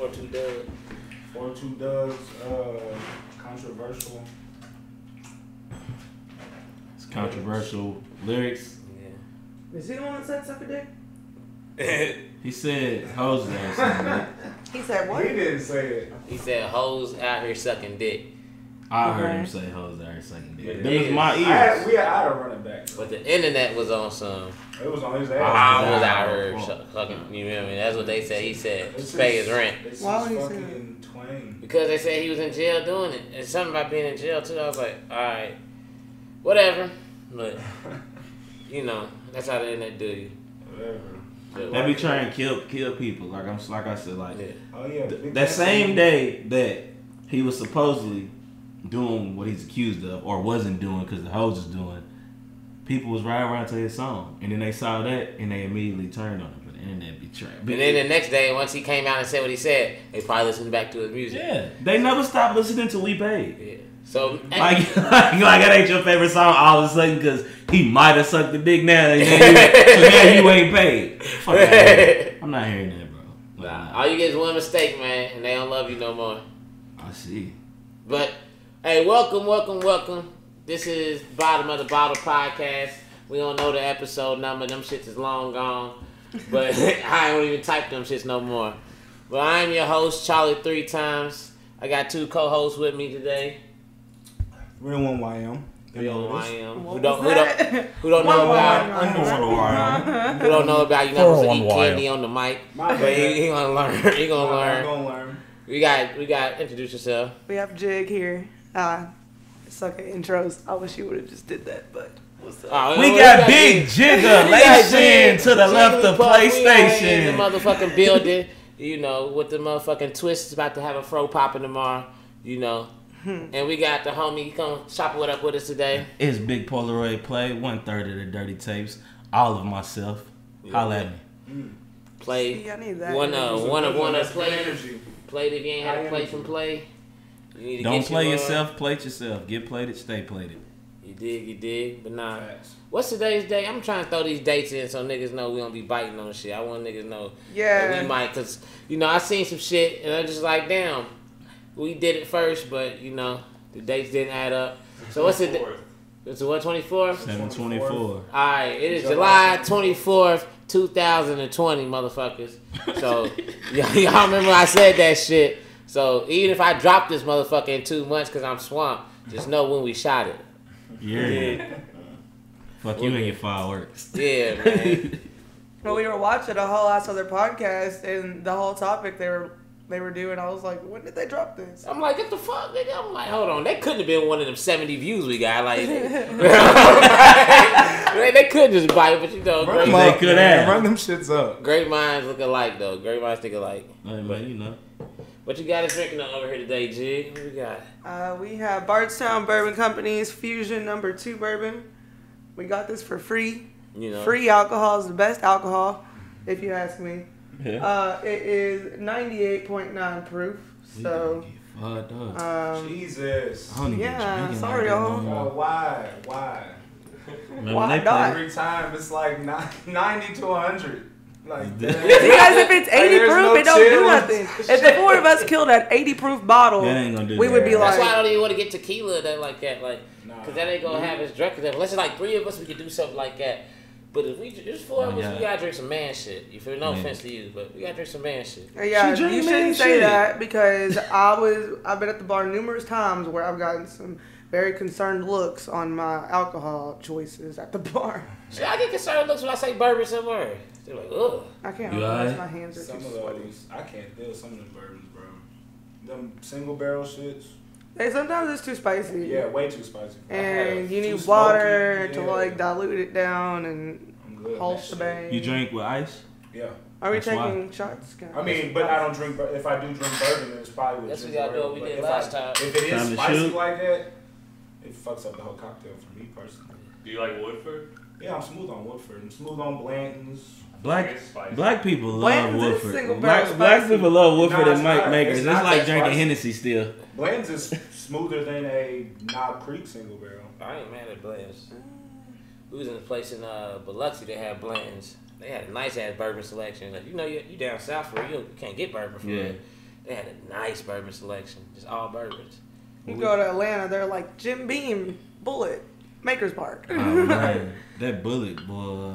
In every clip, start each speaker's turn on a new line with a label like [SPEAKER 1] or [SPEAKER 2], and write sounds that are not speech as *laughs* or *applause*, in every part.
[SPEAKER 1] four two Dugg.
[SPEAKER 2] Four two Dugg's uh, controversial.
[SPEAKER 3] It's controversial lyrics. Yeah.
[SPEAKER 4] Is he the one that said suck a dick? *laughs*
[SPEAKER 3] He said hoes ass. *laughs*
[SPEAKER 4] He said what?
[SPEAKER 2] He didn't say it.
[SPEAKER 1] he said hoes out here sucking dick.
[SPEAKER 3] I heard him say hoes are second
[SPEAKER 1] Yeah,
[SPEAKER 3] dick. Them is my
[SPEAKER 2] I had,
[SPEAKER 3] ears.
[SPEAKER 2] we had, I had to run it back.
[SPEAKER 1] But the internet was on some.
[SPEAKER 2] It was on his
[SPEAKER 1] I
[SPEAKER 2] ass.
[SPEAKER 1] was out here
[SPEAKER 3] Wow.
[SPEAKER 1] sucking. You know what I mean? That's what they said. He said
[SPEAKER 2] It's
[SPEAKER 1] pay his
[SPEAKER 2] just-
[SPEAKER 1] rent
[SPEAKER 2] it's
[SPEAKER 4] Why
[SPEAKER 2] just
[SPEAKER 4] would he say
[SPEAKER 2] fucking Twain.
[SPEAKER 1] because they said he was in jail doing it. And something about being in jail too. I was like, all right, whatever. But *laughs* you know, that's how the internet do you.
[SPEAKER 2] Whatever.
[SPEAKER 1] But,
[SPEAKER 3] They be trying to kill kill people. Like I'm like I said, like
[SPEAKER 1] yeah.
[SPEAKER 2] Oh yeah.
[SPEAKER 3] th- that same day that he was supposedly doing what he's accused of or wasn't doing because the hoes was doing, people was riding around to his song, and then they saw that and they immediately turned on him. But the internet be trash.
[SPEAKER 1] And then the next day, once he came out and said what he said, they probably listened back to his music.
[SPEAKER 3] yeah, they never stopped listening to We Paid.
[SPEAKER 1] Yeah. So
[SPEAKER 3] Like, *laughs* like, like that ain't your favorite song all of a sudden because he might have sucked the dick now, and then you, so now you ain't paid. Fuck. *laughs* I'm not hearing that, bro.
[SPEAKER 1] Nah, all you get is one mistake, man, and they don't love you no more.
[SPEAKER 3] I see.
[SPEAKER 1] But hey, welcome, welcome, welcome. This is Bottom of the Bottle podcast. We don't know the episode number. Them shits is long gone. But *laughs* I don't even type them shits no more. But I'm your host, Charlie, three times. I got two co-hosts with me today.
[SPEAKER 2] Real one YM.
[SPEAKER 1] Who don't, I am.
[SPEAKER 4] What
[SPEAKER 1] Who don't,
[SPEAKER 4] was
[SPEAKER 1] who don't,
[SPEAKER 4] that?
[SPEAKER 1] who don't know about,
[SPEAKER 2] Underwater
[SPEAKER 1] who don't know about, you're not supposed to eat
[SPEAKER 5] 401
[SPEAKER 1] candy on the mic.
[SPEAKER 2] My
[SPEAKER 1] But he, he gonna learn. *laughs* He gonna learn.
[SPEAKER 2] gonna learn.
[SPEAKER 1] We got, we got, introduce yourself.
[SPEAKER 4] We have Jig here. Uh, suck at intros. I wish you would have just did that, but what's?
[SPEAKER 1] Oh,
[SPEAKER 3] We
[SPEAKER 1] we
[SPEAKER 3] got Big Jigga
[SPEAKER 1] We got
[SPEAKER 3] laced
[SPEAKER 1] Jig.
[SPEAKER 3] to the left of
[SPEAKER 1] Jigglypuff, we In the motherfucking building, you know, with the motherfucking twist about to have a fro popping tomorrow, you know. And we got the homie, he come chop it up with us today.
[SPEAKER 3] It's Big Polaroid Play, one third of the dirty tapes, all of myself. Holla at me.
[SPEAKER 1] Play
[SPEAKER 4] See, I need that.
[SPEAKER 1] one uh one of one of
[SPEAKER 2] That's
[SPEAKER 1] play
[SPEAKER 2] energy.
[SPEAKER 1] played if you ain't had
[SPEAKER 2] High
[SPEAKER 1] to play
[SPEAKER 2] energy.
[SPEAKER 1] from play. You need to
[SPEAKER 3] Don't
[SPEAKER 1] get
[SPEAKER 3] play
[SPEAKER 1] your, uh,
[SPEAKER 3] yourself, play it yourself. Get plated. stay plated.
[SPEAKER 1] You dig, you dig, but nah.
[SPEAKER 2] Facts.
[SPEAKER 1] What's today's date? I'm trying to throw these dates in so niggas know we don't be biting on shit. I want niggas know that
[SPEAKER 4] Yeah.
[SPEAKER 1] we might, cause you know I seen some shit and I'm just like, damn, we did it first, but you know the dates didn't add up. So what's it? It's what 24th.
[SPEAKER 3] 724.
[SPEAKER 1] All right, it is
[SPEAKER 2] July
[SPEAKER 1] July 24th, 2020, motherfuckers. So *laughs* y'all, y'all remember I said that shit. So even if I drop this motherfucker in two months because I'm swamped, just know when we shot it.
[SPEAKER 3] Yeah. Fuck you and your fireworks.
[SPEAKER 1] Yeah, man. *laughs*
[SPEAKER 4] Well, we were watching a whole ass other podcast, and the whole topic they were they were doing, I was like, when did they drop this?
[SPEAKER 1] I'm like, what the fuck, nigga? I'm like, hold on, they couldn't have been one of them 70 views we got. Like, *laughs* *laughs* they, they could just bite, it, but you know,
[SPEAKER 2] Run
[SPEAKER 1] great,
[SPEAKER 2] them
[SPEAKER 3] They could have.
[SPEAKER 2] Run them shits up.
[SPEAKER 1] great minds look alike, though. Great minds think alike.
[SPEAKER 3] Hey, man, you know.
[SPEAKER 1] What you got us drinking over here today, Jig? What we got?
[SPEAKER 4] Uh, we have Bardstown Bourbon Company's Fusion Number Two Bourbon. We got this for free.
[SPEAKER 1] You know,
[SPEAKER 4] Free alcohol is the best alcohol, if you ask me.
[SPEAKER 3] Yeah.
[SPEAKER 4] Uh, it is 98.9 proof. So,
[SPEAKER 3] Fucked up.
[SPEAKER 4] um,
[SPEAKER 2] Jesus.
[SPEAKER 3] I don't even
[SPEAKER 4] yeah,
[SPEAKER 3] drinking
[SPEAKER 4] sorry,
[SPEAKER 3] like
[SPEAKER 4] y'all.
[SPEAKER 3] no
[SPEAKER 2] Uh, why? Why?
[SPEAKER 3] Man,
[SPEAKER 4] Why not?
[SPEAKER 2] Every time it's like 90 to 100. Like, *laughs*
[SPEAKER 3] Because
[SPEAKER 4] because if it's 80
[SPEAKER 2] there's
[SPEAKER 4] proof,
[SPEAKER 2] no
[SPEAKER 4] it don't do nothing. *laughs* If the four of us killed that 80 proof bottle,
[SPEAKER 3] That ain't gonna do
[SPEAKER 4] we would be
[SPEAKER 3] that.
[SPEAKER 1] that's
[SPEAKER 4] like,
[SPEAKER 1] why I don't even want to get tequila that like that, like,
[SPEAKER 2] Nah.
[SPEAKER 1] cause that ain't gonna have as drunk as that. Unless it's like three of us, we could do something like that. But if we just four of
[SPEAKER 3] Oh,
[SPEAKER 1] us,
[SPEAKER 3] yeah.
[SPEAKER 1] we gotta drink some man shit. You feel? No
[SPEAKER 3] Man.
[SPEAKER 1] offense to you, but we gotta drink some man shit.
[SPEAKER 4] Uh, yeah,
[SPEAKER 3] She
[SPEAKER 4] you shouldn't
[SPEAKER 3] man
[SPEAKER 4] say
[SPEAKER 3] shit.
[SPEAKER 4] that because I was I've been at the bar numerous times where I've gotten some very concerned looks on my alcohol choices at the *laughs* bar.
[SPEAKER 1] See, I get concerned looks when I say bourbon somewhere. They're like, ugh.
[SPEAKER 4] I can't
[SPEAKER 3] You
[SPEAKER 4] realize
[SPEAKER 3] alright?
[SPEAKER 4] my hands are
[SPEAKER 2] Some
[SPEAKER 4] too
[SPEAKER 2] of
[SPEAKER 4] sweaty.
[SPEAKER 2] those, I can't deal with some of them bourbons, bro. Them single barrel shits,
[SPEAKER 4] Hey, sometimes it's too spicy.
[SPEAKER 2] yeah, way too spicy.
[SPEAKER 4] And you
[SPEAKER 2] too
[SPEAKER 4] need
[SPEAKER 2] smoky,
[SPEAKER 4] water to like dilute it down and
[SPEAKER 2] I'm good.
[SPEAKER 4] whole
[SPEAKER 2] with that shit.
[SPEAKER 4] shebang.
[SPEAKER 3] You drink with ice?
[SPEAKER 2] Yeah.
[SPEAKER 4] Are we
[SPEAKER 3] That's why.
[SPEAKER 4] taking shots? guys?
[SPEAKER 2] I mean, but I don't drink. bur- If I do drink bourbon, it's probably with
[SPEAKER 1] That's what
[SPEAKER 2] ginger
[SPEAKER 1] y'all do,
[SPEAKER 2] ale,
[SPEAKER 1] we did
[SPEAKER 2] if
[SPEAKER 1] last
[SPEAKER 2] I-
[SPEAKER 1] time.
[SPEAKER 2] If it
[SPEAKER 3] Time
[SPEAKER 2] spicy
[SPEAKER 3] shoot.
[SPEAKER 2] like that, it fucks up the whole cocktail for me personally.
[SPEAKER 5] Do you like Woodford?
[SPEAKER 2] Yeah, I'm smooth on Woodford. I'm smooth on Blanton's.
[SPEAKER 3] Black
[SPEAKER 5] spicy.
[SPEAKER 3] black people love
[SPEAKER 4] Blanton's is
[SPEAKER 3] Woodford. Black, black people love Woodford
[SPEAKER 2] Nah,
[SPEAKER 3] and
[SPEAKER 2] it's
[SPEAKER 3] Mike
[SPEAKER 2] not.
[SPEAKER 3] Makers.
[SPEAKER 2] It's
[SPEAKER 3] It's, like drinking
[SPEAKER 2] spicy.
[SPEAKER 3] Hennessy still.
[SPEAKER 2] Blanton's is smoother than a Knob Creek single barrel.
[SPEAKER 1] I ain't mad at Blanton's. We was in a place in uh, Biloxi that had Blanton's. They had a nice ass bourbon selection. Like, you know, you, you down south for real. You can't get bourbon for
[SPEAKER 3] Yeah.
[SPEAKER 1] real. They had a nice bourbon selection, just all bourbons.
[SPEAKER 4] You go to Atlanta, they're like Jim Beam, Bulleit, Maker's Mark.
[SPEAKER 3] Oh, *laughs* man. that Bulleit, boy.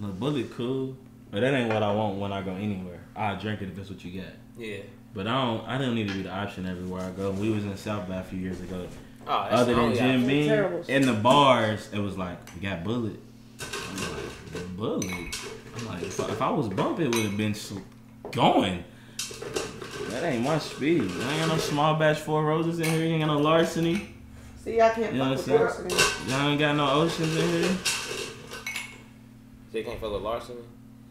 [SPEAKER 3] The Bulleit cool. But that ain't what I want when I go anywhere. I drink it if that's what you got.
[SPEAKER 1] Yeah.
[SPEAKER 3] But I don't. I don't need to be the option everywhere I go. We was in South Bay a few years ago.
[SPEAKER 1] Oh, that's
[SPEAKER 3] Other than
[SPEAKER 1] only
[SPEAKER 3] Jim
[SPEAKER 1] option.
[SPEAKER 3] Beam,
[SPEAKER 4] Terrible.
[SPEAKER 3] in the bars, it was like we got Bulleit. I'm like Bulleit. I'm like, if I, if I was bumping, it would have been so going. That ain't my speed. I ain't got no small batch four roses in here. You ain't got no larceny.
[SPEAKER 4] See, I can't
[SPEAKER 3] You know
[SPEAKER 4] fuck with larceny.
[SPEAKER 3] Y'all ain't got no oceans in here.
[SPEAKER 1] So you can't fuck with larceny?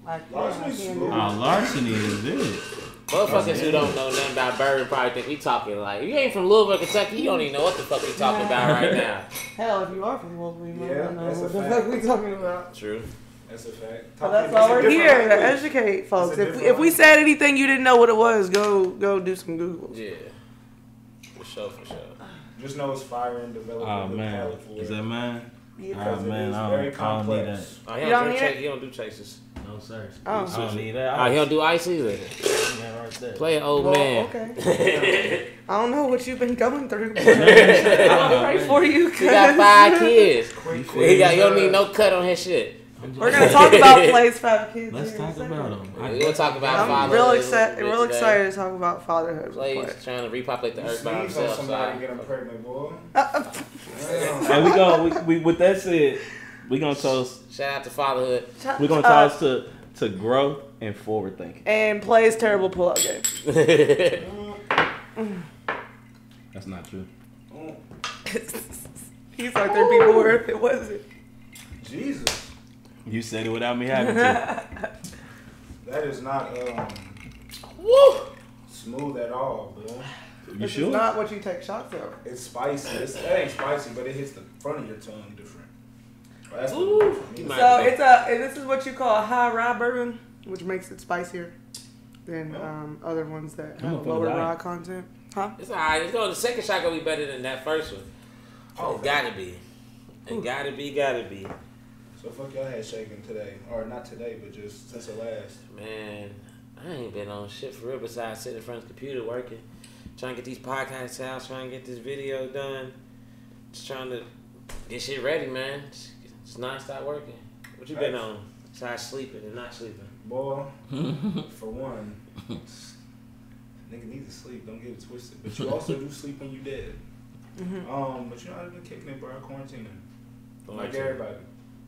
[SPEAKER 4] I can't, I
[SPEAKER 2] Larceny's
[SPEAKER 4] can't
[SPEAKER 2] smooth.
[SPEAKER 4] do it.
[SPEAKER 3] Oh, larceny is it.
[SPEAKER 1] Motherfuckers oh, who don't know nothing about bourbon probably think we talking like, if you ain't from Louisville, Kentucky, you don't even know what the fuck we talking about right now. *laughs*
[SPEAKER 4] Hell, if you are from Louisville, you might
[SPEAKER 2] Yeah,
[SPEAKER 4] not know
[SPEAKER 2] that's a
[SPEAKER 4] what the
[SPEAKER 2] fact.
[SPEAKER 4] fuck we talking about.
[SPEAKER 1] True.
[SPEAKER 2] That's a fact.
[SPEAKER 4] Well,
[SPEAKER 2] Talking-
[SPEAKER 4] that's
[SPEAKER 2] it's
[SPEAKER 4] why we're
[SPEAKER 2] different
[SPEAKER 4] here to educate folks. If we, if we said anything you didn't know what it was, go go do some Googles.
[SPEAKER 1] Yeah. For sure, for sure.
[SPEAKER 2] Just know it's fire and developing
[SPEAKER 3] Oh
[SPEAKER 2] the
[SPEAKER 3] man,
[SPEAKER 2] palate for
[SPEAKER 3] is that mine?
[SPEAKER 4] Yeah.
[SPEAKER 3] Ah,
[SPEAKER 2] Because it
[SPEAKER 3] man,
[SPEAKER 2] is
[SPEAKER 3] I don't- I don't need
[SPEAKER 2] complex.
[SPEAKER 1] Oh, he
[SPEAKER 4] You
[SPEAKER 1] don't,
[SPEAKER 4] don't need
[SPEAKER 1] chase,
[SPEAKER 4] it?
[SPEAKER 1] he don't do chases.
[SPEAKER 3] No sir.
[SPEAKER 4] Oh.
[SPEAKER 3] I don't need that.
[SPEAKER 1] Oh, he don't do ice either.
[SPEAKER 3] Yeah, right there.
[SPEAKER 1] Play an old
[SPEAKER 4] Well,
[SPEAKER 1] man.
[SPEAKER 4] okay. *laughs* I don't know what you've been going through. *laughs* but I'm pray for you.
[SPEAKER 1] He got
[SPEAKER 4] 'cause
[SPEAKER 1] five kids.
[SPEAKER 2] Quick, *laughs*
[SPEAKER 1] He got, you don't need no cut on his shit.
[SPEAKER 4] We're gonna talk about Play's five kids.
[SPEAKER 3] Let's
[SPEAKER 4] here in a
[SPEAKER 3] talk about them.
[SPEAKER 1] We're gonna talk about fatherhood.
[SPEAKER 4] I'm
[SPEAKER 1] fatherhood.
[SPEAKER 4] real
[SPEAKER 1] a
[SPEAKER 4] excited.
[SPEAKER 1] little bit
[SPEAKER 4] Real
[SPEAKER 1] today.
[SPEAKER 4] excited to talk about fatherhood.
[SPEAKER 1] Play's trying to repopulate the
[SPEAKER 2] You
[SPEAKER 1] earth by
[SPEAKER 2] sneeze on
[SPEAKER 1] himself.
[SPEAKER 2] somebody
[SPEAKER 1] So.
[SPEAKER 2] get them pregnant, boy. Damn.
[SPEAKER 3] Hey, we go. We, we with that said, we gonna toast.
[SPEAKER 1] Shout out to fatherhood.
[SPEAKER 3] We are gonna
[SPEAKER 4] Uh,
[SPEAKER 3] toast to to growth and forward thinking.
[SPEAKER 4] and Play's terrible pull-out game. *laughs*
[SPEAKER 3] That's not true. *laughs*
[SPEAKER 4] He's like there'd be more if it wasn't.
[SPEAKER 2] Jesus,
[SPEAKER 3] You said it without me having to. *laughs*
[SPEAKER 2] that is not um,
[SPEAKER 1] Woo!
[SPEAKER 2] smooth at all, boy.
[SPEAKER 3] You
[SPEAKER 4] This
[SPEAKER 3] sure?
[SPEAKER 4] is not what you take shots of.
[SPEAKER 2] It's spicy. It's, that ain't spicy, but it hits the front of your tongue different. Well, that's
[SPEAKER 1] Ooh.
[SPEAKER 2] what
[SPEAKER 1] You
[SPEAKER 2] me.
[SPEAKER 1] might-
[SPEAKER 4] So it's a. This is what you call a high rye bourbon, which makes it spicier than um, other ones that
[SPEAKER 3] I'm
[SPEAKER 4] have
[SPEAKER 3] gonna
[SPEAKER 4] lower
[SPEAKER 3] put
[SPEAKER 4] rye content. Huh?
[SPEAKER 1] It's alright. It's going. The second shot gonna be better than that first one.
[SPEAKER 2] Oh,
[SPEAKER 1] it gotta be. It gotta be. Gotta be.
[SPEAKER 2] So fuck y'all had shaking today, or not today, but just since the last.
[SPEAKER 1] Man, I ain't been on shit for real besides sitting in front of the computer working, trying to get these podcasts out, trying to get this video done, just trying to get shit ready, man. Just, just non-stop working. What you been
[SPEAKER 2] Nice.
[SPEAKER 1] on? Besides sleeping and not sleeping.
[SPEAKER 2] Boy, *laughs* for one, nigga need to sleep. Don't get it twisted. But you also do sleep when you dead.
[SPEAKER 4] Mhm.
[SPEAKER 2] Um, but you know I've been kicking it, bro. Quarantining, like
[SPEAKER 1] Quarantine.
[SPEAKER 2] everybody.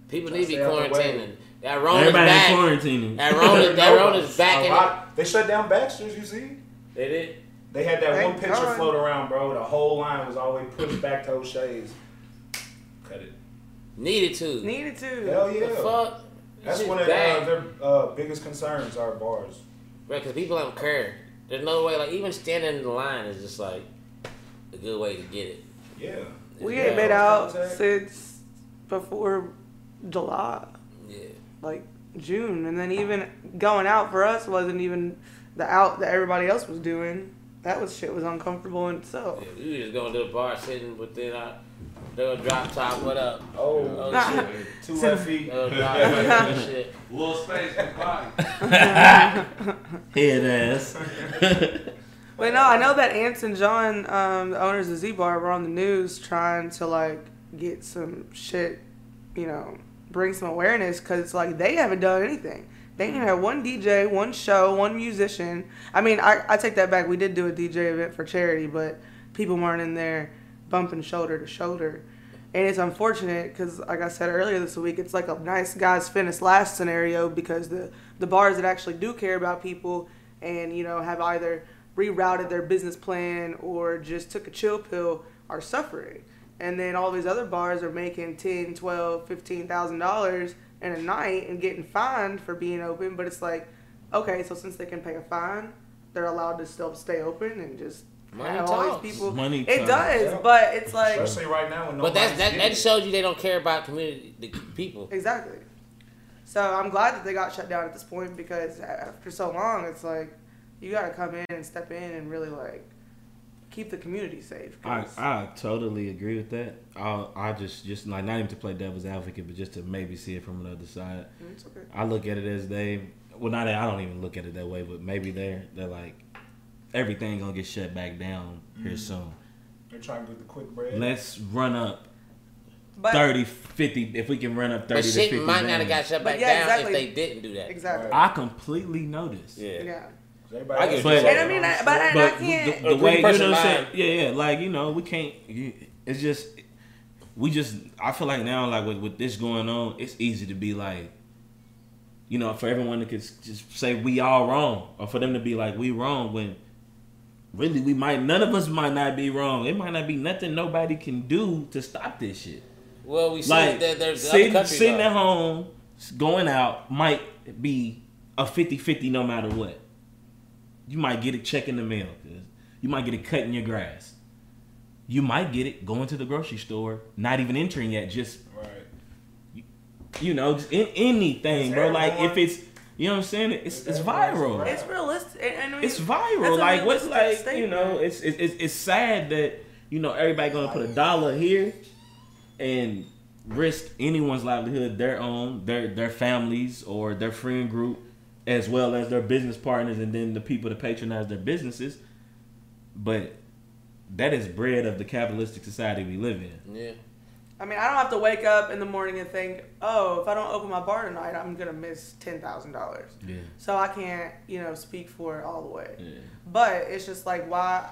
[SPEAKER 1] People need to be
[SPEAKER 2] to stay out the way.
[SPEAKER 1] quarantining. That Rona's
[SPEAKER 3] Everybody
[SPEAKER 1] back.
[SPEAKER 3] quarantining.
[SPEAKER 1] That Rona, that *laughs* Rona's back in
[SPEAKER 2] lot- They shut down Baxter's. You see?
[SPEAKER 1] They did.
[SPEAKER 2] They had that
[SPEAKER 4] Thank
[SPEAKER 2] one picture
[SPEAKER 4] God.
[SPEAKER 2] float around, bro. The whole line was always pushed back to O'Shea's. Cut it.
[SPEAKER 1] Needed to.
[SPEAKER 4] Needed to.
[SPEAKER 2] Hell
[SPEAKER 1] The
[SPEAKER 2] yeah.
[SPEAKER 1] fuck?
[SPEAKER 2] That's one of
[SPEAKER 1] bad.
[SPEAKER 2] uh, their uh, biggest concerns are bars.
[SPEAKER 1] Right, because people don't care. There's no way, like, even standing in the line is just like a good way to get it.
[SPEAKER 2] Yeah.
[SPEAKER 4] We ain't been out
[SPEAKER 2] Contact.
[SPEAKER 4] since before July,
[SPEAKER 1] Yeah.
[SPEAKER 4] like June, and then even going out for us wasn't even the out that everybody else was doing. That was shit was uncomfortable in itself.
[SPEAKER 1] yeah. We was just going to the bar sitting within our little drop top. What up?
[SPEAKER 2] Oh,
[SPEAKER 1] Oh, shit. *laughs*
[SPEAKER 2] two left feet.
[SPEAKER 1] Little drop *laughs* shit.
[SPEAKER 5] Little space for body. *laughs*
[SPEAKER 3] Head ass.
[SPEAKER 4] But no, I know that Ants and John, um, the owners of Z Bar, were on the news trying to like get some shit, you know, bring some awareness because it's like they haven't done anything. They ain't had one DJ, one show, one musician. I mean, I, I take that back. We did do a DJ event for charity, but people weren't in there bumping shoulder to shoulder. And it's unfortunate because, like I said earlier this week, it's like a nice guys finish last scenario because the, the bars that actually do care about people and, you know, have either rerouted their business plan or just took a chill pill are suffering. And then all these other bars are making ten, twelve, fifteen thousand dollars in a night and getting fined for being open. But it's like, okay, so since they can pay a fine, they're allowed to still stay open and just
[SPEAKER 1] Money
[SPEAKER 4] have all these people.
[SPEAKER 3] Money
[SPEAKER 4] it
[SPEAKER 3] talks.
[SPEAKER 4] does,
[SPEAKER 2] Yeah.
[SPEAKER 4] but it's like
[SPEAKER 2] Especially right now when
[SPEAKER 1] But that's,
[SPEAKER 2] nobody's
[SPEAKER 1] that, that shows you they don't care about community, the people.
[SPEAKER 4] Exactly. So I'm glad that they got shut down at this point because after so long, it's like you got to come in and step in and really like keep the community safe.
[SPEAKER 3] I,
[SPEAKER 4] 'cause-
[SPEAKER 3] I totally agree with that. I I just just like not even to play devil's advocate, but just to maybe see it from another side.
[SPEAKER 4] it's okay.
[SPEAKER 3] I look at it as they well not that I don't even look at it that way, but maybe they're they're like everything gonna get shut back down here
[SPEAKER 2] Mhm.
[SPEAKER 3] soon.
[SPEAKER 2] They're trying to get the quick bread.
[SPEAKER 3] Let's run up
[SPEAKER 4] But
[SPEAKER 3] 30, 50, if we can run up 30
[SPEAKER 1] But
[SPEAKER 3] to 50
[SPEAKER 1] might not have got shut back
[SPEAKER 4] yeah,
[SPEAKER 1] down
[SPEAKER 4] exactly.
[SPEAKER 1] if they didn't do that.
[SPEAKER 4] exactly.
[SPEAKER 3] I completely noticed.
[SPEAKER 1] Yeah.
[SPEAKER 4] yeah.
[SPEAKER 2] Everybody
[SPEAKER 1] I
[SPEAKER 2] else
[SPEAKER 1] get
[SPEAKER 2] is
[SPEAKER 3] But-
[SPEAKER 4] And I mean, I-
[SPEAKER 2] the
[SPEAKER 4] but I-
[SPEAKER 2] street.
[SPEAKER 3] But
[SPEAKER 4] can't-
[SPEAKER 3] the, the way you know what I'm saying,
[SPEAKER 1] line.
[SPEAKER 3] yeah, yeah, like you know, we can't. You, it's just we just. I feel like now, like with with this going on, it's easy to be like, you know, for everyone to could just say we all wrong, or for them to be like we wrong when really we might none of us might not be wrong. It might not be nothing nobody can do to stop this shit.
[SPEAKER 1] Well, we see
[SPEAKER 3] Like
[SPEAKER 1] that there's
[SPEAKER 3] sitting,
[SPEAKER 1] countries.
[SPEAKER 3] sitting at home, going out might be a 50-50 no matter what. You might get a check in the mail. You might get a cut in your grass. You might get it going to the grocery store, not even entering yet, just
[SPEAKER 2] Right.
[SPEAKER 3] you know, just in anything,
[SPEAKER 2] It's
[SPEAKER 3] bro. Like if it's you know what I'm saying, it's
[SPEAKER 2] It's
[SPEAKER 3] it's viral.
[SPEAKER 4] It's realistic. And, and I mean,
[SPEAKER 3] It's viral. Like what's
[SPEAKER 4] realistic
[SPEAKER 3] like you know, it's it's it's it's sad that you know everybody gonna put a dollar here and risk anyone's livelihood, their own, their their families or their friend group, as well as their business partners, and then the people that patronize their businesses. But that is bread of the capitalistic society we live in.
[SPEAKER 1] Yeah.
[SPEAKER 4] I mean, I don't have to wake up in the morning and think, oh, if I don't open my bar tonight, I'm gonna miss ten thousand dollars.
[SPEAKER 3] Yeah.
[SPEAKER 4] So I can't, you know, speak for it all the way.
[SPEAKER 3] Yeah.
[SPEAKER 4] But it's just like why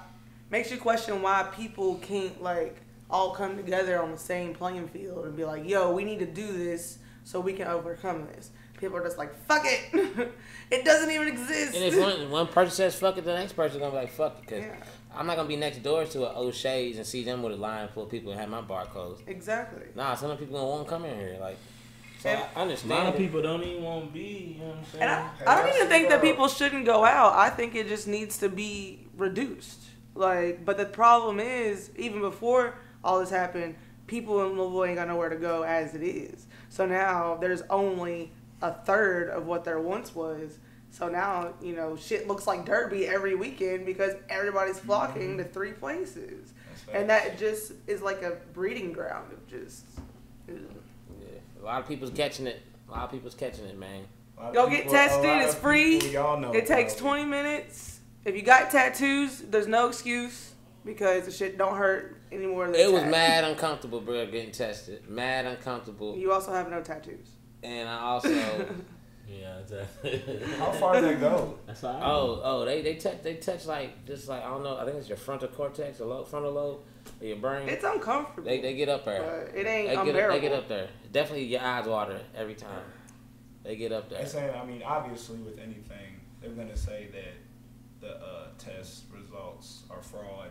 [SPEAKER 4] makes you question why people can't like all come together on the same playing field and be like, yo, we need to do this so we can overcome this. People are just like, fuck it, *laughs* it doesn't even exist.
[SPEAKER 1] And if one, one person says fuck it, the next person's gonna be like fuck it, cause
[SPEAKER 4] Yeah.
[SPEAKER 1] I'm not gonna be next door to an O'Shea's and see them with a line full of people and have my bar closed.
[SPEAKER 4] exactly.
[SPEAKER 1] Nah, some of the people gonna want to come in here. Like, so
[SPEAKER 4] And-
[SPEAKER 1] I
[SPEAKER 3] A lot
[SPEAKER 1] understand.
[SPEAKER 3] of
[SPEAKER 1] it.
[SPEAKER 3] people don't even want to be. You know what I'm saying?
[SPEAKER 4] And I, I don't even think that people shouldn't go out. I think it just needs to be reduced. Like, but the problem is, even before all this happened, people in Louisville ain't got nowhere to go as it is. So now there's only a third of what there once was. So now, you know, shit looks like Derby every weekend because everybody's mm-hmm. flocking to three places.
[SPEAKER 2] That's
[SPEAKER 4] And that just is like a breeding ground of just.
[SPEAKER 1] Yeah. A lot of people's catching it. A lot of people's catching it, man.
[SPEAKER 2] A
[SPEAKER 4] Go get
[SPEAKER 2] people- a
[SPEAKER 4] tested. It's free.
[SPEAKER 2] people y'all know
[SPEAKER 4] It takes
[SPEAKER 2] about
[SPEAKER 4] 20 minutes. If you got tattoos, there's no excuse because the shit don't hurt anymore. than
[SPEAKER 1] It was mad uncomfortable, bro, getting tested. Mad uncomfortable.
[SPEAKER 4] You also have no tattoos.
[SPEAKER 1] And I also, *laughs*
[SPEAKER 3] Yeah, exactly.
[SPEAKER 2] How far did that go?
[SPEAKER 3] That's all.
[SPEAKER 1] oh, oh, they they touch they touch like just like I don't know. I think it's your frontal cortex or low, frontal lobe of your brain.
[SPEAKER 4] It's uncomfortable.
[SPEAKER 1] They they get up there.
[SPEAKER 4] but it ain't
[SPEAKER 1] They get, up,
[SPEAKER 4] unbearable.
[SPEAKER 1] they get up there. Definitely your eyes water every time. They get up there.
[SPEAKER 2] They're saying, I mean, obviously, with anything, they're gonna say that the uh, test results are fraud,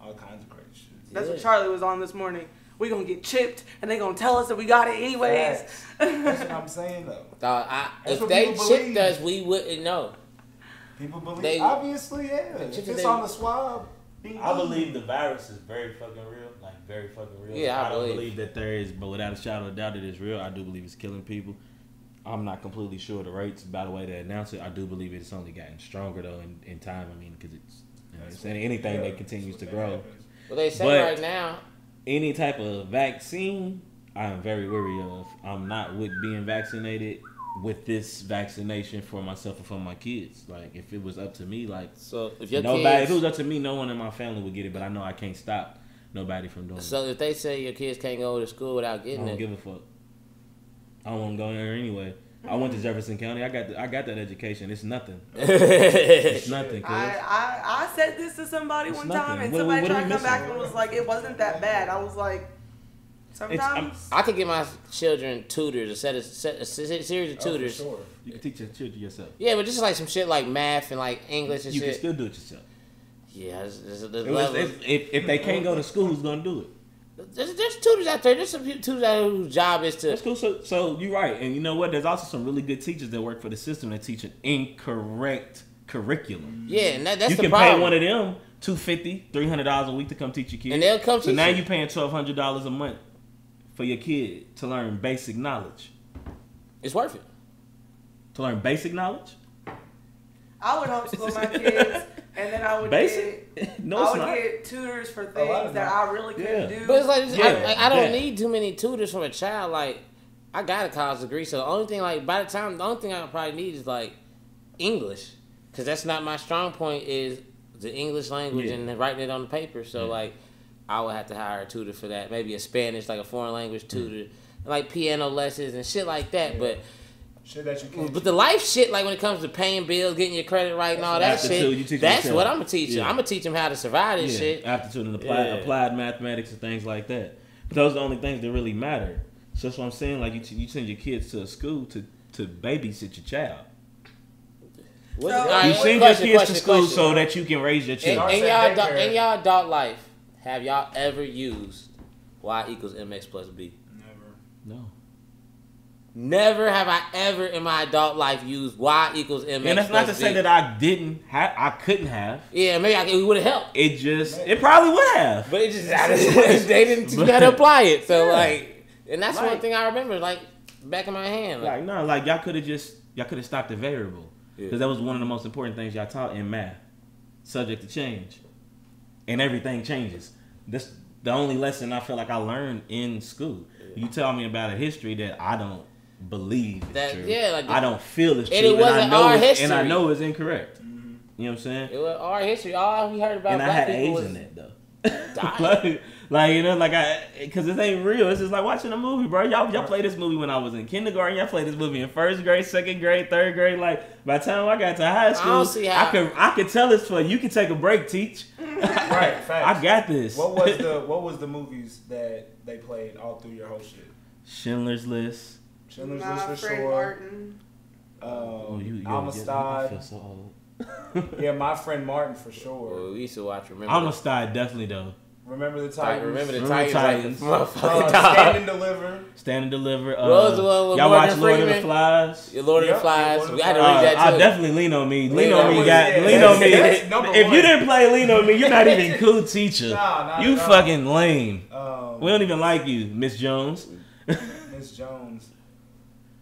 [SPEAKER 2] all kinds of crazy shit.
[SPEAKER 4] That's what Charlie was on this morning. We gonna get chipped, and they're gonna tell us that we got it anyways.
[SPEAKER 2] That's what I'm saying, though. *laughs*
[SPEAKER 1] Dog, I,
[SPEAKER 2] That's
[SPEAKER 1] if
[SPEAKER 2] what
[SPEAKER 1] they
[SPEAKER 2] people
[SPEAKER 1] chipped
[SPEAKER 2] believe.
[SPEAKER 1] us, we wouldn't know.
[SPEAKER 2] People believe,
[SPEAKER 1] They-
[SPEAKER 2] obviously, yeah. If it's
[SPEAKER 1] they-
[SPEAKER 2] on the swab,
[SPEAKER 3] I believe the virus is very fucking real, like very fucking real.
[SPEAKER 1] Yeah, I
[SPEAKER 3] I don't
[SPEAKER 1] believe.
[SPEAKER 3] believe that there is, but without a shadow of doubt, it is real. I do believe it's killing people. I'm not completely sure the rates. By the way, they announce it, I do believe it's only gotten stronger though in, in time. I mean, because it's you know, it's anything
[SPEAKER 2] yeah,
[SPEAKER 3] that continues to grow.
[SPEAKER 2] happens.
[SPEAKER 1] But they say
[SPEAKER 3] But-
[SPEAKER 1] right now,
[SPEAKER 3] Any type of vaccine, I am very wary of. I'm not with being vaccinated with this vaccination for myself and for my kids. Like if it was up to me, like
[SPEAKER 1] so if your
[SPEAKER 3] nobody,
[SPEAKER 1] kids,
[SPEAKER 3] if it was up to me, no one in my family would get it. But I know I can't stop nobody from doing it.
[SPEAKER 1] so if they say your kids can't go to school without getting it I
[SPEAKER 3] don't
[SPEAKER 1] it,
[SPEAKER 3] give a fuck. I don't want to go there anyway. I went to Jefferson County. I got the, I got that education. It's nothing. *laughs* It's nothing. Cause
[SPEAKER 4] I, I I said this to somebody
[SPEAKER 3] It's
[SPEAKER 4] one
[SPEAKER 3] nothing.
[SPEAKER 4] time, and
[SPEAKER 3] What-
[SPEAKER 4] somebody
[SPEAKER 3] what
[SPEAKER 4] tried to come back and was like, "It wasn't that bad." I was like, "Sometimes."
[SPEAKER 1] I could get my children tutors, a set of set, a series of
[SPEAKER 2] Oh,
[SPEAKER 1] tutors.
[SPEAKER 2] sure.
[SPEAKER 3] you can teach your children yourself.
[SPEAKER 1] Yeah, but just like some shit like math and like English and
[SPEAKER 3] You can still do it yourself.
[SPEAKER 1] yeah,
[SPEAKER 3] if, if they can't go to school, who's gonna do it?
[SPEAKER 1] There's, there's tutors out there. There's some tutors out there whose job is to.
[SPEAKER 3] That's cool. So, so you're right, and you know what? There's also some really good teachers that work for the system that teach an incorrect curriculum.
[SPEAKER 1] Yeah, and that, that's
[SPEAKER 3] you
[SPEAKER 1] the
[SPEAKER 3] can
[SPEAKER 1] problem.
[SPEAKER 3] pay one of them 250 300 dollars a week to come teach your kid,
[SPEAKER 1] And they'll come
[SPEAKER 3] So
[SPEAKER 1] teach
[SPEAKER 3] now
[SPEAKER 1] you.
[SPEAKER 3] you paying twelve hundred dollars a month for your kid to learn basic knowledge.
[SPEAKER 1] It's worth it.
[SPEAKER 3] To learn basic knowledge.
[SPEAKER 4] I would homeschool my kids, and then I would
[SPEAKER 3] Basic?
[SPEAKER 4] get *laughs*
[SPEAKER 3] no,
[SPEAKER 4] I would
[SPEAKER 3] not.
[SPEAKER 4] get tutors for things that. I really couldn't
[SPEAKER 3] Yeah.
[SPEAKER 4] do.
[SPEAKER 1] But it's like, I,
[SPEAKER 3] Yeah,
[SPEAKER 1] like, I don't
[SPEAKER 3] that.
[SPEAKER 1] need too many tutors from a child. Like, I got a college degree, so the only thing, like, by the time, the only thing I probably need is like English, because that's not my strong point. Is the English language
[SPEAKER 3] Yeah.
[SPEAKER 1] and writing it on the paper. So
[SPEAKER 3] Yeah.
[SPEAKER 1] like, I would have to hire a tutor for that. Maybe a Spanish, like a foreign language tutor, like piano lessons and shit like that.
[SPEAKER 2] Yeah.
[SPEAKER 1] But
[SPEAKER 2] Shit that you can't.
[SPEAKER 1] but the life shit, like when it comes to paying bills, getting your credit right, and all that
[SPEAKER 3] Aptitude, you
[SPEAKER 1] shit,
[SPEAKER 3] teach
[SPEAKER 1] that's
[SPEAKER 3] yourself.
[SPEAKER 1] what I'm gonna teach you.
[SPEAKER 3] Yeah.
[SPEAKER 1] I'm gonna teach them how to survive this
[SPEAKER 3] yeah,
[SPEAKER 1] shit.
[SPEAKER 3] aptitude and applied,
[SPEAKER 1] Yeah.
[SPEAKER 3] applied mathematics and things like that. But those are the only things that really matter. So that's what I'm saying. Like you, t- you send your kids to a school to to babysit your child.
[SPEAKER 1] What,
[SPEAKER 4] So-
[SPEAKER 1] all right,
[SPEAKER 3] You send
[SPEAKER 1] question,
[SPEAKER 3] your kids
[SPEAKER 1] question,
[SPEAKER 3] to school
[SPEAKER 1] question.
[SPEAKER 3] so that you can raise your
[SPEAKER 1] in,
[SPEAKER 3] children.
[SPEAKER 1] in
[SPEAKER 2] Start
[SPEAKER 1] y'all adult, in y'all adult life, have y'all ever used y equals mx plus b?
[SPEAKER 2] Never.
[SPEAKER 3] No.
[SPEAKER 1] Never have I ever in my adult life used y equals mx
[SPEAKER 3] And that's not to say that I didn't have, I couldn't have.
[SPEAKER 1] yeah, maybe I, it would have helped,
[SPEAKER 3] It just, it probably would have.
[SPEAKER 1] but it just *laughs* they didn't teach me how to apply it. So
[SPEAKER 3] Yeah.
[SPEAKER 1] like, and that's one thing I remember, like back in my hand. Like,
[SPEAKER 3] Like no, like y'all could have just y'all could have stopped the variable because
[SPEAKER 1] Yeah.
[SPEAKER 3] that was one of the most important things y'all taught in math. Subject to change, and everything changes. This the only lesson I feel like I learned in school. You tell me about a history that I don't believe is
[SPEAKER 1] That-
[SPEAKER 3] true.
[SPEAKER 1] yeah, like the-
[SPEAKER 3] I don't feel it's true,
[SPEAKER 1] And it
[SPEAKER 3] I
[SPEAKER 1] wasn't
[SPEAKER 3] know
[SPEAKER 1] our
[SPEAKER 3] it's- and I know it's incorrect.
[SPEAKER 2] Mm-hmm.
[SPEAKER 3] You know what I'm saying?
[SPEAKER 1] it was our history. All we heard about
[SPEAKER 3] and I
[SPEAKER 1] black
[SPEAKER 3] had
[SPEAKER 1] people was
[SPEAKER 3] in that though. *laughs* *laughs* Like, like you know, like I, cause this ain't real. It's just like watching a movie, bro. Y'all, y'all played this movie when I was in kindergarten. Y'all played this movie in first grade, second grade, third grade. Like by the time I got to high school,
[SPEAKER 1] don't see how-
[SPEAKER 3] I could, I could tell this for you. Can take a break, teach. *laughs*
[SPEAKER 2] Right. Facts.
[SPEAKER 3] I got this.
[SPEAKER 2] What was the What was the movies that they played all through your whole shit?
[SPEAKER 3] Schindler's List?
[SPEAKER 2] Schindler's
[SPEAKER 4] Nah,
[SPEAKER 2] List for
[SPEAKER 4] Fred
[SPEAKER 2] sure.
[SPEAKER 4] Martin.
[SPEAKER 2] Um,
[SPEAKER 3] Oh, you, you I
[SPEAKER 2] Amistad.
[SPEAKER 3] feel so. *laughs*
[SPEAKER 2] Yeah, my friend Martin for sure.
[SPEAKER 1] Well, we used to watch. Remember?
[SPEAKER 3] Amistad definitely though.
[SPEAKER 2] Remember the
[SPEAKER 1] Like,
[SPEAKER 2] Titans?
[SPEAKER 1] remember the
[SPEAKER 3] Remember
[SPEAKER 1] Titans?
[SPEAKER 3] Titans.
[SPEAKER 1] Like,
[SPEAKER 2] Uh, Stand and Deliver.
[SPEAKER 3] Stand and deliver. Uh,
[SPEAKER 1] What was the one with
[SPEAKER 3] y'all
[SPEAKER 1] Morgan
[SPEAKER 3] watch Lord of the Flies?
[SPEAKER 1] Your Lord of
[SPEAKER 2] Yep,
[SPEAKER 1] the Flies.
[SPEAKER 2] Lord of
[SPEAKER 1] We
[SPEAKER 2] the
[SPEAKER 1] had to
[SPEAKER 2] Flies.
[SPEAKER 1] read that
[SPEAKER 3] Uh,
[SPEAKER 1] too.
[SPEAKER 3] I definitely lean on me. Lean,
[SPEAKER 1] Lean
[SPEAKER 3] on
[SPEAKER 1] on *laughs*
[SPEAKER 3] me,
[SPEAKER 1] me.
[SPEAKER 3] got
[SPEAKER 2] Yeah,
[SPEAKER 3] lean on me. If
[SPEAKER 2] number
[SPEAKER 3] you didn't play lean on me, you're not even *laughs* cool teacher.
[SPEAKER 2] Nah, not
[SPEAKER 3] you
[SPEAKER 2] at
[SPEAKER 3] fucking lame.
[SPEAKER 2] Um,
[SPEAKER 3] We don't even like you, Miss Jones.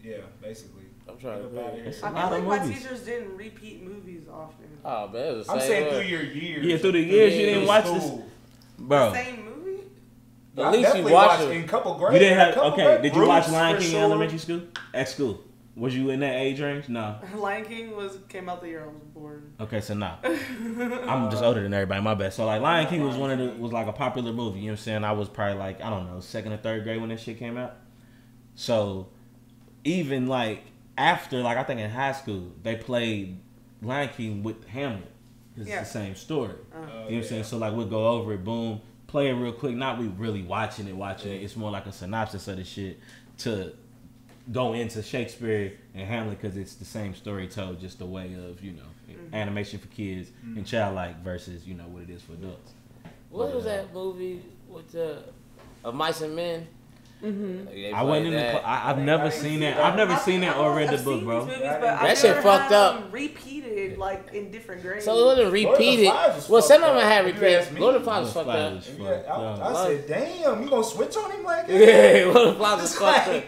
[SPEAKER 2] Yeah, basically.
[SPEAKER 1] I'm trying to
[SPEAKER 2] Get up outta
[SPEAKER 1] think.
[SPEAKER 2] here.
[SPEAKER 4] I
[SPEAKER 3] A lot
[SPEAKER 4] feel
[SPEAKER 3] of
[SPEAKER 4] like my
[SPEAKER 3] movies.
[SPEAKER 4] teachers didn't repeat movies often.
[SPEAKER 1] Oh, man, it was the
[SPEAKER 2] I'm
[SPEAKER 1] same
[SPEAKER 2] saying
[SPEAKER 1] way.
[SPEAKER 2] through your years.
[SPEAKER 3] Yeah, through the years you didn't
[SPEAKER 1] in
[SPEAKER 3] watch
[SPEAKER 2] School.
[SPEAKER 3] this, bro.
[SPEAKER 4] Same movie?
[SPEAKER 1] At
[SPEAKER 2] I
[SPEAKER 1] least you
[SPEAKER 2] definitely
[SPEAKER 1] watched
[SPEAKER 2] watched
[SPEAKER 1] it.
[SPEAKER 2] in couple grades.
[SPEAKER 3] You didn't have
[SPEAKER 2] couple
[SPEAKER 3] okay.
[SPEAKER 2] grade-
[SPEAKER 3] Did you watch
[SPEAKER 2] Roots
[SPEAKER 3] Lion
[SPEAKER 2] for
[SPEAKER 3] King in
[SPEAKER 2] sure.
[SPEAKER 3] elementary school? At school, was you in that age range? No. *laughs*
[SPEAKER 4] Lion King was came out the year I was born.
[SPEAKER 3] Okay, so nah. *laughs* I'm just older than everybody. My bad. So like Lion King was one of the was like a popular movie. You know what I'm saying? I was probably like I don't know second or third grade when that shit came out. So even like after like I think in high school they played Lion King with Hamlet. 'Cause
[SPEAKER 4] Yeah.
[SPEAKER 3] It's the same story.
[SPEAKER 2] Oh,
[SPEAKER 3] You know what
[SPEAKER 2] yeah.
[SPEAKER 3] I'm saying? So like we'll go over it, boom, play it real quick. Not we really watching it, watching it. It's more like a synopsis of the shit to go into Shakespeare and Hamlet because it's the same story told, just a way of you know
[SPEAKER 4] Mm-hmm.
[SPEAKER 3] animation for kids and childlike versus you know what it is for adults.
[SPEAKER 1] What was that movie with the of mice and men?
[SPEAKER 4] Mm-hmm.
[SPEAKER 3] I wasn't in the.
[SPEAKER 1] played
[SPEAKER 3] cl- I, I've
[SPEAKER 2] I
[SPEAKER 3] never seen
[SPEAKER 2] see
[SPEAKER 3] that.
[SPEAKER 2] that.
[SPEAKER 3] I've never seen that or read the book, bro.
[SPEAKER 4] These movies,
[SPEAKER 2] That
[SPEAKER 4] but I've
[SPEAKER 1] shit
[SPEAKER 4] never
[SPEAKER 1] fucked
[SPEAKER 4] had
[SPEAKER 1] up.
[SPEAKER 4] them Repeated like in different grades.
[SPEAKER 1] So it wasn't
[SPEAKER 2] of the
[SPEAKER 1] repeated.
[SPEAKER 2] Was
[SPEAKER 1] Well, some of them had
[SPEAKER 2] if you
[SPEAKER 1] repeated. Lord of the Flies was fucked up.
[SPEAKER 2] Yeah, I, said, damn, you gonna switch on him like *laughs* that?
[SPEAKER 1] Yeah, Lord of the Flies was fucked up.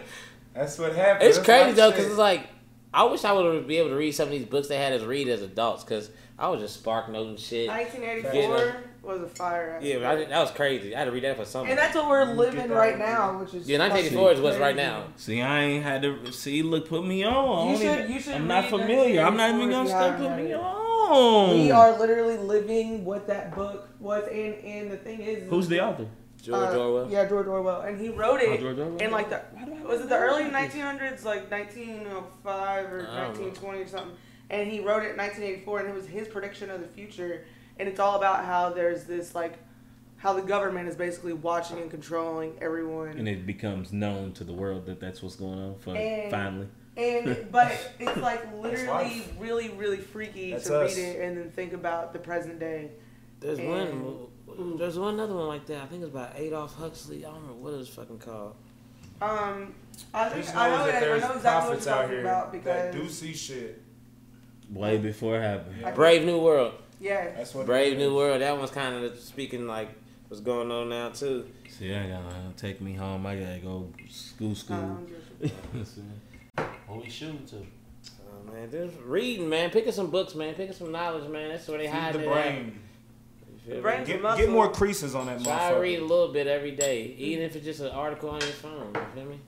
[SPEAKER 2] That's what happened.
[SPEAKER 1] It's crazy though, because it's like I wish I would be able to read some of these books they had us read as adults, because I was just spark noting shit.
[SPEAKER 4] 1984 was a fire.
[SPEAKER 1] Yeah, but I, did- that was crazy. I had to read that for something.
[SPEAKER 4] and that's what we're living right now, which is
[SPEAKER 1] Yeah, 1984 is what's right now.
[SPEAKER 3] See, I ain't had to see. Look, put me on.
[SPEAKER 4] You should. You should
[SPEAKER 3] I'm not familiar. I'm not even gonna
[SPEAKER 4] if you
[SPEAKER 3] Put me on.
[SPEAKER 4] We are literally living what that book was, and and the thing is,
[SPEAKER 3] Who's the author?
[SPEAKER 1] George
[SPEAKER 4] uh,
[SPEAKER 1] Orwell.
[SPEAKER 4] Yeah, George Orwell, and he wrote it
[SPEAKER 3] Oh, George Orwell?
[SPEAKER 4] in like the
[SPEAKER 3] Why do I
[SPEAKER 4] was it the early 1900s, like 1905 or
[SPEAKER 1] I know.
[SPEAKER 4] 1920 or something. And he wrote it in 1984, and it was his prediction of the future. And it's all about how there's this like how the government is basically watching and controlling everyone.
[SPEAKER 3] And it becomes known to the world that that's what's going on. For
[SPEAKER 4] And-
[SPEAKER 3] finally,
[SPEAKER 4] And *laughs* but it's like literally really really freaky
[SPEAKER 2] That's
[SPEAKER 4] to
[SPEAKER 2] us.
[SPEAKER 4] read it and then think about the present day.
[SPEAKER 1] There's
[SPEAKER 4] And-
[SPEAKER 1] one. There's one other one like that. I think it's by Adolf Huxley. I don't remember what it was fucking called.
[SPEAKER 4] Um, I think I know,
[SPEAKER 2] that
[SPEAKER 4] I
[SPEAKER 2] there's
[SPEAKER 4] know exactly what
[SPEAKER 2] prophets
[SPEAKER 4] you're
[SPEAKER 2] out
[SPEAKER 4] talking
[SPEAKER 2] here
[SPEAKER 4] about
[SPEAKER 2] that do see shit.
[SPEAKER 3] way before it happened.
[SPEAKER 2] Yeah.
[SPEAKER 1] Brave New World.
[SPEAKER 4] yeah,
[SPEAKER 2] That's what.
[SPEAKER 1] Brave New. World. That one's kind of speaking like what's going on now too.
[SPEAKER 3] See, I gotta take me home. I gotta go school, school. *laughs* what we shooting to?
[SPEAKER 1] Oh, man, just reading, man. Picking some books, man. Picking some knowledge, man. That's where they
[SPEAKER 2] Feed
[SPEAKER 1] hide
[SPEAKER 2] the
[SPEAKER 1] it at.
[SPEAKER 2] Get,
[SPEAKER 4] muscle.
[SPEAKER 2] get more creases on that
[SPEAKER 1] Try to read a little bit every day, even if it's just an article on your phone. You feel me?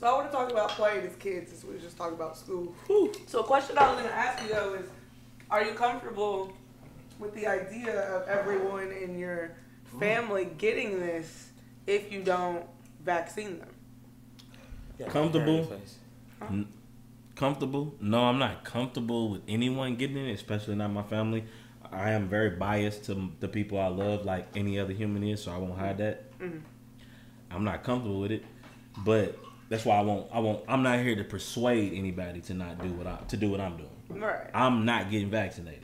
[SPEAKER 4] So So I want to talk about playing as kids since we just talked about school. So a question I was going to ask you though is, are you comfortable with the idea of everyone in your mm. family getting this if you don't vaccine them?
[SPEAKER 3] Comfortable? Comfortable? No, I'm not comfortable with anyone getting it, especially not my family. I am very biased to the people I love, like any other human is, so I won't hide that.
[SPEAKER 4] Mhm.
[SPEAKER 3] I'm not comfortable with it, but that's why I won't. I won't. I'm not here to persuade anybody to not do what I to do what I'm doing.
[SPEAKER 4] Right.
[SPEAKER 3] I'm not getting vaccinated.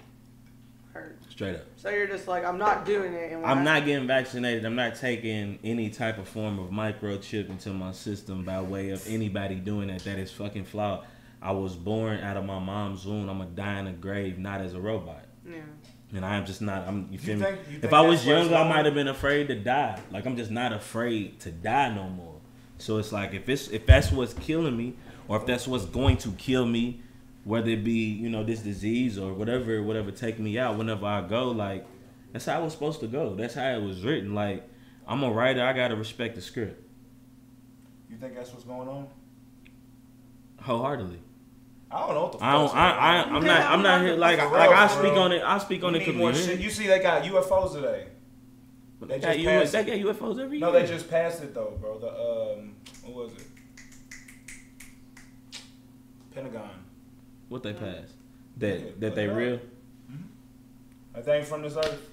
[SPEAKER 4] Heard.
[SPEAKER 3] Straight up.
[SPEAKER 4] So you're just like, I'm not doing it. And
[SPEAKER 3] I'm
[SPEAKER 4] I-
[SPEAKER 3] not getting vaccinated. I'm not taking any type of form of microchip into my system by way of anybody doing that. That is fucking flawed. I was born out of my mom's womb. I'm gonna die in a grave, not as a robot.
[SPEAKER 4] Yeah.
[SPEAKER 3] And I am just not. I'm. You feel me?
[SPEAKER 2] think- you
[SPEAKER 3] if I was
[SPEAKER 2] that's where it's
[SPEAKER 3] younger, I might have been afraid to die. Like I'm just not afraid to die no more. So it's like if it's if that's what's killing me, or if that's what's going to kill me, whether it be you know this disease or whatever, whatever take me out whenever I go, like that's how it was supposed to go. That's how it was written. Like I'm a writer, I gotta respect the script
[SPEAKER 2] You think that's what's going on?
[SPEAKER 3] wholeheartedly.
[SPEAKER 2] I don't know what the fuck.
[SPEAKER 3] I don't. I, I I'm not. I'm not here. Like
[SPEAKER 2] For
[SPEAKER 3] like I speak on it. I speak on
[SPEAKER 2] We
[SPEAKER 3] it
[SPEAKER 2] need more shit. You see, they got UFOs today.
[SPEAKER 3] They
[SPEAKER 2] They just passed
[SPEAKER 3] they got UFOs every
[SPEAKER 2] No,
[SPEAKER 3] year.
[SPEAKER 2] No, they just passed it though, bro. The um, what was it? Pentagon.
[SPEAKER 3] What they passed?
[SPEAKER 2] Yeah,
[SPEAKER 3] That that
[SPEAKER 2] look
[SPEAKER 3] they
[SPEAKER 2] it up.
[SPEAKER 3] real?
[SPEAKER 2] A thing from this earth.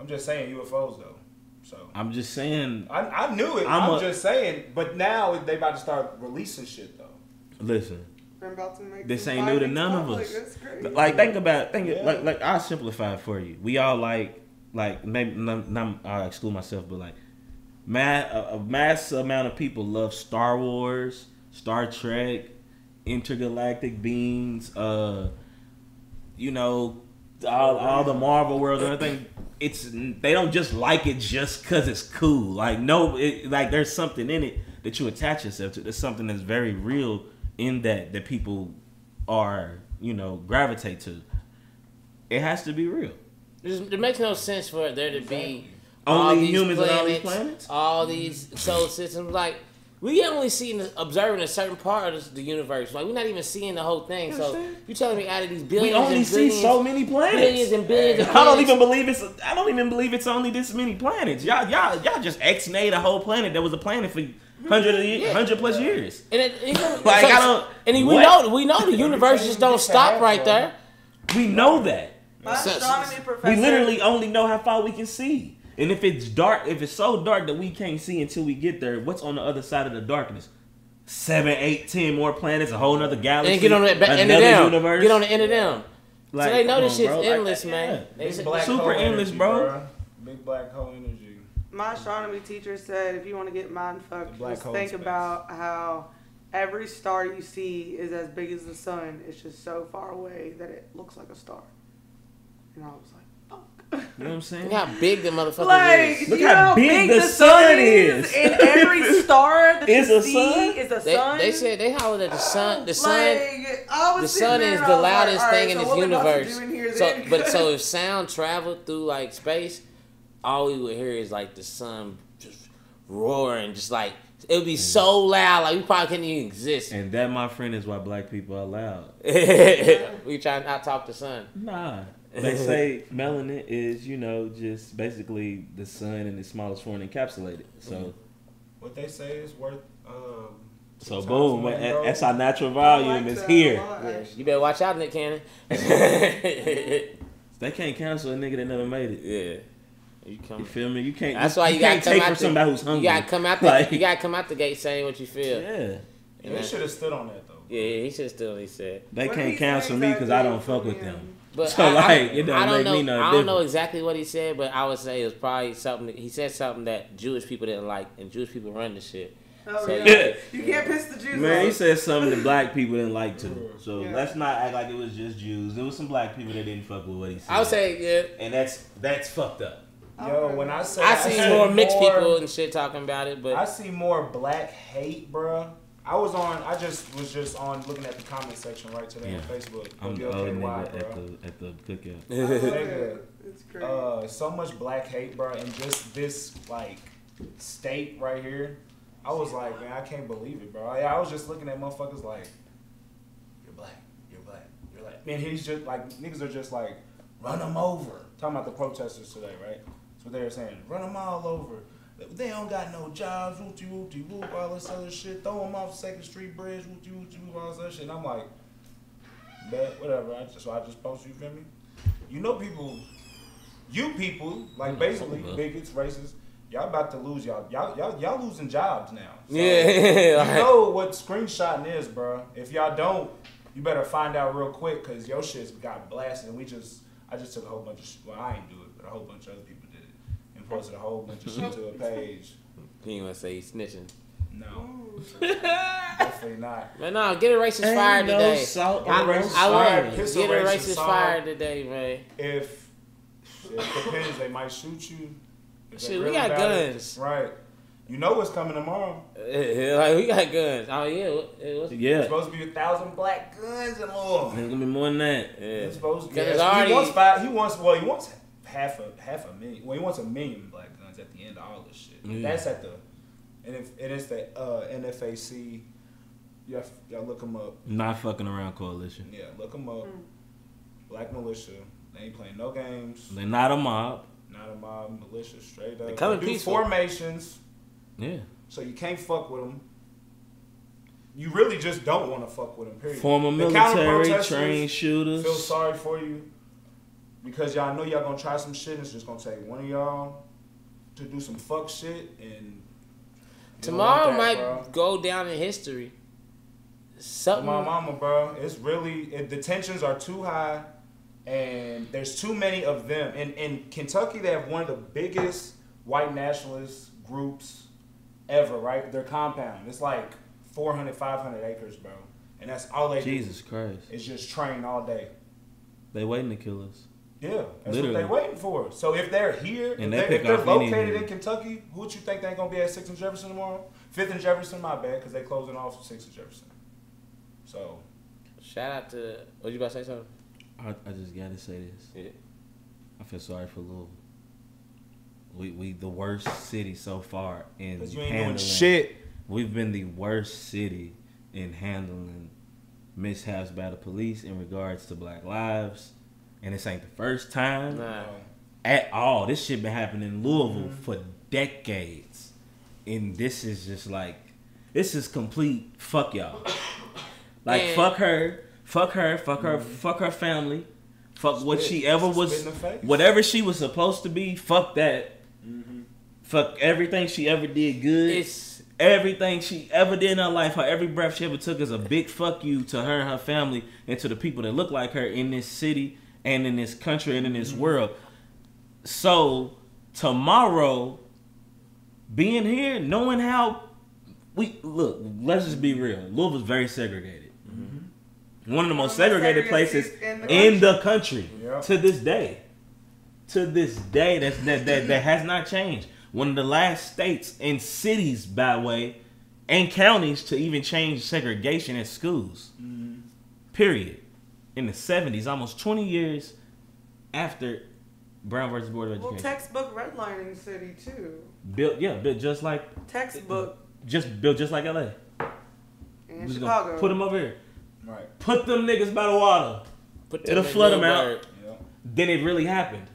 [SPEAKER 2] I'm just saying UFOs though. So
[SPEAKER 3] I'm just saying.
[SPEAKER 2] I, I knew it.
[SPEAKER 3] I'm
[SPEAKER 2] I'm,
[SPEAKER 3] a-
[SPEAKER 2] just saying. But now they about to start releasing shit though.
[SPEAKER 3] Listen,
[SPEAKER 4] They're about to make
[SPEAKER 3] This ain't new to none of us.
[SPEAKER 4] That's crazy.
[SPEAKER 3] like think about think
[SPEAKER 2] Yeah.
[SPEAKER 3] like like I'll simplify it for you. We all like like maybe not, not I'll exclude myself, but like ma- a, a mass amount of people love Star Wars, Star Trek, intergalactic beings, uh, you know, all, all the Marvel world and everything. It's they don't just like it just cause it's cool. Like no, it, like there's something in it that you attach yourself to. There's something that's very real in that that people are you know gravitate to. It has to be real.
[SPEAKER 1] It makes no sense for there to be all
[SPEAKER 3] Only
[SPEAKER 1] these
[SPEAKER 3] humans on all these
[SPEAKER 1] planets,
[SPEAKER 3] planets?
[SPEAKER 1] all these solar systems. Like we only seeing observing a certain part of the universe. Like we're not even seeing the whole thing. So you're telling me out of these billions,
[SPEAKER 3] We only
[SPEAKER 1] and
[SPEAKER 3] see so many planets.
[SPEAKER 1] billions and billions. of
[SPEAKER 3] I don't even believe it's. I don't even believe it's only this many planets. Y'all, y'all, y'all just X-nayed a whole planet that was a planet for hundred,
[SPEAKER 1] Yeah.
[SPEAKER 3] hundred plus years.
[SPEAKER 1] And it, it- *laughs*
[SPEAKER 3] Like,
[SPEAKER 1] so-
[SPEAKER 3] I don't-
[SPEAKER 1] And we
[SPEAKER 3] what?
[SPEAKER 1] know we know the universe just don't stop right there.
[SPEAKER 3] We know that.
[SPEAKER 4] My
[SPEAKER 1] So-
[SPEAKER 4] astronomy professor.
[SPEAKER 3] We literally only know how far we can see. And if it's dark, if it's so dark that we can't see until we get there, what's on the other side of the darkness? Seven, eight, ten more planets, a whole other galaxy,
[SPEAKER 1] And get on the ba- end of
[SPEAKER 3] another
[SPEAKER 1] them.
[SPEAKER 3] universe.
[SPEAKER 1] Get on the end of them.
[SPEAKER 3] Like,
[SPEAKER 1] so they know this
[SPEAKER 3] on,
[SPEAKER 1] shit's
[SPEAKER 3] bro. Like,
[SPEAKER 1] endless,
[SPEAKER 3] yeah.
[SPEAKER 1] man. They
[SPEAKER 2] Big black
[SPEAKER 3] super
[SPEAKER 2] hole
[SPEAKER 3] endless,
[SPEAKER 2] energy,
[SPEAKER 3] bro.
[SPEAKER 2] bruh. Big black hole energy.
[SPEAKER 4] My astronomy teacher said if you want to get mind fucked, just think
[SPEAKER 2] space.
[SPEAKER 4] about how every star you see is as big as the sun. It's just so far away that it looks like a star. And I was like, fuck.
[SPEAKER 3] You know what I'm *laughs* saying?
[SPEAKER 1] Look how big the motherfucker
[SPEAKER 4] Like,
[SPEAKER 1] is.
[SPEAKER 3] Look
[SPEAKER 4] you
[SPEAKER 3] how
[SPEAKER 4] know
[SPEAKER 3] big the sun is.
[SPEAKER 4] And every star that *laughs*
[SPEAKER 3] Is
[SPEAKER 4] you
[SPEAKER 3] a
[SPEAKER 4] see
[SPEAKER 3] sun?
[SPEAKER 4] is a
[SPEAKER 1] They,
[SPEAKER 4] sun.
[SPEAKER 1] they said they hollered at the sun. The sun.
[SPEAKER 4] Like,
[SPEAKER 1] the sun
[SPEAKER 4] there
[SPEAKER 1] is
[SPEAKER 4] and
[SPEAKER 1] the
[SPEAKER 4] I was like,
[SPEAKER 1] loudest thing
[SPEAKER 4] right,
[SPEAKER 1] in
[SPEAKER 4] so
[SPEAKER 1] this
[SPEAKER 4] what we about to
[SPEAKER 1] universe.
[SPEAKER 4] in
[SPEAKER 1] So,
[SPEAKER 4] then?
[SPEAKER 1] but so if *laughs* sound traveled through like space, all we would hear is like the sun just roaring, just like it would be so loud, like we probably couldn't even exist.
[SPEAKER 3] And that, my friend, is why black people are loud. *laughs*
[SPEAKER 1] we try not to talk the sun.
[SPEAKER 3] Nah. *laughs* They say melanin is, you know, just basically the sun in its smallest form encapsulated. So,
[SPEAKER 2] What they say is worth. Um,
[SPEAKER 3] so boom,
[SPEAKER 2] one
[SPEAKER 3] that- that's our natural volume
[SPEAKER 4] like
[SPEAKER 3] is here.
[SPEAKER 4] lot,
[SPEAKER 1] you better watch out, Nick Cannon. *laughs*
[SPEAKER 3] They can't cancel a nigga that never made it.
[SPEAKER 1] yeah, you
[SPEAKER 3] You
[SPEAKER 1] come.
[SPEAKER 3] feel me? You can't.
[SPEAKER 1] That's
[SPEAKER 3] you,
[SPEAKER 1] why you, gotta
[SPEAKER 3] can't
[SPEAKER 1] come
[SPEAKER 3] take
[SPEAKER 1] out
[SPEAKER 3] from
[SPEAKER 1] the,
[SPEAKER 3] somebody who's hungry.
[SPEAKER 1] You gotta come out the.
[SPEAKER 3] Like-
[SPEAKER 1] you gotta come out the gate saying what you feel.
[SPEAKER 3] Yeah,
[SPEAKER 1] And
[SPEAKER 2] They should have stood on that though.
[SPEAKER 1] yeah, he should still. He said.
[SPEAKER 3] they
[SPEAKER 4] What
[SPEAKER 3] can't
[SPEAKER 4] he
[SPEAKER 3] cancel
[SPEAKER 4] say
[SPEAKER 3] me because I don't fuck with
[SPEAKER 4] from
[SPEAKER 3] them.
[SPEAKER 1] But
[SPEAKER 3] So,
[SPEAKER 1] I, I-
[SPEAKER 3] like, it don't
[SPEAKER 1] I don't
[SPEAKER 3] make
[SPEAKER 1] know.
[SPEAKER 3] me no
[SPEAKER 1] I don't know exactly what he said, but I would say it was probably something. That, He said something that Jewish people didn't like, and Jewish people run the shit.
[SPEAKER 4] Oh,
[SPEAKER 1] So,
[SPEAKER 4] yeah.
[SPEAKER 3] yeah.
[SPEAKER 4] You can't piss the Jews
[SPEAKER 3] Man, he said something that black people didn't like too. So
[SPEAKER 4] Yeah.
[SPEAKER 3] let's not act like it was just Jews. There was some black people that didn't fuck with what he said.
[SPEAKER 1] I would say, yeah.
[SPEAKER 3] and that's that's fucked up.
[SPEAKER 2] Yo, when I say
[SPEAKER 1] I see more mixed people and shit talking about it, but I
[SPEAKER 2] see more black hate, bruh. I was on. I just was just on looking at the comment section right today
[SPEAKER 3] Yeah.
[SPEAKER 2] on Facebook.
[SPEAKER 3] I'm the
[SPEAKER 2] Go
[SPEAKER 3] old
[SPEAKER 2] KY,
[SPEAKER 3] nigga at the at the cookout. *laughs*
[SPEAKER 2] Nigga.
[SPEAKER 4] it. *laughs* It's great.
[SPEAKER 2] Uh, so much black hate, bro, and just this like state right here. I was like, man, I can't believe it, bro. I, I was just looking at motherfuckers like, you're black, you're black, you're black. And he's just like, niggas are just like, run them over. Talking about the protesters today, right? What they were saying. Run them all over. They don't got no jobs, wooty wooty whoop, all this other shit. Throw them off Second Street Bridge, wooty wooty whoop, all this other shit. And I'm like, but whatever. I just, so I just post you, feel me? You know people, you people, like basically
[SPEAKER 3] Mhm.
[SPEAKER 2] bigots, racists, y'all about to lose y'all. Y'all, y'all, y'all losing jobs now. So,
[SPEAKER 1] Yeah, *laughs*
[SPEAKER 2] You
[SPEAKER 1] like-
[SPEAKER 2] know what screenshotting is, bro. If y'all don't, you better find out real quick because your shit's got blasted. And we just, I just took a whole bunch of, well, I ain't do it, but a whole bunch of other people did it and posted a whole bunch of shit to a page.
[SPEAKER 1] He ain't gonna say he's snitching.
[SPEAKER 2] No, definitely not.
[SPEAKER 1] Man, no, get a racist
[SPEAKER 3] Ain't
[SPEAKER 1] fired
[SPEAKER 3] no
[SPEAKER 1] today.
[SPEAKER 3] salt
[SPEAKER 1] I,
[SPEAKER 2] in the racist
[SPEAKER 1] I
[SPEAKER 2] fire.
[SPEAKER 1] love it. Get
[SPEAKER 2] a
[SPEAKER 1] a
[SPEAKER 2] racist
[SPEAKER 1] racist
[SPEAKER 2] song.
[SPEAKER 1] fired today, man.
[SPEAKER 2] If shit, it depends, they might shoot you. If they
[SPEAKER 1] Shit, we got
[SPEAKER 2] about it.
[SPEAKER 1] guns.
[SPEAKER 2] right? You know what's coming tomorrow. *laughs*
[SPEAKER 1] like we got guns. Oh yeah, what, it was,
[SPEAKER 3] Yeah.
[SPEAKER 2] It's supposed to be a thousand black guns and more.
[SPEAKER 3] There's gonna be more than that.
[SPEAKER 1] yeah.
[SPEAKER 2] It's supposed to be.
[SPEAKER 1] Because it's
[SPEAKER 2] he wants five. He wants. Well, he wants half a half a million. Well, he wants a million black guns at the end of all this shit.
[SPEAKER 3] Yeah.
[SPEAKER 2] That's at the, and if it is the uh, NFAC. Yeah, y'all look them up.
[SPEAKER 3] Not fucking around coalition.
[SPEAKER 2] Yeah, look them up. Black militia. They ain't playing no games.
[SPEAKER 3] They're not a mob.
[SPEAKER 2] Not a mob militia. Straight up.
[SPEAKER 1] They coming
[SPEAKER 2] do
[SPEAKER 1] peaceful.
[SPEAKER 2] formations.
[SPEAKER 3] Yeah.
[SPEAKER 2] So you can't fuck with them. You really just don't want to fuck with them. Period.
[SPEAKER 3] Former
[SPEAKER 2] The
[SPEAKER 3] military, trained shooters.
[SPEAKER 2] Feel sorry for you because y'all know y'all gonna try some shit. And it's just gonna take one of y'all to do some fuck shit, and
[SPEAKER 1] Tomorrow
[SPEAKER 2] want that,
[SPEAKER 1] might
[SPEAKER 2] bro.
[SPEAKER 1] go down in history. Something.
[SPEAKER 2] my mama, bro. It's really it, the tensions are too high, and there's too many of them. And in Kentucky, they have one of the biggest white nationalist groups ever. Right, their compound. It's like 400, 500 acres, bro, and that's all they
[SPEAKER 3] Jesus Christ.
[SPEAKER 2] It's just train all day.
[SPEAKER 3] They waiting to kill us.
[SPEAKER 2] Yeah, that's
[SPEAKER 3] Literally.
[SPEAKER 2] what they're waiting for. So if they're here,
[SPEAKER 3] And
[SPEAKER 2] if,
[SPEAKER 3] they
[SPEAKER 2] they, if
[SPEAKER 3] pick
[SPEAKER 2] they're located
[SPEAKER 3] here.
[SPEAKER 2] in Kentucky, who would you think they ain't gonna be at Sixth and Jefferson tomorrow? Fifth and Jefferson, my bad, because they closing off Sixth and Jefferson. So
[SPEAKER 1] Shout out to. What you about to say something?
[SPEAKER 3] I, I just gotta say this.
[SPEAKER 1] Yeah.
[SPEAKER 3] I feel sorry for Louisville. We we the worst city so far in
[SPEAKER 2] because you ain't
[SPEAKER 3] handling.
[SPEAKER 2] doing shit.
[SPEAKER 3] We've been the worst city in handling mishaps by the police in regards to Black lives, and this ain't the first time
[SPEAKER 1] Nah.
[SPEAKER 3] at all. This shit been happening in Louisville
[SPEAKER 2] Mm-hmm.
[SPEAKER 3] for decades, and this is just like this is complete fuck y'all. Like
[SPEAKER 1] And-
[SPEAKER 3] fuck her, fuck her, fuck her, fuck her family, fuck what
[SPEAKER 2] Mm-hmm.
[SPEAKER 3] She ever was,
[SPEAKER 2] in the face.
[SPEAKER 3] whatever she was supposed to be. Fuck that.
[SPEAKER 2] Mm-hmm.
[SPEAKER 3] Fuck everything she ever did good.
[SPEAKER 1] It's
[SPEAKER 3] everything she ever did in her life, her every breath she ever took is a big fuck you to her and her family and to the people that look like her in this city and in this country and in this mm-hmm. world. So tomorrow, being here, knowing how we look, let's just be real. Louisville's very segregated. Mm-hmm. One of the most
[SPEAKER 4] One of the
[SPEAKER 3] segregated places
[SPEAKER 4] segregated in
[SPEAKER 3] in
[SPEAKER 4] the
[SPEAKER 3] the country
[SPEAKER 2] Yeah.
[SPEAKER 3] to this day. To this day, that's, that, that that has not changed. One of the last states and cities, by the way, and counties to even change segregation at schools. Mm-hmm. Period. In the seventies, almost twenty years after Brown versus Board of Education.
[SPEAKER 4] Well,
[SPEAKER 3] Education,
[SPEAKER 4] textbook redlining city too.
[SPEAKER 3] built yeah, built just like
[SPEAKER 4] Textbook
[SPEAKER 3] just built just like LA.
[SPEAKER 4] in
[SPEAKER 3] We just gonna
[SPEAKER 4] Chicago.
[SPEAKER 3] Put them over here.
[SPEAKER 2] Right.
[SPEAKER 3] Put them niggas by the water.
[SPEAKER 1] put
[SPEAKER 3] It'll flood them
[SPEAKER 1] Newburgh.
[SPEAKER 3] out.
[SPEAKER 2] Yeah.
[SPEAKER 3] Then it really happened.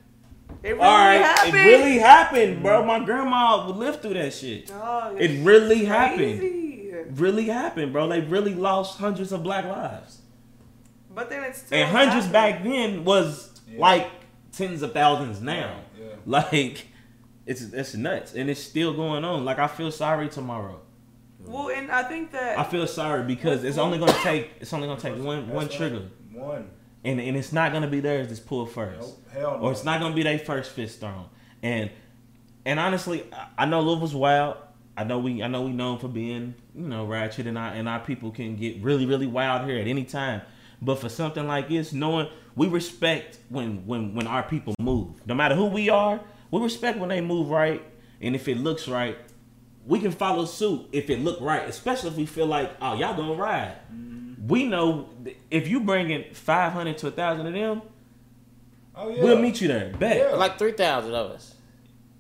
[SPEAKER 4] It really
[SPEAKER 3] All right,
[SPEAKER 4] happened.
[SPEAKER 3] it really happened, bro. Mm-hmm. My grandma would live through that shit.
[SPEAKER 4] Oh,
[SPEAKER 3] It really happened.
[SPEAKER 4] crazy.
[SPEAKER 3] It really happened, bro. They really lost hundreds of black lives,
[SPEAKER 4] But then it's
[SPEAKER 3] and hundreds
[SPEAKER 4] happening.
[SPEAKER 3] back then was
[SPEAKER 2] Yeah.
[SPEAKER 3] like tens of thousands now.
[SPEAKER 2] Yeah.
[SPEAKER 3] Like, it's it's nuts, and it's still going on. Like, I feel sorry tomorrow.
[SPEAKER 4] Well, and I think that
[SPEAKER 3] I feel sorry because it's only gonna take it's only gonna take one one trigger.
[SPEAKER 2] One.
[SPEAKER 3] and and it's not gonna be theirs that's pulled first.
[SPEAKER 2] Nope. Hell no.
[SPEAKER 3] or it's not gonna be their first fist thrown. And and honestly, I- I know Louisville's wild. I know we I know we known for being you know ratchet, and I and our people can get really really wild here at any time. But for something like this, knowing we respect when when when our people move, no matter who we are, we respect when they move right, and if it looks right. We can follow suit if it look right, especially if we feel like, oh, y'all gonna ride. Mm-hmm. We know if you bringing five hundred to a thousand of them,
[SPEAKER 2] Oh yeah.
[SPEAKER 3] we'll meet you there. Bet.
[SPEAKER 2] Yeah.
[SPEAKER 1] Like three thousand of us.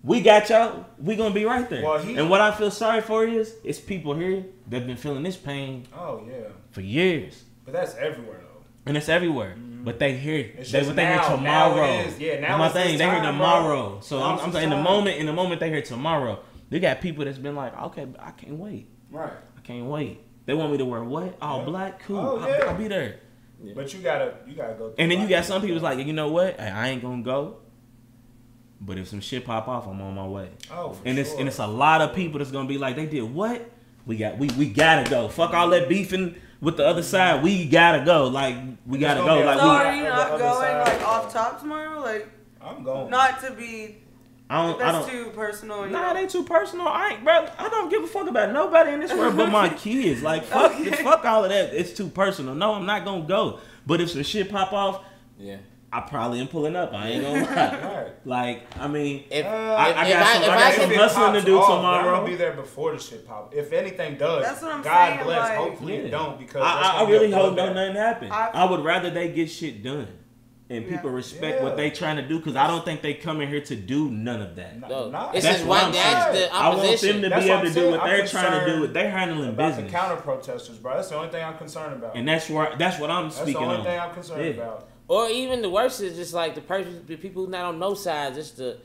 [SPEAKER 3] We got y'all. We gonna be right there.
[SPEAKER 2] Well, he-
[SPEAKER 3] and what I feel sorry for is, it's people here that been feeling this pain
[SPEAKER 2] Oh yeah,
[SPEAKER 3] for years,
[SPEAKER 2] but that's everywhere though.
[SPEAKER 3] And it's everywhere. But they hear,
[SPEAKER 2] Mm-hmm. It's
[SPEAKER 3] they, but they hear tomorrow.
[SPEAKER 2] Now it is. Yeah, now
[SPEAKER 3] That's my thing. They hear
[SPEAKER 2] time, bro.
[SPEAKER 3] tomorrow. So
[SPEAKER 2] Now
[SPEAKER 3] I'm,
[SPEAKER 2] it's
[SPEAKER 3] I'm
[SPEAKER 2] this
[SPEAKER 3] saying the moment, in the moment they hear tomorrow, they got people that's been like, okay, I can't wait.
[SPEAKER 2] Right.
[SPEAKER 3] I can't wait. They want me to wear what? All
[SPEAKER 2] Yeah.
[SPEAKER 3] black? Cool.
[SPEAKER 2] Oh,
[SPEAKER 3] I'll,
[SPEAKER 2] yeah.
[SPEAKER 3] I'll be there.
[SPEAKER 2] But you gotta you gotta go.
[SPEAKER 3] And then you got some people like, you know what? Hey, I ain't gonna go. But if some shit pop off, I'm on my way.
[SPEAKER 2] Oh, for
[SPEAKER 3] And it's and it's a lot of people that's gonna be like, they did what? We got we we gotta go. Fuck all that beefing with the other side. We gotta go. Like we gotta go. Like
[SPEAKER 4] So
[SPEAKER 3] we.
[SPEAKER 4] are you not going like off top tomorrow? Like
[SPEAKER 2] I'm going.
[SPEAKER 4] not to be
[SPEAKER 3] I don't. I
[SPEAKER 4] that's
[SPEAKER 3] don't.
[SPEAKER 4] too personal. You
[SPEAKER 3] Nah, it ain't too personal. I ain't, bro. I don't give a fuck about nobody in this world but my *laughs* kids. Like, *laughs* fuck,
[SPEAKER 4] Okay.
[SPEAKER 3] fuck all of that. It's too personal. No, I'm not gonna go. But if some shit pop off,
[SPEAKER 1] Yeah.
[SPEAKER 3] I probably am pulling up. I ain't gonna *laughs* lie.
[SPEAKER 2] Right.
[SPEAKER 3] Like, I mean,
[SPEAKER 1] If,
[SPEAKER 2] Uh,
[SPEAKER 3] I-
[SPEAKER 1] if,
[SPEAKER 3] I
[SPEAKER 1] if
[SPEAKER 3] got
[SPEAKER 1] I,
[SPEAKER 3] some-
[SPEAKER 1] if
[SPEAKER 3] I
[SPEAKER 1] I
[SPEAKER 3] got some hustling to do
[SPEAKER 2] off,
[SPEAKER 3] tomorrow.
[SPEAKER 2] I'm gonna be there before the shit pop. If anything does,
[SPEAKER 4] That's what I'm
[SPEAKER 2] God
[SPEAKER 4] saying,
[SPEAKER 2] bless.
[SPEAKER 4] like-
[SPEAKER 2] hopefully
[SPEAKER 3] Yeah.
[SPEAKER 2] it don't because
[SPEAKER 3] I, I, I
[SPEAKER 2] gonna be a
[SPEAKER 3] really hope
[SPEAKER 2] bloodbath.
[SPEAKER 3] don't nothing happen.
[SPEAKER 4] I-
[SPEAKER 3] I, would rather they get shit done and people
[SPEAKER 4] Yeah.
[SPEAKER 3] respect
[SPEAKER 2] Yeah.
[SPEAKER 3] what they trying to do because I don't think they come in here to do none of that.
[SPEAKER 2] Nah,
[SPEAKER 1] No,
[SPEAKER 2] nah.
[SPEAKER 1] it's
[SPEAKER 3] That's
[SPEAKER 1] just
[SPEAKER 3] what. I'm
[SPEAKER 1] That's
[SPEAKER 3] saying.
[SPEAKER 1] the
[SPEAKER 3] I want them to
[SPEAKER 2] That's
[SPEAKER 3] be able to do what
[SPEAKER 2] I'm
[SPEAKER 3] they're trying to do.
[SPEAKER 2] concerned
[SPEAKER 3] What they're handling
[SPEAKER 2] about
[SPEAKER 3] business,
[SPEAKER 2] the counter protesters, bro. That's the only thing I'm concerned about.
[SPEAKER 3] and that's where that's what I'm speaking.
[SPEAKER 2] that's the only
[SPEAKER 3] on.
[SPEAKER 2] thing I'm concerned
[SPEAKER 3] Yeah.
[SPEAKER 2] about.
[SPEAKER 1] Or even the worst is just like the person, the people who not on no sides, just the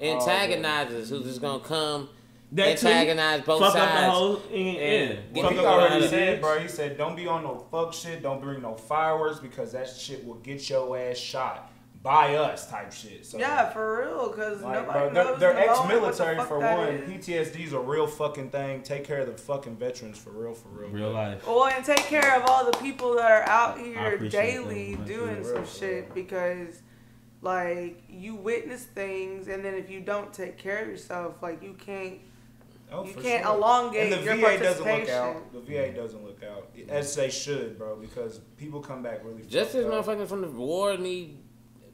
[SPEAKER 1] oh, antagonizers who just gonna come
[SPEAKER 3] That too.
[SPEAKER 1] antagonize both
[SPEAKER 3] fuck
[SPEAKER 1] sides.
[SPEAKER 3] up the whole yeah.
[SPEAKER 1] And
[SPEAKER 3] yeah.
[SPEAKER 2] Fuck
[SPEAKER 1] people
[SPEAKER 2] already said,
[SPEAKER 3] it.
[SPEAKER 2] bro. He said, "Don't be on no fuck shit. Don't bring no fireworks because that shit will get your ass shot by us." Type shit. So,
[SPEAKER 4] Yeah, for real, because
[SPEAKER 2] Like,
[SPEAKER 4] nobody
[SPEAKER 2] bro, they're, they're
[SPEAKER 4] in the moment what the
[SPEAKER 2] ex-military
[SPEAKER 4] fuck
[SPEAKER 2] for
[SPEAKER 4] that
[SPEAKER 2] one.
[SPEAKER 4] is.
[SPEAKER 2] PTSD's a real fucking thing. Take care of the fucking veterans for real, for real.
[SPEAKER 3] Real life.
[SPEAKER 4] Well, and take care of all the people that are out here daily doing
[SPEAKER 2] For real,
[SPEAKER 4] some shit
[SPEAKER 2] real.
[SPEAKER 4] because, like, you witness things, and then if you don't take care of yourself, like, you can't.
[SPEAKER 2] Oh,
[SPEAKER 4] You can't
[SPEAKER 2] sure.
[SPEAKER 4] elongate
[SPEAKER 2] And the
[SPEAKER 4] your
[SPEAKER 2] VA doesn't look out. The VA doesn't look out as they should, bro, because people come back really.
[SPEAKER 1] Just as
[SPEAKER 2] fucked up.
[SPEAKER 1] motherfuckers from the war need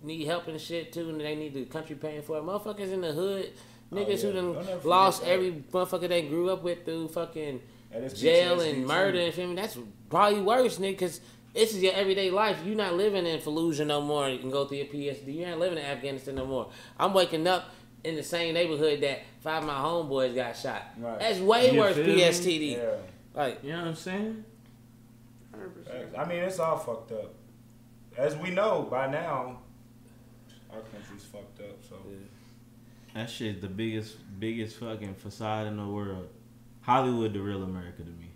[SPEAKER 1] need help and shit too, and they need the country paying for it. Motherfuckers in the hood, oh, niggas
[SPEAKER 2] Oh, yeah.
[SPEAKER 1] who done lost
[SPEAKER 2] forget that.
[SPEAKER 1] every motherfucker they grew up with through fucking
[SPEAKER 2] And it's
[SPEAKER 1] jail
[SPEAKER 2] PTSD
[SPEAKER 1] and
[SPEAKER 2] too.
[SPEAKER 1] murder and feel me. That's probably worse, nigga, because this is your everyday life. You're not living in Fallujah no more. You can go through your PSD. You ain't living in Afghanistan no more. I'm waking up in the same neighborhood that five of my homeboys got shot.
[SPEAKER 2] Right.
[SPEAKER 1] That's way
[SPEAKER 3] You
[SPEAKER 1] worse
[SPEAKER 3] feel?
[SPEAKER 1] PSTD.
[SPEAKER 2] Yeah.
[SPEAKER 1] Like,
[SPEAKER 3] You know what I'm saying?
[SPEAKER 4] 100%.
[SPEAKER 2] I mean, it's all fucked up. As we know by now, our country's fucked up. So
[SPEAKER 3] That shit the biggest biggest fucking facade in the world. Hollywood the real America to me.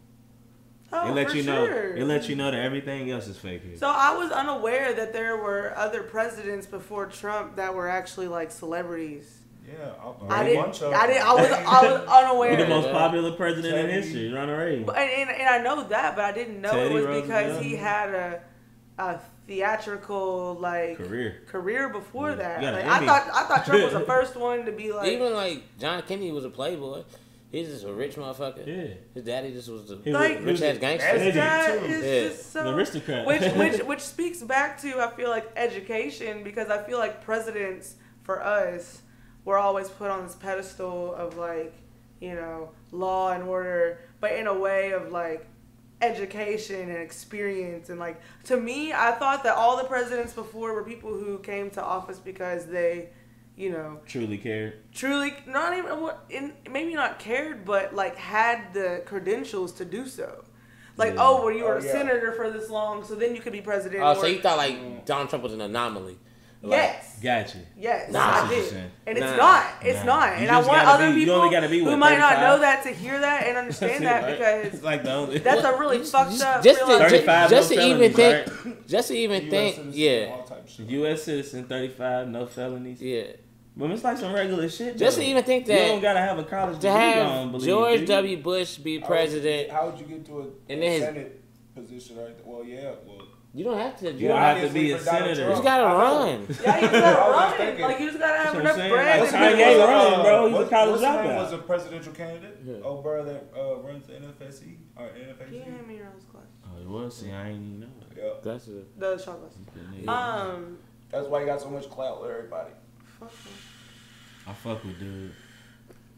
[SPEAKER 4] Oh,
[SPEAKER 3] it let
[SPEAKER 4] for
[SPEAKER 3] you know
[SPEAKER 4] sure.
[SPEAKER 3] it let you know that everything else is fake here.
[SPEAKER 4] So I was unaware that there were other presidents before Trump that were actually like celebrities.
[SPEAKER 2] yeah, a, a
[SPEAKER 4] I didn't.
[SPEAKER 2] bunch of
[SPEAKER 4] I didn't. I was. I was unaware.
[SPEAKER 3] He the most popular president in history, Ronald Reagan.
[SPEAKER 4] But- and, and, and I know that, but I didn't know
[SPEAKER 3] Teddy
[SPEAKER 4] it was
[SPEAKER 3] Roosevelt.
[SPEAKER 4] because he had a a theatrical like
[SPEAKER 3] Career.
[SPEAKER 4] career before
[SPEAKER 3] Yeah.
[SPEAKER 4] that. Like, I thought I thought Trump was the first one to be *laughs* like.
[SPEAKER 1] even like John Kennedy was a playboy. He's just a rich motherfucker.
[SPEAKER 3] Yeah.
[SPEAKER 1] His daddy just was the
[SPEAKER 4] Like-
[SPEAKER 3] was,
[SPEAKER 1] rich ass gangster.
[SPEAKER 4] that
[SPEAKER 2] too.
[SPEAKER 4] is
[SPEAKER 1] Yeah.
[SPEAKER 4] just so
[SPEAKER 3] the aristocrat.
[SPEAKER 4] which *laughs* which which speaks back to I feel like education because I feel like presidents for us were always put on this pedestal of like you know law and order, but in a way of like education and experience and like to me I thought that all the presidents before were people who came to office because they you know
[SPEAKER 3] truly cared.
[SPEAKER 4] truly not even what in maybe not cared but like had the credentials to do so like
[SPEAKER 3] Yeah.
[SPEAKER 4] oh well you oh, were
[SPEAKER 2] Oh,
[SPEAKER 4] a
[SPEAKER 2] yeah.
[SPEAKER 4] senator for this long so then you could be president
[SPEAKER 1] Oh,
[SPEAKER 4] or-
[SPEAKER 1] so you thought like Donald Trump was an anomaly? Like,
[SPEAKER 4] yes
[SPEAKER 3] Gotcha.
[SPEAKER 4] yes
[SPEAKER 1] Nah.
[SPEAKER 4] I
[SPEAKER 3] That's
[SPEAKER 4] did
[SPEAKER 3] saying.
[SPEAKER 4] and it's
[SPEAKER 1] Nah.
[SPEAKER 4] not it's
[SPEAKER 3] Nah.
[SPEAKER 4] not
[SPEAKER 3] You
[SPEAKER 4] and I want other
[SPEAKER 3] be-
[SPEAKER 4] people
[SPEAKER 3] only gotta
[SPEAKER 4] who
[SPEAKER 3] what,
[SPEAKER 4] might not know that to hear that and understand that *laughs*
[SPEAKER 3] Right?
[SPEAKER 4] because
[SPEAKER 3] it's like the only
[SPEAKER 4] that's a really
[SPEAKER 1] Just-
[SPEAKER 4] fucked up
[SPEAKER 1] just to-
[SPEAKER 4] life-
[SPEAKER 3] 35
[SPEAKER 1] just
[SPEAKER 3] no
[SPEAKER 1] to even
[SPEAKER 3] felonies,
[SPEAKER 1] think-
[SPEAKER 3] right? *clears throat*
[SPEAKER 1] Just to even
[SPEAKER 2] US
[SPEAKER 1] think, yeah,
[SPEAKER 2] all type of shit.
[SPEAKER 3] U.S. citizen, 35, no felonies.
[SPEAKER 1] yeah.
[SPEAKER 3] But it's like some regular shit.
[SPEAKER 1] Just
[SPEAKER 3] though.
[SPEAKER 1] to even think that you
[SPEAKER 3] don't gotta have a college
[SPEAKER 1] To
[SPEAKER 3] degree. I
[SPEAKER 1] have
[SPEAKER 3] believe,
[SPEAKER 1] George
[SPEAKER 3] do you?
[SPEAKER 1] W. Bush be
[SPEAKER 2] How would-
[SPEAKER 1] president,
[SPEAKER 2] How would you get to a,
[SPEAKER 1] And
[SPEAKER 2] a Senate position right? Well, yeah, well.
[SPEAKER 1] You don't have to.
[SPEAKER 3] You
[SPEAKER 1] You
[SPEAKER 3] don't
[SPEAKER 1] don't
[SPEAKER 3] have
[SPEAKER 1] have
[SPEAKER 3] to be a
[SPEAKER 2] Obviously for Donald
[SPEAKER 3] senator.
[SPEAKER 1] you just gotta run. *laughs*
[SPEAKER 4] yeah you
[SPEAKER 2] I was
[SPEAKER 4] gotta run like you just gotta have enough
[SPEAKER 3] I'm
[SPEAKER 4] bread
[SPEAKER 3] That's
[SPEAKER 4] to
[SPEAKER 3] how
[SPEAKER 4] do
[SPEAKER 3] he running, bro. He's a
[SPEAKER 2] what-
[SPEAKER 3] college
[SPEAKER 2] what's his name
[SPEAKER 3] dropout.
[SPEAKER 2] was a presidential candidate.
[SPEAKER 1] Yeah.
[SPEAKER 2] Oh, bro, that uh, runs the NFSC or
[SPEAKER 4] Can you
[SPEAKER 2] NFAC.
[SPEAKER 4] hand me your own glass?
[SPEAKER 3] Oh, it was. See, I ain't even know.
[SPEAKER 2] Yeah,
[SPEAKER 1] That's it.
[SPEAKER 4] The shot glass.
[SPEAKER 3] Yeah.
[SPEAKER 4] Um,
[SPEAKER 2] that's why he got so much clout with everybody.
[SPEAKER 4] fuck him.
[SPEAKER 3] I fuck with dude.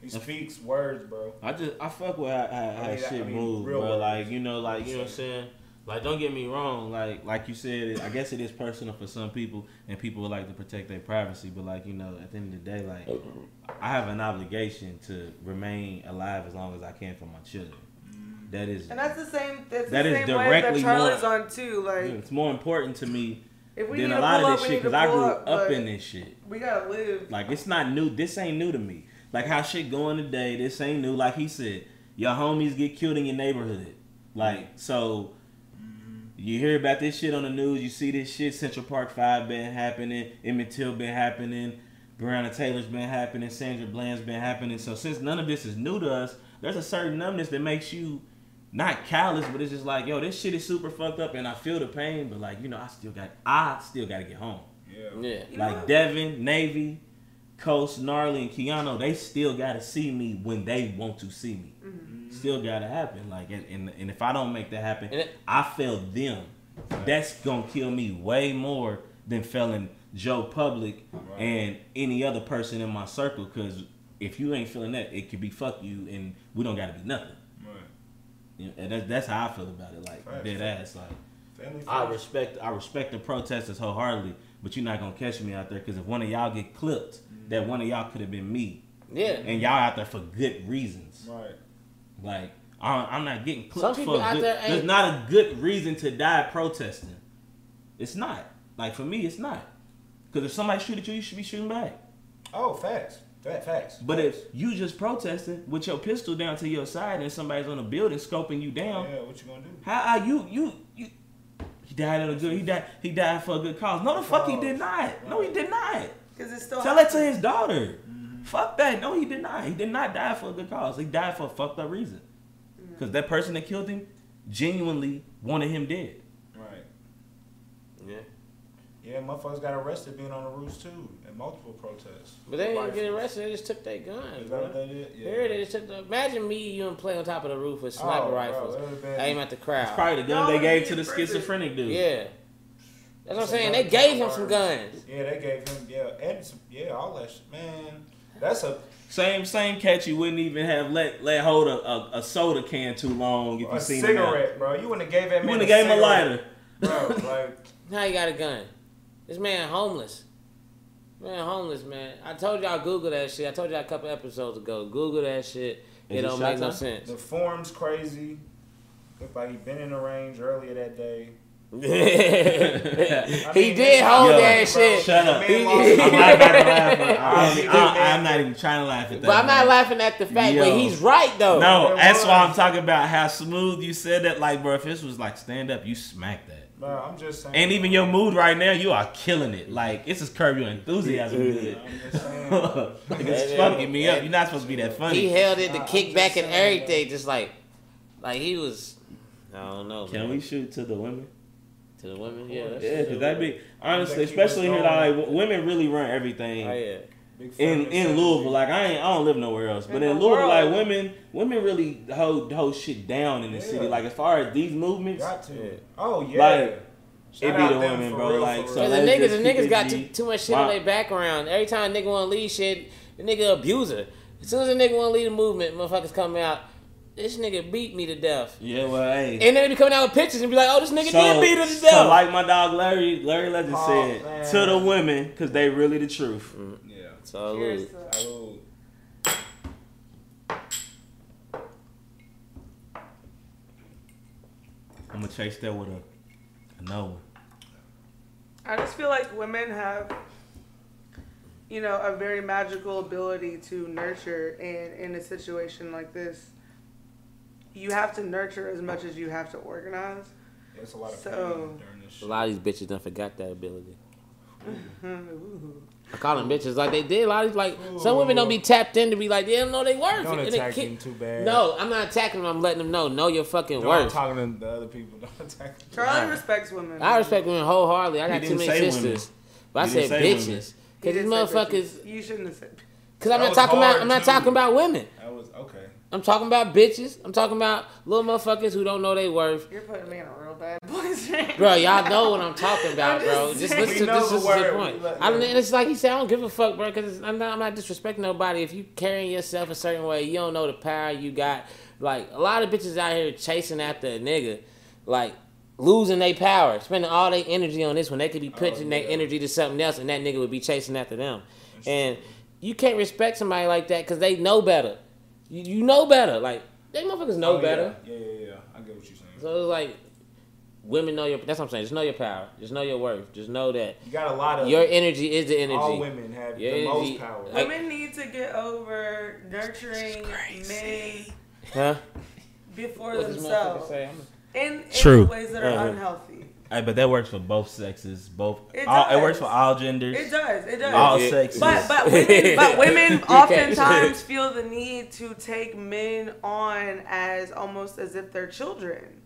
[SPEAKER 2] He speaks words, bro.
[SPEAKER 3] I just I fuck with how, how, how
[SPEAKER 2] I mean,
[SPEAKER 3] shit
[SPEAKER 2] I mean,
[SPEAKER 3] move,
[SPEAKER 2] real
[SPEAKER 3] bro.
[SPEAKER 2] words.
[SPEAKER 3] Like you know, like you know what I'm saying. Like, don't get me wrong. Like, like you said, I guess it is personal for some people, and people would like to protect their privacy. But like, you know, at the end of the day, like, I have an obligation to remain alive as long as I can for my children. That is,
[SPEAKER 4] And that's the same. That's
[SPEAKER 3] That
[SPEAKER 4] the
[SPEAKER 3] is
[SPEAKER 4] same way that
[SPEAKER 3] directly
[SPEAKER 4] Charlie's
[SPEAKER 3] more-
[SPEAKER 4] on too. Like,
[SPEAKER 3] it's more important to me than a lot of this
[SPEAKER 4] we
[SPEAKER 3] shit because I grew
[SPEAKER 4] up.
[SPEAKER 3] up in this shit.
[SPEAKER 4] We gotta live.
[SPEAKER 3] Like it's not new. This ain't new to me. Like how shit going today. This ain't new. Like he said, your homies get killed in your neighborhood. Like so, you hear about this shit on the news. You see this shit. Central Park Five been happening. Emmett Till been happening. Breonna Taylor's been happening. Sandra Bland's been happening. So since none of this is new to us, there's a certain numbness that makes you not callous, but it's just like, yo, this shit is super fucked up, and I feel the pain. But like, you know, I still got, I still got to get home.
[SPEAKER 2] Yeah.
[SPEAKER 1] Yeah.
[SPEAKER 3] Like? Devin, Navy, Coast, Gnarly, and Keanu, they still gotta see me when they want to see me.
[SPEAKER 4] Mm-hmm.
[SPEAKER 3] Still gotta happen. Like, and, and, and if I don't make that happen,
[SPEAKER 1] it-
[SPEAKER 3] I fail them. That's gonna kill me way more than failing Joe Public
[SPEAKER 2] Right.
[SPEAKER 3] and any other person in my circle. Cause if you ain't feeling that, it could be fuck you, and we don't gotta be nothing.
[SPEAKER 2] Right.
[SPEAKER 3] You know, and that's that's how I feel about it. Like
[SPEAKER 2] Facts.
[SPEAKER 3] dead ass. Like.
[SPEAKER 2] Family
[SPEAKER 3] I
[SPEAKER 2] first.
[SPEAKER 3] respect I respect the protesters wholeheartedly, but you're not gonna catch me out there because if one of y'all get clipped, that one of y'all could have been me,
[SPEAKER 1] Yeah.
[SPEAKER 3] and y'all out there for good reasons.
[SPEAKER 2] Right.
[SPEAKER 3] Like I, I'm not getting
[SPEAKER 1] Some
[SPEAKER 3] clipped
[SPEAKER 1] people
[SPEAKER 3] for
[SPEAKER 1] out
[SPEAKER 3] good,
[SPEAKER 1] there
[SPEAKER 3] there's not a good reason to die protesting. It's not like for me, it's not because if somebody shoot at you, you should be shooting back.
[SPEAKER 2] Oh, facts. Fact, facts.
[SPEAKER 3] But if you just protesting with your pistol down to your side and somebody's on a building scoping you down,
[SPEAKER 2] yeah, what you gonna do?
[SPEAKER 3] How are you you you he died on a good he died he died for a good cause. No the fuck he did not. No he did not.
[SPEAKER 4] Because it's still.
[SPEAKER 3] Tell that to his daughter. Fuck that. No he did not. He did not die for a good cause. He died for a fucked up reason. Cause that person that killed him genuinely wanted him dead.
[SPEAKER 2] Right.
[SPEAKER 1] Yeah.
[SPEAKER 2] Yeah, motherfuckers got arrested being on the roofs too at multiple protests.
[SPEAKER 1] But they didn't
[SPEAKER 2] Rifles.
[SPEAKER 1] get arrested. They just took their guns,
[SPEAKER 2] Is that what
[SPEAKER 1] bro.
[SPEAKER 2] they did? Yeah.
[SPEAKER 1] Here they just took the. Imagine me, you, and play on top of the roof with
[SPEAKER 2] Oh,
[SPEAKER 1] sniper
[SPEAKER 2] bro,
[SPEAKER 1] rifles.
[SPEAKER 2] that
[SPEAKER 1] Aim at the crowd.
[SPEAKER 3] It's probably the gun
[SPEAKER 4] No,
[SPEAKER 3] they gave to the
[SPEAKER 4] prison.
[SPEAKER 3] schizophrenic dude.
[SPEAKER 1] Yeah. That's what I'm saying. They gave him
[SPEAKER 2] some
[SPEAKER 1] some guns.
[SPEAKER 2] Yeah, they gave him yeah, and some, yeah, all that shit. Man, that's a
[SPEAKER 3] Same same catch you wouldn't even have let let hold a, a, a soda can too long if you
[SPEAKER 2] a
[SPEAKER 3] seen him out.
[SPEAKER 2] cigarette, bro. You wouldn't have gave that man.
[SPEAKER 3] You wouldn't have gave him a lighter.
[SPEAKER 2] bro. Like *laughs*
[SPEAKER 1] Now you got a gun. This man homeless. Man, homeless, man. I told y'all Google that shit. I told y'all a couple episodes ago. Google that shit.
[SPEAKER 3] Is
[SPEAKER 1] It
[SPEAKER 3] it
[SPEAKER 1] don't make no sense.
[SPEAKER 2] the form's crazy. Looked like he'd been in the range earlier that day. *laughs*
[SPEAKER 1] he
[SPEAKER 2] mean,
[SPEAKER 1] did hold
[SPEAKER 3] Yo,
[SPEAKER 1] that shit.
[SPEAKER 3] Shut up.
[SPEAKER 2] The
[SPEAKER 1] He-
[SPEAKER 3] I'm not about to laugh. at-
[SPEAKER 2] He
[SPEAKER 3] I'm,
[SPEAKER 2] did,
[SPEAKER 3] I'm. *laughs* I'm not even trying to laugh at that.
[SPEAKER 1] But I'm not
[SPEAKER 3] man.
[SPEAKER 1] laughing at the fact, but
[SPEAKER 3] Yo.
[SPEAKER 1] he's right though.
[SPEAKER 3] No,
[SPEAKER 2] It
[SPEAKER 3] that's why I'm talking about how smooth you said that. Like, bro, if this was like stand up, you smack that.
[SPEAKER 2] Bro, I'm just saying.
[SPEAKER 3] And even your mood right now, you are killing it. Like, it's just curb your enthusiasm good.
[SPEAKER 2] I'm just saying. *laughs*
[SPEAKER 3] like, it's fucking me up. You're not supposed to be that funny.
[SPEAKER 1] He held it, the
[SPEAKER 2] Nah, I'm
[SPEAKER 1] kickback and everything, just like, like he was. I don't know.
[SPEAKER 3] Can
[SPEAKER 1] man.
[SPEAKER 3] we shoot to the women?
[SPEAKER 1] To the women? Yeah,
[SPEAKER 3] Yeah, because that'd be honestly,
[SPEAKER 2] That keep us
[SPEAKER 3] especially here,
[SPEAKER 2] going.
[SPEAKER 3] like women really run everything.
[SPEAKER 1] Oh yeah.
[SPEAKER 3] In in. Louisville, like I ain't I don't live nowhere else, but
[SPEAKER 4] In
[SPEAKER 3] in,
[SPEAKER 4] the
[SPEAKER 3] Louisville, like women women really hold hold shit down in the
[SPEAKER 2] Yeah.
[SPEAKER 3] city. Like as far as these movements,
[SPEAKER 2] Got to.
[SPEAKER 1] Yeah.
[SPEAKER 2] Oh yeah.
[SPEAKER 3] Like,
[SPEAKER 2] Shout
[SPEAKER 3] it be the women, bro,
[SPEAKER 2] real,
[SPEAKER 3] like, so.
[SPEAKER 1] Cause the niggas, the niggas got too, too much shit
[SPEAKER 3] Wow.
[SPEAKER 1] on their background. Every time a nigga want to lead shit, the nigga abuser. As soon as a nigga want to lead a movement, motherfuckers come out. This nigga beat me to death.
[SPEAKER 3] Yeah, well, hey.
[SPEAKER 1] And then they be coming out with pictures and be like, "Oh, this nigga
[SPEAKER 3] so,
[SPEAKER 1] did beat her to death."
[SPEAKER 3] so like my dog Larry, Larry Legend
[SPEAKER 2] Oh,
[SPEAKER 3] said,
[SPEAKER 2] man.
[SPEAKER 3] to the women, because they really the truth. Mm.
[SPEAKER 2] Yeah.
[SPEAKER 1] So,
[SPEAKER 4] Cheers
[SPEAKER 2] Salute.
[SPEAKER 3] I'm gonna chase that with a, a no.
[SPEAKER 4] I just feel like women have, you know, a very magical ability to nurture, and in a situation like this, you have to nurture as much as you have to organize.
[SPEAKER 2] Yeah, it's a lot of
[SPEAKER 4] So-
[SPEAKER 2] pain during this
[SPEAKER 1] a lot of these bitches done forgot that ability. *laughs* I call them bitches like they did. A lot of these, like some women don't be tapped in to be like they don't know they worth.
[SPEAKER 2] Don't
[SPEAKER 1] and
[SPEAKER 2] attack
[SPEAKER 1] kick-
[SPEAKER 2] them too bad.
[SPEAKER 1] No, I'm not attacking them. I'm letting them know. Know your fucking
[SPEAKER 2] No, I'm talking to the other people. *laughs* Don't attack them.
[SPEAKER 4] Charlie
[SPEAKER 1] Nah.
[SPEAKER 4] respects women.
[SPEAKER 1] I respect women wholeheartedly. I got
[SPEAKER 3] He
[SPEAKER 1] too many sisters,
[SPEAKER 3] women.
[SPEAKER 1] but I said
[SPEAKER 3] say
[SPEAKER 1] bitches. Cause these
[SPEAKER 4] didn't
[SPEAKER 1] motherfuckers.
[SPEAKER 4] bitches. You shouldn't have said.
[SPEAKER 1] Cause I'm not talking about. I'm not
[SPEAKER 2] too.
[SPEAKER 1] talking about women.
[SPEAKER 2] That was okay.
[SPEAKER 1] I'm talking about bitches. I'm talking about little motherfuckers who don't know they worth.
[SPEAKER 4] You're putting me in a real bad position. *laughs*
[SPEAKER 1] Bro, y'all know what I'm talking about,
[SPEAKER 4] I'm
[SPEAKER 1] bro.
[SPEAKER 4] just
[SPEAKER 1] Just listen to this. This is the point. I don't, and it's like he said, I don't give a fuck, bro. Because I'm not, I'm not disrespecting nobody. If you carrying yourself a certain way, you don't know the power you got. Like a lot of bitches out here chasing after a nigga. Like losing their power, spending all their energy on this when they could be putting
[SPEAKER 2] Oh,
[SPEAKER 1] their energy to something else, and that nigga would be chasing after them. And you can't respect somebody like that because they know better. You, you know better. Like they motherfuckers know
[SPEAKER 2] Oh,
[SPEAKER 1] better.
[SPEAKER 2] Yeah, yeah, yeah, yeah. I get what you're saying.
[SPEAKER 1] So it's like women know your. That's what I'm saying. Just know your power. Just know your worth. Just know that
[SPEAKER 2] You got a lot of
[SPEAKER 1] your energy is the energy.
[SPEAKER 2] all women have
[SPEAKER 1] Your
[SPEAKER 2] the
[SPEAKER 1] energy-
[SPEAKER 2] most power.
[SPEAKER 1] like-
[SPEAKER 4] Women need to get over nurturing men
[SPEAKER 1] Huh?
[SPEAKER 4] before
[SPEAKER 1] What's
[SPEAKER 4] themselves
[SPEAKER 1] say? I'm-
[SPEAKER 4] in, in
[SPEAKER 3] True.
[SPEAKER 4] ways that are
[SPEAKER 1] Uh-huh.
[SPEAKER 4] unhealthy.
[SPEAKER 3] Hey, but that works for both sexes, both.
[SPEAKER 4] It
[SPEAKER 3] all, it works for all genders,
[SPEAKER 4] It does. It does.
[SPEAKER 3] all
[SPEAKER 1] Yeah.
[SPEAKER 3] sexes.
[SPEAKER 4] But but *laughs* women, but women *laughs* oftentimes *laughs* feel the need to take men on as almost as if they're children,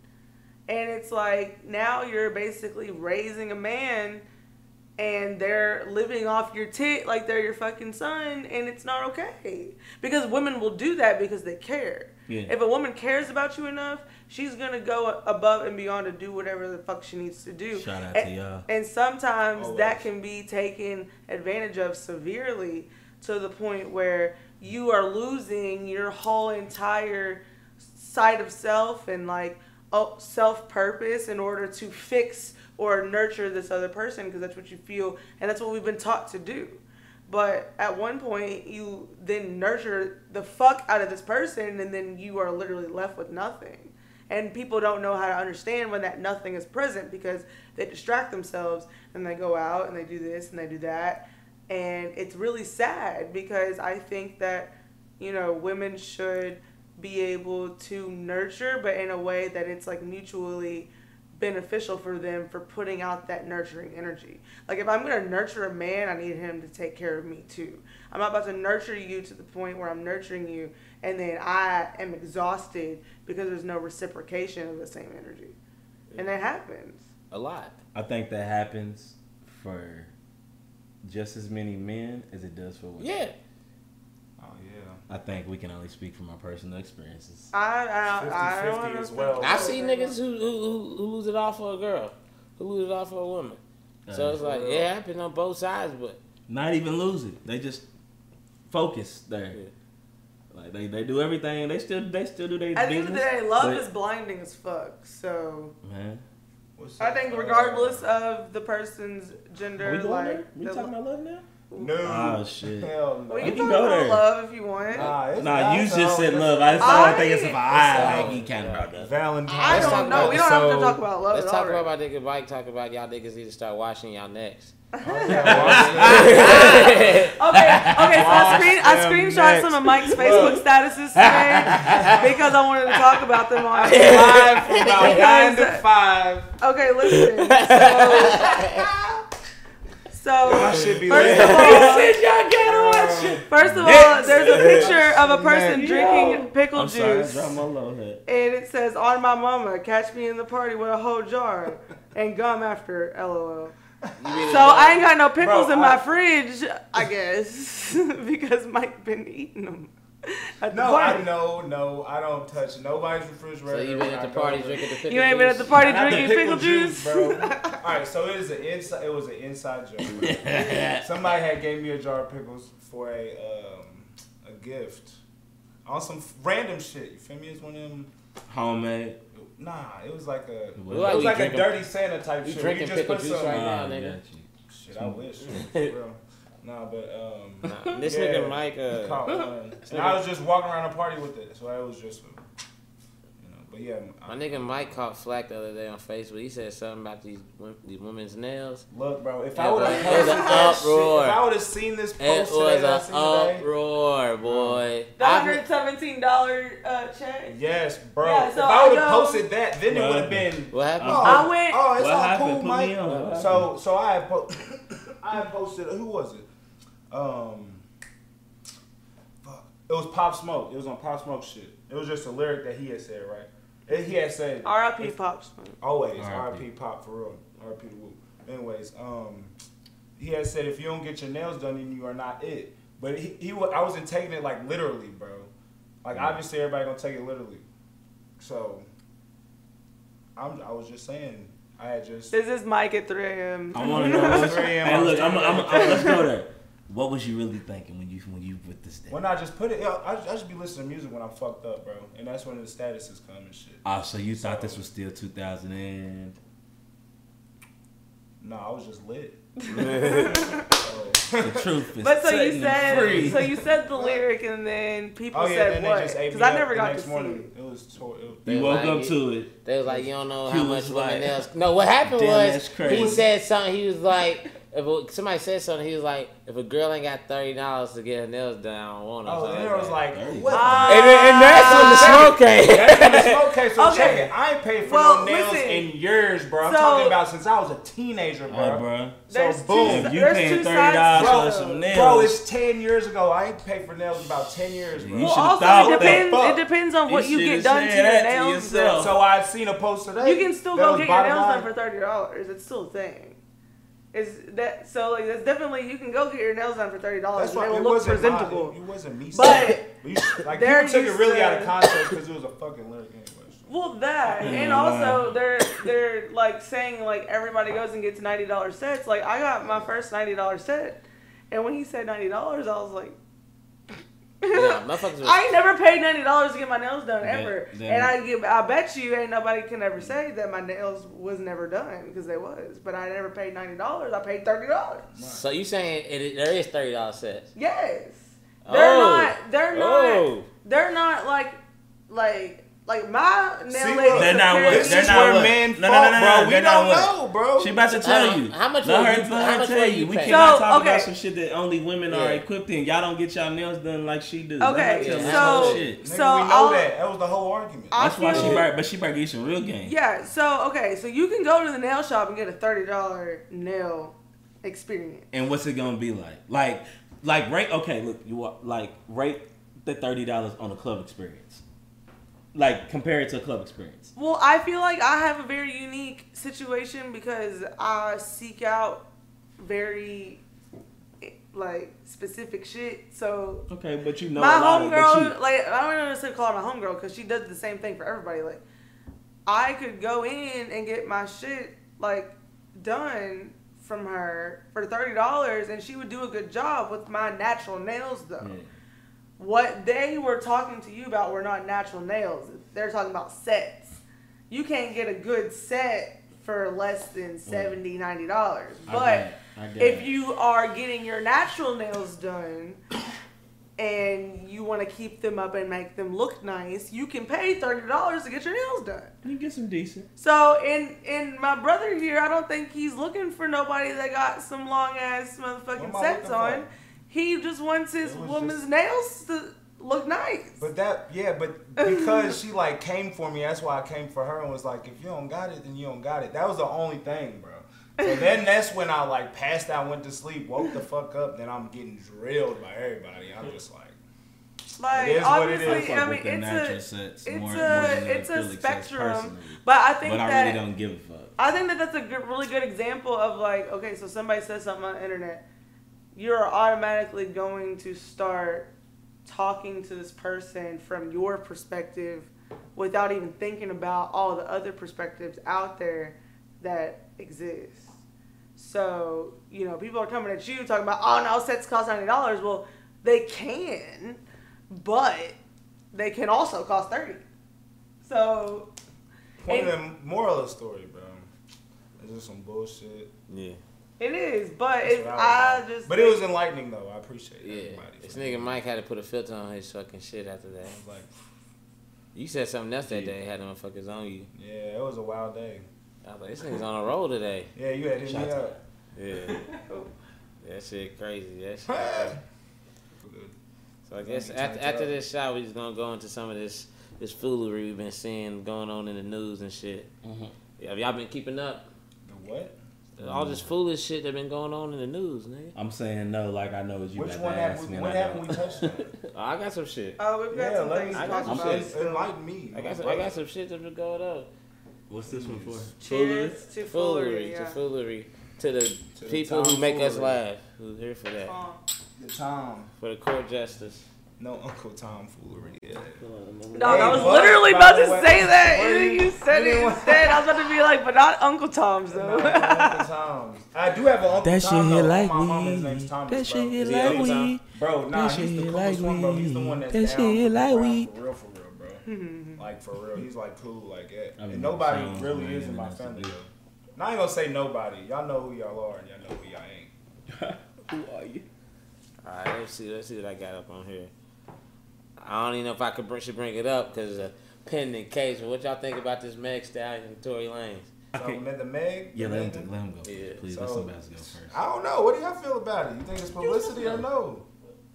[SPEAKER 4] and it's like now you're basically raising a man, and they're living off your tit like they're your fucking son, and it's not okay because women will do that because they care.
[SPEAKER 3] Yeah.
[SPEAKER 4] If a woman cares about you enough, she's gonna go above and beyond to do whatever the fuck she needs to do.
[SPEAKER 3] Shout out
[SPEAKER 4] And-
[SPEAKER 3] to y'all.
[SPEAKER 4] and sometimes
[SPEAKER 2] Always.
[SPEAKER 4] that can be taken advantage of severely to the point where you are losing your whole entire side of self and like oh, self purpose in order to fix or nurture this other person because that's what you feel and that's what we've been taught to do. But at one point, you then nurture the fuck out of this person, and then you are literally left with nothing. And people don't know how to understand when that nothing is present because they distract themselves and they go out and they do this and they do that. And it's really sad because I think that, you know, women should be able to nurture, but in a way that it's like mutually beneficial for them for putting out that nurturing energy. Like if I'm gonna nurture a man, I need him to take care of me too. I'm not about to nurture you to the point where I'm nurturing you and then I am exhausted because there's no reciprocation of the same energy. And that happens.
[SPEAKER 1] A lot.
[SPEAKER 3] I think that happens for just as many men as it does for women.
[SPEAKER 1] Yeah.
[SPEAKER 2] Oh yeah.
[SPEAKER 3] I think we can only speak from our personal experiences.
[SPEAKER 4] I I, I don't
[SPEAKER 2] 50-50
[SPEAKER 4] know.
[SPEAKER 2] as well.
[SPEAKER 1] I see niggas who, who who who lose it all for a girl, who lose it all for a woman. So uh, it's like, yeah, it happens on both sides, but
[SPEAKER 3] Not even lose it. They just focus there.
[SPEAKER 1] Yeah.
[SPEAKER 3] Like they, they do everything. They still they still do their
[SPEAKER 4] At the end
[SPEAKER 3] business.
[SPEAKER 4] of the day, love
[SPEAKER 3] but-
[SPEAKER 4] is blinding as fuck. So
[SPEAKER 3] man.
[SPEAKER 2] What's
[SPEAKER 4] I think regardless of the person's gender,
[SPEAKER 3] Are we going
[SPEAKER 4] like
[SPEAKER 3] there? We talking about love now?
[SPEAKER 2] No.
[SPEAKER 3] Oh, shit.
[SPEAKER 2] Hell no.
[SPEAKER 4] we
[SPEAKER 3] We
[SPEAKER 4] can
[SPEAKER 3] can
[SPEAKER 4] talk
[SPEAKER 3] go
[SPEAKER 4] about
[SPEAKER 3] there.
[SPEAKER 4] love if you want.
[SPEAKER 2] Nah,
[SPEAKER 3] Nah, you
[SPEAKER 2] so-
[SPEAKER 3] just said love. I just
[SPEAKER 4] I-
[SPEAKER 3] don't think it's about I
[SPEAKER 2] it's-
[SPEAKER 3] like he kind of brought that.
[SPEAKER 2] Valentine's.
[SPEAKER 4] I don't
[SPEAKER 1] talk
[SPEAKER 4] know.
[SPEAKER 1] about-
[SPEAKER 4] We don't have to talk about love.
[SPEAKER 1] let's
[SPEAKER 4] at
[SPEAKER 1] talk
[SPEAKER 4] all
[SPEAKER 1] about
[SPEAKER 4] right.
[SPEAKER 1] my nigga Mike. Talk about y'all niggas need to start washing y'all necks. *laughs*
[SPEAKER 4] Okay, okay. So I screen I screenshot
[SPEAKER 2] next.
[SPEAKER 4] some of Mike's Facebook statuses today *laughs* because I wanted to talk about them on
[SPEAKER 2] Live from about nine to five.
[SPEAKER 4] Okay, listen. *laughs* So,
[SPEAKER 2] My
[SPEAKER 4] so first of all, *laughs*
[SPEAKER 1] y'all gotta watch it.
[SPEAKER 4] first of all, there's a picture of a person
[SPEAKER 2] Next.
[SPEAKER 4] drinking pickle
[SPEAKER 3] I'm
[SPEAKER 4] juice.
[SPEAKER 3] dropped my low head.
[SPEAKER 4] And it says, on my mama, catch me in the party with a whole jar and gum after, lol. So I ain't got no pickles
[SPEAKER 2] Bro,
[SPEAKER 4] in my
[SPEAKER 2] I-
[SPEAKER 4] fridge, I guess, *laughs* because Mike been eating them. At
[SPEAKER 2] No. I no, no, I don't touch nobody's refrigerator.
[SPEAKER 1] So you been at the party drinking the pickle juice.
[SPEAKER 4] You ain't been at the party
[SPEAKER 2] Not the
[SPEAKER 4] drinking pickle juice,
[SPEAKER 2] bro. *laughs* All right, so it is an inside. It was an inside joke. right? *laughs* Somebody had gave me a jar of pickles for a um, a gift on some f- random shit. You feel me? It's one of them.
[SPEAKER 3] Homemade.
[SPEAKER 2] Nah, it was like a. It was
[SPEAKER 1] you
[SPEAKER 2] like a
[SPEAKER 1] drinking-
[SPEAKER 2] dirty Santa type
[SPEAKER 1] you
[SPEAKER 2] shit.
[SPEAKER 1] drinking
[SPEAKER 2] you just
[SPEAKER 1] pickle
[SPEAKER 2] put
[SPEAKER 1] juice
[SPEAKER 2] some.
[SPEAKER 1] right now,
[SPEAKER 3] Oh,
[SPEAKER 1] nigga.
[SPEAKER 2] Shit, I wish. For real. Nah, but um.
[SPEAKER 1] Nah, this *laughs*
[SPEAKER 2] yeah,
[SPEAKER 1] nigga Mike,
[SPEAKER 2] he
[SPEAKER 1] uh,
[SPEAKER 2] caught one. And I was just walking around a party with it, so I was just, you know. But yeah,
[SPEAKER 1] my nigga Mike caught flack the other day on Facebook. He said something about these these women's nails.
[SPEAKER 2] Look, bro, if
[SPEAKER 1] It
[SPEAKER 2] I would have
[SPEAKER 1] it was
[SPEAKER 2] posted
[SPEAKER 1] an
[SPEAKER 2] that shit, if I would have seen this
[SPEAKER 1] It
[SPEAKER 2] post today
[SPEAKER 1] was
[SPEAKER 2] that I
[SPEAKER 1] an uproar, boy.
[SPEAKER 4] The hundred seventeen dollar uh, check.
[SPEAKER 2] yes, bro.
[SPEAKER 4] Yeah,
[SPEAKER 2] if I would have posted that, then it would have been.
[SPEAKER 1] What happened?
[SPEAKER 2] Oh,
[SPEAKER 4] I went-
[SPEAKER 2] Oh, it's
[SPEAKER 3] What
[SPEAKER 2] all
[SPEAKER 3] happened?
[SPEAKER 2] cool,
[SPEAKER 3] Put
[SPEAKER 2] Mike.
[SPEAKER 3] me on. What
[SPEAKER 2] So, so I had po- *laughs* I had posted. Who was it? Um, fuck. It was Pop Smoke. It was on Pop Smoke shit. It was just a lyric that he had said, right? And He had said,
[SPEAKER 4] R.I.P.
[SPEAKER 2] If-
[SPEAKER 4] Pops.
[SPEAKER 2] Always,
[SPEAKER 3] R.I.P.
[SPEAKER 2] R.I.P. Pop for real, R.I.P. to Woo. Anyways, um, he had said if you don't get your nails done, then you are not it. But he, he I wasn't taking it like literally, bro. Like obviously everybody gonna take it literally. So, I'm, I was just saying, I had just.
[SPEAKER 4] This is Mike at 3 a.m.
[SPEAKER 3] I want to know. *laughs*
[SPEAKER 2] 3 a.m.
[SPEAKER 3] hey, look, I'm, I'm, I'm, let's go there. What was you really thinking when you when you put this down?
[SPEAKER 2] When I just put it, yo, I, I just be listening to music when I'm fucked up, bro, and that's when the statuses come and shit.
[SPEAKER 3] Oh, so you thought this was still 2000 and
[SPEAKER 2] No, I was just lit. *laughs* *laughs*
[SPEAKER 3] the truth is
[SPEAKER 4] But so you
[SPEAKER 3] setting them
[SPEAKER 4] said,
[SPEAKER 3] free.
[SPEAKER 4] so you said the lyric, and then people
[SPEAKER 2] Oh yeah,
[SPEAKER 4] said what?
[SPEAKER 2] they just ate
[SPEAKER 4] Because I never got to
[SPEAKER 2] next
[SPEAKER 4] see
[SPEAKER 2] morning.
[SPEAKER 4] it.
[SPEAKER 2] It was tor- it,
[SPEAKER 3] you woke
[SPEAKER 1] Like
[SPEAKER 3] up
[SPEAKER 1] it-
[SPEAKER 3] to it.
[SPEAKER 1] They was like, you don't know
[SPEAKER 3] He
[SPEAKER 1] how
[SPEAKER 3] was
[SPEAKER 1] much women else. No, what happened
[SPEAKER 3] "Damn,
[SPEAKER 1] was he said something. He was like, if a, somebody said something, he was like, if a girl ain't got thirty dollars to get her nails done, I don't want her.
[SPEAKER 2] Oh,
[SPEAKER 1] something
[SPEAKER 2] and it was
[SPEAKER 1] that.
[SPEAKER 2] like, what?
[SPEAKER 1] And, and that's when the smoke came.
[SPEAKER 2] That's when the smoke came. So
[SPEAKER 4] Okay. *laughs*
[SPEAKER 2] check it. I ain't paid for
[SPEAKER 4] Well,
[SPEAKER 2] no nails
[SPEAKER 4] listen.
[SPEAKER 2] in years, bro. I'm
[SPEAKER 4] So-
[SPEAKER 2] talking about since I was a teenager, bro.
[SPEAKER 3] Bro.
[SPEAKER 2] So
[SPEAKER 4] two
[SPEAKER 2] boom.
[SPEAKER 4] si-
[SPEAKER 3] If you
[SPEAKER 4] there's
[SPEAKER 3] paying $30
[SPEAKER 4] sides
[SPEAKER 2] Bro,
[SPEAKER 4] to
[SPEAKER 3] for some nails.
[SPEAKER 2] Bro, it's ten years ago. I ain't paid for nails in about ten years, bro.
[SPEAKER 3] You
[SPEAKER 4] Well, also
[SPEAKER 3] thought
[SPEAKER 4] it depends. It depends on what
[SPEAKER 3] You
[SPEAKER 4] you, get done to your
[SPEAKER 3] that to
[SPEAKER 4] nails.
[SPEAKER 2] So I've seen a post today.
[SPEAKER 4] you can still go get your nails done for thirty dollars. It's still a thing. Is that so? Like, that's definitely you can go get your nails done for thirty dollars
[SPEAKER 2] That's why
[SPEAKER 4] they will
[SPEAKER 2] it
[SPEAKER 4] look
[SPEAKER 2] wasn't
[SPEAKER 4] presentable.
[SPEAKER 2] My, it wasn't me.
[SPEAKER 4] But
[SPEAKER 2] you- like people took it really
[SPEAKER 4] to-
[SPEAKER 2] out of context because it was a fucking lyric anyway. so.
[SPEAKER 4] Well, that *laughs* and also they're they're like saying like everybody goes and gets ninety dollar sets. Like I got my first ninety dollar set, and when he said ninety dollars, I was like,
[SPEAKER 1] Yeah, *laughs* motherfuckers
[SPEAKER 4] I ain't never paid ninety dollars to get my nails done ever.
[SPEAKER 3] that-
[SPEAKER 4] and I give, I bet you ain't nobody can ever say that my nails was never done because they was. But I never paid ninety dollars. I paid thirty dollars.
[SPEAKER 1] So you saying it, there is thirty dollars sets?
[SPEAKER 4] Yes, they're
[SPEAKER 1] Oh.
[SPEAKER 4] not. They're not.
[SPEAKER 1] Oh.
[SPEAKER 4] They're not like like like my nail
[SPEAKER 2] See,
[SPEAKER 4] lady.
[SPEAKER 3] They're not
[SPEAKER 4] compared
[SPEAKER 3] what-
[SPEAKER 2] This
[SPEAKER 3] they're
[SPEAKER 2] is
[SPEAKER 3] not
[SPEAKER 2] where
[SPEAKER 3] what-
[SPEAKER 2] men
[SPEAKER 3] no, no, no, no,
[SPEAKER 2] bro.
[SPEAKER 3] no,
[SPEAKER 2] We don't
[SPEAKER 3] what-
[SPEAKER 2] know, bro.
[SPEAKER 3] She about to tell you.
[SPEAKER 1] how much
[SPEAKER 3] Let
[SPEAKER 1] will
[SPEAKER 3] her,
[SPEAKER 1] you-
[SPEAKER 3] let
[SPEAKER 1] how
[SPEAKER 3] her
[SPEAKER 1] much
[SPEAKER 3] tell you.
[SPEAKER 1] you
[SPEAKER 3] We
[SPEAKER 1] pay?
[SPEAKER 3] cannot
[SPEAKER 4] So,
[SPEAKER 3] talk
[SPEAKER 4] okay.
[SPEAKER 3] about some shit that only women are equipped in. Y'all don't get y'all nails done like she do. Let her
[SPEAKER 4] Okay,
[SPEAKER 3] tell
[SPEAKER 4] so
[SPEAKER 3] some shit.
[SPEAKER 2] Nigga,
[SPEAKER 4] so
[SPEAKER 2] we know
[SPEAKER 4] I'll-
[SPEAKER 2] that. That was the whole argument.
[SPEAKER 4] I
[SPEAKER 3] That's why she
[SPEAKER 4] feel-
[SPEAKER 3] but she better get some real game.
[SPEAKER 4] Yeah, so okay, so you can go to the nail shop and get a thirty dollar nail experience.
[SPEAKER 3] And what's it gonna be like? Like, like rate. Okay, look, you wa- like rate the thirty dollars on a club experience. Like compare it to a club experience.
[SPEAKER 4] Well, I feel like I have a very unique situation because I seek out very like specific shit. So
[SPEAKER 3] Okay, but you know
[SPEAKER 4] my
[SPEAKER 3] a lot of, but
[SPEAKER 4] homegirl,
[SPEAKER 3] you-
[SPEAKER 4] like I don't necessarily call her my homegirl because she does the same thing for everybody. Like I could go in and get my shit like done from her for thirty dollars, and she would do a good job with my natural nails though.
[SPEAKER 3] Yeah.
[SPEAKER 4] What they were talking to you about were not natural nails. They're talking about sets. You can't get a good set for less than 70 90 dollars.
[SPEAKER 3] I
[SPEAKER 4] But
[SPEAKER 3] got it. I got
[SPEAKER 4] if
[SPEAKER 3] it.
[SPEAKER 4] you are getting your natural nails done and you want to keep them up and make them look nice, you can pay thirty dollars to get your nails done.
[SPEAKER 3] you get some decent.
[SPEAKER 4] So in in my brother here, I don't think he's looking for nobody that got some long ass motherfucking sets on.
[SPEAKER 2] for?
[SPEAKER 4] He just wants his woman's
[SPEAKER 2] just-
[SPEAKER 4] nails to look nice.
[SPEAKER 2] But that, yeah, but because she like came for me, that's why I came for her and was like, if you don't got it, then you don't got it. That was the only thing, bro. So *laughs* then that's when I like passed out, went to sleep, woke the fuck up. Then I'm getting drilled by everybody. I'm just like,
[SPEAKER 4] like
[SPEAKER 2] It is what it is.
[SPEAKER 4] obviously, I mean
[SPEAKER 3] with the
[SPEAKER 4] it's
[SPEAKER 3] natural
[SPEAKER 4] a
[SPEAKER 3] sets
[SPEAKER 4] it's
[SPEAKER 3] more,
[SPEAKER 4] a-
[SPEAKER 3] more
[SPEAKER 4] it's a spectrum, but I think
[SPEAKER 3] But I
[SPEAKER 4] that
[SPEAKER 3] really don't give a fuck.
[SPEAKER 4] I think that that's a good, really good example of like, okay, so somebody says something on the internet, you're automatically going to start talking to this person from your perspective without even thinking about all the other perspectives out there that exist. So, you know, people are coming at you talking about, oh no, sets cost ninety dollars. Well, they can, but they can also cost thirty. So
[SPEAKER 2] point
[SPEAKER 4] And-
[SPEAKER 2] of the moral of the story, bro. It's just some bullshit.
[SPEAKER 1] Yeah,
[SPEAKER 4] it is, but
[SPEAKER 2] That's
[SPEAKER 4] it, I
[SPEAKER 2] was
[SPEAKER 4] just
[SPEAKER 2] But it was enlightening though. I appreciate
[SPEAKER 1] yeah.
[SPEAKER 2] everybody.
[SPEAKER 1] This nigga. Mike had to put a filter on his fucking shit after that.
[SPEAKER 2] I was like,
[SPEAKER 1] You said something else that day, had them motherfuckers on you.
[SPEAKER 2] yeah, it was a wild day.
[SPEAKER 1] I was like, this nigga's on a roll today.
[SPEAKER 2] Yeah, you had hit me
[SPEAKER 3] Shots
[SPEAKER 2] up.
[SPEAKER 1] Yeah, *laughs* that shit crazy. That shit. *laughs* crazy. So I guess after, after this shot, we just gonna go into some of this this foolery we've been seeing going on in the news and shit.
[SPEAKER 3] Mhm.
[SPEAKER 1] Yeah, have y'all been keeping up?
[SPEAKER 2] The what?
[SPEAKER 1] All this foolish shit that been going on in the news, nigga.
[SPEAKER 3] I'm saying no, like I know what you
[SPEAKER 2] Which
[SPEAKER 3] about
[SPEAKER 2] one
[SPEAKER 3] to
[SPEAKER 2] have
[SPEAKER 3] ask
[SPEAKER 2] we,
[SPEAKER 3] me.
[SPEAKER 2] what
[SPEAKER 3] I
[SPEAKER 2] happened we touched on?
[SPEAKER 1] Oh, *laughs* I got some shit.
[SPEAKER 4] Oh, we've got
[SPEAKER 2] yeah,
[SPEAKER 4] some things
[SPEAKER 1] I
[SPEAKER 4] talk
[SPEAKER 1] got some shit.
[SPEAKER 2] Enlighten me.
[SPEAKER 1] I got some, I got some shit that's been going up.
[SPEAKER 3] What's this one for?
[SPEAKER 4] Cheers to
[SPEAKER 1] Foolery,
[SPEAKER 4] foolery.
[SPEAKER 1] to foolery, to the
[SPEAKER 2] the
[SPEAKER 1] people who
[SPEAKER 2] Tom
[SPEAKER 1] make us laugh, who's here for that,
[SPEAKER 2] The Tom.
[SPEAKER 1] for the court justice.
[SPEAKER 2] No Uncle Tom foolery. Yeah.
[SPEAKER 4] Dog, I was
[SPEAKER 2] but,
[SPEAKER 4] literally about to say that,
[SPEAKER 2] Were
[SPEAKER 4] and then
[SPEAKER 2] you-
[SPEAKER 4] you said
[SPEAKER 2] you
[SPEAKER 4] it
[SPEAKER 2] didn't
[SPEAKER 4] instead. I was about to be like, but not Uncle Tom's though.
[SPEAKER 2] no Uncle *laughs* Tom's. I do have an Uncle Tom.
[SPEAKER 3] That
[SPEAKER 2] Tom.
[SPEAKER 3] shit hit
[SPEAKER 2] though.
[SPEAKER 3] like
[SPEAKER 2] my mama, his name's Thomas,
[SPEAKER 3] That
[SPEAKER 2] bro.
[SPEAKER 3] shit hit
[SPEAKER 2] Is he
[SPEAKER 3] like
[SPEAKER 2] Uncle Tom?
[SPEAKER 3] weed.
[SPEAKER 2] Bro, nah,
[SPEAKER 3] That
[SPEAKER 2] he's
[SPEAKER 3] shit
[SPEAKER 2] the
[SPEAKER 3] hit
[SPEAKER 2] coolest
[SPEAKER 3] like
[SPEAKER 2] one, bro. He's the one that's
[SPEAKER 3] That
[SPEAKER 2] down
[SPEAKER 3] shit hit like
[SPEAKER 2] ground
[SPEAKER 3] weed.
[SPEAKER 2] For real, for real, bro. *laughs* like for real, he's like cool like that.
[SPEAKER 3] I mean,
[SPEAKER 2] And nobody
[SPEAKER 3] sounds
[SPEAKER 2] really
[SPEAKER 3] amazing,
[SPEAKER 2] is in my family though. Now I ain't gonna say nobody. Y'all know who y'all are and y'all know who y'all ain't. *laughs*
[SPEAKER 3] Who are you?
[SPEAKER 1] All right, let's see. Let's see what I got up on here. I don't even know if I could bring, should bring it up because it's a pending case. But what y'all think about this Meg Stallion and Tory Lanez?
[SPEAKER 2] So
[SPEAKER 3] Okay.
[SPEAKER 2] the Meg.
[SPEAKER 3] Yeah,
[SPEAKER 2] the
[SPEAKER 3] let him, let him go.
[SPEAKER 1] Yeah,
[SPEAKER 3] Please, let somebody else go first.
[SPEAKER 2] I don't know. What do y'all feel about it? You think it's publicity or no?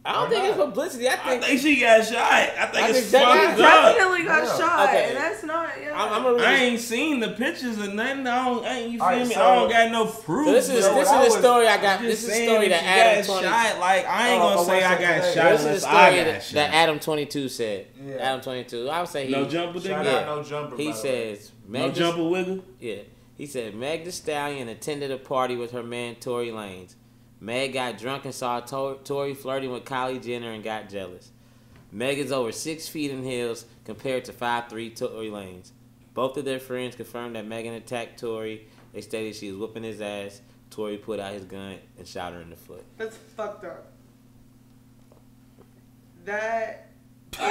[SPEAKER 1] I don't
[SPEAKER 2] Why
[SPEAKER 1] think it's publicity. I
[SPEAKER 3] I
[SPEAKER 1] think,
[SPEAKER 3] think she got shot. I think
[SPEAKER 1] I
[SPEAKER 3] it's
[SPEAKER 1] think that
[SPEAKER 3] fucked
[SPEAKER 1] got-
[SPEAKER 3] up.
[SPEAKER 4] Definitely got
[SPEAKER 2] Yeah.
[SPEAKER 4] shot,
[SPEAKER 1] Okay.
[SPEAKER 4] and that's not. Yeah.
[SPEAKER 1] I'm, I'm gonna read
[SPEAKER 3] I
[SPEAKER 1] this-
[SPEAKER 3] ain't seen the pictures or nothing. I don't. I ain't, you feel
[SPEAKER 2] Alright,
[SPEAKER 3] me?
[SPEAKER 2] so-
[SPEAKER 3] I don't got no proof.
[SPEAKER 1] So this is
[SPEAKER 2] So
[SPEAKER 1] this is the story I got. This is the story
[SPEAKER 3] that
[SPEAKER 1] that Adam
[SPEAKER 3] got shot. Like I ain't
[SPEAKER 2] Oh,
[SPEAKER 3] gonna
[SPEAKER 2] oh,
[SPEAKER 3] say I got shot
[SPEAKER 1] This is the story that, that Adam twenty two said.
[SPEAKER 2] Yeah.
[SPEAKER 1] Adam twenty two. I would say he.
[SPEAKER 3] no jumper,
[SPEAKER 2] Shout
[SPEAKER 3] nigga.
[SPEAKER 2] out no jumper.
[SPEAKER 1] He
[SPEAKER 2] by the way.
[SPEAKER 1] says
[SPEAKER 3] No jumper wiggle.
[SPEAKER 1] Yeah. He said Meg Thee Stallion attended a party with her man Tory Lanez. Meg got drunk and saw Tor- Tory flirting with Kylie Jenner and got jealous. Meg is over six feet in heels compared to 5'3 Tory Lanez. Both of their friends confirmed that Megan attacked Tory. They stated she was whooping his ass. Tory put out his gun and shot her in the foot.
[SPEAKER 4] That's fucked up. That *laughs* is so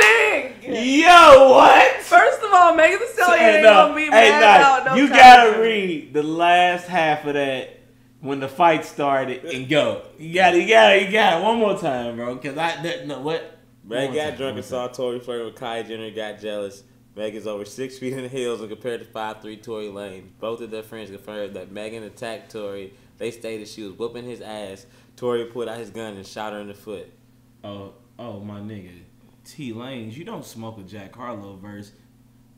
[SPEAKER 4] unrealistic.
[SPEAKER 3] Yo, what?
[SPEAKER 4] First of all, Megan Thee Stallion
[SPEAKER 3] Hey,
[SPEAKER 4] ain't
[SPEAKER 3] no,
[SPEAKER 4] gonna be mad
[SPEAKER 3] no,
[SPEAKER 4] about no
[SPEAKER 3] you gotta
[SPEAKER 4] Jenner.
[SPEAKER 3] read the last half of that when the fight started and go. You got, to you got, to you got it one more time, bro. Cause I that, no what.
[SPEAKER 1] Meg
[SPEAKER 3] One
[SPEAKER 1] got
[SPEAKER 3] time,
[SPEAKER 1] drunk and saw Tory flirting with Kylie Jenner and got jealous. Meg is over six feet in the heels and compared to 5'3 Tory Lane. Both of their friends confirmed that Megan attacked Tory. They stated she was whooping his ass. Tory pulled out his gun and shot her in the foot.
[SPEAKER 3] Oh, oh, my nigga, T Lanez, you don't smoke a Jack Harlow verse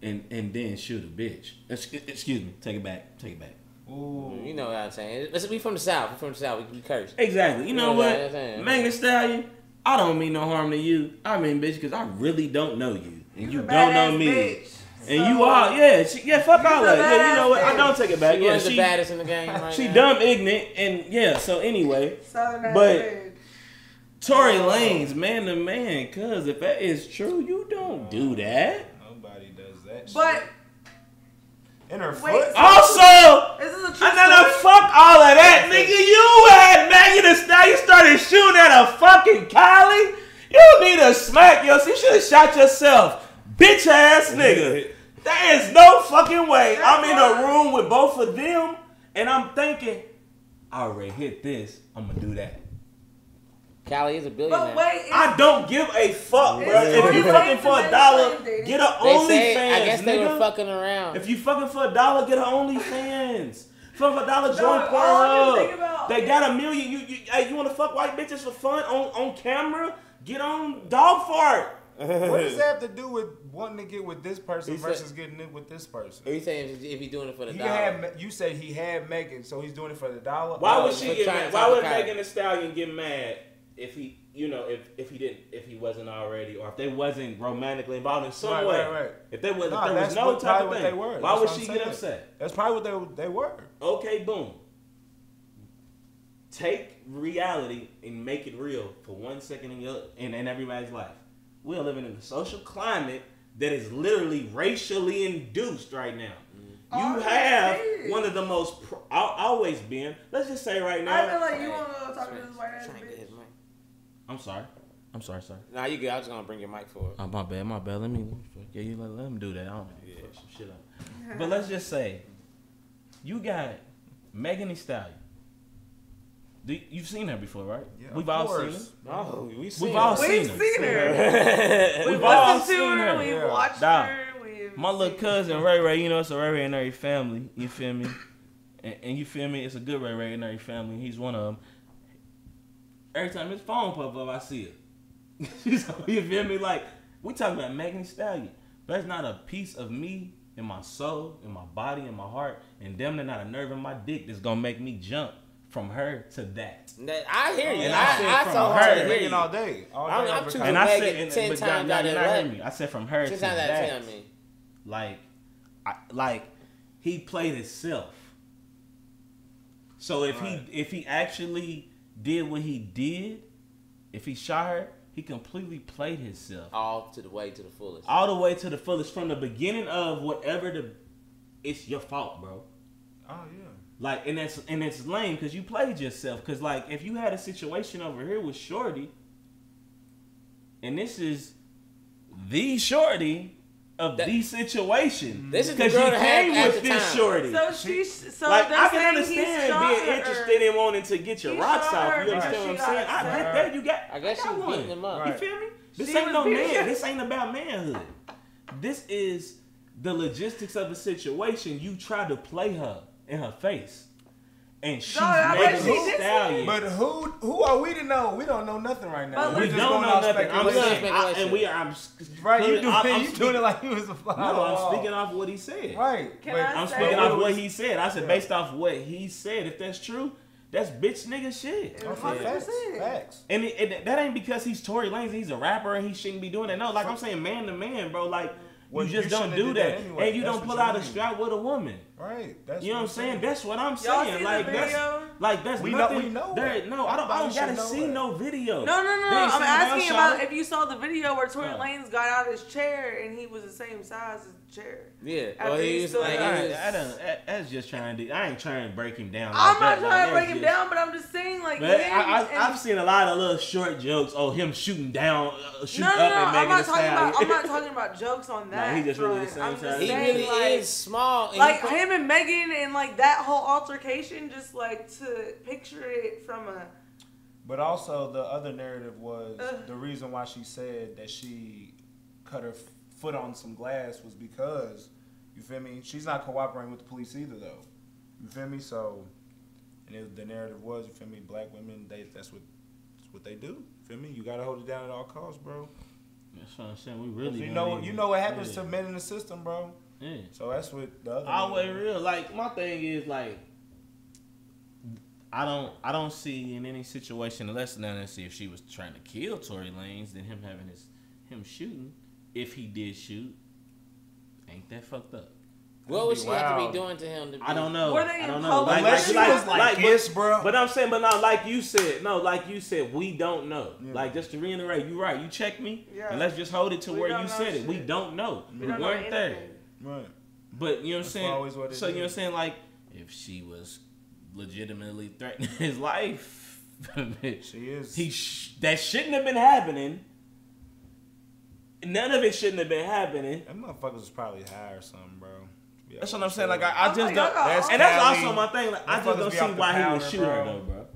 [SPEAKER 3] and and then shoot a bitch. Excuse me, take it back, take it back.
[SPEAKER 2] Ooh.
[SPEAKER 1] You know what I'm saying? Listen, we from the South. We from the South. We, we curse.
[SPEAKER 3] Exactly. You know
[SPEAKER 1] Yeah,
[SPEAKER 3] what,
[SPEAKER 1] that's it.
[SPEAKER 3] Megan Stallion, I don't mean no harm to you. I mean, bitch, because I really don't know you, and you
[SPEAKER 4] You're
[SPEAKER 3] don't know me.
[SPEAKER 4] bitch.
[SPEAKER 3] And
[SPEAKER 4] So-
[SPEAKER 3] you are, yeah, she, yeah. Fuck all
[SPEAKER 4] the
[SPEAKER 3] that. Yeah, you know what? I don't take it back.
[SPEAKER 1] She
[SPEAKER 3] Yeah,
[SPEAKER 1] was the
[SPEAKER 3] she,
[SPEAKER 1] baddest in the game right
[SPEAKER 3] she
[SPEAKER 1] now.
[SPEAKER 3] dumb, ignorant, and yeah. So anyway,
[SPEAKER 4] Southern ass
[SPEAKER 3] But-
[SPEAKER 4] bitch.
[SPEAKER 3] Tory Lanez, man to man, cause if that is true, you don't do that.
[SPEAKER 2] Nobody does that.
[SPEAKER 4] But
[SPEAKER 2] shit. in her
[SPEAKER 4] Wait,
[SPEAKER 2] foot.
[SPEAKER 3] Also,
[SPEAKER 4] this is a true
[SPEAKER 3] I know no
[SPEAKER 4] story.
[SPEAKER 3] fuck all of that, nigga. You had Megan Thee Stallion started shooting at a fucking Kylie. You need to smack yourself. You should have shot yourself, bitch ass nigga. There is no fucking way. I'm in a room with both of them, and I'm thinking, I already hit this. I'm gonna do that.
[SPEAKER 1] Callie is a billionaire.
[SPEAKER 4] But wait,
[SPEAKER 3] I don't give a fuck, bro. If you fucking for a dollar, get a
[SPEAKER 1] they say,
[SPEAKER 3] OnlyFans,
[SPEAKER 1] I guess they
[SPEAKER 3] nigga.
[SPEAKER 1] were fucking around.
[SPEAKER 3] If you fucking for a dollar, get an OnlyFans. Fuck for a dollar, join
[SPEAKER 4] Dog, all I can think
[SPEAKER 3] Pornhub. They got a million. You, you, hey, you want to fuck white bitches for fun on, on camera? Get on dog fart.
[SPEAKER 2] What does that *laughs* have to do with wanting to get with this person
[SPEAKER 1] He said-
[SPEAKER 2] versus getting it with this person?
[SPEAKER 1] Are you saying if, if he's doing it for the
[SPEAKER 2] He
[SPEAKER 1] dollar?
[SPEAKER 2] had, you said he had Megan, so he's doing it for the dollar.
[SPEAKER 3] Why would oh,
[SPEAKER 1] she
[SPEAKER 3] get mad? Why would. Megan Thee Stallion get mad if he, you know, if if he didn't, if he wasn't already, or if they wasn't romantically involved in some
[SPEAKER 2] Right,
[SPEAKER 3] way?
[SPEAKER 2] right, right.
[SPEAKER 3] If they was,
[SPEAKER 2] Nah,
[SPEAKER 3] if there was no
[SPEAKER 2] what-
[SPEAKER 3] type of thing,
[SPEAKER 2] they were.
[SPEAKER 3] why
[SPEAKER 2] That's
[SPEAKER 3] would she get upset?
[SPEAKER 2] That's probably what they they were.
[SPEAKER 3] Okay, boom. Take reality and make it real for one second in your in, in everybody's life. We are living in a social climate that is literally racially induced right now. Mm-hmm.
[SPEAKER 4] Oh,
[SPEAKER 3] You have one of the most pro- al- always been. Let's just say right now.
[SPEAKER 4] I feel like you want to talk to this white ass
[SPEAKER 1] Trying to get
[SPEAKER 4] bitch.
[SPEAKER 1] His mic.
[SPEAKER 3] I'm sorry. I'm sorry, sorry.
[SPEAKER 1] Nah, you good. I was gonna bring your mic forward.
[SPEAKER 3] Oh, my bad, my bad. Let me, yeah, you let, let him do that. I don't know. Fuck some shit up. But let's just say, you got Megan Thee Stallion. Do, you've seen her before, right?
[SPEAKER 2] Yeah,
[SPEAKER 3] We've
[SPEAKER 2] of
[SPEAKER 3] all
[SPEAKER 2] course.
[SPEAKER 3] seen
[SPEAKER 1] No, oh, we
[SPEAKER 3] We've all
[SPEAKER 4] We've
[SPEAKER 3] seen her.
[SPEAKER 4] seen her.
[SPEAKER 1] her.
[SPEAKER 4] We've
[SPEAKER 3] We've all
[SPEAKER 4] listened to
[SPEAKER 3] seen
[SPEAKER 4] her.
[SPEAKER 3] her.
[SPEAKER 4] We've
[SPEAKER 2] Yeah.
[SPEAKER 4] watched
[SPEAKER 3] Dog.
[SPEAKER 4] her. We've
[SPEAKER 3] her. My little cousin Ray Ray, you know, it's a Ray Ray and Ray family. You feel me? And, and you feel me? It's a good Ray Ray and Ray family. He's one of them. Every time his phone pop up, I see it. *laughs* So, you feel me? Like we talking about Megan Thee Stallion. There's not a piece of me in my soul, in my body, in my heart, and damn near not a nerve in my dick that's gonna make me jump from her to that.
[SPEAKER 1] That- I hear you.
[SPEAKER 3] And
[SPEAKER 1] I,
[SPEAKER 3] I said
[SPEAKER 1] I,
[SPEAKER 3] from
[SPEAKER 1] so
[SPEAKER 3] her,
[SPEAKER 1] hard hear you.
[SPEAKER 2] all day. All day
[SPEAKER 1] I'm- I'm
[SPEAKER 2] over
[SPEAKER 1] too-
[SPEAKER 3] And I
[SPEAKER 1] Megan
[SPEAKER 3] said, and,
[SPEAKER 1] 10
[SPEAKER 3] but
[SPEAKER 1] times
[SPEAKER 3] y'all-
[SPEAKER 1] out
[SPEAKER 3] y'all
[SPEAKER 1] of
[SPEAKER 3] not hearing
[SPEAKER 1] 11.
[SPEAKER 3] me. I said from her
[SPEAKER 1] Ten
[SPEAKER 3] to
[SPEAKER 1] times
[SPEAKER 3] that.
[SPEAKER 1] ten, I mean.
[SPEAKER 3] like I, like he played himself. So if
[SPEAKER 2] Right.
[SPEAKER 3] he if he actually did what he did, if he shot her, he completely played himself
[SPEAKER 1] All to the way to the fullest.
[SPEAKER 3] all the way to the fullest from the beginning of whatever the. It's your fault, bro.
[SPEAKER 2] Oh yeah.
[SPEAKER 3] Like, and that's and it's lame because you played yourself. Because like, if you had a situation over here with Shorty, and this is the Shorty of
[SPEAKER 1] That-
[SPEAKER 3] the situation. Mm-hmm.
[SPEAKER 1] This is
[SPEAKER 3] because
[SPEAKER 1] girl
[SPEAKER 3] you
[SPEAKER 1] to
[SPEAKER 3] came with this
[SPEAKER 1] time.
[SPEAKER 3] Shorty.
[SPEAKER 4] So she, so
[SPEAKER 3] like I can understand
[SPEAKER 4] shot
[SPEAKER 3] being
[SPEAKER 4] her.
[SPEAKER 3] interested in wanting to get your
[SPEAKER 4] He
[SPEAKER 3] rocks off. You understand what I'm saying?
[SPEAKER 4] got
[SPEAKER 3] I
[SPEAKER 4] upset.
[SPEAKER 3] that. You got.
[SPEAKER 1] I guess
[SPEAKER 3] got
[SPEAKER 1] she was
[SPEAKER 3] one.
[SPEAKER 1] beating him up.
[SPEAKER 3] You feel me? This
[SPEAKER 4] She
[SPEAKER 3] ain't no man.
[SPEAKER 4] him.
[SPEAKER 3] This ain't about manhood. This is the logistics of the situation. You try to play her in her face, and she's
[SPEAKER 4] No, I bet
[SPEAKER 3] making
[SPEAKER 4] she
[SPEAKER 3] stallion.
[SPEAKER 2] But who who are we to know? We don't know nothing right now.
[SPEAKER 4] But
[SPEAKER 2] We're just
[SPEAKER 3] don't
[SPEAKER 2] going
[SPEAKER 3] know
[SPEAKER 2] off
[SPEAKER 3] nothing. I'm
[SPEAKER 2] speculation.
[SPEAKER 3] saying, I, and we are. I'm,
[SPEAKER 2] Right, you doing,
[SPEAKER 3] I'm, *laughs* I'm
[SPEAKER 2] you
[SPEAKER 3] speaking-
[SPEAKER 2] doing it like you was a fly
[SPEAKER 3] No. I'm speaking off what he said.
[SPEAKER 2] Right.
[SPEAKER 4] Can
[SPEAKER 2] but-
[SPEAKER 4] I
[SPEAKER 3] I'm
[SPEAKER 4] say-
[SPEAKER 3] speaking off what he said. I said
[SPEAKER 2] Yeah.
[SPEAKER 3] based off what he said. If that's true, that's bitch nigga shit.
[SPEAKER 2] Okay,
[SPEAKER 4] Hundred
[SPEAKER 2] facts, facts.
[SPEAKER 3] And, it, it- that ain't because he's Tory Lanez. He's a rapper and he shouldn't be doing that. No, like I'm saying, man to man, bro. Like
[SPEAKER 2] Well,
[SPEAKER 3] you just
[SPEAKER 2] you
[SPEAKER 3] don't do that,
[SPEAKER 2] that anyway.
[SPEAKER 3] and you
[SPEAKER 2] That's
[SPEAKER 3] don't pull
[SPEAKER 2] you
[SPEAKER 3] out a strap with a woman.
[SPEAKER 2] Right. That's
[SPEAKER 3] You know what I'm saying? That's what I'm
[SPEAKER 4] Y'all
[SPEAKER 3] saying.
[SPEAKER 4] see the
[SPEAKER 3] like that's
[SPEAKER 4] video?
[SPEAKER 3] Like that's
[SPEAKER 2] We know-
[SPEAKER 3] nothing.
[SPEAKER 2] we know
[SPEAKER 3] there, no, I don't. I don't gotta see
[SPEAKER 2] that.
[SPEAKER 3] no video.
[SPEAKER 4] No, no, no.
[SPEAKER 3] They
[SPEAKER 4] I'm asking about if you saw the video where Tory
[SPEAKER 3] Oh.
[SPEAKER 4] Lanez got out of his chair and he was the same size as the chair.
[SPEAKER 1] Yeah. Well,
[SPEAKER 4] he
[SPEAKER 1] he like,
[SPEAKER 4] up.
[SPEAKER 3] I, I don't. That's just trying to. I ain't trying to break him down. like
[SPEAKER 4] I'm not
[SPEAKER 3] that.
[SPEAKER 4] trying
[SPEAKER 3] Like,
[SPEAKER 4] to break him
[SPEAKER 3] just-
[SPEAKER 4] down, but I'm just saying, like,
[SPEAKER 3] But
[SPEAKER 4] him
[SPEAKER 3] I, I,
[SPEAKER 4] and-
[SPEAKER 3] I've seen a lot of little short jokes. Oh, him shooting down, uh, shooting
[SPEAKER 4] no, no,
[SPEAKER 3] up
[SPEAKER 4] no.
[SPEAKER 3] and
[SPEAKER 4] I'm
[SPEAKER 3] making
[SPEAKER 4] not
[SPEAKER 3] a
[SPEAKER 4] talking about. I'm not *laughs* talking about jokes on that.
[SPEAKER 3] he just really the same size.
[SPEAKER 1] he really is small.
[SPEAKER 4] like him and Megan and like that whole altercation. Just like to picture it from a.
[SPEAKER 2] But also the other narrative was
[SPEAKER 4] Ugh.
[SPEAKER 2] the reason why she said that she cut her f- foot on some glass was because you feel me. She's not cooperating with the police either though. You feel me? So, and it, the narrative was you feel me. Black women they that's what that's what they do. You feel me? You gotta hold it down at all costs, bro.
[SPEAKER 3] That's what I'm saying. We really.
[SPEAKER 2] you know
[SPEAKER 3] even-
[SPEAKER 2] you know what happens
[SPEAKER 3] yeah.
[SPEAKER 2] to men in the system, bro.
[SPEAKER 3] Yeah.
[SPEAKER 2] So that's what the other.
[SPEAKER 3] Always
[SPEAKER 2] narrative-
[SPEAKER 3] real. Like my thing is like. I don't. I don't see in any situation unless now let's see if she was trying to kill Tory Lanez, then him having his him shooting. If he did shoot, ain't that fucked up?
[SPEAKER 1] what would
[SPEAKER 2] be
[SPEAKER 1] she have to be doing to him to be?
[SPEAKER 3] I don't know.
[SPEAKER 4] Were they
[SPEAKER 3] I don't
[SPEAKER 4] in
[SPEAKER 3] know.
[SPEAKER 4] public?
[SPEAKER 2] Unless she was like,
[SPEAKER 3] but-
[SPEAKER 2] this, bro.
[SPEAKER 3] But I'm saying, but not like you said, no, like you said, we don't know.
[SPEAKER 2] Yeah.
[SPEAKER 3] Like just to reiterate, you right. You check me,
[SPEAKER 4] Yeah.
[SPEAKER 3] and let's just hold it to
[SPEAKER 4] We
[SPEAKER 3] where you
[SPEAKER 4] know
[SPEAKER 3] said it. We don't know.
[SPEAKER 4] We
[SPEAKER 3] We,
[SPEAKER 4] don't
[SPEAKER 3] weren't there.
[SPEAKER 2] right.
[SPEAKER 3] But you know what I'm saying.
[SPEAKER 2] always what it
[SPEAKER 3] so you know what I'm saying. Like if she was legitimately threatening *laughs* his life, *laughs*
[SPEAKER 2] She is.
[SPEAKER 3] he sh- that shouldn't have been happening. None of it shouldn't have been happening.
[SPEAKER 2] That motherfuckers was probably high or something, bro. Yeah,
[SPEAKER 3] That's what I'm saying. Like I, I
[SPEAKER 4] Oh
[SPEAKER 3] just
[SPEAKER 4] my
[SPEAKER 3] don't.
[SPEAKER 2] That's
[SPEAKER 3] and that's
[SPEAKER 2] Cali.
[SPEAKER 3] also my thing. Like I just don't see
[SPEAKER 2] off the
[SPEAKER 3] why he would
[SPEAKER 2] powder,
[SPEAKER 3] shoot her
[SPEAKER 2] bro.
[SPEAKER 3] though, bro.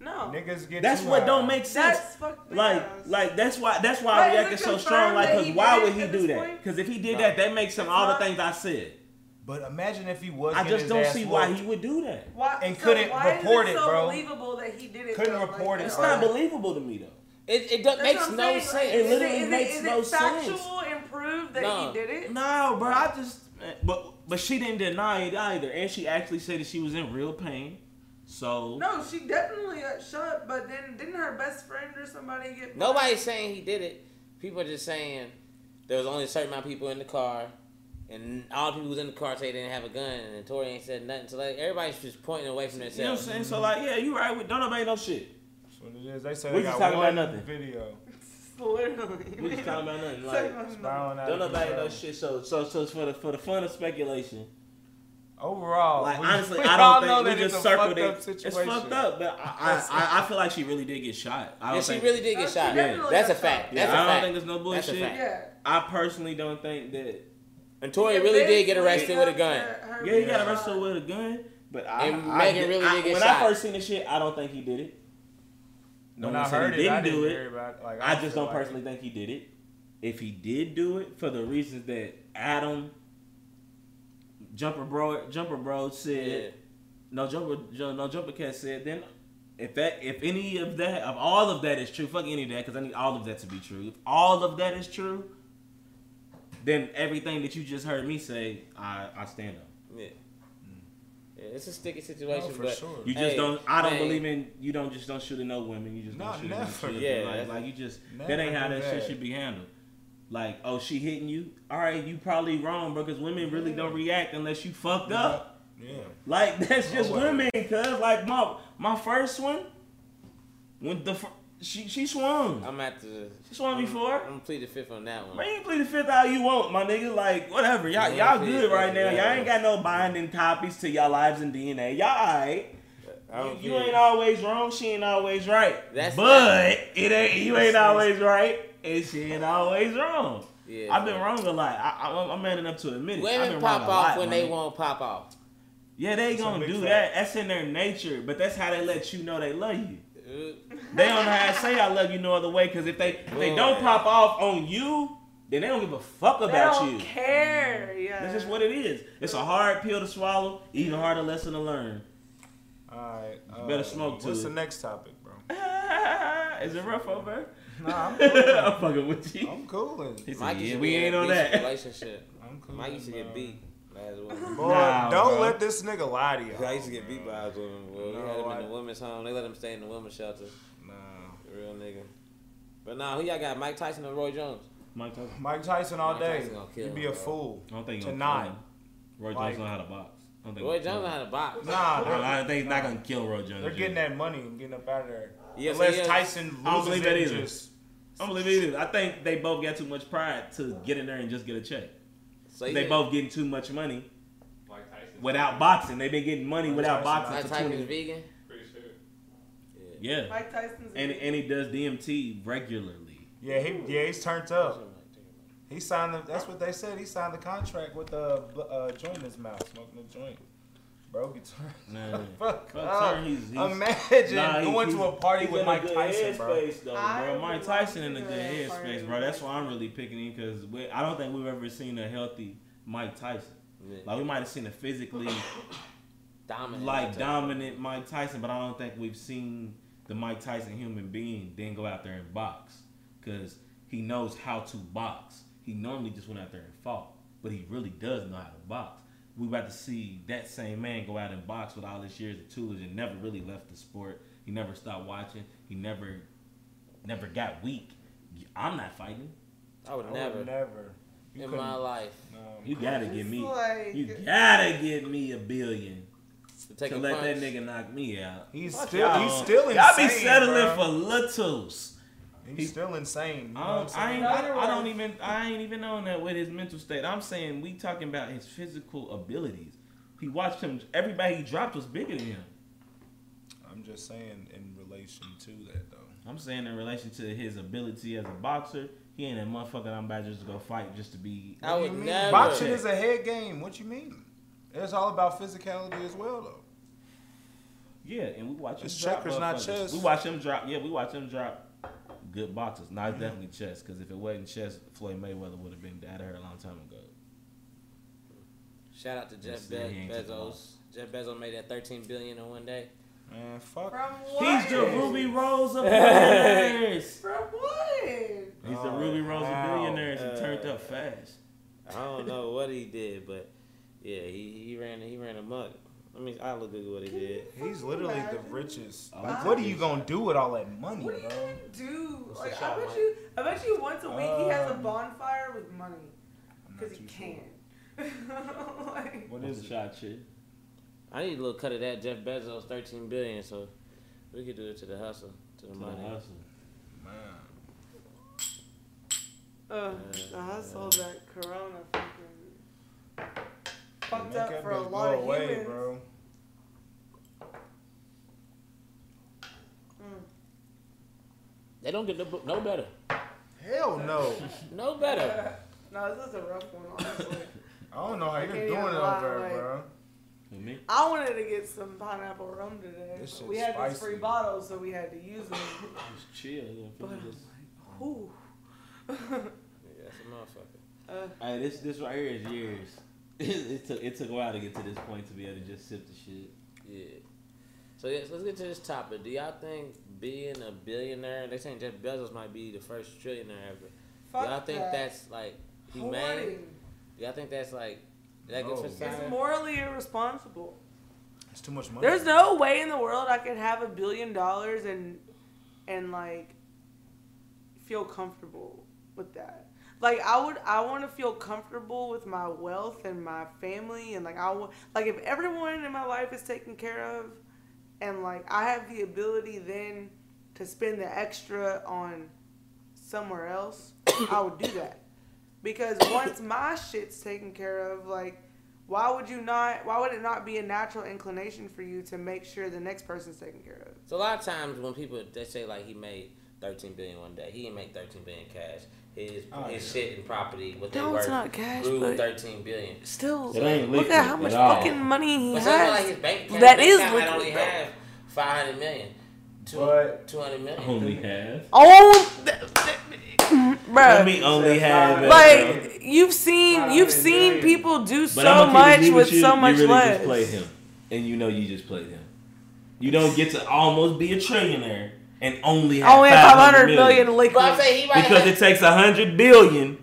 [SPEAKER 4] No.
[SPEAKER 2] Niggas get
[SPEAKER 3] That's what
[SPEAKER 2] high.
[SPEAKER 3] don't make sense.
[SPEAKER 4] That's fucked
[SPEAKER 3] Like,
[SPEAKER 4] up.
[SPEAKER 3] like that's why that's why I
[SPEAKER 4] is
[SPEAKER 3] reacted so strong. Like, cause why would he do that? Because if he did
[SPEAKER 2] No.
[SPEAKER 3] that, that makes him all the things I said.
[SPEAKER 2] But imagine if he was.
[SPEAKER 3] I just don't see why he would do that.
[SPEAKER 4] Why,
[SPEAKER 2] and
[SPEAKER 4] so
[SPEAKER 2] couldn't
[SPEAKER 4] why
[SPEAKER 2] report
[SPEAKER 4] is
[SPEAKER 2] it,
[SPEAKER 4] so
[SPEAKER 2] bro.
[SPEAKER 4] Believable that he did it.
[SPEAKER 2] Couldn't
[SPEAKER 4] though?
[SPEAKER 2] report it,
[SPEAKER 3] It's
[SPEAKER 2] bro.
[SPEAKER 3] not believable to me though.
[SPEAKER 1] It, it do-
[SPEAKER 4] That's
[SPEAKER 1] makes no
[SPEAKER 4] saying.
[SPEAKER 1] sense.
[SPEAKER 4] Like,
[SPEAKER 3] It
[SPEAKER 4] is
[SPEAKER 3] literally
[SPEAKER 4] is
[SPEAKER 3] makes
[SPEAKER 4] is
[SPEAKER 3] no
[SPEAKER 4] it
[SPEAKER 3] sense.
[SPEAKER 4] factual and prove that
[SPEAKER 1] No.
[SPEAKER 4] he did it?
[SPEAKER 3] No, bro. I just but but she didn't deny it either, and she actually said that she was in real pain. So
[SPEAKER 4] No, she definitely got shot, but then didn't her best friend or somebody get?
[SPEAKER 1] Nobody's saying he did it. People are just saying there was only a certain amount of people in the car, and all the people who was in the car say they didn't have a gun, and Tory ain't said nothing. So like everybody's just pointing away from themselves.
[SPEAKER 3] you know what I'm saying? So like, yeah, you right. We don't nobody know shit.
[SPEAKER 2] That's what it is. They say
[SPEAKER 3] We
[SPEAKER 2] they
[SPEAKER 3] just
[SPEAKER 2] got
[SPEAKER 3] talking about nothing.
[SPEAKER 2] video. *laughs*
[SPEAKER 4] Literally.
[SPEAKER 3] We just talking about nothing. Like,
[SPEAKER 4] nothing.
[SPEAKER 2] Spiraling out
[SPEAKER 3] don't
[SPEAKER 2] of
[SPEAKER 3] nobody
[SPEAKER 2] control.
[SPEAKER 3] know shit. So so so for the for the fun of speculation.
[SPEAKER 2] Overall,
[SPEAKER 3] Like
[SPEAKER 2] we,
[SPEAKER 3] honestly,
[SPEAKER 2] we
[SPEAKER 3] I don't
[SPEAKER 2] know
[SPEAKER 3] think we
[SPEAKER 2] that
[SPEAKER 3] just
[SPEAKER 2] it's
[SPEAKER 3] circled it.
[SPEAKER 2] up
[SPEAKER 3] It's fucked up, but I, I I feel like she really did get shot. I don't
[SPEAKER 1] Yeah, she really did get shot.
[SPEAKER 4] definitely
[SPEAKER 1] That's a fact.
[SPEAKER 4] shot.
[SPEAKER 3] Yeah,
[SPEAKER 1] That's a
[SPEAKER 3] I don't
[SPEAKER 1] fact.
[SPEAKER 3] think there's no
[SPEAKER 1] That's a
[SPEAKER 3] bullshit.
[SPEAKER 1] fact.
[SPEAKER 4] Yeah.
[SPEAKER 3] I personally don't think that.
[SPEAKER 1] And
[SPEAKER 4] Tory
[SPEAKER 1] really did get arrested with a gun.
[SPEAKER 4] her- her
[SPEAKER 3] Yeah, he got arrested with a gun, but I,
[SPEAKER 1] And
[SPEAKER 3] I,
[SPEAKER 1] Megan
[SPEAKER 3] did-
[SPEAKER 1] really
[SPEAKER 3] I-
[SPEAKER 1] did get
[SPEAKER 3] when
[SPEAKER 1] shot.
[SPEAKER 3] I first seen the shit, I don't think he did it. No
[SPEAKER 2] when
[SPEAKER 3] one
[SPEAKER 2] I heard
[SPEAKER 3] he
[SPEAKER 2] it, I
[SPEAKER 3] didn't do
[SPEAKER 2] hear
[SPEAKER 3] it.
[SPEAKER 2] about- like,
[SPEAKER 3] I
[SPEAKER 2] feel
[SPEAKER 3] just don't
[SPEAKER 2] like-
[SPEAKER 3] personally think he did it. If he did do it for the reasons that Adam Jumper Bro Jumper Bro said,
[SPEAKER 1] Yeah.
[SPEAKER 3] no Jumper no Jumper Cat said, then if that if any of that of all of that is true, fuck any of that because I need all of that to be true. If all of that is true, then everything that you just heard me say, I I stand on.
[SPEAKER 1] Yeah. Yeah, it's a sticky situation,
[SPEAKER 2] No, for
[SPEAKER 1] but
[SPEAKER 2] sure.
[SPEAKER 3] You just
[SPEAKER 1] Hey,
[SPEAKER 3] don't. I don't
[SPEAKER 1] man.
[SPEAKER 3] believe in. You don't just don't shoot at no women. You just
[SPEAKER 2] No,
[SPEAKER 3] don't shoot at no
[SPEAKER 2] never.
[SPEAKER 3] children.
[SPEAKER 1] Yeah,
[SPEAKER 3] like, like you just that ain't how
[SPEAKER 2] do
[SPEAKER 3] that, shit should be handled. Like, oh, she hitting you. All right, you probably wrong, bro. Because women really don't react unless you fucked up.
[SPEAKER 2] Yeah.
[SPEAKER 3] Like that's just
[SPEAKER 2] No way.
[SPEAKER 3] women. Cause like my my first one, when the fir- She she swung.
[SPEAKER 1] I'm at the.
[SPEAKER 3] She swung before.
[SPEAKER 1] I'm gonna plead the fifth on that one.
[SPEAKER 3] Man, you play the fifth how you want, my nigga. Like whatever, y'all
[SPEAKER 1] Yeah,
[SPEAKER 3] y'all
[SPEAKER 1] yeah,
[SPEAKER 3] good right
[SPEAKER 1] yeah,
[SPEAKER 3] now.
[SPEAKER 1] yeah.
[SPEAKER 3] Y'all ain't got no binding copies to y'all lives and DNA. Y'all alright.
[SPEAKER 1] I don't
[SPEAKER 3] You, ain't always wrong. She ain't always right.
[SPEAKER 1] That's
[SPEAKER 3] but it ain't. You ain't always right, and she ain't always wrong.
[SPEAKER 1] Yeah,
[SPEAKER 3] I've been
[SPEAKER 1] man.
[SPEAKER 3] wrong a lot. I, I, I'm man enough to admit it.
[SPEAKER 1] Women pop
[SPEAKER 3] a
[SPEAKER 1] off
[SPEAKER 3] lot,
[SPEAKER 1] when
[SPEAKER 3] my
[SPEAKER 1] they
[SPEAKER 3] nigga.
[SPEAKER 1] won't pop off.
[SPEAKER 3] Yeah, they
[SPEAKER 2] That's
[SPEAKER 3] gonna do
[SPEAKER 2] fact.
[SPEAKER 3] that. That's in their nature. But that's how they let you know they love you.
[SPEAKER 1] Uh, *laughs*
[SPEAKER 3] They don't know how to say I love you no other way. Cause if they if they don't pop off on you, then they don't give a fuck
[SPEAKER 4] They
[SPEAKER 3] about
[SPEAKER 4] don't
[SPEAKER 3] you.
[SPEAKER 4] care. Yeah.
[SPEAKER 3] That's just what it is. It's a hard pill to swallow, even harder lesson to learn.
[SPEAKER 2] Alright. Uh,
[SPEAKER 3] better smoke to
[SPEAKER 2] What's the next topic, bro? *laughs*
[SPEAKER 3] Is it rough over?
[SPEAKER 2] Nah, I'm *laughs*
[SPEAKER 3] I'm fucking with you.
[SPEAKER 2] I'm cooling.
[SPEAKER 3] He said,
[SPEAKER 1] Mike
[SPEAKER 3] yeah, we ain't on that.
[SPEAKER 1] Relationship.
[SPEAKER 2] I'm cool.
[SPEAKER 1] Mike used to get beat. Last woman.
[SPEAKER 2] Boy,
[SPEAKER 3] Nah,
[SPEAKER 2] don't
[SPEAKER 3] bro.
[SPEAKER 2] let this nigga lie to you.
[SPEAKER 1] I used to get beat by his woman. Well, we had him
[SPEAKER 2] I-
[SPEAKER 1] in the women's home. They let him stay in the women's shelter.
[SPEAKER 2] Nah.
[SPEAKER 1] Real nigga. But nah, who y'all got? Mike Tyson or Roy Jones?
[SPEAKER 3] Mike Tyson.
[SPEAKER 2] Mike Tyson all
[SPEAKER 1] Mike
[SPEAKER 2] day.
[SPEAKER 1] Tyson gonna kill
[SPEAKER 2] You'd be
[SPEAKER 1] him,
[SPEAKER 2] a
[SPEAKER 1] bro.
[SPEAKER 2] fool.
[SPEAKER 3] I don't think
[SPEAKER 2] To
[SPEAKER 3] he's
[SPEAKER 2] nine.
[SPEAKER 3] gonna kill him. Roy
[SPEAKER 2] Like-
[SPEAKER 3] Jones know how to box. I don't think
[SPEAKER 1] Roy Jones know
[SPEAKER 3] him.
[SPEAKER 1] how to box.
[SPEAKER 2] Nah,
[SPEAKER 3] I don't think he's not gonna kill Roy Jones.
[SPEAKER 2] they're getting that money and getting up out of there.
[SPEAKER 1] Yeah, so
[SPEAKER 2] Unless
[SPEAKER 1] yeah.
[SPEAKER 2] Tyson
[SPEAKER 3] I don't
[SPEAKER 2] loses
[SPEAKER 3] believe
[SPEAKER 2] it
[SPEAKER 3] that either.
[SPEAKER 2] just
[SPEAKER 3] I don't believe it either. I think they both got too much pride to get in there and just get a check.
[SPEAKER 1] So you
[SPEAKER 3] They
[SPEAKER 1] think
[SPEAKER 3] both getting too much money
[SPEAKER 5] Mike Tyson.
[SPEAKER 3] without boxing. They've been getting money
[SPEAKER 2] Mike
[SPEAKER 3] without
[SPEAKER 2] Tyson-
[SPEAKER 3] boxing
[SPEAKER 1] Mike
[SPEAKER 3] for 20
[SPEAKER 1] vegan?
[SPEAKER 5] Pretty sure.
[SPEAKER 1] Yeah.
[SPEAKER 3] Yeah.
[SPEAKER 4] Mike Tyson's.
[SPEAKER 3] And and he does DMT regularly.
[SPEAKER 2] yeah, he yeah he's turned up. He signed the. That's what they said. He signed the contract with the uh, joint in his mouth, smoking a joint. Bro, get turned. *laughs* Fuck
[SPEAKER 3] Fuck,
[SPEAKER 2] up.
[SPEAKER 3] he's- he's-
[SPEAKER 2] Imagine
[SPEAKER 3] Nah, he-
[SPEAKER 2] going to a party with Mike
[SPEAKER 3] good
[SPEAKER 2] Tyson, bro.
[SPEAKER 3] headspace, though, bro. Mike Tyson in a
[SPEAKER 4] do
[SPEAKER 3] good headspace, bro. That's why I'm really picking him because I don't think we've ever seen a healthy Mike Tyson.
[SPEAKER 1] Yeah.
[SPEAKER 3] Like we might have seen a physically *coughs*
[SPEAKER 1] Dominant.
[SPEAKER 3] like dominant Mike Tyson, but I don't think we've seen the Mike Tyson human being then go out there and box because he knows how to box. He normally just went out there and fought, but he really does know how to box. We about to see that same man go out and box with all his years of tutelage and never really left the sport. He never stopped watching. He never, never got weak. I'm not fighting.
[SPEAKER 1] I would
[SPEAKER 2] I would
[SPEAKER 1] never,
[SPEAKER 2] never. You
[SPEAKER 1] in my life
[SPEAKER 2] no.
[SPEAKER 3] You gotta get me.
[SPEAKER 4] like-
[SPEAKER 3] You gotta get me a billion
[SPEAKER 1] to take
[SPEAKER 3] to
[SPEAKER 1] a
[SPEAKER 3] let
[SPEAKER 1] punch.
[SPEAKER 3] that nigga knock me out.
[SPEAKER 2] He's
[SPEAKER 3] Fuck
[SPEAKER 2] still
[SPEAKER 3] y'all.
[SPEAKER 2] he's still insane.
[SPEAKER 3] Y'all be settling
[SPEAKER 2] bro.
[SPEAKER 3] for littles.
[SPEAKER 2] He's
[SPEAKER 3] he-
[SPEAKER 2] still insane. You know
[SPEAKER 3] I, don't,
[SPEAKER 2] I'm
[SPEAKER 3] I,
[SPEAKER 2] saying?
[SPEAKER 3] ain't, I, I don't even I ain't even on that with his mental state. I'm saying we talking about his physical abilities. He watched him. Everybody he dropped was bigger than him.
[SPEAKER 2] I'm just saying in relation to that though.
[SPEAKER 3] I'm saying in relation to his ability as a boxer, he ain't a motherfucker. I'm about just to go fight just to be.
[SPEAKER 1] I would
[SPEAKER 2] mean?
[SPEAKER 1] never.
[SPEAKER 2] Boxing is a head game. What you mean? It's all about physicality as well though.
[SPEAKER 3] Yeah, and we watch him
[SPEAKER 2] It's
[SPEAKER 3] drop
[SPEAKER 2] checkers, not chess.
[SPEAKER 3] We watch him drop. Yeah, we watch him drop good boxers. Now it's definitely chess because if it wasn't chess, Floyd Mayweather would have been out of here a long time ago.
[SPEAKER 1] Shout out to Jeff
[SPEAKER 3] Let's see, he ain't
[SPEAKER 1] Be- Bezos. Jeff Bezos made that 13 billion in one day.
[SPEAKER 2] Man, fuck.
[SPEAKER 4] From what?
[SPEAKER 3] He's the Ruby Rose of *laughs* billionaires.
[SPEAKER 4] From what?
[SPEAKER 3] He's the
[SPEAKER 2] Oh,
[SPEAKER 3] Ruby Rose of billionaires. He turned
[SPEAKER 1] Uh,
[SPEAKER 3] up fast.
[SPEAKER 1] I don't know what he did, but yeah, he, he ran he ran amok. I mean, I look at what he did.
[SPEAKER 2] He's literally the richest. Like, what are you gonna do with all that money,
[SPEAKER 4] What do you
[SPEAKER 2] bro?
[SPEAKER 4] even do?
[SPEAKER 1] What's the
[SPEAKER 4] Like, I bet
[SPEAKER 1] Mike?
[SPEAKER 4] you, I bet you once a week he has a
[SPEAKER 2] Um,
[SPEAKER 4] bonfire with money because he
[SPEAKER 2] too sure.
[SPEAKER 4] can. *laughs* like,
[SPEAKER 2] What
[SPEAKER 3] What's
[SPEAKER 2] is
[SPEAKER 3] the shot, shit?
[SPEAKER 1] I need a little cut of that Jeff Bezos 13 billion, so we could do it to the hustle, to the
[SPEAKER 3] To the
[SPEAKER 1] money.
[SPEAKER 3] hustle.
[SPEAKER 2] Man.
[SPEAKER 4] uh, the hustle that Corona fucking fucked up for a lot of
[SPEAKER 2] away,
[SPEAKER 4] humans.
[SPEAKER 2] bro.
[SPEAKER 4] Mm.
[SPEAKER 1] They don't get no, no better,
[SPEAKER 2] Hell no. *laughs*
[SPEAKER 1] no better. *laughs*
[SPEAKER 4] no, this is a rough one, honestly. *laughs*
[SPEAKER 2] I don't know how you're doing it over there, bro.
[SPEAKER 3] Me?
[SPEAKER 4] I wanted to get some pineapple rum today.
[SPEAKER 2] This
[SPEAKER 4] but we had this
[SPEAKER 2] spicy.
[SPEAKER 4] free bottles, so we had to use them.
[SPEAKER 3] Just chill. Yeah,
[SPEAKER 4] But I'm
[SPEAKER 3] just-
[SPEAKER 4] like, ooh.
[SPEAKER 1] Yeah, that's a motherfucker.
[SPEAKER 4] Uh,
[SPEAKER 3] Hey, this this right here is years. *laughs* it took it took a while to get to this point to be able to just sip the shit.
[SPEAKER 1] Yeah. So yes, let's get to this topic. Do y'all think being a billionaire? They saying Jeff Bezos might be the first trillionaire ever.
[SPEAKER 4] fuck
[SPEAKER 1] do y'all think
[SPEAKER 4] that.
[SPEAKER 1] that's like humane?
[SPEAKER 4] Hoarding.
[SPEAKER 1] Do y'all think that's like that good
[SPEAKER 2] No.
[SPEAKER 1] for society?
[SPEAKER 4] It's morally irresponsible.
[SPEAKER 2] It's too much money.
[SPEAKER 4] There's no way in the world I could have a billion dollars and and like feel comfortable with that. Like I would I want to feel comfortable with my wealth and my family and like I want like if everyone in my life is taken care of and like I have the ability then to spend the extra on somewhere else, I would do that. Because once my shit's taken care of, like, why would you not? Why would it not be a natural inclination for you to make sure the next person's taken care of?
[SPEAKER 1] So a lot of times when people they say like he made thirteen billion one day, he didn't make thirteen billion cash. His
[SPEAKER 2] Oh,
[SPEAKER 1] his
[SPEAKER 2] yeah.
[SPEAKER 1] shit and property, what they
[SPEAKER 4] No,
[SPEAKER 1] worth,
[SPEAKER 4] it's not cash,
[SPEAKER 1] grew thirteen billion.
[SPEAKER 4] Still,
[SPEAKER 3] It ain't
[SPEAKER 4] look at how much
[SPEAKER 3] at all.
[SPEAKER 4] fucking money he
[SPEAKER 1] But something like
[SPEAKER 4] has.
[SPEAKER 1] his bank account,
[SPEAKER 4] That
[SPEAKER 1] bank
[SPEAKER 4] is
[SPEAKER 1] account
[SPEAKER 4] liquid,
[SPEAKER 1] only
[SPEAKER 4] though.
[SPEAKER 1] have five hundred million. Two,
[SPEAKER 2] But-
[SPEAKER 1] 200 million.
[SPEAKER 3] Only half.
[SPEAKER 4] Oh, th- th-
[SPEAKER 3] Let me only
[SPEAKER 2] Said
[SPEAKER 3] have
[SPEAKER 2] five.
[SPEAKER 3] bro.
[SPEAKER 4] Like you've seen, you've seen
[SPEAKER 2] million.
[SPEAKER 4] people do so
[SPEAKER 3] I'ma keep it
[SPEAKER 4] much with
[SPEAKER 3] you,
[SPEAKER 4] so much
[SPEAKER 3] you really
[SPEAKER 4] less.
[SPEAKER 3] just played him, and you know you just played him. You don't get to almost be a trillionaire and only have
[SPEAKER 4] Only 500 million liquid.
[SPEAKER 1] But I'm saying he might
[SPEAKER 3] because
[SPEAKER 1] have,
[SPEAKER 3] it takes a hundred billion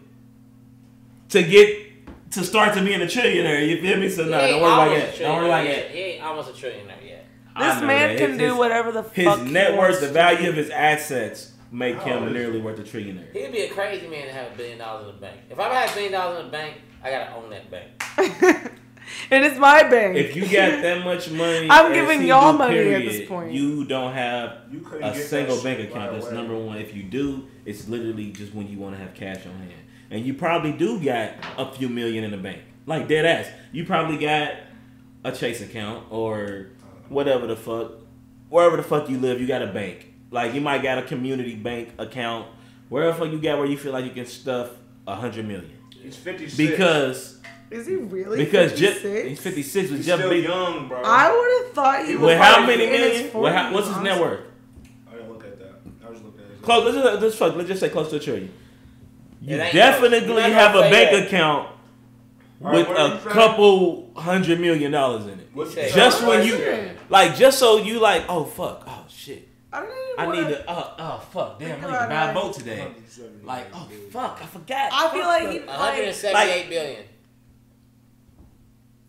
[SPEAKER 3] to get to start to being a trillionaire. You feel me? So no, don't worry about
[SPEAKER 1] almost
[SPEAKER 3] that. Don't worry about
[SPEAKER 1] trillionaire
[SPEAKER 3] that.
[SPEAKER 1] yet. He ain't almost a trillionaire yet.
[SPEAKER 4] This man
[SPEAKER 3] that.
[SPEAKER 4] can
[SPEAKER 3] His-
[SPEAKER 4] do whatever the
[SPEAKER 3] His
[SPEAKER 4] fuck. His
[SPEAKER 3] net worth, the value of his assets, make
[SPEAKER 2] How
[SPEAKER 3] him
[SPEAKER 2] oh.
[SPEAKER 3] nearly worth a trillionaire.
[SPEAKER 1] He'd be a crazy man to have a billion dollars in the bank. If I had a billion dollars in the bank, I gotta own that bank. *laughs*
[SPEAKER 4] do. *laughs* and it's my bank.
[SPEAKER 3] If you got that much money, *laughs*
[SPEAKER 4] I'm giving
[SPEAKER 3] he
[SPEAKER 4] y'all
[SPEAKER 3] do,
[SPEAKER 4] money at this point.
[SPEAKER 3] You don't have
[SPEAKER 2] You
[SPEAKER 3] a single bank account. That's
[SPEAKER 2] away.
[SPEAKER 3] number one. If you do, it's literally just when you want to have cash on hand, and you probably do got a few million in the bank, like dead ass. You probably got a Chase account or whatever the fuck, wherever the fuck you live, you got a bank. Like you might got a community bank account, wherever the fuck you got where you feel like you can stuff a hundred million.
[SPEAKER 2] He's 56.
[SPEAKER 3] Because
[SPEAKER 4] Is he really?
[SPEAKER 3] because Jeff,
[SPEAKER 4] 56?
[SPEAKER 3] he's fifty six with
[SPEAKER 2] he's
[SPEAKER 3] Jeff
[SPEAKER 2] still
[SPEAKER 3] Bezos.
[SPEAKER 2] young, bro.
[SPEAKER 4] I would have thought he was.
[SPEAKER 3] With how many
[SPEAKER 4] in his
[SPEAKER 3] million? With how, what's his net worth?
[SPEAKER 2] I didn't look at that. I was looking at his.
[SPEAKER 3] Close. Let's just, let's, fuck, let's just say close to a trillion. You definitely
[SPEAKER 1] close.
[SPEAKER 3] Have a bank
[SPEAKER 1] that.
[SPEAKER 3] account
[SPEAKER 2] All right,
[SPEAKER 3] with a couple hundred million dollars in it.
[SPEAKER 2] What's
[SPEAKER 1] He said-
[SPEAKER 3] Just when
[SPEAKER 1] Right.
[SPEAKER 3] you, like, just so you like, oh fuck, oh shit,
[SPEAKER 4] I,
[SPEAKER 3] I need to, oh, oh fuck, damn, I need to buy a
[SPEAKER 4] it.
[SPEAKER 3] boat today. Like, oh fuck, I forgot.
[SPEAKER 4] I feel
[SPEAKER 3] Fuck
[SPEAKER 4] like
[SPEAKER 3] the-
[SPEAKER 4] he-
[SPEAKER 1] 178 billion.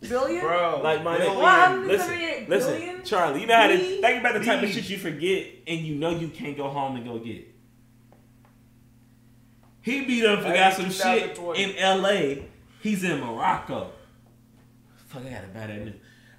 [SPEAKER 4] Billion.
[SPEAKER 2] Bro,
[SPEAKER 3] Like my
[SPEAKER 2] billion.
[SPEAKER 3] nigga, listen, listen,
[SPEAKER 4] billion?
[SPEAKER 3] Charlie. You know how to think about the type of shit you forget, and you know you can't go home and go get. He beat up forgot some shit in L.A. He's in Morocco. Fuck, I gotta buy that new.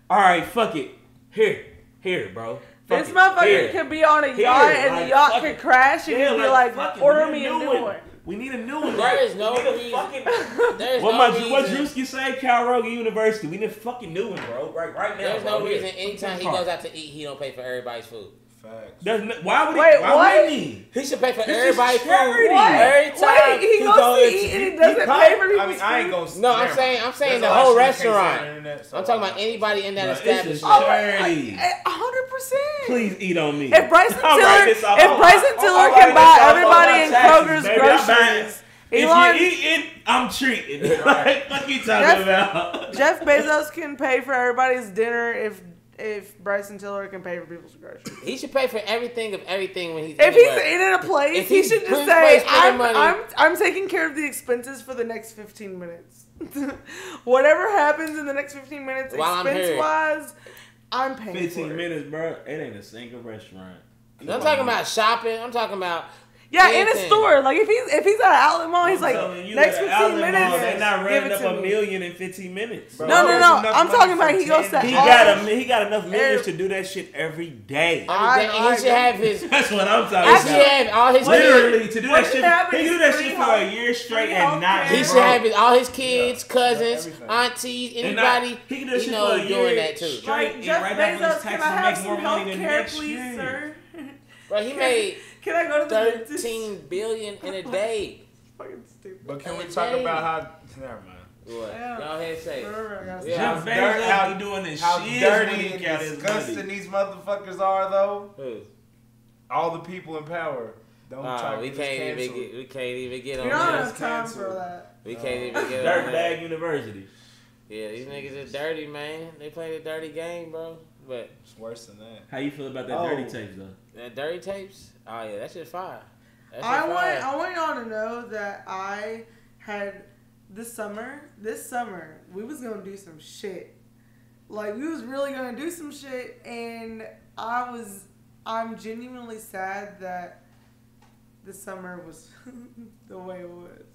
[SPEAKER 3] All right, fuck it. Here, here, bro. Fuck
[SPEAKER 4] This
[SPEAKER 3] it.
[SPEAKER 4] motherfucker
[SPEAKER 3] Here.
[SPEAKER 4] could be on a
[SPEAKER 3] Here,
[SPEAKER 4] yacht and
[SPEAKER 3] like,
[SPEAKER 4] the yacht
[SPEAKER 3] fuck
[SPEAKER 4] could
[SPEAKER 3] it.
[SPEAKER 4] crash and
[SPEAKER 3] Yeah,
[SPEAKER 4] you'd be like,
[SPEAKER 3] fuck
[SPEAKER 4] order me a new one.
[SPEAKER 3] We need a new one.
[SPEAKER 1] There is no
[SPEAKER 3] we need a
[SPEAKER 1] reason-
[SPEAKER 3] fucking.
[SPEAKER 1] There's
[SPEAKER 3] What
[SPEAKER 1] no
[SPEAKER 3] my
[SPEAKER 1] reason.
[SPEAKER 3] what Drewski say? Cal Rogan University. We need a fucking new one, bro. Right, right now.
[SPEAKER 1] There's
[SPEAKER 3] bro.
[SPEAKER 1] no
[SPEAKER 3] Here.
[SPEAKER 1] reason anytime he goes out to eat, he don't pay for everybody's food.
[SPEAKER 2] Facts.
[SPEAKER 3] There's why would he?
[SPEAKER 4] Wait,
[SPEAKER 3] why
[SPEAKER 4] what?
[SPEAKER 3] wouldn't he?
[SPEAKER 1] He should pay for
[SPEAKER 3] This is
[SPEAKER 1] everybody's food.
[SPEAKER 3] charity.
[SPEAKER 4] What?
[SPEAKER 1] Every time
[SPEAKER 4] Wait, he goes
[SPEAKER 1] go
[SPEAKER 4] to eat and he
[SPEAKER 2] He
[SPEAKER 4] doesn't
[SPEAKER 2] probably-
[SPEAKER 4] pay for people's
[SPEAKER 2] I mean, I ain't
[SPEAKER 4] food?
[SPEAKER 2] gonna.
[SPEAKER 1] No, I'm saying- I'm saying
[SPEAKER 2] There's
[SPEAKER 1] the
[SPEAKER 2] a lot of
[SPEAKER 1] whole
[SPEAKER 2] shit you can't say on
[SPEAKER 1] restaurant.
[SPEAKER 2] internet, so
[SPEAKER 1] I'm talking about anybody in that
[SPEAKER 3] Bro, this
[SPEAKER 1] establishment.
[SPEAKER 3] is
[SPEAKER 4] Oh,
[SPEAKER 3] charity.
[SPEAKER 4] a hundred percent.
[SPEAKER 3] Please eat on me.
[SPEAKER 4] If Bryson *laughs*
[SPEAKER 3] I'll
[SPEAKER 4] Tiller,
[SPEAKER 3] write this off.
[SPEAKER 4] if
[SPEAKER 3] I'll-
[SPEAKER 4] Bryson Tiller can buy
[SPEAKER 3] this off on
[SPEAKER 4] everybody in Kroger's
[SPEAKER 3] baby. I'm
[SPEAKER 4] groceries,
[SPEAKER 3] If
[SPEAKER 4] Elon,
[SPEAKER 3] you eating, I'm treating. *laughs*
[SPEAKER 2] Right.
[SPEAKER 3] What you talking
[SPEAKER 4] Jeff-
[SPEAKER 3] about?
[SPEAKER 4] Jeff Bezos can pay for everybody's dinner if if Bryson Tiller can pay for people's groceries.
[SPEAKER 1] He should pay for everything of everything when he's
[SPEAKER 4] If he's
[SPEAKER 1] anywhere.
[SPEAKER 4] eating in a place,
[SPEAKER 1] If
[SPEAKER 4] he should just say, I'm, I'm, I'm taking care of the expenses for the next 15 minutes. *laughs* Whatever happens in the next 15 minutes,
[SPEAKER 1] While I'm
[SPEAKER 4] expense wise, I'm paying
[SPEAKER 3] 15
[SPEAKER 4] for it.
[SPEAKER 3] minutes, bro. It ain't a single restaurant.
[SPEAKER 1] I'm talking about shopping. I'm talking about
[SPEAKER 4] Yeah, in a store. Like if he's if he's at an outlet mall, he's
[SPEAKER 3] I'm
[SPEAKER 4] like
[SPEAKER 3] you,
[SPEAKER 4] next 15
[SPEAKER 3] Outlet
[SPEAKER 4] minutes.
[SPEAKER 3] Mall, They not running up
[SPEAKER 4] to
[SPEAKER 3] a
[SPEAKER 4] me.
[SPEAKER 3] million in 15 minutes.
[SPEAKER 2] Bro,
[SPEAKER 4] No, no,
[SPEAKER 2] there's
[SPEAKER 4] no. I'm talking about he goes to
[SPEAKER 2] 10
[SPEAKER 3] He got a he got enough millions
[SPEAKER 4] Every-
[SPEAKER 3] to do that shit every day.
[SPEAKER 4] I-
[SPEAKER 1] everything. He should have his. *laughs*
[SPEAKER 3] That's what I'm talking about.
[SPEAKER 1] He should have all his kids.
[SPEAKER 3] Literally to do
[SPEAKER 4] What
[SPEAKER 3] that shit. He do that shit for a year straight and not.
[SPEAKER 1] He
[SPEAKER 3] broke.
[SPEAKER 1] should have all his kids, cousins, aunties, anybody.
[SPEAKER 3] He can do that shit for a year
[SPEAKER 1] doing that too.
[SPEAKER 3] straight
[SPEAKER 4] Like
[SPEAKER 3] and
[SPEAKER 4] Jeff
[SPEAKER 3] right back his
[SPEAKER 4] Bezos, can
[SPEAKER 3] taxes
[SPEAKER 4] I
[SPEAKER 3] and
[SPEAKER 4] have
[SPEAKER 3] make
[SPEAKER 4] some
[SPEAKER 3] more money
[SPEAKER 4] health
[SPEAKER 3] than
[SPEAKER 4] care,
[SPEAKER 3] next
[SPEAKER 4] please,
[SPEAKER 3] year.
[SPEAKER 4] sir?
[SPEAKER 1] Bro, he *laughs* made
[SPEAKER 4] Can I go to the dentist?
[SPEAKER 1] thirteen billion in a *laughs* day.
[SPEAKER 4] Fucking stupid.
[SPEAKER 2] But can we talk
[SPEAKER 1] they-
[SPEAKER 2] about how? Never mind.
[SPEAKER 1] What?
[SPEAKER 4] Yeah.
[SPEAKER 1] Go ahead, and say. it.
[SPEAKER 4] Remember, I gotta
[SPEAKER 1] Yeah.
[SPEAKER 4] stop.
[SPEAKER 3] Jeff
[SPEAKER 2] How dirt-
[SPEAKER 3] Bezos
[SPEAKER 2] how-
[SPEAKER 3] be doing this
[SPEAKER 2] How
[SPEAKER 3] shit
[SPEAKER 2] dirty and
[SPEAKER 3] count his
[SPEAKER 2] disgusting these motherfuckers are, though.
[SPEAKER 1] Who?
[SPEAKER 2] All the people in power. Don't try
[SPEAKER 1] Oh,
[SPEAKER 2] to
[SPEAKER 1] we can't even get. We can't even get
[SPEAKER 4] We
[SPEAKER 1] on
[SPEAKER 4] don't have time
[SPEAKER 2] canceled.
[SPEAKER 4] for that.
[SPEAKER 1] We can't even get on that.
[SPEAKER 3] Dirtbag University.
[SPEAKER 1] Yeah, these niggas are dirty, man. They play the dirty game, bro. But
[SPEAKER 2] It's worse than that.
[SPEAKER 3] How you feel about that
[SPEAKER 2] Oh.
[SPEAKER 3] dirty tapes though?
[SPEAKER 1] that dirty tapes, oh yeah, that shit fire. That shit
[SPEAKER 4] I
[SPEAKER 1] fire.
[SPEAKER 4] want I want y'all to know that I had this summer. This summer we was gonna do some shit. Like we was really gonna do some shit, and I was I'm genuinely sad that the summer was *laughs* the way it was.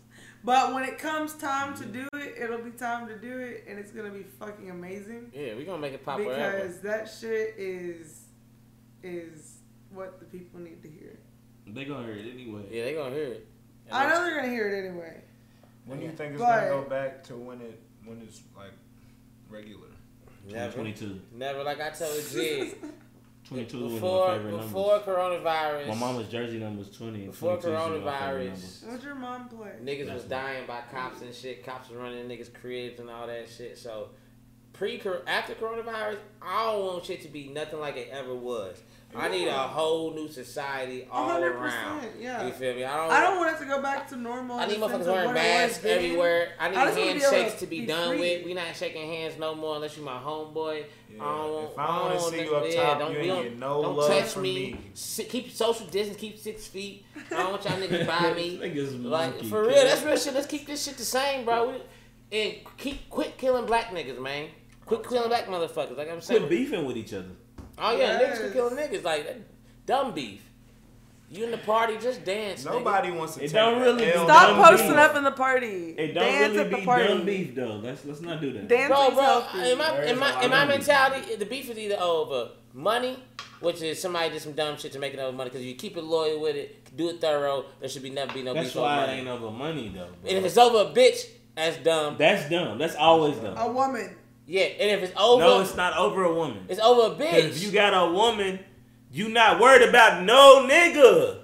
[SPEAKER 4] But when it comes time to do it, it'll be time to do it, and it's gonna be fucking amazing
[SPEAKER 1] Yeah, we're gonna make it pop wherever.
[SPEAKER 4] because that shit is is what the people need to hear.
[SPEAKER 3] They gonna hear it anyway.
[SPEAKER 1] Yeah, they gonna hear it.
[SPEAKER 4] I know they're gonna hear it anyway.
[SPEAKER 2] When do you think it's
[SPEAKER 4] But-
[SPEAKER 2] gonna go back to when it when it's like regular?
[SPEAKER 1] Never,
[SPEAKER 3] 22.
[SPEAKER 1] never like I told Jig. *laughs*
[SPEAKER 3] 22 was my
[SPEAKER 1] before
[SPEAKER 3] favorite
[SPEAKER 1] before
[SPEAKER 3] number.
[SPEAKER 1] coronavirus.
[SPEAKER 3] My mama's jersey number was 20.
[SPEAKER 1] Before
[SPEAKER 3] 22 is my favorite
[SPEAKER 1] coronavirus.
[SPEAKER 3] number.
[SPEAKER 4] What's your mom play?
[SPEAKER 1] Niggas
[SPEAKER 3] That's
[SPEAKER 1] was dying by cops and shit. Cops was running niggas' cribs and all that shit. So, pre after coronavirus, I don't want shit to be nothing like it ever was. I need a whole new society all
[SPEAKER 4] hundred
[SPEAKER 1] around.
[SPEAKER 4] yeah.
[SPEAKER 1] You feel me? I don't.
[SPEAKER 4] I don't want it to go back to normal.
[SPEAKER 1] I need motherfuckers wearing
[SPEAKER 4] what it was
[SPEAKER 1] masks everywhere. I need
[SPEAKER 4] I just wanna be
[SPEAKER 1] handshakes
[SPEAKER 4] to
[SPEAKER 1] to be
[SPEAKER 4] be
[SPEAKER 1] done
[SPEAKER 4] free.
[SPEAKER 1] with. We not shaking hands no more unless you my homeboy.
[SPEAKER 2] Yeah.
[SPEAKER 1] I don't,
[SPEAKER 2] if I don't want to see you up
[SPEAKER 1] yeah, don't,
[SPEAKER 2] you ain't
[SPEAKER 1] don't,
[SPEAKER 2] get no
[SPEAKER 1] don't
[SPEAKER 2] love
[SPEAKER 1] touch
[SPEAKER 2] from
[SPEAKER 1] me.
[SPEAKER 2] me.
[SPEAKER 1] Si- keep social distance. Keep six feet. I don't want y'all niggas by me. *laughs*
[SPEAKER 3] Niggas
[SPEAKER 1] Like
[SPEAKER 3] monkey,
[SPEAKER 1] for
[SPEAKER 3] kid.
[SPEAKER 1] real, that's real shit. Let's keep this shit the same, bro. We, and keep quit killing black niggas, man. Quit killing black motherfuckers. Like I'm saying.
[SPEAKER 3] Quit beefing with each other.
[SPEAKER 1] Oh yeah, niggas
[SPEAKER 4] can
[SPEAKER 1] kill niggas. Like dumb beef. You in the party, just dance. nigga.
[SPEAKER 2] Nobody wants to.
[SPEAKER 3] It
[SPEAKER 2] take
[SPEAKER 3] don't really
[SPEAKER 2] L
[SPEAKER 4] Stop posting
[SPEAKER 3] beef.
[SPEAKER 4] up in the party.
[SPEAKER 3] It don't
[SPEAKER 4] Dance
[SPEAKER 3] really
[SPEAKER 4] at the
[SPEAKER 3] be
[SPEAKER 4] party.
[SPEAKER 3] dumb beef though. Let's let's not do that.
[SPEAKER 4] Dancing's
[SPEAKER 1] Bro, bro,
[SPEAKER 4] healthy.
[SPEAKER 1] in my in my in my
[SPEAKER 2] of beef.
[SPEAKER 1] mentality, the beef is either over money, which is somebody did some dumb shit to make it over money. Because you keep it loyal with it, do it thorough. There should be never be no
[SPEAKER 3] That's
[SPEAKER 1] beef over
[SPEAKER 3] why it
[SPEAKER 1] money.
[SPEAKER 3] ain't over money though. bro.
[SPEAKER 1] And if it's over a bitch, that's dumb.
[SPEAKER 3] That's dumb. That's always dumb.
[SPEAKER 4] A woman.
[SPEAKER 1] Yeah, and if it's over,
[SPEAKER 3] no, it's not over a woman.
[SPEAKER 1] it's over a bitch.
[SPEAKER 3] If you got a woman, you not worried about no nigga.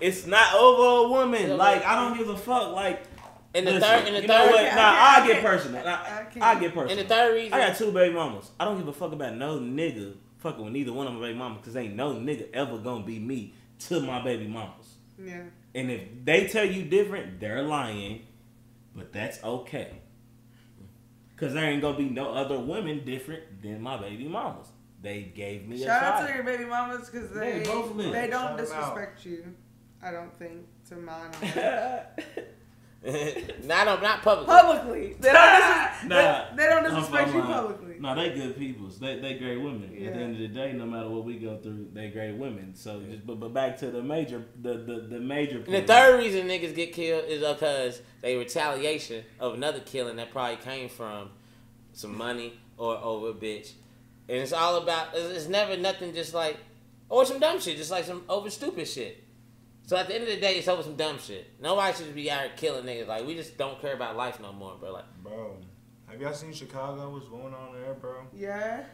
[SPEAKER 3] It's not over a woman. Like I don't give a fuck. Like
[SPEAKER 1] in the
[SPEAKER 3] listen,
[SPEAKER 1] third, in the
[SPEAKER 3] you know
[SPEAKER 1] third,
[SPEAKER 3] what?
[SPEAKER 4] I
[SPEAKER 3] Nah,
[SPEAKER 4] can't- I
[SPEAKER 3] I get personal.
[SPEAKER 4] I
[SPEAKER 3] I,
[SPEAKER 4] can't.
[SPEAKER 3] I get
[SPEAKER 1] in the third reason.
[SPEAKER 3] I got two baby mamas. I don't give a fuck about no nigga fucking with neither one of my baby mamas because ain't no nigga ever gonna be me to my baby mamas.
[SPEAKER 4] Yeah.
[SPEAKER 3] And if they tell you different, they're lying. But that's okay. Cause there ain't gonna be no other women different than my baby mamas. They gave me
[SPEAKER 4] Shout
[SPEAKER 3] a
[SPEAKER 4] out to your baby mamas because they
[SPEAKER 3] Yeah, both
[SPEAKER 4] they don't
[SPEAKER 2] Shout 'em
[SPEAKER 4] disrespect you. I don't think to my *laughs* knowledge. *laughs*
[SPEAKER 1] not not publicly.
[SPEAKER 4] publicly. They don't, disres-
[SPEAKER 3] Nah.
[SPEAKER 4] they, they don't
[SPEAKER 3] I'm
[SPEAKER 4] disrespect you publicly.
[SPEAKER 3] No, they good people. They they great women. At the end of the day, no matter what we go through, they great women. So, just, but but back to the major the the, the major.
[SPEAKER 1] And the third reason niggas get killed is because they retaliation of another killing that probably came from some money or over a bitch. And it's all about, it's, it's never nothing just like, or some dumb shit, just like some over stupid shit. So at the end of the day, it's over some dumb shit. Nobody should be out here killing niggas. Like, we just don't care about life no more, bro. Like,
[SPEAKER 2] Bro, have y'all seen Chicago? What's going on there, bro?
[SPEAKER 4] Yeah.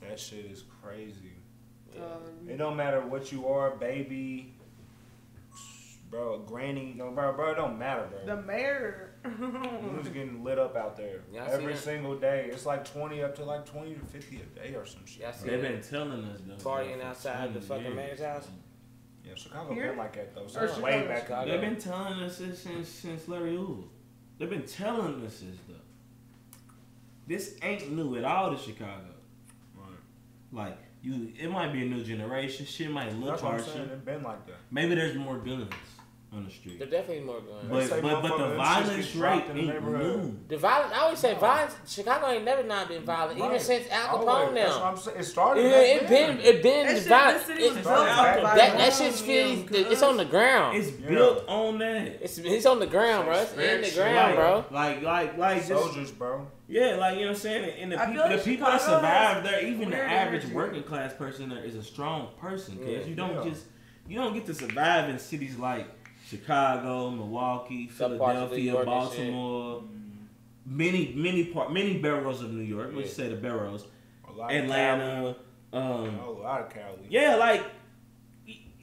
[SPEAKER 2] That shit is crazy.
[SPEAKER 4] Um,
[SPEAKER 2] It don't matter what you are, baby, bro, granny, no, bro, bro, it don't matter, bro.
[SPEAKER 4] the mayor.
[SPEAKER 2] Who's *laughs* getting lit up out there
[SPEAKER 1] Y'all see
[SPEAKER 2] every
[SPEAKER 1] that?
[SPEAKER 2] single day? It's like twenty up to like twenty to fifty a day or some shit.
[SPEAKER 3] They've been telling us though.
[SPEAKER 1] Partying outside the fucking
[SPEAKER 3] years.
[SPEAKER 1] mayor's house?
[SPEAKER 2] Yeah, Chicago
[SPEAKER 4] Here?
[SPEAKER 2] been like that though.
[SPEAKER 4] Or
[SPEAKER 2] So way back.
[SPEAKER 1] Chicago.
[SPEAKER 3] They've been telling us this since since Larry Hoover. They've been telling us this though. This ain't new at all to Chicago. Like you, it might be a new generation. Shit might look
[SPEAKER 2] That's
[SPEAKER 3] harsher.
[SPEAKER 2] saying. It been like that.
[SPEAKER 3] Maybe there's more guns on the street.
[SPEAKER 1] There definitely more going on.
[SPEAKER 3] But but, but the violence rate
[SPEAKER 2] in the
[SPEAKER 3] ain't new.
[SPEAKER 1] The violence, I always say violence, Chicago ain't never not been violent, even since Al
[SPEAKER 2] Always.
[SPEAKER 1] Capone
[SPEAKER 2] That's what
[SPEAKER 1] now.
[SPEAKER 2] I'm saying. It started.
[SPEAKER 1] Yeah, it been, it been
[SPEAKER 4] That
[SPEAKER 1] the
[SPEAKER 4] shit-
[SPEAKER 1] violence.
[SPEAKER 4] this city was
[SPEAKER 1] it-
[SPEAKER 4] built
[SPEAKER 2] off
[SPEAKER 1] that,
[SPEAKER 2] of
[SPEAKER 1] that, shit's feeling,
[SPEAKER 4] Yeah,
[SPEAKER 1] it's on the ground.
[SPEAKER 3] It's
[SPEAKER 2] Yeah.
[SPEAKER 3] built on that.
[SPEAKER 1] It's it's on the ground, bro. It's in the ground, bro.
[SPEAKER 3] Like like like just
[SPEAKER 2] soldiers, bro.
[SPEAKER 3] Yeah, like you know what I'm saying. And the
[SPEAKER 4] I
[SPEAKER 3] people,
[SPEAKER 4] feel
[SPEAKER 3] the people that survive
[SPEAKER 4] has
[SPEAKER 3] there, even the average
[SPEAKER 4] energy.
[SPEAKER 3] working class person there is a strong person. Cause
[SPEAKER 1] Yeah.
[SPEAKER 3] you don't
[SPEAKER 2] Yeah.
[SPEAKER 3] just you don't get to survive in cities like Chicago, Milwaukee,
[SPEAKER 1] Some parts of New
[SPEAKER 3] Philadelphia, Baltimore, many many part many boroughs of New York. Let's
[SPEAKER 1] Yeah.
[SPEAKER 3] say the boroughs,
[SPEAKER 2] A lot of
[SPEAKER 3] Atlanta.
[SPEAKER 2] Cali.
[SPEAKER 3] Um,
[SPEAKER 2] Oh, a lot of Cali.
[SPEAKER 3] yeah, like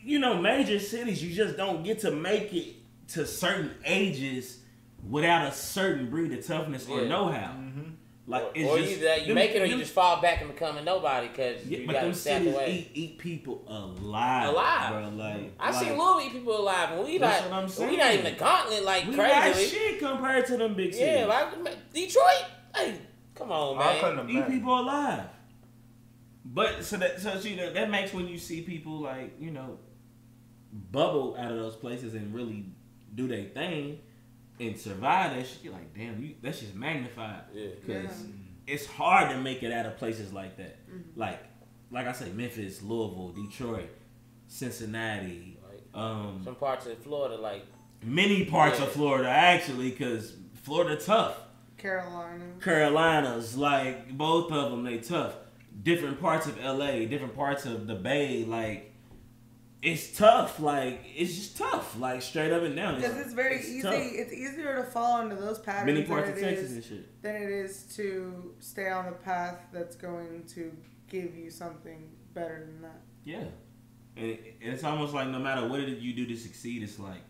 [SPEAKER 3] you know, major cities, you just don't get to make it to certain ages without a certain breed of toughness or know-how.
[SPEAKER 2] Mm-hmm.
[SPEAKER 3] Like
[SPEAKER 1] or
[SPEAKER 3] it's
[SPEAKER 1] or
[SPEAKER 3] just,
[SPEAKER 1] either that you
[SPEAKER 3] them-
[SPEAKER 1] make it or you just fall back and become a nobody because
[SPEAKER 3] Yeah,
[SPEAKER 1] you got to step away.
[SPEAKER 3] eat, eat people alive.
[SPEAKER 1] Alive.
[SPEAKER 3] Bro. Like,
[SPEAKER 1] I
[SPEAKER 3] like,
[SPEAKER 1] seen Louisville eat people alive, and we like we
[SPEAKER 3] saying.
[SPEAKER 1] not even a gauntlet like
[SPEAKER 3] We got
[SPEAKER 1] crazy.
[SPEAKER 3] shit compared to them big cities.
[SPEAKER 1] Yeah, like Detroit. Hey, come on, oh,
[SPEAKER 2] I
[SPEAKER 1] man.
[SPEAKER 2] couldn't
[SPEAKER 3] eat
[SPEAKER 2] imagine.
[SPEAKER 3] people alive. But so that so you know, that makes when you see people like you know bubble out of those places and really do their thing and survive that shit. You're like, damn, you that's just magnified.
[SPEAKER 1] Yeah.
[SPEAKER 3] because
[SPEAKER 4] Yeah.
[SPEAKER 3] it's hard to make it out of places like that.
[SPEAKER 4] Mm-hmm.
[SPEAKER 3] Like, like I say, Memphis, Louisville, Detroit, Cincinnati,
[SPEAKER 1] Like,
[SPEAKER 3] um,
[SPEAKER 1] some parts of Florida, like
[SPEAKER 3] many parts
[SPEAKER 1] Yeah.
[SPEAKER 3] of Florida actually, because Florida tough.
[SPEAKER 4] Carolina.
[SPEAKER 3] Carolinas, like both of them, they tough. Different parts of LA, different parts of the Bay, like it's tough. Like it's just tough. Like straight up and down.
[SPEAKER 4] Because it's very easy.
[SPEAKER 3] tough.
[SPEAKER 4] It's easier to fall into those patterns
[SPEAKER 3] Many
[SPEAKER 4] than
[SPEAKER 3] parts
[SPEAKER 4] it
[SPEAKER 3] of Texas
[SPEAKER 4] is
[SPEAKER 3] and shit.
[SPEAKER 4] than it is to stay on the path that's going to give you something better than that.
[SPEAKER 3] Yeah, and it, it's almost like no matter what did you do to succeed, it's like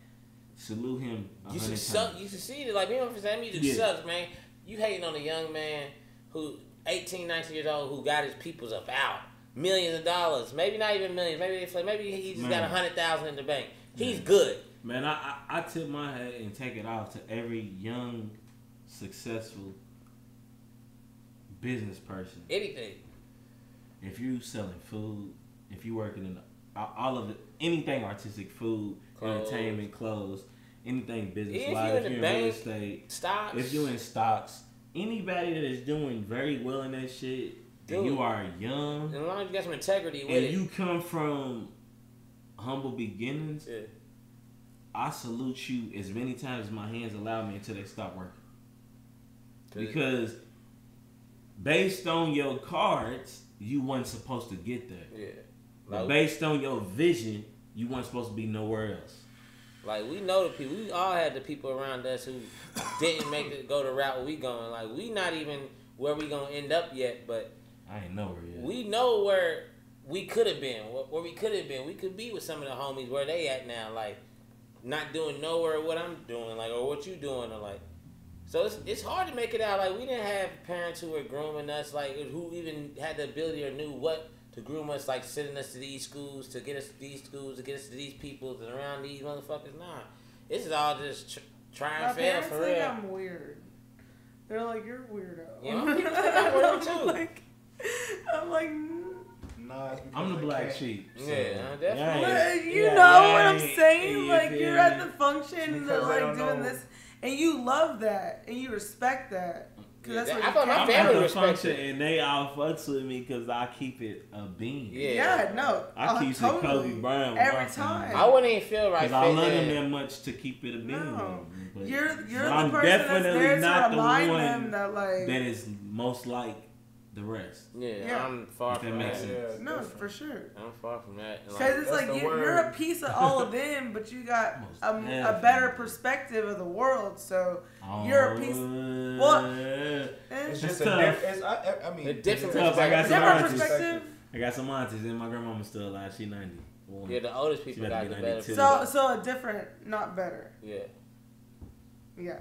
[SPEAKER 3] salute him.
[SPEAKER 1] You succeed. You succeeded. Like me and my music
[SPEAKER 3] Yeah.
[SPEAKER 1] sucks, man. You hating on a young man who 18, 19 years old who got his peoples up out millions of dollars. Maybe not even millions. Maybe it's like maybe he just got a hundred thousand in the bank. He's
[SPEAKER 3] Man.
[SPEAKER 1] good.
[SPEAKER 3] Man, I, I I tip my hat and take it off to every young, successful business person.
[SPEAKER 1] Anything.
[SPEAKER 3] If you selling food, if you working in all- all of it, anything artistic, food,
[SPEAKER 1] Clothes.
[SPEAKER 3] entertainment, clothes, anything business,
[SPEAKER 1] if
[SPEAKER 3] wise, if you're
[SPEAKER 1] the
[SPEAKER 3] in real
[SPEAKER 1] bank,
[SPEAKER 3] estate,
[SPEAKER 1] Stocks.
[SPEAKER 3] if you're in stocks, anybody that is doing very well in that shit,
[SPEAKER 1] Dude.
[SPEAKER 3] you are young, and
[SPEAKER 1] as long as you got some integrity with
[SPEAKER 3] and
[SPEAKER 1] it.
[SPEAKER 3] you come from humble beginnings,
[SPEAKER 1] yeah.
[SPEAKER 3] I salute you as many times as my hands allow me until they stop working. Because based on your cards, you weren't supposed to get there.
[SPEAKER 1] yeah.
[SPEAKER 3] But
[SPEAKER 1] Like,
[SPEAKER 3] based on your vision, you weren't supposed to be nowhere else.
[SPEAKER 1] like we know the people. We all had the people around us who *coughs* didn't make it go the route we going. Like we not even where we gonna end up yet, but
[SPEAKER 3] I ain't nowhere yet.
[SPEAKER 1] we know where we could have been, where, where we could have been. We could be with some of the homies where they at now, like not doing nowhere what I'm doing, like or what you doing, or like. So it's, it's hard to make it out. Like we didn't have parents who were grooming us, like who even had the ability or knew what to groom us, like sending us to these schools, to get us to these schools, to get us to these people, and around these motherfuckers. Nah, this is all just tr- try
[SPEAKER 4] My
[SPEAKER 1] and fail
[SPEAKER 4] parents
[SPEAKER 1] for
[SPEAKER 4] think
[SPEAKER 1] real.
[SPEAKER 4] I'm weird. They're like, you're a weirdo.
[SPEAKER 1] Yeah, people think I'm weird, too. *laughs*
[SPEAKER 4] Like, *laughs* I'm like.
[SPEAKER 2] Nah,
[SPEAKER 3] I'm the
[SPEAKER 2] they
[SPEAKER 3] black
[SPEAKER 2] can't-
[SPEAKER 3] sheep. so-
[SPEAKER 1] Yeah, definitely.
[SPEAKER 3] Yeah,
[SPEAKER 4] But you
[SPEAKER 3] yeah,
[SPEAKER 4] know
[SPEAKER 3] yeah,
[SPEAKER 4] what I'm saying?
[SPEAKER 3] yeah,
[SPEAKER 4] Like
[SPEAKER 3] yeah,
[SPEAKER 4] you're at the function and
[SPEAKER 2] Because
[SPEAKER 4] they're like doing
[SPEAKER 2] know.
[SPEAKER 4] this, and you love that and you respect that. Cause
[SPEAKER 1] Yeah,
[SPEAKER 4] that's what
[SPEAKER 1] I
[SPEAKER 4] you
[SPEAKER 1] thought my
[SPEAKER 3] I'm at
[SPEAKER 1] family
[SPEAKER 3] the
[SPEAKER 1] respects
[SPEAKER 3] function
[SPEAKER 1] it.
[SPEAKER 3] and they all fucks with me because I keep it a bean.
[SPEAKER 1] Yeah.
[SPEAKER 4] Yeah, no,
[SPEAKER 3] I
[SPEAKER 4] uh,
[SPEAKER 3] keep it
[SPEAKER 4] totally.
[SPEAKER 3] Kobe Bryant
[SPEAKER 4] every time.
[SPEAKER 1] I wouldn't even feel right.
[SPEAKER 3] Because I love
[SPEAKER 1] fitting
[SPEAKER 3] them that much to keep it a bean.
[SPEAKER 4] No.
[SPEAKER 3] but-
[SPEAKER 4] You're you're the
[SPEAKER 3] I'm
[SPEAKER 4] person that's
[SPEAKER 3] definitely
[SPEAKER 4] there to
[SPEAKER 3] not the
[SPEAKER 4] remind
[SPEAKER 3] one
[SPEAKER 4] them that like
[SPEAKER 3] that is most like the rest.
[SPEAKER 1] Yeah,
[SPEAKER 4] Yeah.
[SPEAKER 1] I'm far
[SPEAKER 3] If that
[SPEAKER 1] from
[SPEAKER 3] makes
[SPEAKER 1] that.
[SPEAKER 3] sense.
[SPEAKER 2] Yeah,
[SPEAKER 4] no
[SPEAKER 2] different.
[SPEAKER 4] for sure.
[SPEAKER 1] I'm far from that.
[SPEAKER 4] Because
[SPEAKER 1] Like,
[SPEAKER 4] it's like you, you're a piece of all of *laughs* them, but you got a, a better perspective of the world. So You're a piece-
[SPEAKER 3] What?
[SPEAKER 4] eh,
[SPEAKER 2] It's
[SPEAKER 3] It's
[SPEAKER 2] just a
[SPEAKER 3] tough.
[SPEAKER 2] different. It's, I, I- I mean,
[SPEAKER 1] The different
[SPEAKER 3] tough. I got
[SPEAKER 1] perspective.
[SPEAKER 3] some
[SPEAKER 4] perspective.
[SPEAKER 3] I got some aunties and my grandmama's still alive. She's 90. Well,
[SPEAKER 1] yeah, the oldest people got
[SPEAKER 3] to
[SPEAKER 1] the better.
[SPEAKER 4] So so a different, not better.
[SPEAKER 1] Yeah,
[SPEAKER 4] Yeah.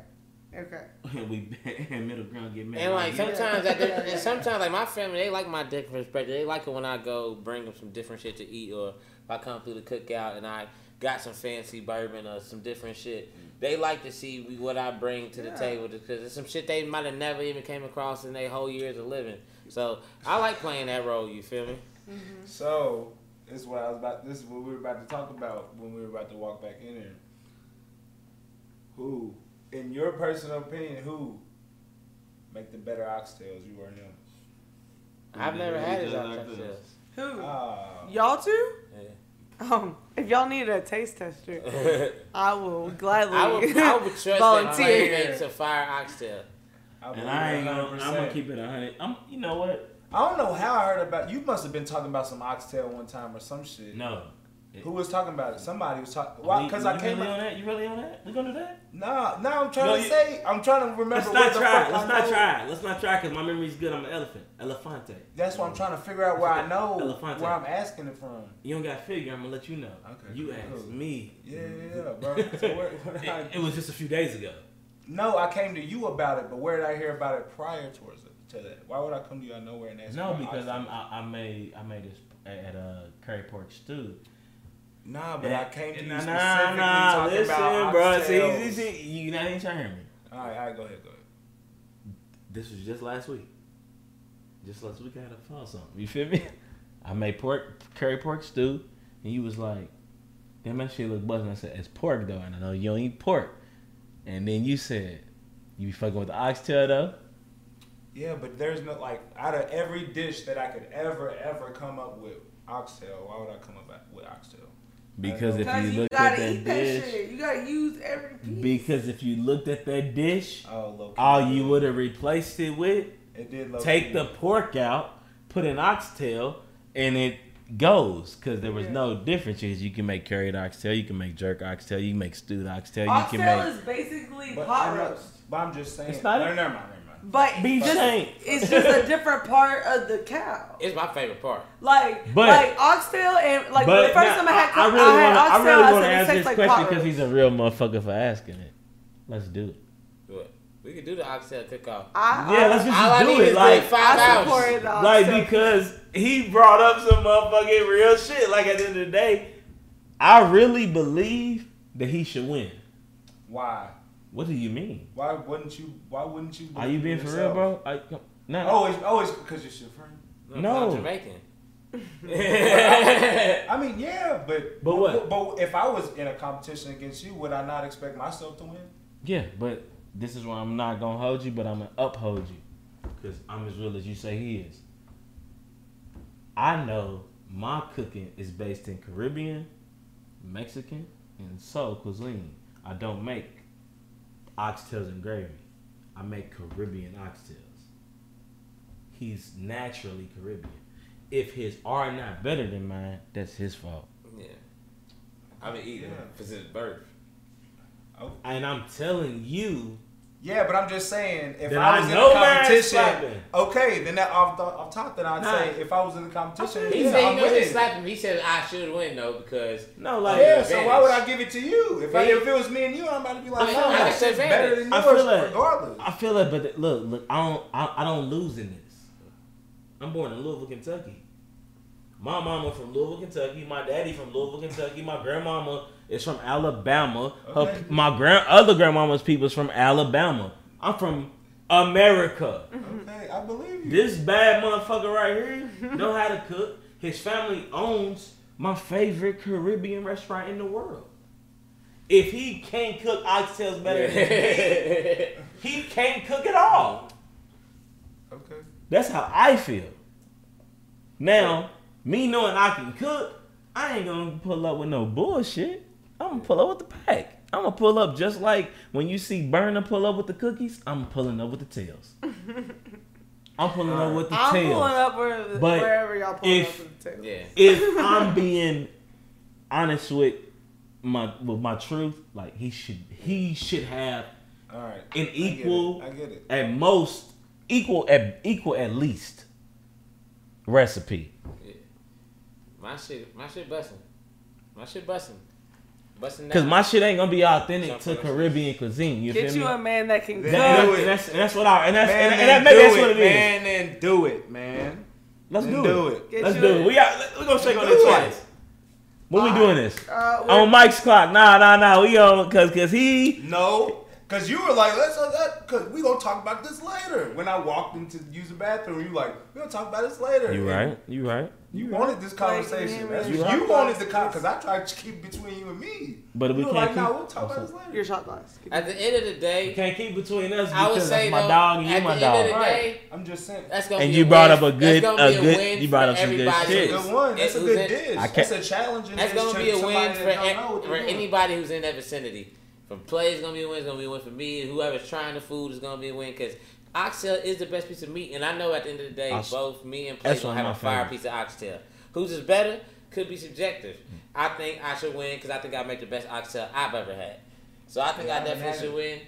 [SPEAKER 4] Okay. *laughs*
[SPEAKER 3] And we *laughs* and middle ground get mad.
[SPEAKER 1] and like sometimes,
[SPEAKER 4] Yeah.
[SPEAKER 1] that *laughs* and sometimes like my family, they like my different perspective. They like it when I go bring them some different shit to eat, or if I come through the cookout and I got some fancy bourbon or some different shit. They like to see what I bring to the
[SPEAKER 4] Yeah.
[SPEAKER 1] table because it's some shit they might have never even came across in their whole years of living. So I like playing that role. You feel me? Mm-hmm.
[SPEAKER 2] So this is what I was about. This is what we were about to talk about when we were about to walk back in here. Who, in your personal opinion, who make the better oxtails, you or him?
[SPEAKER 1] I've never
[SPEAKER 3] Yeah,
[SPEAKER 1] had
[SPEAKER 3] he
[SPEAKER 1] his
[SPEAKER 3] does
[SPEAKER 1] oxtails.
[SPEAKER 4] Who?
[SPEAKER 2] Ah,
[SPEAKER 4] Y'all too?
[SPEAKER 1] Yeah.
[SPEAKER 4] Um, if y'all need a taste tester, *laughs* I will gladly
[SPEAKER 1] I would, I would trust that
[SPEAKER 4] volunteer.
[SPEAKER 1] Clay makes a fire oxtail.
[SPEAKER 2] I
[SPEAKER 3] and I ain't gonna, I'm gonna keep it a hundred. I'm. You know what?
[SPEAKER 2] I don't know how I heard about. You must have been talking about some oxtail one time or some shit.
[SPEAKER 3] No.
[SPEAKER 2] Who was talking about it? Somebody was talking. Why? Because I
[SPEAKER 3] you
[SPEAKER 2] came.
[SPEAKER 3] really on that. You really on that? We gonna do that?
[SPEAKER 2] Nah, nah. I'm trying
[SPEAKER 3] No,
[SPEAKER 2] to
[SPEAKER 3] you-
[SPEAKER 2] say. I'm trying to remember.
[SPEAKER 3] Let's not try. Let's not try. Let's not try because my memory's good. I'm an elephant. Elefante.
[SPEAKER 2] That's why I'm trying to figure out where I know
[SPEAKER 3] Elefante.
[SPEAKER 2] where I'm asking it from.
[SPEAKER 3] You don't got to figure. I'm gonna let you know.
[SPEAKER 2] Okay,
[SPEAKER 3] You
[SPEAKER 2] cool,
[SPEAKER 3] asked me.
[SPEAKER 2] Yeah, yeah, yeah, bro. So where, where I,
[SPEAKER 3] It, it was just a few days ago.
[SPEAKER 2] no, I came to you about it, but where did I hear about it prior towards it, to that? Why would I come to you out of nowhere and ask?
[SPEAKER 3] No, because I'm. I, I made I made this at uh, curry pork stew.
[SPEAKER 2] Nah, but I came to you
[SPEAKER 3] nah,
[SPEAKER 2] specifically
[SPEAKER 3] nah,
[SPEAKER 2] talking
[SPEAKER 3] listen,
[SPEAKER 2] about
[SPEAKER 3] bro. See,
[SPEAKER 2] oxtails.
[SPEAKER 3] see, see, you not even trying to hear me.
[SPEAKER 2] All right, all right, go ahead, go ahead.
[SPEAKER 3] This was just last week. Just last week I had a fall song. You feel me? *laughs* I made pork curry pork stew, and you was like, "Damn, that shit look busting." I said, "It's pork though, and I know you don't eat pork." And then you said, "You be fucking with the oxtail though."
[SPEAKER 2] Yeah, but there's no like out of every dish that I could ever ever come up with oxtail. Why would I come up with oxtail?
[SPEAKER 3] Because if you
[SPEAKER 4] you
[SPEAKER 3] looked at that
[SPEAKER 4] eat that
[SPEAKER 3] dish.
[SPEAKER 4] You gotta use every piece.
[SPEAKER 3] because if you looked at that dish,
[SPEAKER 2] Oh,
[SPEAKER 3] all you would have replaced it with
[SPEAKER 2] It did
[SPEAKER 3] take
[SPEAKER 2] key.
[SPEAKER 3] the pork out, put an oxtail, and it goes because there was
[SPEAKER 4] Yeah.
[SPEAKER 3] no differences. You can make curried oxtail, you can make jerk oxtail, you can make stewed oxtail, you can
[SPEAKER 4] Oxtail
[SPEAKER 3] make
[SPEAKER 4] is basically
[SPEAKER 2] But
[SPEAKER 4] pot roast,
[SPEAKER 2] But I'm just saying.
[SPEAKER 3] It's not-
[SPEAKER 2] no, never never mind.
[SPEAKER 4] But
[SPEAKER 3] beef
[SPEAKER 2] But-
[SPEAKER 3] tank.
[SPEAKER 4] it's just a different part of the cow.
[SPEAKER 1] It's my favorite part.
[SPEAKER 4] Like,
[SPEAKER 3] But-
[SPEAKER 4] like oxtail and like the first
[SPEAKER 3] now,
[SPEAKER 4] time I had,
[SPEAKER 3] I really
[SPEAKER 4] I had
[SPEAKER 3] want to. I really
[SPEAKER 4] I
[SPEAKER 3] want to
[SPEAKER 4] said it
[SPEAKER 3] answer
[SPEAKER 4] tastes
[SPEAKER 3] this
[SPEAKER 4] like
[SPEAKER 3] question because he's a real motherfucker for asking it. Let's do it.
[SPEAKER 1] What? We could do the oxtail cook off.
[SPEAKER 4] I,
[SPEAKER 3] Yeah, let's just
[SPEAKER 1] All I
[SPEAKER 3] do
[SPEAKER 1] need
[SPEAKER 3] it.
[SPEAKER 1] is
[SPEAKER 3] Like,
[SPEAKER 1] like five
[SPEAKER 4] I
[SPEAKER 1] hours.
[SPEAKER 4] the
[SPEAKER 3] like because he brought up some motherfucking real shit. Like at the end of the day, I really believe that he should win.
[SPEAKER 2] Why?
[SPEAKER 3] What do you mean?
[SPEAKER 2] Why wouldn't you? Why wouldn't you?
[SPEAKER 3] Are you being
[SPEAKER 2] believe
[SPEAKER 3] for real, bro? I, no.
[SPEAKER 2] Always, always because you're your friend.
[SPEAKER 3] No.
[SPEAKER 1] I'm Jamaican. *laughs*
[SPEAKER 2] I mean, yeah, but
[SPEAKER 3] But what?
[SPEAKER 2] But if I was in a competition against you, would I not expect myself to win?
[SPEAKER 3] Yeah, but this is why I'm not gonna hold you, but I'm gonna uphold you, cause I'm as real as you say he is. I know my cooking is based in Caribbean, Mexican, and soul cuisine. I don't make oxtails and gravy. I make Caribbean oxtails. He's naturally Caribbean. If his are not better than mine, that's his fault.
[SPEAKER 1] yeah. I've been eating
[SPEAKER 2] Yeah.
[SPEAKER 1] since birth. Oh.
[SPEAKER 3] And I'm telling you,
[SPEAKER 2] Yeah, but I'm just saying, if
[SPEAKER 3] Then
[SPEAKER 2] I
[SPEAKER 3] I
[SPEAKER 2] was in
[SPEAKER 3] know
[SPEAKER 2] a
[SPEAKER 3] mine's
[SPEAKER 2] competition, okay, then that off, the, off top, then I'd
[SPEAKER 3] Nah.
[SPEAKER 2] say if I was in the competition,
[SPEAKER 1] He
[SPEAKER 2] yeah,
[SPEAKER 1] said
[SPEAKER 2] I'm
[SPEAKER 1] he knows he
[SPEAKER 2] winning.
[SPEAKER 1] slapped him. He said I should win though because
[SPEAKER 3] no, like
[SPEAKER 2] Yeah, so why would I give it to you? If, I, if it was me and you, I'm about to be like,
[SPEAKER 1] I
[SPEAKER 2] no,
[SPEAKER 1] feel like
[SPEAKER 2] that
[SPEAKER 1] it's
[SPEAKER 2] shit's better than
[SPEAKER 3] I
[SPEAKER 2] yours,
[SPEAKER 3] feel like-
[SPEAKER 2] regardless.
[SPEAKER 3] I feel it, but look, look, I don't, I, I don't lose in this. I'm born in Louisville, Kentucky. My mama from Louisville, Kentucky. My daddy from Louisville, Kentucky. My grandmama is from Alabama. Her, my grand other grandmama's people is from Alabama. I'm from America.
[SPEAKER 2] Okay, I believe you.
[SPEAKER 3] This bad motherfucker right here know how to cook. His family owns my favorite Caribbean restaurant in the world. If he can't cook oxtails better than me, *laughs* he can't cook at all.
[SPEAKER 2] okay.
[SPEAKER 3] That's how I feel. Now, me knowing I can cook, I ain't gonna pull up with no bullshit. I'm gonna pull up with the pack. I'm gonna pull up just like when you see Berner pull up with the cookies. I'm pulling up with the tails. *laughs* I'm pulling up with the tails.
[SPEAKER 4] I'm
[SPEAKER 3] tails.
[SPEAKER 4] pulling up where,
[SPEAKER 3] But
[SPEAKER 4] wherever y'all pulling
[SPEAKER 3] if-
[SPEAKER 4] up with the tail.
[SPEAKER 1] yeah.
[SPEAKER 3] if *laughs* I'm being honest with my with my truth, like he should he should have
[SPEAKER 2] All right.
[SPEAKER 3] an equal
[SPEAKER 2] I get it.
[SPEAKER 3] at most equal at equal at least recipe.
[SPEAKER 1] My shit, my shit busting. My shit busting. Busting
[SPEAKER 3] Cause my shit ain't gonna be authentic to
[SPEAKER 1] Something else.
[SPEAKER 3] Caribbean cuisine. You
[SPEAKER 4] Get
[SPEAKER 3] feel
[SPEAKER 4] you
[SPEAKER 3] me?
[SPEAKER 4] a man that can
[SPEAKER 2] Then
[SPEAKER 4] cook.
[SPEAKER 3] That-
[SPEAKER 2] do
[SPEAKER 3] and,
[SPEAKER 2] it.
[SPEAKER 3] that's, and that's what I and that's
[SPEAKER 2] Man,
[SPEAKER 3] and, and
[SPEAKER 2] then
[SPEAKER 3] that, maybe
[SPEAKER 2] do
[SPEAKER 3] that's
[SPEAKER 2] it,
[SPEAKER 3] what it is.
[SPEAKER 2] man, then do it, man.
[SPEAKER 3] Let's do,
[SPEAKER 2] do
[SPEAKER 3] it.
[SPEAKER 2] it.
[SPEAKER 3] Let's do
[SPEAKER 4] a-
[SPEAKER 3] it. We got. We gonna shake on
[SPEAKER 2] Do
[SPEAKER 3] it
[SPEAKER 2] it.
[SPEAKER 3] twice. When we doing this?
[SPEAKER 4] Uh,
[SPEAKER 3] On Mike's clock. Nah, nah, nah. We on cause cause he.
[SPEAKER 2] No, because you were like, let's, because we going to talk about this later. When I walked into use the bathroom, you like, we're going to talk about this later.
[SPEAKER 3] You right. You right.
[SPEAKER 2] You wanted this conversation.
[SPEAKER 4] Like,
[SPEAKER 2] That's
[SPEAKER 4] you
[SPEAKER 3] right.
[SPEAKER 2] you wanted the con because I tried to keep between you and me.
[SPEAKER 3] But
[SPEAKER 2] you
[SPEAKER 3] we can't
[SPEAKER 2] like, no,
[SPEAKER 3] keep-
[SPEAKER 2] we'll talk about this later.
[SPEAKER 4] your shot glass.
[SPEAKER 1] At the end of the day,
[SPEAKER 3] We
[SPEAKER 1] day,
[SPEAKER 3] can't keep between us
[SPEAKER 1] I would
[SPEAKER 3] because
[SPEAKER 1] say
[SPEAKER 3] my
[SPEAKER 1] though,
[SPEAKER 3] dog and you
[SPEAKER 1] at
[SPEAKER 3] my
[SPEAKER 1] the end of the
[SPEAKER 3] dog.
[SPEAKER 1] day,
[SPEAKER 2] I'm just saying.
[SPEAKER 1] that's gonna
[SPEAKER 3] And
[SPEAKER 1] be
[SPEAKER 3] you
[SPEAKER 1] a
[SPEAKER 3] brought
[SPEAKER 1] win.
[SPEAKER 3] up a
[SPEAKER 1] That's
[SPEAKER 3] good- a good-
[SPEAKER 1] win
[SPEAKER 3] you brought up some good
[SPEAKER 1] everybody
[SPEAKER 3] shit.
[SPEAKER 1] who's-
[SPEAKER 2] Good one. That's a good dish.
[SPEAKER 3] I can't-
[SPEAKER 2] That's a challenge. and
[SPEAKER 1] That's gonna be a win for,
[SPEAKER 2] don't know what
[SPEAKER 1] for
[SPEAKER 2] they're doing.
[SPEAKER 1] anybody who's in that vicinity. From Play is gonna be a win. It's gonna be a win for me. Whoever's trying the food is gonna be a win because oxtail is the best piece of meat. And I know at the end of the day,
[SPEAKER 3] Ox-
[SPEAKER 1] both me and Play
[SPEAKER 3] That's
[SPEAKER 1] gonna have a
[SPEAKER 3] my
[SPEAKER 1] fire
[SPEAKER 3] favorites.
[SPEAKER 1] piece of oxtail. Whose is better could be subjective. Mm. I think I should win because I think I make the best oxtail I've ever had. So I think
[SPEAKER 2] Yeah,
[SPEAKER 1] I
[SPEAKER 2] I
[SPEAKER 1] definitely should win.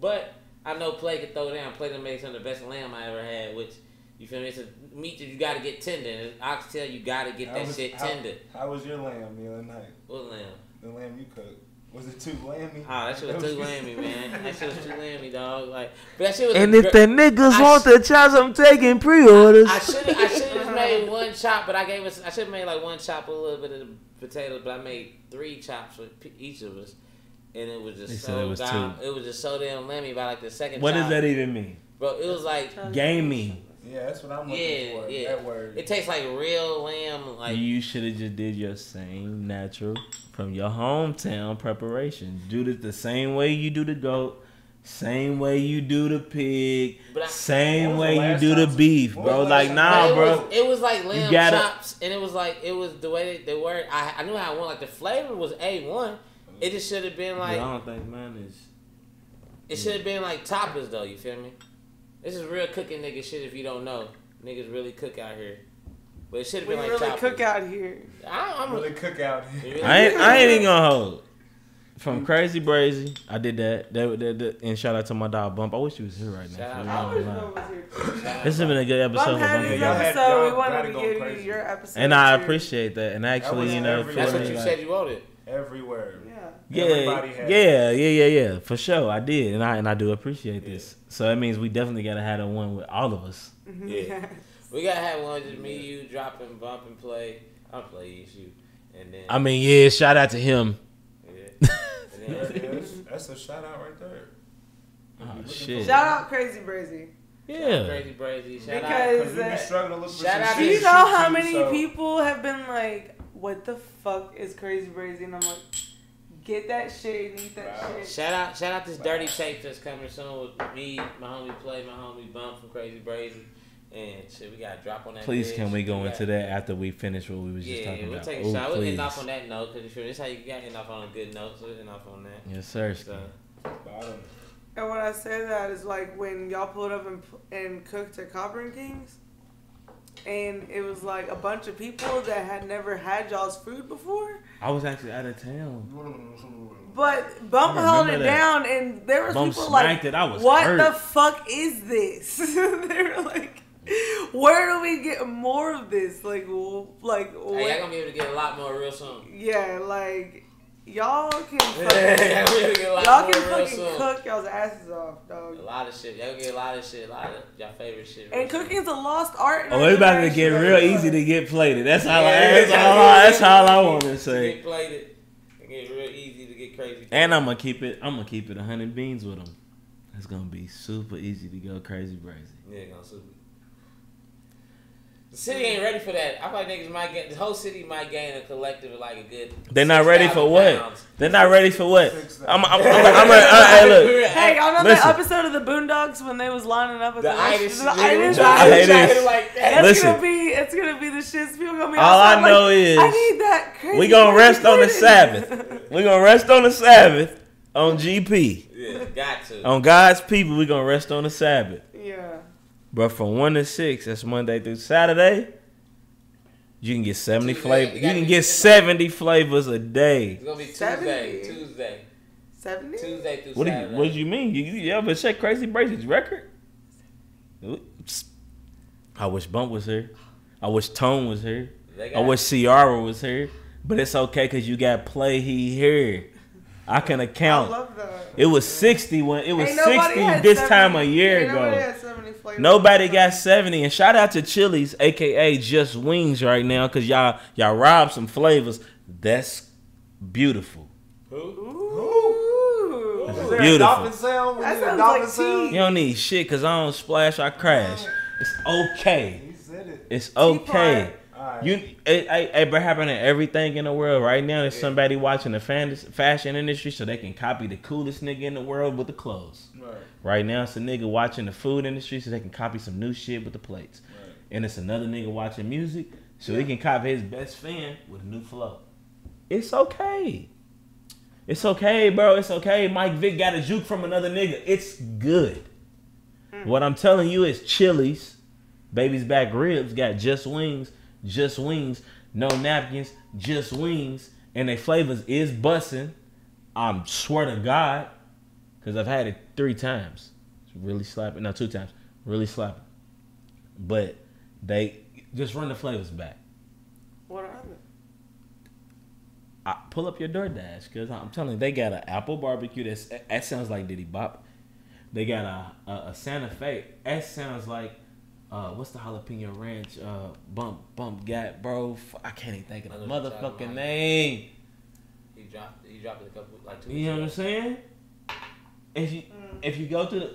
[SPEAKER 1] But I know Play can throw down. Play can make some of the best lamb I ever had, which you feel me? It's a meat that you gotta get tender. And oxtail, you gotta get
[SPEAKER 2] How
[SPEAKER 1] that
[SPEAKER 2] was-
[SPEAKER 1] shit
[SPEAKER 2] how-
[SPEAKER 1] tender.
[SPEAKER 2] How was your lamb the other night?
[SPEAKER 1] What lamb?
[SPEAKER 2] The lamb you cooked. Was it too lammy?
[SPEAKER 1] Ah, that shit was too
[SPEAKER 2] was-
[SPEAKER 1] lammy, man. That shit was too lammy, dog. Like, but that shit was.
[SPEAKER 3] And
[SPEAKER 1] a
[SPEAKER 3] if the niggas
[SPEAKER 1] I
[SPEAKER 3] want
[SPEAKER 1] sh-
[SPEAKER 3] the chops, I'm taking pre-orders.
[SPEAKER 1] I should I should have made one chop, but I gave us I should have made like one chop, a little bit of the potatoes, but I made three chops for p- each of us, and it was
[SPEAKER 3] They
[SPEAKER 1] just
[SPEAKER 3] said
[SPEAKER 1] so
[SPEAKER 3] it was
[SPEAKER 1] down, it was just so damn lammy by like the second.
[SPEAKER 3] What
[SPEAKER 1] chop.
[SPEAKER 3] does that even mean?
[SPEAKER 1] Bro, it was like
[SPEAKER 3] Gamey.
[SPEAKER 2] Yeah, that's what I'm looking
[SPEAKER 1] Yeah,
[SPEAKER 2] for.
[SPEAKER 1] yeah.
[SPEAKER 2] That word.
[SPEAKER 1] it tastes like real lamb. Like
[SPEAKER 3] you should have just did your same natural from your hometown preparation. Do it the same way you do the goat, same way you do the pig,
[SPEAKER 1] I-
[SPEAKER 3] same way you do the beef,
[SPEAKER 2] when was
[SPEAKER 3] bro. Like
[SPEAKER 2] last
[SPEAKER 3] nah,
[SPEAKER 1] it
[SPEAKER 3] bro.
[SPEAKER 1] Was, it was like lamb
[SPEAKER 3] gotta-
[SPEAKER 1] chops, and it was like it was the way they, they were. I I knew how I want. Like the flavor was a one. It just should have been like
[SPEAKER 3] I don't think mine is.
[SPEAKER 1] it should have been like toppers though. You feel me? This is real cooking nigga shit. If you don't know, niggas really cook out here. But it should have been like
[SPEAKER 4] really
[SPEAKER 1] choppers.
[SPEAKER 4] cook out here.
[SPEAKER 1] I, I'm
[SPEAKER 2] Really cook out.
[SPEAKER 1] really-
[SPEAKER 3] I ain't, I ain't even gonna hold. From hmm? Crazy Brazy, I did that. That, that, that- And shout out to my dog Bump. I wish he was here right now.
[SPEAKER 1] Shout
[SPEAKER 3] for
[SPEAKER 1] out.
[SPEAKER 4] I wish. Bump was here.
[SPEAKER 3] This has been a good episode.
[SPEAKER 4] Bump
[SPEAKER 3] for
[SPEAKER 4] had
[SPEAKER 3] Bump
[SPEAKER 4] his
[SPEAKER 2] y'all
[SPEAKER 3] and
[SPEAKER 2] had-
[SPEAKER 3] Bump.
[SPEAKER 4] episode. We
[SPEAKER 2] y'all
[SPEAKER 4] wanted
[SPEAKER 2] gotta
[SPEAKER 4] to
[SPEAKER 2] go
[SPEAKER 4] give you your episode.
[SPEAKER 3] And I appreciate that. And actually,
[SPEAKER 2] was
[SPEAKER 3] you know,
[SPEAKER 1] That's what
[SPEAKER 3] me,
[SPEAKER 1] you
[SPEAKER 3] like-
[SPEAKER 1] said you wanted.
[SPEAKER 2] Everywhere.
[SPEAKER 4] Yeah.
[SPEAKER 2] Everybody
[SPEAKER 3] Yeah,
[SPEAKER 2] had
[SPEAKER 3] yeah, yeah, yeah, yeah, for sure. I did, and I and I do appreciate this. So that means we definitely gotta have a one with all of us.
[SPEAKER 1] Yeah. *laughs* We gotta have one just me, you dropping, bump and play. I'll play you, and then
[SPEAKER 3] I mean, yeah, shout out to him.
[SPEAKER 1] yeah. *laughs* and
[SPEAKER 2] There
[SPEAKER 1] then,
[SPEAKER 2] it is. That's a shout out right there.
[SPEAKER 3] Oh shit.
[SPEAKER 4] Shout out Crazy Brazy.
[SPEAKER 3] Yeah.
[SPEAKER 1] crazy brazy. Shout out.
[SPEAKER 4] Because-
[SPEAKER 2] Cause we be
[SPEAKER 4] uh,
[SPEAKER 2] struggling to look for
[SPEAKER 1] shout
[SPEAKER 2] some
[SPEAKER 1] out
[SPEAKER 4] Do you know how many
[SPEAKER 2] so-
[SPEAKER 4] people have been like, "What the fuck is Crazy Brazy?" And I'm like, "Get that shit and eat that
[SPEAKER 2] Wow.
[SPEAKER 4] shit."
[SPEAKER 1] Shout out, shout out this dirty tape that's coming soon with me, my homie Play, my homie Bump from Crazy Brazy, and shit. We got to drop on that.
[SPEAKER 3] Please,
[SPEAKER 1] bitch.
[SPEAKER 3] can we go
[SPEAKER 1] got-
[SPEAKER 3] into that after we finish what we was just talking
[SPEAKER 1] we'll
[SPEAKER 3] about?
[SPEAKER 1] take a
[SPEAKER 3] Ooh,
[SPEAKER 1] shot. We'll end off on that note because you feel this how you got to end off on a good note. So we'll end off on that.
[SPEAKER 3] Yes, sir.
[SPEAKER 1] So,
[SPEAKER 2] Bottom.
[SPEAKER 4] And when I say that is like when y'all pulled up and, and cooked at Copper and Kings, and it was like a bunch of people that had never had y'all's food before.
[SPEAKER 3] I was actually out of town.
[SPEAKER 4] But Bump held it
[SPEAKER 3] that.
[SPEAKER 4] down, and there was
[SPEAKER 3] Bump
[SPEAKER 4] people like,
[SPEAKER 3] it. I was
[SPEAKER 4] "What
[SPEAKER 3] hurt.
[SPEAKER 4] the fuck is this?" *laughs* they were like, "Where do we get more of this?" Like, w- like,
[SPEAKER 1] hey,
[SPEAKER 4] what-
[SPEAKER 1] y'all gonna be able to get a lot more real soon.
[SPEAKER 4] yeah, like y'all can
[SPEAKER 1] y'all
[SPEAKER 4] fucking,
[SPEAKER 1] gonna be able to get a lot
[SPEAKER 4] y'all can
[SPEAKER 1] real
[SPEAKER 4] fucking cook y'all's asses off, dog.
[SPEAKER 1] A lot of shit. Y'all get a lot of shit. A lot of y'all favorite shit.
[SPEAKER 4] And cooking's a lost art.
[SPEAKER 3] Oh,
[SPEAKER 4] our
[SPEAKER 3] it's about to get
[SPEAKER 4] generation.
[SPEAKER 3] real easy to get plated. That's all. I,
[SPEAKER 1] Yeah,
[SPEAKER 3] that's all. I, that's all I want to say.
[SPEAKER 1] Get
[SPEAKER 3] say.
[SPEAKER 1] plated. It get real easy to get crazy.
[SPEAKER 3] And I'm gonna keep it. I'm gonna keep it hundred beans with them. It's gonna be super easy to go crazy brazy.
[SPEAKER 1] Yeah, gonna sue me. The city ain't ready for that. I feel like niggas might get the whole city might gain a collective of like a good.
[SPEAKER 3] They're not ready for what?
[SPEAKER 1] pounds.
[SPEAKER 3] They're not ready for what?
[SPEAKER 2] Six
[SPEAKER 3] I'm. I'm. I'm. I'm, I'm, a, uh, hey, look. *laughs*
[SPEAKER 4] Hey, y'all know
[SPEAKER 3] Listen.
[SPEAKER 4] that episode of the Boondocks when they was lining up at
[SPEAKER 1] The
[SPEAKER 4] the,
[SPEAKER 1] itis,
[SPEAKER 4] the
[SPEAKER 1] nigga,
[SPEAKER 4] itis
[SPEAKER 1] was
[SPEAKER 3] I
[SPEAKER 1] trying-
[SPEAKER 3] hate
[SPEAKER 1] trying
[SPEAKER 3] this.
[SPEAKER 1] to like that.
[SPEAKER 4] That's
[SPEAKER 3] Listen.
[SPEAKER 4] gonna be it's gonna be the shits. People gonna be
[SPEAKER 3] All I
[SPEAKER 4] outside like,
[SPEAKER 3] know is
[SPEAKER 4] I need that crazy.
[SPEAKER 3] We gonna
[SPEAKER 4] crazy
[SPEAKER 3] rest on the. Sabbath. We gonna rest on the Sabbath on GP.
[SPEAKER 1] Yeah, got to.
[SPEAKER 3] On God's people, we gonna rest on the Sabbath.
[SPEAKER 4] Yeah.
[SPEAKER 3] But from one to six, that's Monday through Saturday. You can get seventy
[SPEAKER 1] Tuesday,
[SPEAKER 3] flavors.
[SPEAKER 1] you
[SPEAKER 3] You can get seventy flavors a day.
[SPEAKER 1] It's gonna be Tuesday,
[SPEAKER 4] Seventy.
[SPEAKER 1] Tuesday,
[SPEAKER 4] Seventy.
[SPEAKER 1] Tuesday through
[SPEAKER 3] What do you,
[SPEAKER 1] Saturday.
[SPEAKER 3] what do you mean? You, you ever check Crazy Brazy's record? Oops. I wish Bump was here. I wish Tone was here. I wish Ciara was here. But it's okay because you got play he here. I can account.
[SPEAKER 4] I
[SPEAKER 3] account.
[SPEAKER 4] love that.
[SPEAKER 3] It was sixty when it was sixty this
[SPEAKER 4] 70
[SPEAKER 3] time a year
[SPEAKER 4] ain't Nobody,
[SPEAKER 3] ago.
[SPEAKER 4] had 70.
[SPEAKER 3] Nobody got seventy. And shout out to Chili's, aka Just Wings, right now, cause y'all y'all robbed some flavors. That's beautiful.
[SPEAKER 1] Who?
[SPEAKER 4] Ooh.
[SPEAKER 2] Is there
[SPEAKER 3] beautiful.
[SPEAKER 2] a dolphin sound? We
[SPEAKER 4] That
[SPEAKER 2] a
[SPEAKER 4] sounds
[SPEAKER 2] dolphin
[SPEAKER 4] like
[SPEAKER 2] sound?
[SPEAKER 3] You don't need shit, cause I don't splash, I crash. It's okay.
[SPEAKER 2] He said it.
[SPEAKER 3] It's okay.
[SPEAKER 2] Alright.
[SPEAKER 3] You, it, it, it been happening everything in the world right now. There's somebody watching the fan, fashion industry so they can copy the coolest nigga in the world with the clothes.
[SPEAKER 2] Right.
[SPEAKER 3] Right now, it's a nigga watching the food industry so they can copy some new shit with the plates.
[SPEAKER 2] Right.
[SPEAKER 3] And it's another nigga watching music so he can copy his best fan with a new flow. It's okay. It's okay, bro. It's okay. Mike Vick got a juke from another nigga. It's good. Hmm. What I'm telling you is Chili's, Baby's Back Ribs got just wings, just wings, no napkins, just wings, and their flavors is bussin'. I'm swear to God, because I've had it three times. It's really slapping. No, two times. Really slapping. But they just run the flavors back.
[SPEAKER 4] What are they?
[SPEAKER 3] I, pull up your DoorDash because I'm telling you, they got an apple barbecue. That's that sounds like Diddy Bop. They got a, a, a Santa Fe. That sounds like uh, what's the jalapeno ranch uh, bump bump gat, bro? F- I can't even think of the
[SPEAKER 1] I know what you're talking
[SPEAKER 3] motherfucking name.
[SPEAKER 1] He dropped. He dropped it a couple like two.
[SPEAKER 3] You know what I'm saying? If you if you go to the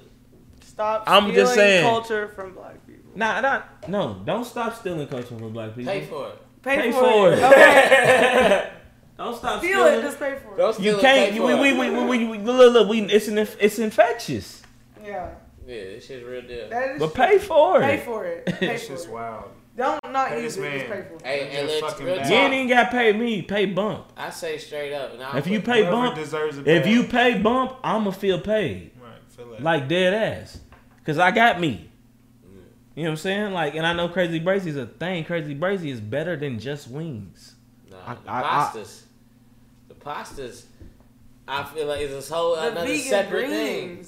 [SPEAKER 4] Stop
[SPEAKER 3] I'm
[SPEAKER 4] stealing
[SPEAKER 3] just saying.
[SPEAKER 4] culture from black people.
[SPEAKER 3] nah nah no don't stop stealing culture from black people.
[SPEAKER 1] Pay for it.
[SPEAKER 4] Pay,
[SPEAKER 3] Pay
[SPEAKER 4] for,
[SPEAKER 3] for
[SPEAKER 4] it.
[SPEAKER 3] it.
[SPEAKER 4] Okay. *laughs*
[SPEAKER 3] Don't stop
[SPEAKER 4] Steal
[SPEAKER 3] stealing.
[SPEAKER 4] it. Just pay for it.
[SPEAKER 1] Don't steal
[SPEAKER 3] you
[SPEAKER 1] it,
[SPEAKER 3] can't.
[SPEAKER 1] pay
[SPEAKER 3] You,
[SPEAKER 1] for
[SPEAKER 3] we,
[SPEAKER 1] it.
[SPEAKER 3] we, we, we, we, look, look, we, it's an, it's infectious.
[SPEAKER 4] Yeah.
[SPEAKER 1] Yeah, this shit's real deal.
[SPEAKER 4] That is
[SPEAKER 3] But pay for it.
[SPEAKER 4] Pay for it. *laughs* Pay
[SPEAKER 2] It's
[SPEAKER 4] for it.
[SPEAKER 2] wild.
[SPEAKER 4] Don't not
[SPEAKER 2] Pay
[SPEAKER 4] use
[SPEAKER 2] this
[SPEAKER 4] it. Just pay for it.
[SPEAKER 1] Hey,
[SPEAKER 2] You're
[SPEAKER 1] and let's
[SPEAKER 2] fucking
[SPEAKER 1] real
[SPEAKER 2] bad.
[SPEAKER 3] You ain't even got to pay me. Pay bump.
[SPEAKER 1] I say straight up. and
[SPEAKER 3] If you pay bump,
[SPEAKER 2] deserves it
[SPEAKER 3] if you pay bump, I'ma feel paid
[SPEAKER 2] Right. Feel that.
[SPEAKER 3] like dead ass, cause I got me. You know what I'm saying? Like, and I know Crazy Brazy is a thing. Crazy Brazy is better than just wings.
[SPEAKER 1] Nah,
[SPEAKER 3] I-
[SPEAKER 1] the
[SPEAKER 3] I- I-
[SPEAKER 1] pastas. the pastas. I feel like it's this whole
[SPEAKER 4] The
[SPEAKER 1] another
[SPEAKER 4] vegan
[SPEAKER 1] separate thing.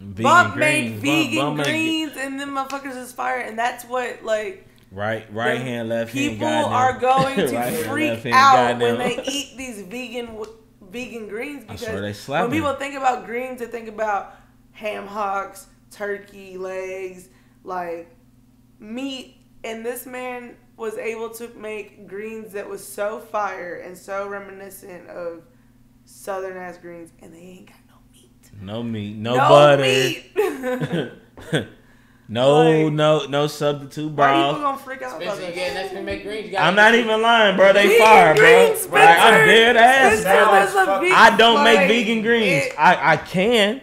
[SPEAKER 3] Vegan
[SPEAKER 4] Bump made
[SPEAKER 3] greens,
[SPEAKER 4] vegan
[SPEAKER 3] Bump- Bump make-
[SPEAKER 4] greens, and then motherfuckers is fire, and that's what like
[SPEAKER 3] Right, right hand, left hand.
[SPEAKER 4] people are *laughs* going to
[SPEAKER 3] Right
[SPEAKER 4] freak
[SPEAKER 3] hand,
[SPEAKER 4] out when they *laughs* eat these vegan vegan greens because when people think about greens, they think about ham hocks, turkey legs, like meat, and this man was able to make greens that was so fire and so reminiscent of southern ass greens, and they ain't got no meat,
[SPEAKER 3] No no, butter.
[SPEAKER 4] meat. *laughs* *laughs*
[SPEAKER 3] no,
[SPEAKER 4] Like-
[SPEAKER 3] no, no substitute
[SPEAKER 4] Why people gonna freak out about
[SPEAKER 1] Spencer,
[SPEAKER 4] that?
[SPEAKER 1] getting next to make greens. You gotta
[SPEAKER 3] I'm not even lying, bro. They
[SPEAKER 4] Vegan
[SPEAKER 3] fire, bro.
[SPEAKER 4] greens,
[SPEAKER 3] Like, I'm dead ass, bro.
[SPEAKER 4] was a vegan-
[SPEAKER 3] I don't make vegan greens.
[SPEAKER 4] it-
[SPEAKER 3] I, I can.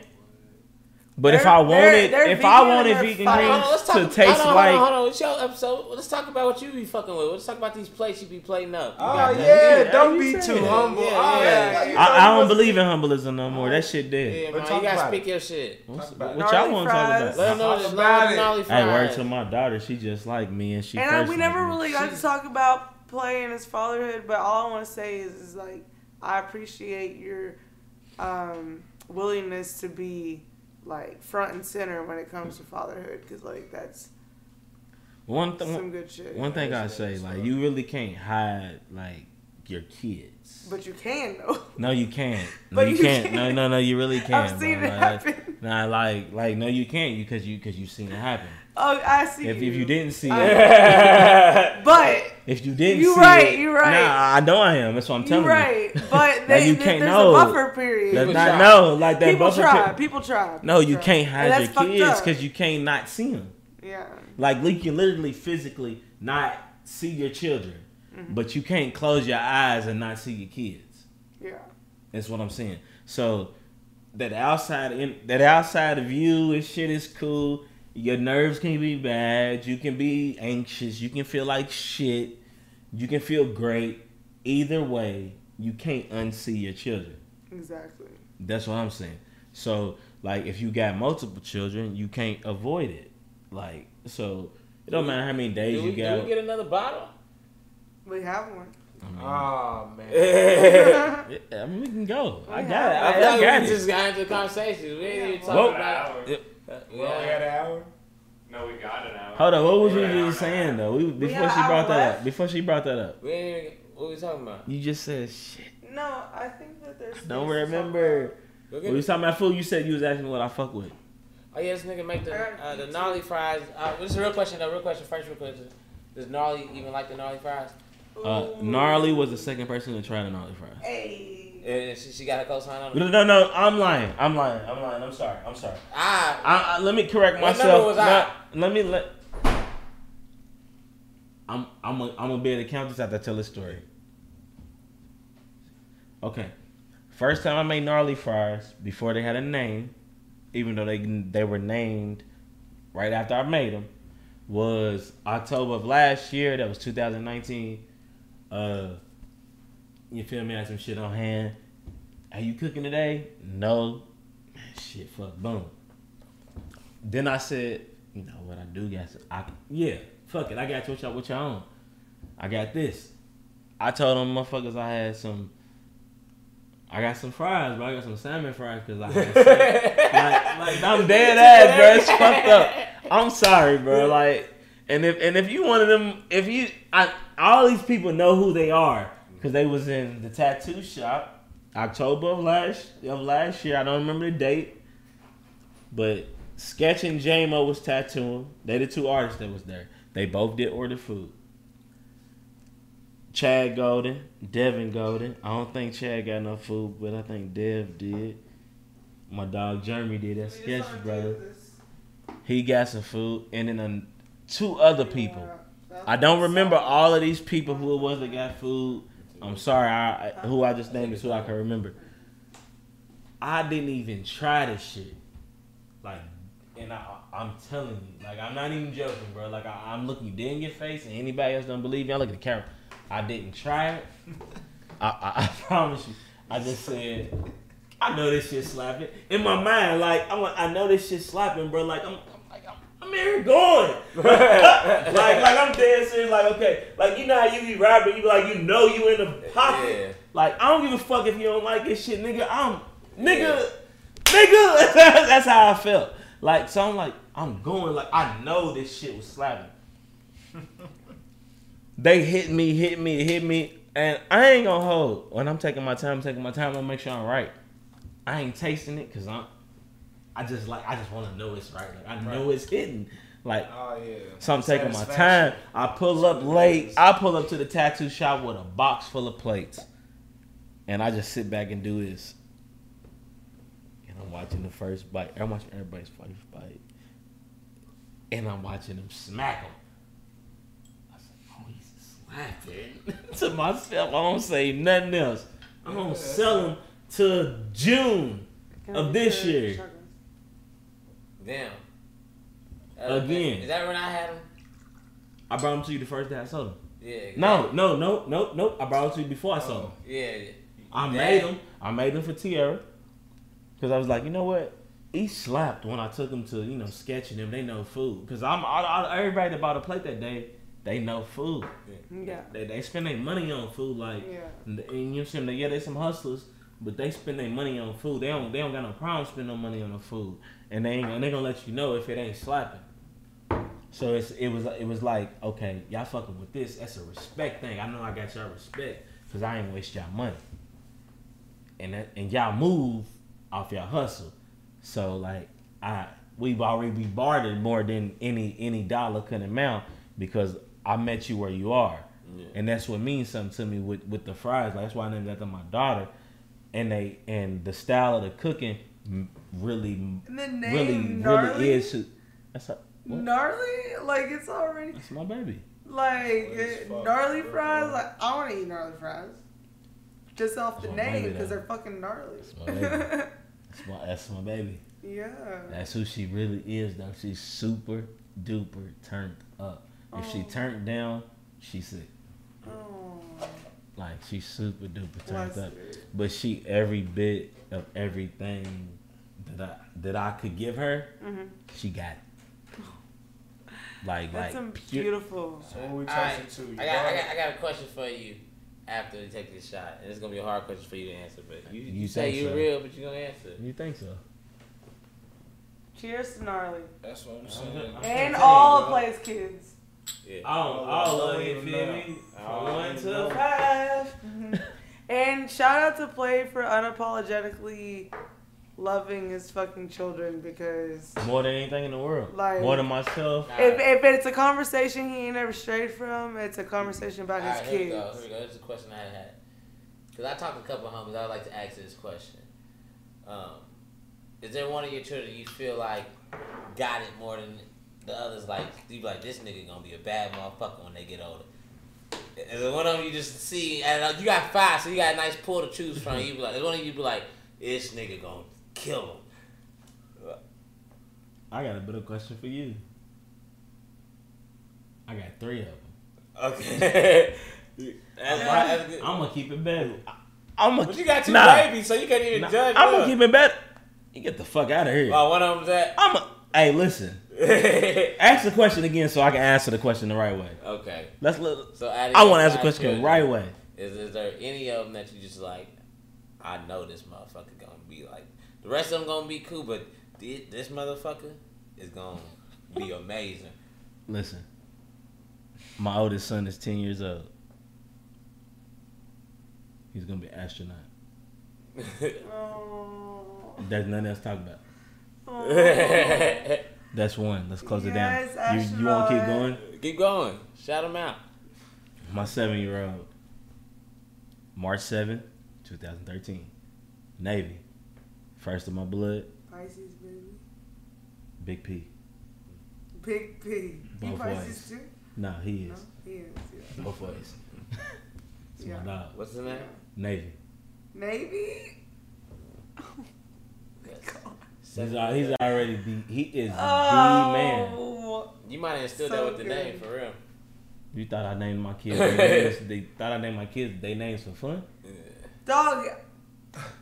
[SPEAKER 3] But if
[SPEAKER 4] They're-
[SPEAKER 3] I
[SPEAKER 4] they're-
[SPEAKER 3] wanted,
[SPEAKER 4] they're
[SPEAKER 3] if I wanted vegan greens
[SPEAKER 1] on,
[SPEAKER 3] to taste
[SPEAKER 1] hold on,
[SPEAKER 3] like,
[SPEAKER 1] Hold on, hold on. It's your episode. Let's talk about what you be fucking with. Let's talk about these plates you be plating up. You
[SPEAKER 2] Oh
[SPEAKER 1] got
[SPEAKER 2] yeah, don't be too
[SPEAKER 3] it.
[SPEAKER 2] humble.
[SPEAKER 1] Yeah,
[SPEAKER 2] Oh,
[SPEAKER 1] yeah.
[SPEAKER 2] you
[SPEAKER 3] I, I don't believe in humbleism no more. That shit dead.
[SPEAKER 1] Yeah,
[SPEAKER 2] But
[SPEAKER 1] man, you gotta speak
[SPEAKER 2] it.
[SPEAKER 1] your shit.
[SPEAKER 2] About
[SPEAKER 3] what y'all want to talk about?
[SPEAKER 1] Let them know
[SPEAKER 2] Talk
[SPEAKER 1] there's
[SPEAKER 2] about it.
[SPEAKER 1] gnarly
[SPEAKER 3] Hey, word to my daughter. She just like me, and she.
[SPEAKER 4] and I, we never really got to talk about playing as fatherhood, but all I want to say is, is like I appreciate your um, willingness to be like front and center when it comes to fatherhood, because like that's
[SPEAKER 3] One thing.
[SPEAKER 4] some good shit.
[SPEAKER 3] One thing I say, like you really can't hide like your kids.
[SPEAKER 4] But you can though.
[SPEAKER 3] No, you can't. *laughs* No,
[SPEAKER 4] But
[SPEAKER 3] you,
[SPEAKER 4] you
[SPEAKER 3] can't.
[SPEAKER 4] can.
[SPEAKER 3] No, no, no, you really can't.
[SPEAKER 4] I've seen
[SPEAKER 3] bro.
[SPEAKER 4] it
[SPEAKER 3] Like,
[SPEAKER 4] happen.
[SPEAKER 3] Nah, like, like, no, you can't. You because you because you've seen it happen.
[SPEAKER 4] Oh, I see.
[SPEAKER 3] If
[SPEAKER 4] you.
[SPEAKER 3] if you didn't see
[SPEAKER 4] I-
[SPEAKER 3] it, *laughs*
[SPEAKER 4] but
[SPEAKER 3] if you didn't
[SPEAKER 4] You
[SPEAKER 3] see
[SPEAKER 4] right,
[SPEAKER 3] it,
[SPEAKER 4] you right.
[SPEAKER 3] Nah, I know I am. That's what I'm telling
[SPEAKER 4] you're
[SPEAKER 3] right.
[SPEAKER 4] But *laughs* they,
[SPEAKER 3] you
[SPEAKER 4] th-
[SPEAKER 3] can't
[SPEAKER 4] there's
[SPEAKER 3] know.
[SPEAKER 4] a buffer period.
[SPEAKER 3] That's
[SPEAKER 1] People
[SPEAKER 3] not
[SPEAKER 1] try.
[SPEAKER 3] no like that
[SPEAKER 4] people
[SPEAKER 3] buffer.
[SPEAKER 4] try.
[SPEAKER 3] pe-
[SPEAKER 4] People try.
[SPEAKER 3] no, you
[SPEAKER 4] try.
[SPEAKER 3] can't hide your kids because you can't not see them.
[SPEAKER 4] Yeah.
[SPEAKER 3] Like you can literally physically not see your children,
[SPEAKER 4] Mm-hmm.
[SPEAKER 3] but you can't close your eyes and not see your kids.
[SPEAKER 4] Yeah.
[SPEAKER 3] That's what I'm saying. So that outside in that outside of you and shit is cool. Your nerves can be bad. You can be anxious. You can feel like shit. You can feel great. Either way, you can't unsee your children.
[SPEAKER 4] Exactly.
[SPEAKER 3] That's what I'm saying. So like if you got multiple children, you can't avoid it. Like so it don't matter how many days
[SPEAKER 1] Do we,
[SPEAKER 3] you
[SPEAKER 1] do
[SPEAKER 3] got.
[SPEAKER 1] we get another bottle?
[SPEAKER 4] We have one.
[SPEAKER 2] Oh man.
[SPEAKER 1] I *laughs*
[SPEAKER 3] Yeah, I mean, we can go. I got it. I,
[SPEAKER 1] feel
[SPEAKER 3] I
[SPEAKER 1] like
[SPEAKER 3] got
[SPEAKER 1] we
[SPEAKER 3] it.
[SPEAKER 1] just got into the conversation. We didn't even talk
[SPEAKER 3] Whoa.
[SPEAKER 1] about it.
[SPEAKER 2] We only had an hour.
[SPEAKER 5] No, we got an hour.
[SPEAKER 3] Hold on, what was you
[SPEAKER 5] We're
[SPEAKER 3] just
[SPEAKER 5] and a half.
[SPEAKER 3] saying though? We, before
[SPEAKER 4] have
[SPEAKER 3] she brought that
[SPEAKER 4] left?
[SPEAKER 3] up. Before she brought that up,
[SPEAKER 1] We didn't even, what we talking about?
[SPEAKER 3] you just said shit.
[SPEAKER 4] No, I think that there's.
[SPEAKER 3] Don't
[SPEAKER 4] things
[SPEAKER 3] remember.
[SPEAKER 1] Go get
[SPEAKER 3] When we
[SPEAKER 1] it.
[SPEAKER 3] talking about food, you said you was asking what I fuck with.
[SPEAKER 1] Oh yeah, this nigga make the uh, the gnarly fries. Uh, this is a real question though. Real question. First, real question. Does gnarly even like the gnarly fries?
[SPEAKER 3] Uh, Gnarly was the second person to try the gnarly fries.
[SPEAKER 4] Hey.
[SPEAKER 1] And she, she got a co-sign on it.
[SPEAKER 3] No, no, no, I'm lying. I'm lying. I'm lying. I'm sorry. I'm sorry.
[SPEAKER 1] Ah,
[SPEAKER 3] I, I, let me correct myself.
[SPEAKER 1] number was I?
[SPEAKER 3] Let me let. I'm I'm a, I'm gonna be able to count this after I tell this story. Okay, first time I made gnarly fries before they had a name, even though they they were named right after I made them, was October of last year. That was 2019. Uh, you feel me? I had some shit on hand. Are you cooking today? No. Shit, fuck, boom. Then I said, you know what I do got? some- I yeah, fuck it. I got what y'all what y'all on. I got this. I told them motherfuckers I had some. I got some fries, bro. I got some salmon fries because I had *laughs* like, like I'm dead ass, bro. It's fucked up. I'm sorry, bro. Like, and if and if you one of them, if you, I all these people know who they are because they was in the tattoo shop October of last of last year. I don't remember the date, but Sketch and JMO was tattooing. They the two artists that was there. They both did order food. Chad Golden, Devin Golden. I don't think Chad got enough food, but I think Dev did. My dog Jeremy did. That's Sketch brother. He got some food, and then um, two other people. I don't remember all of these people who it was that got food. I'm sorry, I, who I just named is who I can remember. I didn't even try this shit. Like, and I, I'm telling you, like, I'm not even joking, bro. Like, I, I'm looking you dead in your face, and anybody else don't believe me, I look at the camera. I didn't try it. I, I, I *laughs* promise you. I just said, I know this shit slapping. In my mind, like, I'm I know this shit slapping, bro. Like, I'm, I'm I'm, I'm I'm here going. *laughs* like, like I'm dead serious. Like, okay, like you know how you be rapping, you be like, you know, you in the pocket.
[SPEAKER 1] Yeah.
[SPEAKER 3] Like, I don't give a fuck if you don't like this shit, nigga. I'm, nigga, nigga. *laughs* That's how I felt. Like, so I'm like, I'm going. Like, I know this shit was slapping. *laughs* they hit me, hit me, hit me, and I ain't gonna hold. When I'm taking my time, taking my time to make sure I'm right. I ain't tasting it because I'm. I just like I just want to know it's right. Like I know it's hitting. Like
[SPEAKER 2] Oh yeah.
[SPEAKER 3] so, I'm taking my time. I pull up late. I pull up to the tattoo shop with a box full of plates, and I just sit back and do this. And I'm watching the first bite. I'm watching everybody's first bite, and I'm watching them smack them. I said, "Oh, he's slapping." *laughs* to myself, I don't say nothing else. I'm gonna sell them to June of this
[SPEAKER 4] the
[SPEAKER 3] year.
[SPEAKER 4] Shotguns?
[SPEAKER 1] Damn.
[SPEAKER 3] Again.
[SPEAKER 1] Is that when I had him?
[SPEAKER 3] I brought them to you the first day I sold them.
[SPEAKER 1] Yeah.
[SPEAKER 3] No, no, no, no, no. I brought them to you before I sold oh, them.
[SPEAKER 1] Yeah.
[SPEAKER 3] I
[SPEAKER 1] Damn.
[SPEAKER 3] made them. I made them for Tierra because I was like, you know what? He slapped when I took him to you know sketching them. They know food because I'm all, all, everybody that bought a plate that day. They know food.
[SPEAKER 4] Yeah.
[SPEAKER 3] They, they spend their money on food. Like
[SPEAKER 4] Yeah.
[SPEAKER 3] and, and you know what I'm saying? Yeah, they some hustlers, but they spend their money on food. They don't they don't got no problem spending no money on the food, and they ain't and they gonna let you know if it ain't slapping. So it's it was it was like okay, y'all fucking with this. That's a respect thing. I know I got y'all respect because I ain't waste y'all money, and that, and y'all move off y'all hustle. So like I we've already we bartered more than any any dollar could amount because I met you where you are,
[SPEAKER 1] Yeah.
[SPEAKER 3] and that's what means something to me with with the fries. Like, that's why I named after my daughter, and they and the style of the cooking really
[SPEAKER 4] the name
[SPEAKER 3] really
[SPEAKER 4] gnarly.
[SPEAKER 3] really is. who- That's a, what?
[SPEAKER 4] Gnarly? Like it's already
[SPEAKER 3] That's my baby.
[SPEAKER 4] like
[SPEAKER 2] What fuck,
[SPEAKER 4] gnarly
[SPEAKER 2] bro.
[SPEAKER 4] fries. Like I want to eat gnarly fries. Just off the
[SPEAKER 3] That's my
[SPEAKER 4] name because they're fucking gnarly.
[SPEAKER 3] my. *laughs* That's my that's my baby.
[SPEAKER 4] yeah.
[SPEAKER 3] That's who she really is, though. She's super duper turned up. If she
[SPEAKER 4] Oh.
[SPEAKER 3] turned down, she's sick.
[SPEAKER 4] Oh,
[SPEAKER 3] Like she's super duper turned
[SPEAKER 4] bless
[SPEAKER 3] up.
[SPEAKER 4] her.
[SPEAKER 3] But she every bit of everything that I that I could give her,
[SPEAKER 4] Mhm.
[SPEAKER 3] she got it. Like
[SPEAKER 4] That's
[SPEAKER 3] like
[SPEAKER 4] some beautiful.
[SPEAKER 2] So what we
[SPEAKER 1] Alright,
[SPEAKER 2] toasting to? You
[SPEAKER 1] I got, I
[SPEAKER 2] got
[SPEAKER 1] got, I got a question for you after we take this shot, and it's gonna be a hard question for you to answer. But you, you,
[SPEAKER 3] You
[SPEAKER 1] say you're
[SPEAKER 3] so?
[SPEAKER 1] real, but you're gonna answer.
[SPEAKER 3] You think so?
[SPEAKER 4] Cheers to gnarly
[SPEAKER 2] That's what I'm saying.
[SPEAKER 4] and all
[SPEAKER 3] you,
[SPEAKER 4] plays kids.
[SPEAKER 1] Yeah.
[SPEAKER 3] All,
[SPEAKER 2] Oh,
[SPEAKER 3] all
[SPEAKER 2] I
[SPEAKER 3] of
[SPEAKER 2] don't
[SPEAKER 3] you
[SPEAKER 2] even
[SPEAKER 3] feel me? From one
[SPEAKER 2] even
[SPEAKER 3] to
[SPEAKER 2] know.
[SPEAKER 3] five.
[SPEAKER 4] And shout out to Play for unapologetically loving his fucking children because
[SPEAKER 3] More than anything in the world.
[SPEAKER 4] Like-
[SPEAKER 3] More than myself.
[SPEAKER 1] Nah.
[SPEAKER 4] if, if it's a conversation he ain't never strayed from, it's a conversation about
[SPEAKER 1] Alright,
[SPEAKER 4] his
[SPEAKER 1] here we go.
[SPEAKER 4] kids.
[SPEAKER 1] Here we go. This is a question I had. Because I talked to a couple of homies. I would like to ask this question. Um, is there one of your children you feel like got it more than the others? Like, you be like, this nigga gonna be a bad motherfucker when they get older. Is there one of them you just see, and uh, you got five, so you got a nice pool to choose from. You be like, is one of you be like, this nigga gonna kill him.
[SPEAKER 3] I got a better question for you. I got three of them.
[SPEAKER 1] Okay. *laughs* That's right, that's good.
[SPEAKER 3] I'm gonna keep it better. I'm gonna.
[SPEAKER 1] But you got two
[SPEAKER 3] Nah.
[SPEAKER 1] babies, so you can't even
[SPEAKER 3] Nah,
[SPEAKER 1] judge.
[SPEAKER 3] I'm gonna keep it better. You get the fuck out of here.
[SPEAKER 1] Oh, one of them's that.
[SPEAKER 3] I'm. A, hey, listen. *laughs* Ask the question again so I can answer the question the right way.
[SPEAKER 1] okay.
[SPEAKER 3] Let's look.
[SPEAKER 1] So
[SPEAKER 3] I want to ask the question the right way.
[SPEAKER 1] Is, is there any of them that you just like? I know this motherfucker gonna be like. The rest of them gonna be cool, but this motherfucker is gonna be amazing.
[SPEAKER 3] Listen. My oldest son is ten years old. He's gonna be an astronaut. *laughs* There's nothing else to talk about. *laughs* That's one. Let's close
[SPEAKER 4] Yes,
[SPEAKER 3] it down. You, you want to keep going?
[SPEAKER 1] Keep going. Shout them out.
[SPEAKER 3] My seven year old, March 7th, 2013. Navy. First of my blood,
[SPEAKER 4] Pisces, baby.
[SPEAKER 3] Big P.
[SPEAKER 4] Big P. He
[SPEAKER 3] Both
[SPEAKER 4] Pisces
[SPEAKER 3] ways.
[SPEAKER 4] too?
[SPEAKER 3] Nah, he
[SPEAKER 4] No,
[SPEAKER 3] is.
[SPEAKER 4] he is. Yeah.
[SPEAKER 3] Both ways. *laughs* it's
[SPEAKER 4] Yeah.
[SPEAKER 3] my dog.
[SPEAKER 1] What's his name?
[SPEAKER 3] Navy.
[SPEAKER 4] Navy?
[SPEAKER 3] He's, al- he's already the, he is the man.
[SPEAKER 4] Oh.
[SPEAKER 1] You might have instilled
[SPEAKER 4] So
[SPEAKER 1] that with the
[SPEAKER 4] good.
[SPEAKER 1] name for real.
[SPEAKER 3] You thought I named my kids, their *laughs* names, they thought I named my kids they names for fun?
[SPEAKER 4] Dog,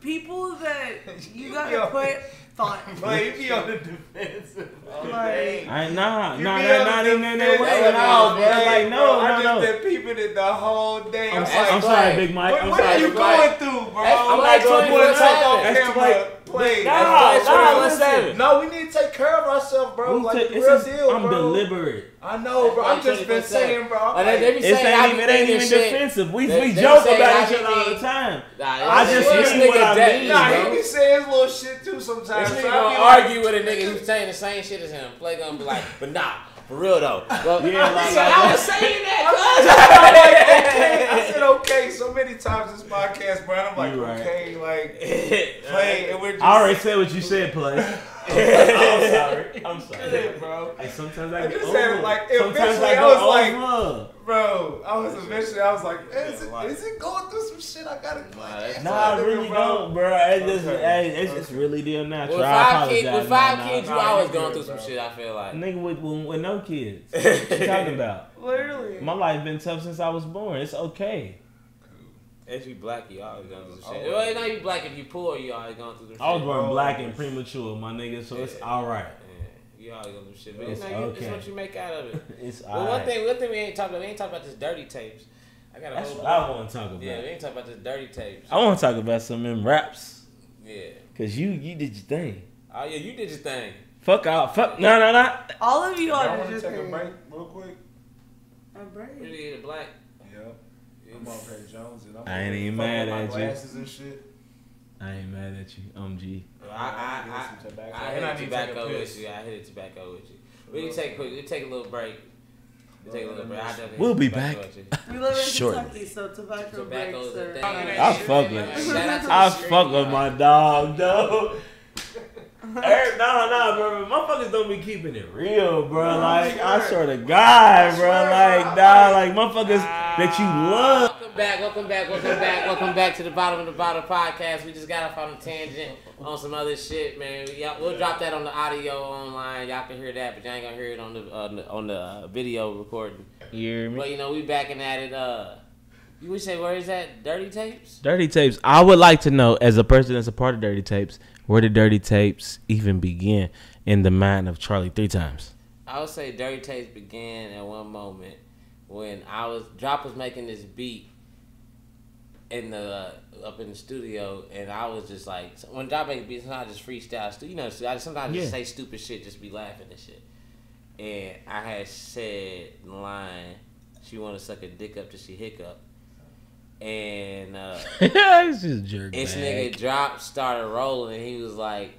[SPEAKER 4] people that *laughs* you gotta put thought.
[SPEAKER 2] But he be on the defensive.
[SPEAKER 4] Like,
[SPEAKER 3] I ain't nah,
[SPEAKER 2] You
[SPEAKER 3] nah,
[SPEAKER 2] be
[SPEAKER 3] nah,
[SPEAKER 2] on
[SPEAKER 3] not
[SPEAKER 2] the
[SPEAKER 3] even in that
[SPEAKER 2] defensive.
[SPEAKER 3] way. No, bro. Like, no,
[SPEAKER 2] I
[SPEAKER 3] no,
[SPEAKER 2] just
[SPEAKER 3] no.
[SPEAKER 2] been peeping it the whole day. I'm,
[SPEAKER 3] I'm,
[SPEAKER 2] like,
[SPEAKER 3] I'm sorry, Big Mike.
[SPEAKER 2] what,
[SPEAKER 3] I'm
[SPEAKER 2] what
[SPEAKER 3] sorry.
[SPEAKER 2] are you
[SPEAKER 1] Big
[SPEAKER 2] going through, bro?
[SPEAKER 1] That's- I'm like
[SPEAKER 2] you
[SPEAKER 1] 24
[SPEAKER 2] want to take on
[SPEAKER 3] That's
[SPEAKER 2] camera, play.
[SPEAKER 3] Nah, nah,
[SPEAKER 1] 21
[SPEAKER 3] listen.
[SPEAKER 2] No, we need to take care of ourselves, bro.
[SPEAKER 3] Who
[SPEAKER 2] like
[SPEAKER 3] take-
[SPEAKER 2] real
[SPEAKER 3] just-
[SPEAKER 2] deal,
[SPEAKER 3] I'm
[SPEAKER 2] bro.
[SPEAKER 3] deliberate.
[SPEAKER 2] I know, bro. I'm just been saying, bro. I'm
[SPEAKER 1] Like, they, they be
[SPEAKER 3] It
[SPEAKER 1] saying
[SPEAKER 3] ain't
[SPEAKER 1] I
[SPEAKER 3] even,
[SPEAKER 1] be
[SPEAKER 3] it ain't even
[SPEAKER 1] shit.
[SPEAKER 3] defensive. We,
[SPEAKER 1] They-
[SPEAKER 3] we
[SPEAKER 1] they
[SPEAKER 3] joke about
[SPEAKER 1] I
[SPEAKER 3] each other all the time.
[SPEAKER 1] Nah,
[SPEAKER 3] I just
[SPEAKER 1] this
[SPEAKER 3] mean what
[SPEAKER 1] nigga
[SPEAKER 3] I
[SPEAKER 1] that-
[SPEAKER 3] mean,
[SPEAKER 2] nah, he be saying his little shit too sometimes.
[SPEAKER 1] This
[SPEAKER 2] so
[SPEAKER 1] nigga
[SPEAKER 2] I
[SPEAKER 1] gonna argue with a nigga who's saying the same shit as him. Play gonna be like, but nah, for real though. Well,
[SPEAKER 3] Yeah, like-
[SPEAKER 1] so
[SPEAKER 3] like
[SPEAKER 1] I
[SPEAKER 3] that.
[SPEAKER 1] was saying
[SPEAKER 2] okay. *laughs* I said okay so many times this podcast, bro. I'm like,
[SPEAKER 3] right.
[SPEAKER 2] okay, like *laughs* play, and we're just
[SPEAKER 3] I already said what you said, play. I'm sorry. I'm sorry.
[SPEAKER 2] Shit, bro.
[SPEAKER 3] Hey, sometimes I
[SPEAKER 2] I
[SPEAKER 3] get
[SPEAKER 2] just
[SPEAKER 3] over.
[SPEAKER 2] had like,
[SPEAKER 3] sometimes
[SPEAKER 2] eventually
[SPEAKER 3] I
[SPEAKER 2] I was like-
[SPEAKER 3] over.
[SPEAKER 2] Bro, I was eventually, I was like, is,
[SPEAKER 1] Yeah,
[SPEAKER 2] it, is it going through some shit? I gotta
[SPEAKER 1] Nah,
[SPEAKER 2] like,
[SPEAKER 1] that's-
[SPEAKER 3] Nah, I really
[SPEAKER 2] bro.
[SPEAKER 3] don't, bro. It's just,
[SPEAKER 2] Okay.
[SPEAKER 3] hey, it's, it's
[SPEAKER 2] Okay.
[SPEAKER 3] really deal natural.
[SPEAKER 1] With
[SPEAKER 3] I
[SPEAKER 1] five kids,
[SPEAKER 3] apologize,
[SPEAKER 1] with five
[SPEAKER 3] nah,
[SPEAKER 1] kids,
[SPEAKER 3] nah.
[SPEAKER 1] you
[SPEAKER 2] nah,
[SPEAKER 1] always going
[SPEAKER 2] good,
[SPEAKER 1] through some shit. I feel like.
[SPEAKER 3] Nigga with, with, with no kids. *laughs* What you talking about?
[SPEAKER 4] literally.
[SPEAKER 3] My life been tough since I was born. It's okay.
[SPEAKER 1] If you black, you always going through some
[SPEAKER 2] Oh.
[SPEAKER 1] shit. Well, it's not you black. If you poor, you always going through some shit.
[SPEAKER 3] I was born black and premature, my nigga, so it's all right.
[SPEAKER 1] Yeah, you always going through shit. But
[SPEAKER 3] It's
[SPEAKER 1] it's, not, you- it's what you make out of it. *laughs*
[SPEAKER 3] It's
[SPEAKER 1] Well,
[SPEAKER 3] all
[SPEAKER 1] one
[SPEAKER 3] right.
[SPEAKER 1] thing, one thing we ain't talking about, we ain't talking about this dirty tapes. I got a
[SPEAKER 3] That's
[SPEAKER 1] whole.
[SPEAKER 3] what I want to talk about.
[SPEAKER 1] Yeah, we ain't talking about this dirty tapes.
[SPEAKER 3] I want to talk about some of them raps.
[SPEAKER 1] Yeah.
[SPEAKER 3] Cause you you did your thing.
[SPEAKER 1] Oh yeah, you did your thing.
[SPEAKER 3] Fuck out. Fuck no no no.
[SPEAKER 4] All of you
[SPEAKER 2] Y'all
[SPEAKER 4] are
[SPEAKER 2] want to
[SPEAKER 4] just
[SPEAKER 2] take a break real quick?
[SPEAKER 4] A
[SPEAKER 1] You
[SPEAKER 4] break.
[SPEAKER 1] did a black.
[SPEAKER 2] Yep. I'm on Perry Jones and I'm
[SPEAKER 3] I ain't even
[SPEAKER 2] fucking
[SPEAKER 3] mad
[SPEAKER 2] my
[SPEAKER 3] at you.
[SPEAKER 2] glasses and shit.
[SPEAKER 3] I ain't mad at you. Um G.
[SPEAKER 1] I I
[SPEAKER 2] Get
[SPEAKER 1] I,
[SPEAKER 2] some tobacco.
[SPEAKER 1] I,
[SPEAKER 2] And
[SPEAKER 1] hit
[SPEAKER 2] need to
[SPEAKER 1] tobacco with you. I hit a tobacco with you. We can take a quick. We take a little break. We take a little break.
[SPEAKER 3] We'll
[SPEAKER 1] hit
[SPEAKER 3] be back.
[SPEAKER 1] with you.
[SPEAKER 4] We live in
[SPEAKER 3] Shortly.
[SPEAKER 4] Kentucky, so tobacco
[SPEAKER 1] Tobacco
[SPEAKER 4] breaks
[SPEAKER 1] a
[SPEAKER 4] are.
[SPEAKER 1] thing.
[SPEAKER 3] I fuck with it.
[SPEAKER 1] Shout out to the
[SPEAKER 3] I fuck with my dog, though. Eric, no, no, bro. Motherfuckers don't be keeping it real, bro. Like, I swear to God, bro. Like, dog, like, motherfuckers that you love.
[SPEAKER 1] Welcome back, welcome back, welcome back, welcome back to the bottom of the bottle podcast. We just got off on a tangent on some other shit, man. We, y'all, we'll drop that on the audio online. Y'all can hear that, but y'all ain't gonna hear it on the on the, on the uh, video recording.
[SPEAKER 3] You hear me?
[SPEAKER 1] But you know, we backing at it. Uh, you would say where is that? Dirty tapes.
[SPEAKER 3] Dirty Tapes. I would like to know, as a person that's a part of Dirty Tapes, where did Dirty Tapes even begin in the mind of Charlie Three Times?
[SPEAKER 1] I would say Dirty Tapes began at one moment when I was Drop was making this beat in the uh, up in the studio, and I was just like, when Drop makes beats, sometimes I just freestyle. stu- You know, so I sometimes just say stupid shit, just be laughing and shit. And I had said the line, "She want to suck a dick up till she hiccup," and. uh *laughs*
[SPEAKER 3] it's just jerk.
[SPEAKER 1] this nigga dropped, started rolling and he was like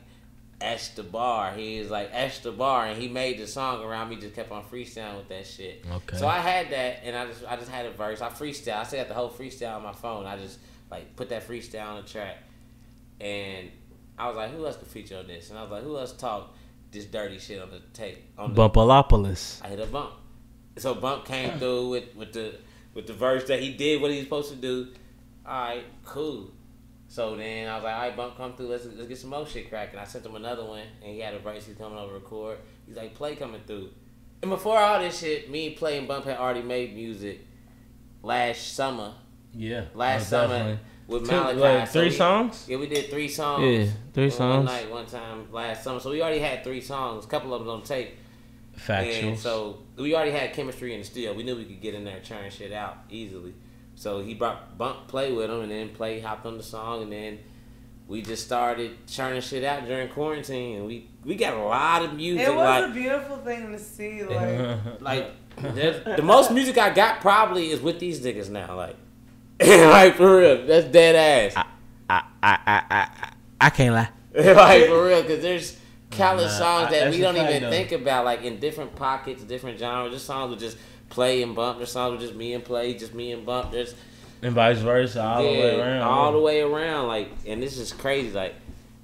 [SPEAKER 1] Esh the bar. He was like Esh the bar and he made the song around me just kept on freestyling with that shit.
[SPEAKER 3] Okay.
[SPEAKER 1] So I had that and I just I just had a verse. I freestyle. I still got the whole freestyle on my phone. I just like put that freestyle on the track. And I was like, who else could feature on this? And I was like, who else talk this dirty shit on the tape? On the
[SPEAKER 3] Bumpalopolis.
[SPEAKER 1] I hit a bump. So bump came through with, with the with the verse that he did what he was supposed to do. All right, cool. So then I was like, all right, bump come through. Let's let's get some more shit cracking. I sent him another one, and he had a verse he's coming over to record. He's like, play coming through. And before all this shit, me and Play and Bump had already made music last summer.
[SPEAKER 3] Yeah.
[SPEAKER 1] Oh, last
[SPEAKER 3] most
[SPEAKER 1] summer
[SPEAKER 3] definitely.
[SPEAKER 1] with
[SPEAKER 3] Two-
[SPEAKER 1] Malachi.
[SPEAKER 3] like,
[SPEAKER 1] So
[SPEAKER 3] three
[SPEAKER 1] we-
[SPEAKER 3] songs?
[SPEAKER 1] Yeah, we did three songs.
[SPEAKER 3] Yeah, three
[SPEAKER 1] One
[SPEAKER 3] songs.
[SPEAKER 1] night, one time last summer. So we already had three songs. A couple of them on tape.
[SPEAKER 3] Factual.
[SPEAKER 1] So we already had chemistry in the studio. We knew we could get in there and churn shit out easily. So he brought Bump play with him, and then play hopped on the song, and then we just started churning shit out during quarantine, and we we got a lot of music.
[SPEAKER 4] It was
[SPEAKER 1] like
[SPEAKER 4] a beautiful thing to see. *laughs* Like,
[SPEAKER 1] like the most music I got probably is with these niggas now. Like *laughs* like for real, that's dead ass.
[SPEAKER 3] I, I, I, I, I can't lie. *laughs*
[SPEAKER 1] like for real, because there's countless
[SPEAKER 3] Nah,
[SPEAKER 1] songs that
[SPEAKER 3] that's
[SPEAKER 1] we don't even
[SPEAKER 3] though.
[SPEAKER 1] think about, like in different pockets, different genres. There's songs with just play and bump. There's songs with just me and play, just me and bump. There's
[SPEAKER 3] And vice versa, all the way
[SPEAKER 1] yeah,
[SPEAKER 3] around.
[SPEAKER 1] all the way around. Like, and this is crazy. Like,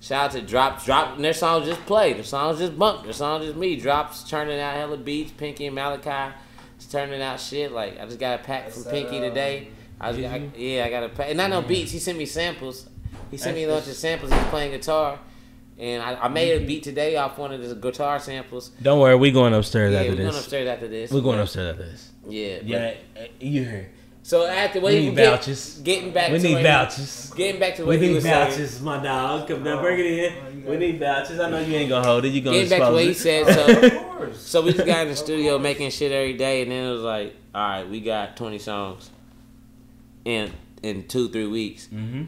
[SPEAKER 1] shout out to Drop, Drop, and their songs just play. Their songs just bump. Their songs just me. Drops turning out hella beats. Pinky and Malachi, just turning out shit. Like, I just got a pack from
[SPEAKER 2] That's,
[SPEAKER 1] Pinky
[SPEAKER 2] uh,
[SPEAKER 1] today. I, was,
[SPEAKER 3] did
[SPEAKER 1] I yeah, I got a pack, and not no beats. He sent me samples. He sent me a bunch of samples. He's playing guitar. And I, I made a beat today off one of the guitar samples.
[SPEAKER 3] Don't worry, we going upstairs
[SPEAKER 1] Yeah,
[SPEAKER 3] after
[SPEAKER 1] we're
[SPEAKER 3] this.
[SPEAKER 1] going upstairs after this.
[SPEAKER 3] We're going upstairs after this.
[SPEAKER 1] Yeah,
[SPEAKER 3] Yeah, uh, you hear.
[SPEAKER 1] So after what
[SPEAKER 3] We need
[SPEAKER 1] get,
[SPEAKER 3] vouchers.
[SPEAKER 1] getting back
[SPEAKER 3] We
[SPEAKER 1] to
[SPEAKER 3] need vouchers.
[SPEAKER 1] He, getting back to
[SPEAKER 3] We
[SPEAKER 1] what he
[SPEAKER 3] need
[SPEAKER 1] was saying.
[SPEAKER 3] vouchers, my dog. Come down,
[SPEAKER 1] Oh.
[SPEAKER 3] bring it in. We need vouchers. I know you ain't gonna hold it. You gonna
[SPEAKER 1] Getting back to what he said. So so we just got in the studio making shit every day, and then it was like, all right, we got twenty songs in in two three weeks.
[SPEAKER 3] Mm-hmm.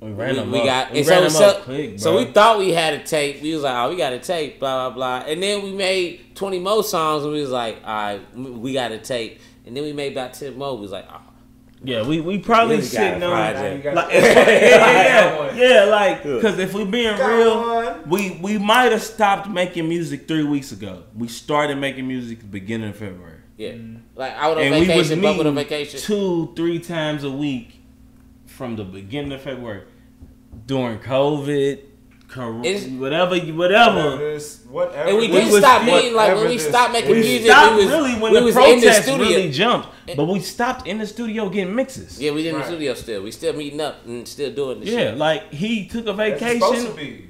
[SPEAKER 3] We
[SPEAKER 1] We,
[SPEAKER 3] ran them
[SPEAKER 1] we
[SPEAKER 3] up.
[SPEAKER 1] got
[SPEAKER 3] we
[SPEAKER 1] and
[SPEAKER 3] ran
[SPEAKER 1] so,
[SPEAKER 3] them
[SPEAKER 1] so,
[SPEAKER 3] up quick,
[SPEAKER 1] so we thought we had a tape. We was like, oh, we got a tape, blah blah blah. And then we made twenty more songs, and we was like, all right, we got a tape. And then we made about ten more. We was like, oh,
[SPEAKER 3] Yeah, we, we probably
[SPEAKER 1] We got
[SPEAKER 3] sitting
[SPEAKER 1] a
[SPEAKER 3] on
[SPEAKER 1] project.
[SPEAKER 2] Now you got-
[SPEAKER 3] like yeah, *laughs* *laughs* yeah, yeah, like because if we being
[SPEAKER 2] Got
[SPEAKER 3] real,
[SPEAKER 2] one.
[SPEAKER 3] we we might have stopped making music three weeks ago. We started making music beginning of February,
[SPEAKER 1] yeah, like I would on
[SPEAKER 3] and we was
[SPEAKER 1] vacation, Buck was on
[SPEAKER 3] meeting
[SPEAKER 1] vacation.
[SPEAKER 3] two three times a week from the beginning of February during COVID, cor-
[SPEAKER 1] It's-
[SPEAKER 3] whatever, whatever.
[SPEAKER 2] This, whatever.
[SPEAKER 1] And we
[SPEAKER 3] We
[SPEAKER 1] didn't
[SPEAKER 3] was-
[SPEAKER 1] stop
[SPEAKER 3] what-
[SPEAKER 1] meeting. Like when we stopped making
[SPEAKER 3] We
[SPEAKER 1] music,
[SPEAKER 3] stopped
[SPEAKER 1] we was
[SPEAKER 3] really when
[SPEAKER 1] we
[SPEAKER 3] the
[SPEAKER 1] was in the studio.
[SPEAKER 3] really jumped, but we stopped in the studio getting mixes.
[SPEAKER 1] Yeah, we in the studio still. We still meeting up and still doing the
[SPEAKER 3] Yeah,
[SPEAKER 1] shit.
[SPEAKER 3] like he took a
[SPEAKER 2] That's supposed to
[SPEAKER 3] vacation.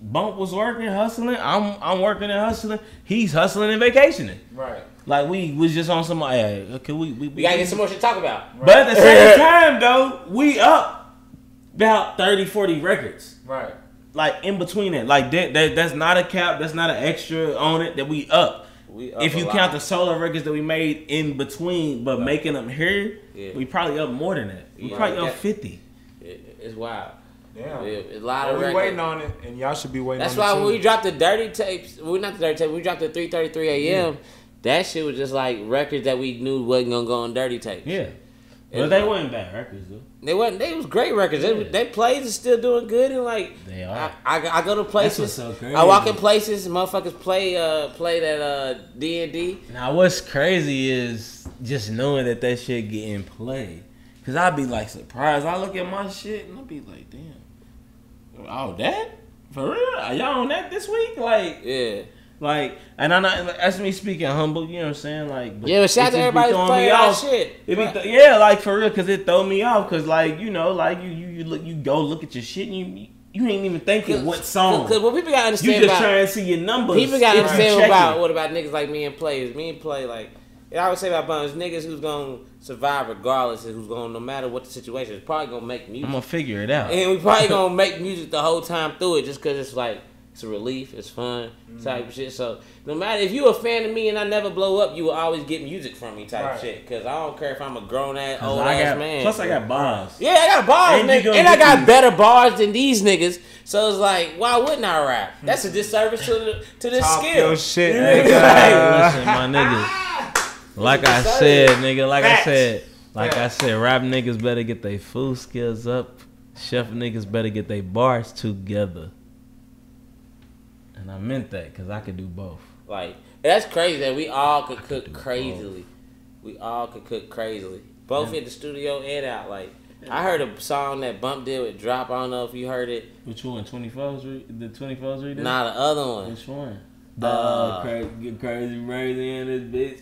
[SPEAKER 3] Bump was working, hustling. I'm I'm working and hustling. He's hustling and vacationing.
[SPEAKER 2] Right.
[SPEAKER 3] Like we was just on some. Hey, okay, we we,
[SPEAKER 1] We gotta get some more shit to talk about.
[SPEAKER 3] But at the same *laughs* time, though, we up about 30, 40 records.
[SPEAKER 2] Right.
[SPEAKER 3] Like in between it, like that, that that's not a cap. That's not an extra on it. That we up.
[SPEAKER 1] We up
[SPEAKER 3] if you
[SPEAKER 1] lot.
[SPEAKER 3] count the solo records that we made in between, but making them here,
[SPEAKER 1] Yeah.
[SPEAKER 3] we probably up more than that. We
[SPEAKER 1] Yeah.
[SPEAKER 3] probably up fifty.
[SPEAKER 1] It's wild.
[SPEAKER 2] Damn.
[SPEAKER 1] Yeah, a lot
[SPEAKER 2] Well,
[SPEAKER 1] of
[SPEAKER 2] we
[SPEAKER 1] records.
[SPEAKER 2] waiting on it, and y'all should be waiting.
[SPEAKER 1] That's
[SPEAKER 2] on
[SPEAKER 1] why
[SPEAKER 2] it
[SPEAKER 1] when
[SPEAKER 2] too.
[SPEAKER 1] we dropped the dirty tapes, we well, not the dirty tape, we dropped the 3:33 a.m. That shit was just like records that we knew wasn't gonna go on dirty tapes.
[SPEAKER 3] Yeah,
[SPEAKER 1] Yeah.
[SPEAKER 3] but they weren't bad records though.
[SPEAKER 1] They wasn't. They was great records. They,
[SPEAKER 3] Yeah.
[SPEAKER 1] they plays is still doing good and like
[SPEAKER 3] They
[SPEAKER 1] I,
[SPEAKER 3] are.
[SPEAKER 1] I, I go to places.
[SPEAKER 3] what's so crazy.
[SPEAKER 1] I walk in places. Motherfuckers play uh play that uh D and D.
[SPEAKER 3] Now, what's crazy is just knowing that that shit getting played. Cause I'd be like surprised. I look at my shit and I'd be like, damn. Oh, that? For real? Are y'all on that this week? Like,
[SPEAKER 1] Yeah.
[SPEAKER 3] Like, and I'm not, that's me speaking humble, you know what I'm saying? Like,
[SPEAKER 1] Yeah, but shout out to everybody
[SPEAKER 3] throwing
[SPEAKER 1] playing
[SPEAKER 3] me off.
[SPEAKER 1] shit.
[SPEAKER 3] It be th- yeah, like for real, cause it throw me off. Cause like you know, like you you you look you go look at your shit and you you ain't even thinking what song.
[SPEAKER 1] Because what people gotta understand, You
[SPEAKER 3] just
[SPEAKER 1] about
[SPEAKER 3] trying to see your numbers.
[SPEAKER 1] people gotta understand
[SPEAKER 3] checking.
[SPEAKER 1] about what about niggas like me and players. Me and play like. And I would say about Buns, niggas who's gonna survive regardless, and who's gonna no matter what the situation is, probably gonna make music.
[SPEAKER 3] I'm gonna figure it out.
[SPEAKER 1] And we probably gonna make music the whole time through it just cause it's like it's a relief, it's fun, type mm-hmm. of shit. So no matter if you a fan of me and I never blow up, you will always get music from me type
[SPEAKER 2] Right.
[SPEAKER 1] shit. Cause I don't care if I'm a grown ass old
[SPEAKER 3] I
[SPEAKER 1] ass
[SPEAKER 3] got,
[SPEAKER 1] man.
[SPEAKER 3] Plus, I got bars.
[SPEAKER 1] yeah, I got bars,
[SPEAKER 3] And
[SPEAKER 1] nigga, and I got
[SPEAKER 3] these-
[SPEAKER 1] better bars than these niggas. So it's like, why wouldn't I rap? *laughs* That's a disservice to the to this
[SPEAKER 2] Talk
[SPEAKER 1] skill.
[SPEAKER 2] your shit,
[SPEAKER 3] Hey,
[SPEAKER 2] nigga.
[SPEAKER 3] listen, my nigga. Ah! Like I said, nigga. Like I said, like I said, rap niggas better get their food skills up. Chef niggas better get their bars together. And I meant that because I could do both.
[SPEAKER 1] Like that's crazy that we all could
[SPEAKER 3] could
[SPEAKER 1] cook
[SPEAKER 3] do
[SPEAKER 1] crazily. We all could cook crazily, both in the studio and out. Like I heard a song that Bump did with Drop. I don't know if you heard it.
[SPEAKER 3] Which one? 24's re- the 24's read
[SPEAKER 1] Nah, the other one.
[SPEAKER 3] Which one? The
[SPEAKER 1] Uh,
[SPEAKER 3] uh, crazy, get crazy crazy in this bitch.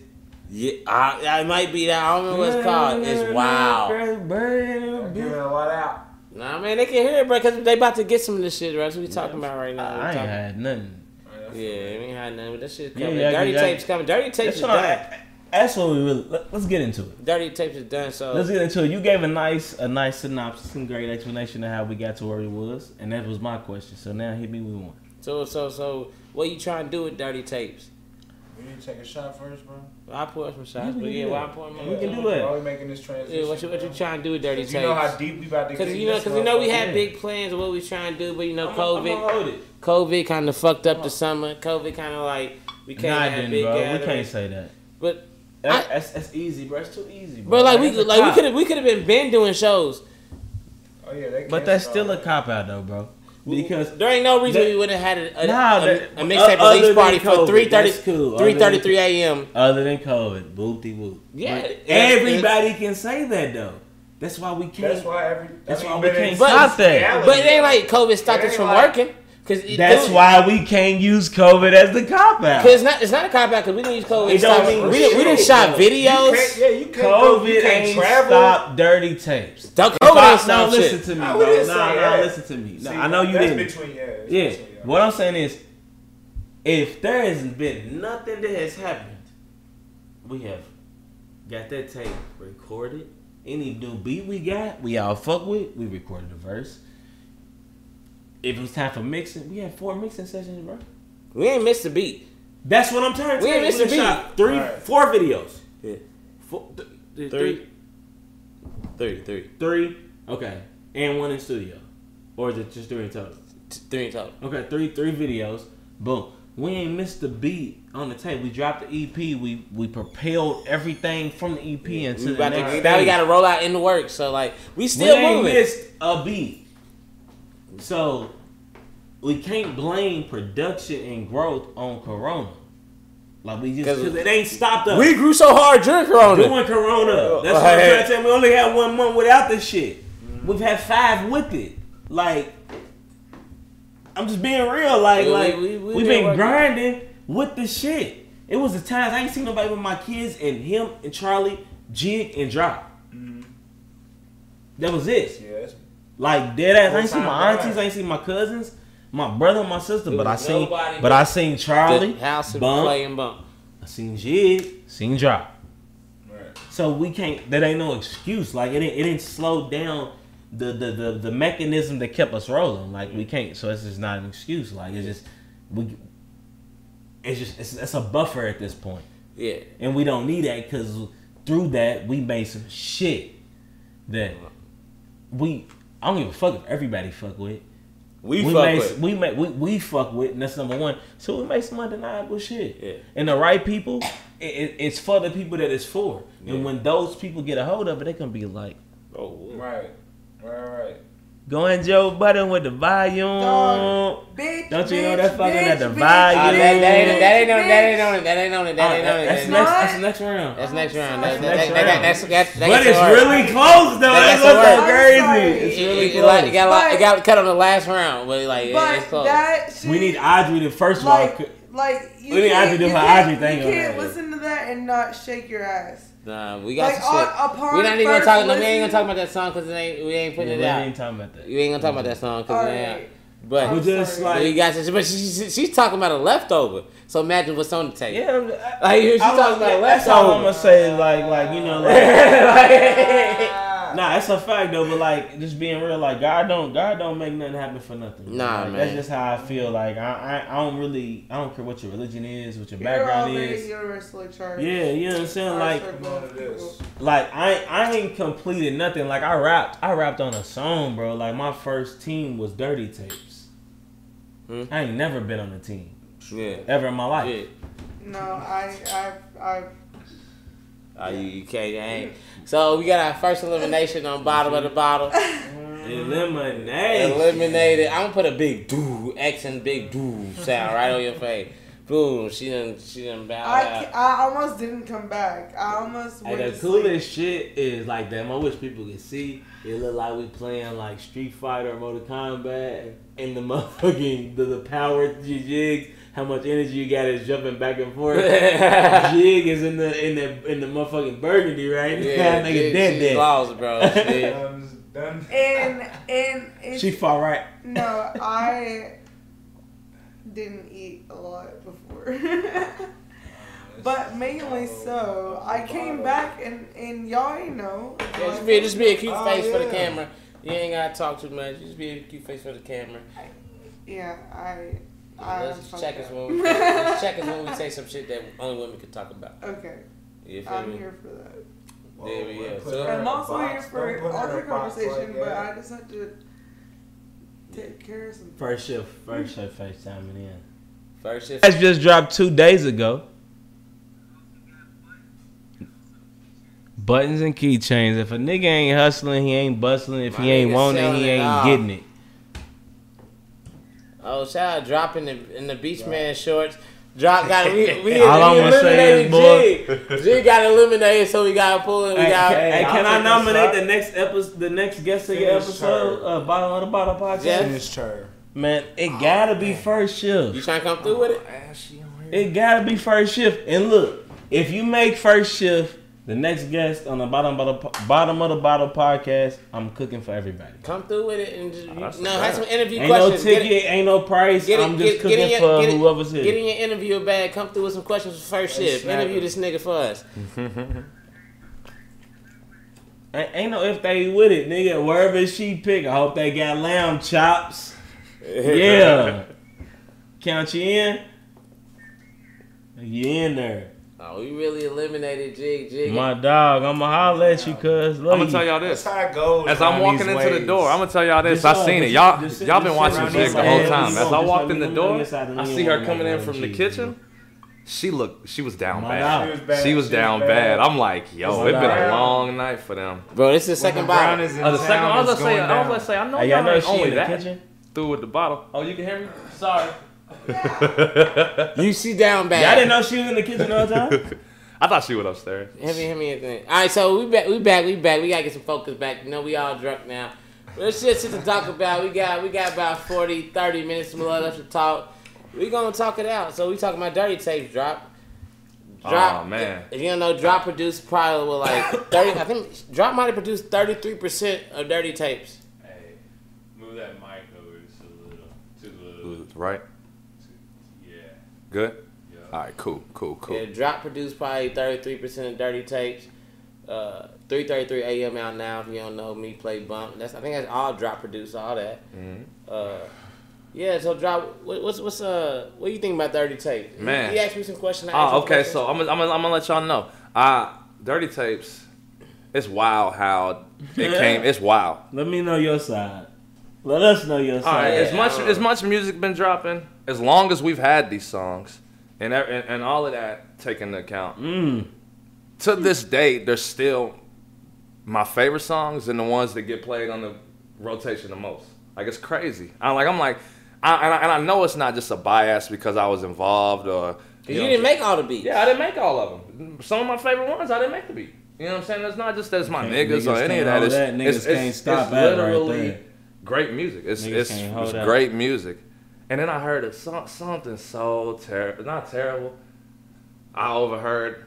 [SPEAKER 1] Yeah, I, it might be that. I don't remember what it's called. It's wild.
[SPEAKER 3] Crazy bird in this
[SPEAKER 2] Give
[SPEAKER 3] bitch.
[SPEAKER 2] it a lot out.
[SPEAKER 1] Nah, man, they can hear it, bro, because they about to get some of this shit, right? That's what we talking about right now. We
[SPEAKER 3] I ain't
[SPEAKER 1] talking-
[SPEAKER 3] had nothing.
[SPEAKER 1] Yeah, we ain't had nothing, but that shit coming.
[SPEAKER 3] yeah,
[SPEAKER 1] Dirty
[SPEAKER 3] yeah.
[SPEAKER 1] tapes coming. Dirty tapes
[SPEAKER 3] That's
[SPEAKER 1] is
[SPEAKER 3] what,
[SPEAKER 1] done.
[SPEAKER 3] That's what we really. Let, let's get into it.
[SPEAKER 1] Dirty tapes is done. So
[SPEAKER 3] Let's get into it. You gave a nice, a nice synopsis and great explanation of how we got to where we was, and that was my question. So now hit me with one.
[SPEAKER 1] so so so, what you trying to do with dirty tapes?
[SPEAKER 2] We need to take a shot first, bro.
[SPEAKER 1] I pour some shots,
[SPEAKER 3] Yeah, we
[SPEAKER 1] but
[SPEAKER 3] can
[SPEAKER 1] yeah,
[SPEAKER 3] do
[SPEAKER 1] why
[SPEAKER 3] that.
[SPEAKER 1] pour my
[SPEAKER 3] We can do
[SPEAKER 2] Why
[SPEAKER 3] it.
[SPEAKER 2] we making this transition?
[SPEAKER 1] Yeah, what you what you trying to do with dirty
[SPEAKER 2] 'Cause
[SPEAKER 1] tapes?
[SPEAKER 2] You know how deep we about to get.
[SPEAKER 1] Because
[SPEAKER 2] in
[SPEAKER 1] you know, because you know we
[SPEAKER 2] motherfucker.
[SPEAKER 1] had
[SPEAKER 3] Yeah.
[SPEAKER 1] big plans of what we trying to do, but you know,
[SPEAKER 3] I'm
[SPEAKER 1] COVID,
[SPEAKER 3] gonna hold.
[SPEAKER 1] COVID kind of fucked up the summer. COVID kind of like we can't
[SPEAKER 3] Nah, it
[SPEAKER 1] have
[SPEAKER 3] didn't,
[SPEAKER 1] big
[SPEAKER 3] bro. We can't say that.
[SPEAKER 1] But
[SPEAKER 3] That- that's, that's easy, bro. It's too easy, bro.
[SPEAKER 1] but like we
[SPEAKER 3] That's a
[SPEAKER 1] like we could have we could have been been doing shows.
[SPEAKER 2] Oh yeah, they
[SPEAKER 3] But that's still a cop out, though, bro. Because
[SPEAKER 1] There ain't no reason
[SPEAKER 3] That-
[SPEAKER 1] we wouldn't have had a, a,
[SPEAKER 3] Nah,
[SPEAKER 1] a,
[SPEAKER 3] that-
[SPEAKER 1] a mixtape release
[SPEAKER 3] than
[SPEAKER 1] party for 3:30
[SPEAKER 3] that's cool.
[SPEAKER 1] 3:33 a.m.
[SPEAKER 3] other than COVID, boopty whoop.
[SPEAKER 1] Yeah,
[SPEAKER 3] But
[SPEAKER 1] it-
[SPEAKER 3] everybody can say that though. That's why we can't.
[SPEAKER 2] That's why every.
[SPEAKER 3] That's
[SPEAKER 2] I
[SPEAKER 3] why we
[SPEAKER 2] but
[SPEAKER 3] can't stop that.
[SPEAKER 1] But it ain't like COVID stopped us from
[SPEAKER 2] like-
[SPEAKER 1] working. Cause it-
[SPEAKER 3] That's
[SPEAKER 1] dude,
[SPEAKER 3] why we can't use COVID as the cop out.
[SPEAKER 1] Cause it's not, it's not a cop out because we didn't use COVID.
[SPEAKER 3] It don't mean
[SPEAKER 1] we didn't, we didn't shot
[SPEAKER 3] though.
[SPEAKER 2] You
[SPEAKER 1] videos.
[SPEAKER 2] can't, yeah, you can't go.
[SPEAKER 3] COVID
[SPEAKER 2] You can't
[SPEAKER 3] ain't
[SPEAKER 2] travel.
[SPEAKER 3] stop dirty tapes.
[SPEAKER 1] Don't COVID
[SPEAKER 3] I- no, listen
[SPEAKER 1] shit.
[SPEAKER 3] to me,
[SPEAKER 2] I
[SPEAKER 3] bro.
[SPEAKER 2] wouldn't
[SPEAKER 3] Nah, nah, listen to me. Nah,
[SPEAKER 2] See,
[SPEAKER 3] I know you
[SPEAKER 2] that's
[SPEAKER 3] didn't.
[SPEAKER 2] Between, yeah,
[SPEAKER 3] Yeah.
[SPEAKER 2] between, yeah.
[SPEAKER 3] What I'm saying is, if there hasn't been nothing that has happened, we have got that tape recorded. Any new beat we got, we all fuck with, we recorded the verse. If it was time for mixing, we had four mixing sessions, bro.
[SPEAKER 1] We ain't missed a beat.
[SPEAKER 3] That's what I'm trying to
[SPEAKER 1] We ain't
[SPEAKER 3] you.
[SPEAKER 1] missed a beat.
[SPEAKER 3] shot Three,
[SPEAKER 2] Right.
[SPEAKER 3] four videos.
[SPEAKER 1] Yeah.
[SPEAKER 3] Four, th- th-
[SPEAKER 1] Three.
[SPEAKER 3] three,
[SPEAKER 1] Three, three,
[SPEAKER 3] three. Okay, and one in studio, or is it just three in total?
[SPEAKER 1] T- three in total.
[SPEAKER 3] Okay, three three videos. Boom. We ain't missed the beat on the tape. We dropped the EP. We we propelled everything from the EP into
[SPEAKER 1] We
[SPEAKER 3] the next
[SPEAKER 1] to, now we got to roll out in the work. So like we
[SPEAKER 3] we
[SPEAKER 1] still
[SPEAKER 3] ain't
[SPEAKER 1] moving.
[SPEAKER 3] missed a beat. So we can't blame production and growth on Corona. Like we just because it ain't stopped us.
[SPEAKER 1] We grew so hard during Corona.
[SPEAKER 3] doing Corona. That's what I'm
[SPEAKER 1] Hey.
[SPEAKER 3] trying to tell. We only had one month without this shit. We've had five with it. Like, I'm just being real. Like,
[SPEAKER 1] We-
[SPEAKER 3] like
[SPEAKER 1] we- we
[SPEAKER 3] we, have
[SPEAKER 1] been
[SPEAKER 3] been
[SPEAKER 1] working.
[SPEAKER 3] grinding with the shit. It was the times I ain't seen nobody with my kids and him and Charlie jig and drop. Mm-hmm. That was it.
[SPEAKER 2] Yeah, it's-
[SPEAKER 3] Like dead ass. I ain't seen my aunties. I ain't seen my cousins, my brother, and my sister.
[SPEAKER 1] There
[SPEAKER 3] But I seen, but
[SPEAKER 1] but
[SPEAKER 3] I seen Charlie,
[SPEAKER 1] the house
[SPEAKER 3] Bump,
[SPEAKER 1] play and bump.
[SPEAKER 3] I seen jig, seen drop.
[SPEAKER 2] right.
[SPEAKER 3] So we can't. That ain't no excuse. Like it, didn't, it didn't slow down the, the the the mechanism that kept us rolling. Like we can't. So it's just not an excuse. Like it's just we. It's just it's, it's a buffer at this point,
[SPEAKER 1] Yeah.
[SPEAKER 3] and we don't need that because through that we made some shit that we. I don't give a fuck if everybody fuck with.
[SPEAKER 1] We,
[SPEAKER 3] We
[SPEAKER 1] fuck
[SPEAKER 3] made,
[SPEAKER 1] with.
[SPEAKER 3] we make we, we fuck with, and that's number one. So we make some undeniable shit.
[SPEAKER 1] Yeah.
[SPEAKER 3] And the right people, it, it, it's for the people that it's for.
[SPEAKER 1] Yeah.
[SPEAKER 3] And when those people get a hold of it, they can be like,
[SPEAKER 1] Oh,
[SPEAKER 2] Right. Right, right.
[SPEAKER 3] Going Joe Budden with the volume.
[SPEAKER 4] Dog. Bitch,
[SPEAKER 3] Don't you know
[SPEAKER 4] bitch,
[SPEAKER 3] that fucking
[SPEAKER 4] bitch,
[SPEAKER 3] at the volume?
[SPEAKER 1] That, that ain't that ain't on
[SPEAKER 4] bitch,
[SPEAKER 1] that ain't on it. That ain't on it. That ain't on it. That ain't on it.
[SPEAKER 3] that's,
[SPEAKER 1] That-
[SPEAKER 3] next, that's next round.
[SPEAKER 1] That's next round. That's, that's,
[SPEAKER 3] but it's really close though.
[SPEAKER 1] That
[SPEAKER 3] That's what's so crazy. It's really close.
[SPEAKER 1] like, it got, a it got cut on the last round, but like it, it's close.
[SPEAKER 4] that shit,
[SPEAKER 3] we need Audrey to first of
[SPEAKER 4] like,
[SPEAKER 3] all.
[SPEAKER 4] like you
[SPEAKER 3] We need
[SPEAKER 4] can't,
[SPEAKER 3] Audrey to do her Audrey thing
[SPEAKER 4] You can't listen to that and not shake your ass.
[SPEAKER 1] Nah, we got
[SPEAKER 4] Like
[SPEAKER 1] some shit.
[SPEAKER 4] on,
[SPEAKER 1] We're not even gonna talk. No, we ain't gonna talk about that song because ain't we ain't
[SPEAKER 3] Yeah,
[SPEAKER 1] putting
[SPEAKER 3] we
[SPEAKER 1] it out.
[SPEAKER 3] ain't talking about that.
[SPEAKER 1] We ain't gonna talk about that song because
[SPEAKER 4] Alright.
[SPEAKER 1] but
[SPEAKER 4] I'm
[SPEAKER 3] We just
[SPEAKER 4] sorry.
[SPEAKER 3] like
[SPEAKER 1] we got this. But she, she, she's talking about a leftover. So imagine what's on the tape.
[SPEAKER 3] yeah. I'm-
[SPEAKER 1] Like you, she
[SPEAKER 3] I-
[SPEAKER 1] talking about a
[SPEAKER 3] That's all I'm gonna say. Like, like you know, like. *laughs*
[SPEAKER 1] Like-
[SPEAKER 3] Nah, that's a fact though. But like, just being real, like God don't, God don't make nothing happen for nothing.
[SPEAKER 1] Nah,
[SPEAKER 3] Like,
[SPEAKER 1] man.
[SPEAKER 3] That's just how I feel. Like I, I, I don't really, I don't care what your religion is, what your
[SPEAKER 4] You're
[SPEAKER 3] background
[SPEAKER 4] already
[SPEAKER 3] is.
[SPEAKER 4] universally charged.
[SPEAKER 3] Yeah, you know what I'm saying. Like,
[SPEAKER 4] circle
[SPEAKER 2] None
[SPEAKER 4] of
[SPEAKER 2] of this.
[SPEAKER 4] people.
[SPEAKER 3] like I, I ain't completed nothing. Like I rapped, I rapped on a song, bro. Like my first team was Dirty Tapes.
[SPEAKER 1] Hmm.
[SPEAKER 3] I ain't never been on a team
[SPEAKER 1] yeah.
[SPEAKER 3] ever in my life.
[SPEAKER 1] Yeah.
[SPEAKER 4] No, I, I, I.
[SPEAKER 1] Oh, you, you can't. you ain't. So we got our first elimination on bottom of the bottle.
[SPEAKER 3] Eliminate.
[SPEAKER 1] Eliminated. I'm gonna put a big doo X and big doo sound right on your face. Boom. She didn't. She done bow
[SPEAKER 4] I,
[SPEAKER 1] out.
[SPEAKER 4] I almost didn't come back. I almost
[SPEAKER 3] Hey,
[SPEAKER 4] went
[SPEAKER 3] the
[SPEAKER 4] to
[SPEAKER 3] coolest shit is like that. I wish people could see. It look like we playing like Street Fighter or Mortal Kombat, and the motherfucking the, the power jigs. How much energy you got is jumping back and forth. *laughs* Jig is in the in the in the motherfucking burgundy, right?
[SPEAKER 1] Yeah, *laughs*
[SPEAKER 3] nigga
[SPEAKER 1] she,
[SPEAKER 3] dead dead.
[SPEAKER 1] lost, bro. She-
[SPEAKER 2] Done, done.
[SPEAKER 4] And and it's,
[SPEAKER 3] She fought right.
[SPEAKER 4] no, *laughs* I didn't eat a lot before. but mainly so, I came back and and y'all ain't know.
[SPEAKER 1] Yeah, just be just be a cute
[SPEAKER 2] Oh,
[SPEAKER 1] face for the camera. You ain't gotta talk too much. Just be a cute face for the camera.
[SPEAKER 4] Yeah, I. I
[SPEAKER 1] Let's check us
[SPEAKER 4] up.
[SPEAKER 1] when we let's *laughs* check us when we say some shit that only women can talk about.
[SPEAKER 4] Okay,
[SPEAKER 1] You feel
[SPEAKER 4] I'm
[SPEAKER 1] me?
[SPEAKER 4] here for that.
[SPEAKER 1] There we oh, go.
[SPEAKER 2] Put
[SPEAKER 1] So-
[SPEAKER 4] I'm also
[SPEAKER 2] box.
[SPEAKER 4] here for
[SPEAKER 2] put her in
[SPEAKER 4] other conversation,
[SPEAKER 2] like
[SPEAKER 4] but. I just have to take care of some.
[SPEAKER 3] First shift, first shift FaceTiming in.
[SPEAKER 1] First shift.
[SPEAKER 6] That's just dropped two days ago. Buttons and keychains. If a nigga ain't hustling, he ain't bustling. If
[SPEAKER 1] My
[SPEAKER 6] he ain't
[SPEAKER 1] nigga
[SPEAKER 6] wanting he ain't
[SPEAKER 1] all.
[SPEAKER 6] getting it.
[SPEAKER 1] Oh, shout out dropping the in the beach man shorts. Drop got we we, *laughs*
[SPEAKER 6] All
[SPEAKER 1] we
[SPEAKER 6] I'm gonna say is,
[SPEAKER 1] eliminated Jig. Jig got eliminated, so we gotta pull it. We
[SPEAKER 3] Hey,
[SPEAKER 1] got
[SPEAKER 3] hey,
[SPEAKER 2] I'll
[SPEAKER 3] can I nominate the next episode, the next guest of your episode,
[SPEAKER 2] her.
[SPEAKER 3] uh, bottom of the bottom podcast?
[SPEAKER 1] Yeah.
[SPEAKER 2] Finish her.
[SPEAKER 3] Man, it gotta be first shift.
[SPEAKER 1] you
[SPEAKER 3] shift.
[SPEAKER 1] trying to come through with it.
[SPEAKER 3] It gotta be first shift. And look, if you make first shift the next guest on the bottom of the bottom of the bottle podcast, I'm cooking for everybody.
[SPEAKER 1] Come through with it and just ah, you,
[SPEAKER 2] that's
[SPEAKER 1] no
[SPEAKER 2] the
[SPEAKER 1] have some interview
[SPEAKER 3] Ain't no
[SPEAKER 1] questions. Get
[SPEAKER 3] ticket,
[SPEAKER 1] it-
[SPEAKER 3] ain't no price.
[SPEAKER 1] Get it,
[SPEAKER 3] I'm just
[SPEAKER 1] get
[SPEAKER 3] cooking
[SPEAKER 1] in your,
[SPEAKER 3] for
[SPEAKER 1] get it-
[SPEAKER 3] whoever's
[SPEAKER 1] Get
[SPEAKER 3] here.
[SPEAKER 1] in your interview bag. Come through with some questions for first shift. Interview this nigga for us. *laughs*
[SPEAKER 3] Ain't, ain't no if they with it, nigga. Wherever she pick, I hope they got lamb chops. *laughs* Yeah. Count you in. You in there.
[SPEAKER 1] Oh, we really eliminated Jig Jig.
[SPEAKER 3] My dog, I'ma holler at you, cuz.
[SPEAKER 5] I'm gonna tell y'all
[SPEAKER 2] That's
[SPEAKER 5] this.
[SPEAKER 2] how it goes.
[SPEAKER 5] As I'm walking
[SPEAKER 2] these
[SPEAKER 5] into the door, I'm gonna tell y'all this. I seen it. Y'all, y'all been watching Jig the whole time. As I walked in the door, I see her coming in from the kitchen. She looked. She was down bad.
[SPEAKER 2] She was bad.
[SPEAKER 5] She was down bad. I'm like, yo,
[SPEAKER 3] My
[SPEAKER 5] it been a long night for them.
[SPEAKER 1] Bro, this is the second
[SPEAKER 2] the
[SPEAKER 1] bottle.
[SPEAKER 2] is
[SPEAKER 5] Oh, the second, I was gonna say,
[SPEAKER 2] going
[SPEAKER 5] I was gonna say, I know
[SPEAKER 3] Hey,
[SPEAKER 5] y'all
[SPEAKER 3] y'all know
[SPEAKER 5] ain't
[SPEAKER 3] she
[SPEAKER 5] only
[SPEAKER 3] in the
[SPEAKER 5] that
[SPEAKER 3] kitchen?
[SPEAKER 5] through with the bottle. Oh, you can hear me? Sorry.
[SPEAKER 1] You see down bad.
[SPEAKER 3] Y'all didn't know she was in the kitchen all the time? *laughs*
[SPEAKER 5] I thought she was upstairs.
[SPEAKER 1] Hit me, hit me again. All right, so we back, we back, we back. We gotta get some focus back. You know, we all drunk now. There's shit, shit to talk about. We got, we got about 40, 30 minutes more left to talk. We gonna talk it out. So we talking about dirty tapes drop. Drop.
[SPEAKER 5] Oh, man.
[SPEAKER 1] If you don't know, Drop produced probably with like 30. I think Drop might have produced 33 percent of dirty tapes.
[SPEAKER 6] Hey, move that mic over just a little. Too little.
[SPEAKER 5] Right?
[SPEAKER 6] Yeah.
[SPEAKER 5] Good?
[SPEAKER 6] Yeah.
[SPEAKER 5] All right, cool, cool, cool.
[SPEAKER 1] Yeah, Drop produced probably 33 percent of dirty tapes. Uh, 3:33 a.m. out now. If you don't know me, play bump. That's I think that's all Drop produced. All that.
[SPEAKER 5] Mhm.
[SPEAKER 1] Uh, yeah. So Drop, what, what's what's uh, what do you think about dirty tapes?
[SPEAKER 5] Man.
[SPEAKER 1] he asked me some questions. I asked
[SPEAKER 5] Oh,
[SPEAKER 1] him
[SPEAKER 5] okay.
[SPEAKER 1] questions.
[SPEAKER 5] So I'm gonna, I'm gonna, I'm gonna let y'all know. Uh, Dirty Tapes. It's wild how it *laughs* came. It's wild.
[SPEAKER 3] Let me know your side. Let us know your side.
[SPEAKER 5] All right.
[SPEAKER 3] side.
[SPEAKER 5] As much as much music been dropping, as long as we've had these songs, and and, and all of that taken into account,
[SPEAKER 3] Mm.
[SPEAKER 5] to this day, they're still my favorite songs and the ones that get played on the rotation the most. Like it's crazy. I'm like. I'm like. I, and, I, and I know it's not just a bias because I was involved or
[SPEAKER 1] 'Cause
[SPEAKER 5] you
[SPEAKER 1] you
[SPEAKER 5] know
[SPEAKER 1] didn't make all the beats.
[SPEAKER 5] Yeah, I didn't make all of them. Some of my favorite ones, I didn't make the beat. You know what I'm saying? It's not just that it's my
[SPEAKER 3] Can't-
[SPEAKER 5] niggas, or any of that. It's,
[SPEAKER 3] that. Niggas
[SPEAKER 5] it's,
[SPEAKER 3] can't
[SPEAKER 5] it's,
[SPEAKER 3] stop
[SPEAKER 5] it's
[SPEAKER 3] that right
[SPEAKER 5] literally great music. It's
[SPEAKER 3] Niggas
[SPEAKER 5] it's, it's great music. And then I heard it, so, something so terrible, not terrible. I overheard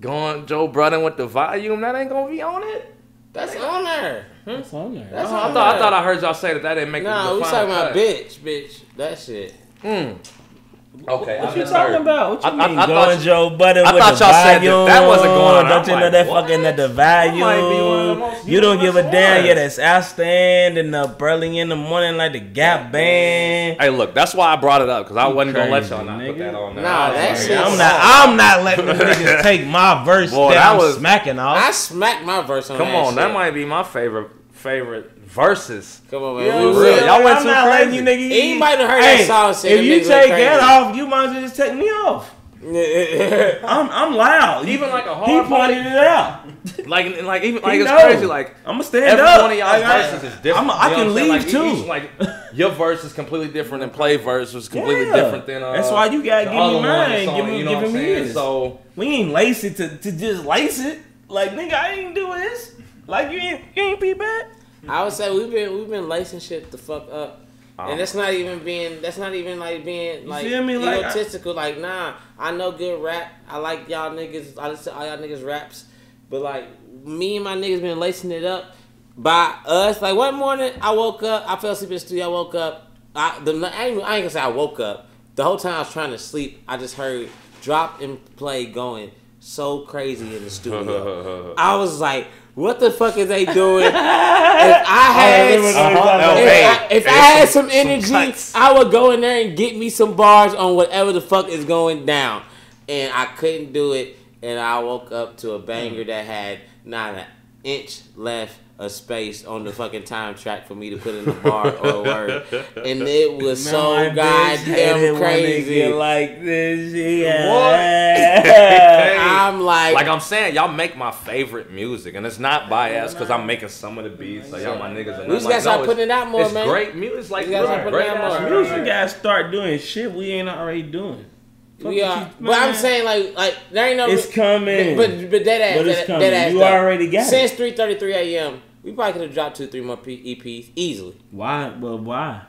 [SPEAKER 5] going Joe Budden with the volume. That ain't gonna be on it.
[SPEAKER 1] That's on there.
[SPEAKER 3] That's on there.
[SPEAKER 1] That's
[SPEAKER 5] Oh, I
[SPEAKER 1] on
[SPEAKER 5] thought I thought I heard y'all say that that didn't make
[SPEAKER 1] Nah,
[SPEAKER 5] the,
[SPEAKER 1] we
[SPEAKER 5] the
[SPEAKER 1] talking
[SPEAKER 5] final
[SPEAKER 1] about
[SPEAKER 5] cut.
[SPEAKER 1] bitch, bitch. That shit.
[SPEAKER 5] Mm. Okay,
[SPEAKER 3] What
[SPEAKER 5] I
[SPEAKER 3] you
[SPEAKER 5] misheard.
[SPEAKER 3] talking about? What you
[SPEAKER 5] I- I-
[SPEAKER 3] mean?
[SPEAKER 5] I
[SPEAKER 3] going
[SPEAKER 5] thought-
[SPEAKER 3] Joe Budden
[SPEAKER 5] I
[SPEAKER 3] with
[SPEAKER 5] thought
[SPEAKER 3] the
[SPEAKER 5] y'all said that that wasn't going on.
[SPEAKER 3] Don't
[SPEAKER 5] I'm
[SPEAKER 3] you know
[SPEAKER 5] like,
[SPEAKER 3] that
[SPEAKER 5] what?
[SPEAKER 3] fucking
[SPEAKER 5] That might be one of the
[SPEAKER 3] volume?
[SPEAKER 5] most
[SPEAKER 3] You don't give a
[SPEAKER 5] universal
[SPEAKER 3] damn. Yeah, that's outstanding. Up early in the morning like the Gap Band.
[SPEAKER 5] Hey, look, that's why I brought it up because I
[SPEAKER 3] You
[SPEAKER 5] wasn't gonna let y'all not put that on there.
[SPEAKER 1] Nah, that shit-
[SPEAKER 3] I'm not. I'm not letting them niggas *laughs* take my verse
[SPEAKER 5] Boy,
[SPEAKER 3] that,
[SPEAKER 5] that
[SPEAKER 3] I'm
[SPEAKER 5] was-
[SPEAKER 3] smacking off.
[SPEAKER 1] I smacked my verse on
[SPEAKER 5] Come
[SPEAKER 1] that
[SPEAKER 5] on, that might be my favorite favorite verses.
[SPEAKER 1] Come on, man.
[SPEAKER 3] You know
[SPEAKER 1] we
[SPEAKER 3] what I'm
[SPEAKER 1] real.
[SPEAKER 3] saying?
[SPEAKER 5] Y'all went
[SPEAKER 3] I'm
[SPEAKER 5] too
[SPEAKER 3] not letting
[SPEAKER 5] crazy.
[SPEAKER 3] you niggas.
[SPEAKER 1] Anybody done heard that song say
[SPEAKER 3] If you take that off, you might as well just take me off. *laughs* I'm I'm loud.
[SPEAKER 5] Even like a
[SPEAKER 3] he
[SPEAKER 5] hard body,
[SPEAKER 3] pointed it out. *laughs*
[SPEAKER 5] like like even like
[SPEAKER 3] He
[SPEAKER 5] it's
[SPEAKER 3] know.
[SPEAKER 5] crazy. Like
[SPEAKER 3] I'm gonna stand
[SPEAKER 5] every
[SPEAKER 3] up.
[SPEAKER 5] one of y'all's
[SPEAKER 3] Like, I-
[SPEAKER 5] verses is different.
[SPEAKER 3] I'm a- I
[SPEAKER 5] You know
[SPEAKER 3] can
[SPEAKER 5] what I'm saying?
[SPEAKER 3] leave
[SPEAKER 5] like,
[SPEAKER 3] too.
[SPEAKER 5] Each, like your verse is completely different than play verse was completely
[SPEAKER 3] Yeah.
[SPEAKER 5] different than. Uh,
[SPEAKER 3] That's why you gotta give me mine,
[SPEAKER 5] song,
[SPEAKER 3] give me-
[SPEAKER 5] you know
[SPEAKER 3] give
[SPEAKER 5] what I'm
[SPEAKER 3] me
[SPEAKER 5] saying?
[SPEAKER 3] his.
[SPEAKER 5] So
[SPEAKER 3] We ain't lace it to, to just lace it. Like nigga, I ain't do this. Like you ain't you ain't be bad.
[SPEAKER 1] I would say we've been we've been lacing shit the fuck up.
[SPEAKER 5] Oh.
[SPEAKER 1] And that's not even being that's not even like being like
[SPEAKER 3] feel me? Like, I-
[SPEAKER 1] egotistical. Like, nah, I know good rap. I like y'all niggas. I listen to all y'all niggas raps. But like me and my niggas been lacing it up by us. Like one morning I woke up, I fell asleep in the studio, I woke up. I the I ain't, I ain't gonna say I woke up. The whole time I was trying to sleep, I just heard drop and play going so crazy in the studio. *laughs* I was like, what the fuck is they doing? *laughs* if I had
[SPEAKER 5] Uh-huh.
[SPEAKER 1] if,
[SPEAKER 5] Hey,
[SPEAKER 1] I, if I had
[SPEAKER 5] some-
[SPEAKER 1] some,
[SPEAKER 5] some
[SPEAKER 1] energy,
[SPEAKER 5] cuts.
[SPEAKER 1] I would go in there and get me some bars on whatever the fuck is going down. And I couldn't do it. And I woke up to a banger that had not an inch left of space on the fucking time track for me to put in a bar or a word. And it was so
[SPEAKER 3] My bitch hated
[SPEAKER 1] goddamn crazy.
[SPEAKER 3] Like this, *laughs*
[SPEAKER 5] Hey.
[SPEAKER 3] yeah.
[SPEAKER 1] I'm like,
[SPEAKER 5] Like I'm saying, y'all make my favorite music, and it's not biased because I'm making some of the beats. So y'all my niggas. And
[SPEAKER 1] we
[SPEAKER 5] I'm
[SPEAKER 1] just
[SPEAKER 5] like,
[SPEAKER 1] gotta start
[SPEAKER 5] no,
[SPEAKER 1] putting it out more,
[SPEAKER 5] it's
[SPEAKER 1] man.
[SPEAKER 5] great music. It's like
[SPEAKER 1] We gotta
[SPEAKER 5] great, great
[SPEAKER 1] out
[SPEAKER 5] ass music.
[SPEAKER 3] You gotta start doing shit we ain't already doing. Fuck
[SPEAKER 1] we are,
[SPEAKER 3] you-
[SPEAKER 1] but I'm saying like, like there ain't no.
[SPEAKER 3] It's coming.
[SPEAKER 1] But but, but that ass,
[SPEAKER 3] But it's
[SPEAKER 1] that,
[SPEAKER 3] coming.
[SPEAKER 1] that ass
[SPEAKER 3] You
[SPEAKER 1] though.
[SPEAKER 3] already got it.
[SPEAKER 1] Since 3:33 a.m., we probably could have dropped two, three more P- EPs easily.
[SPEAKER 3] Why? Well, why?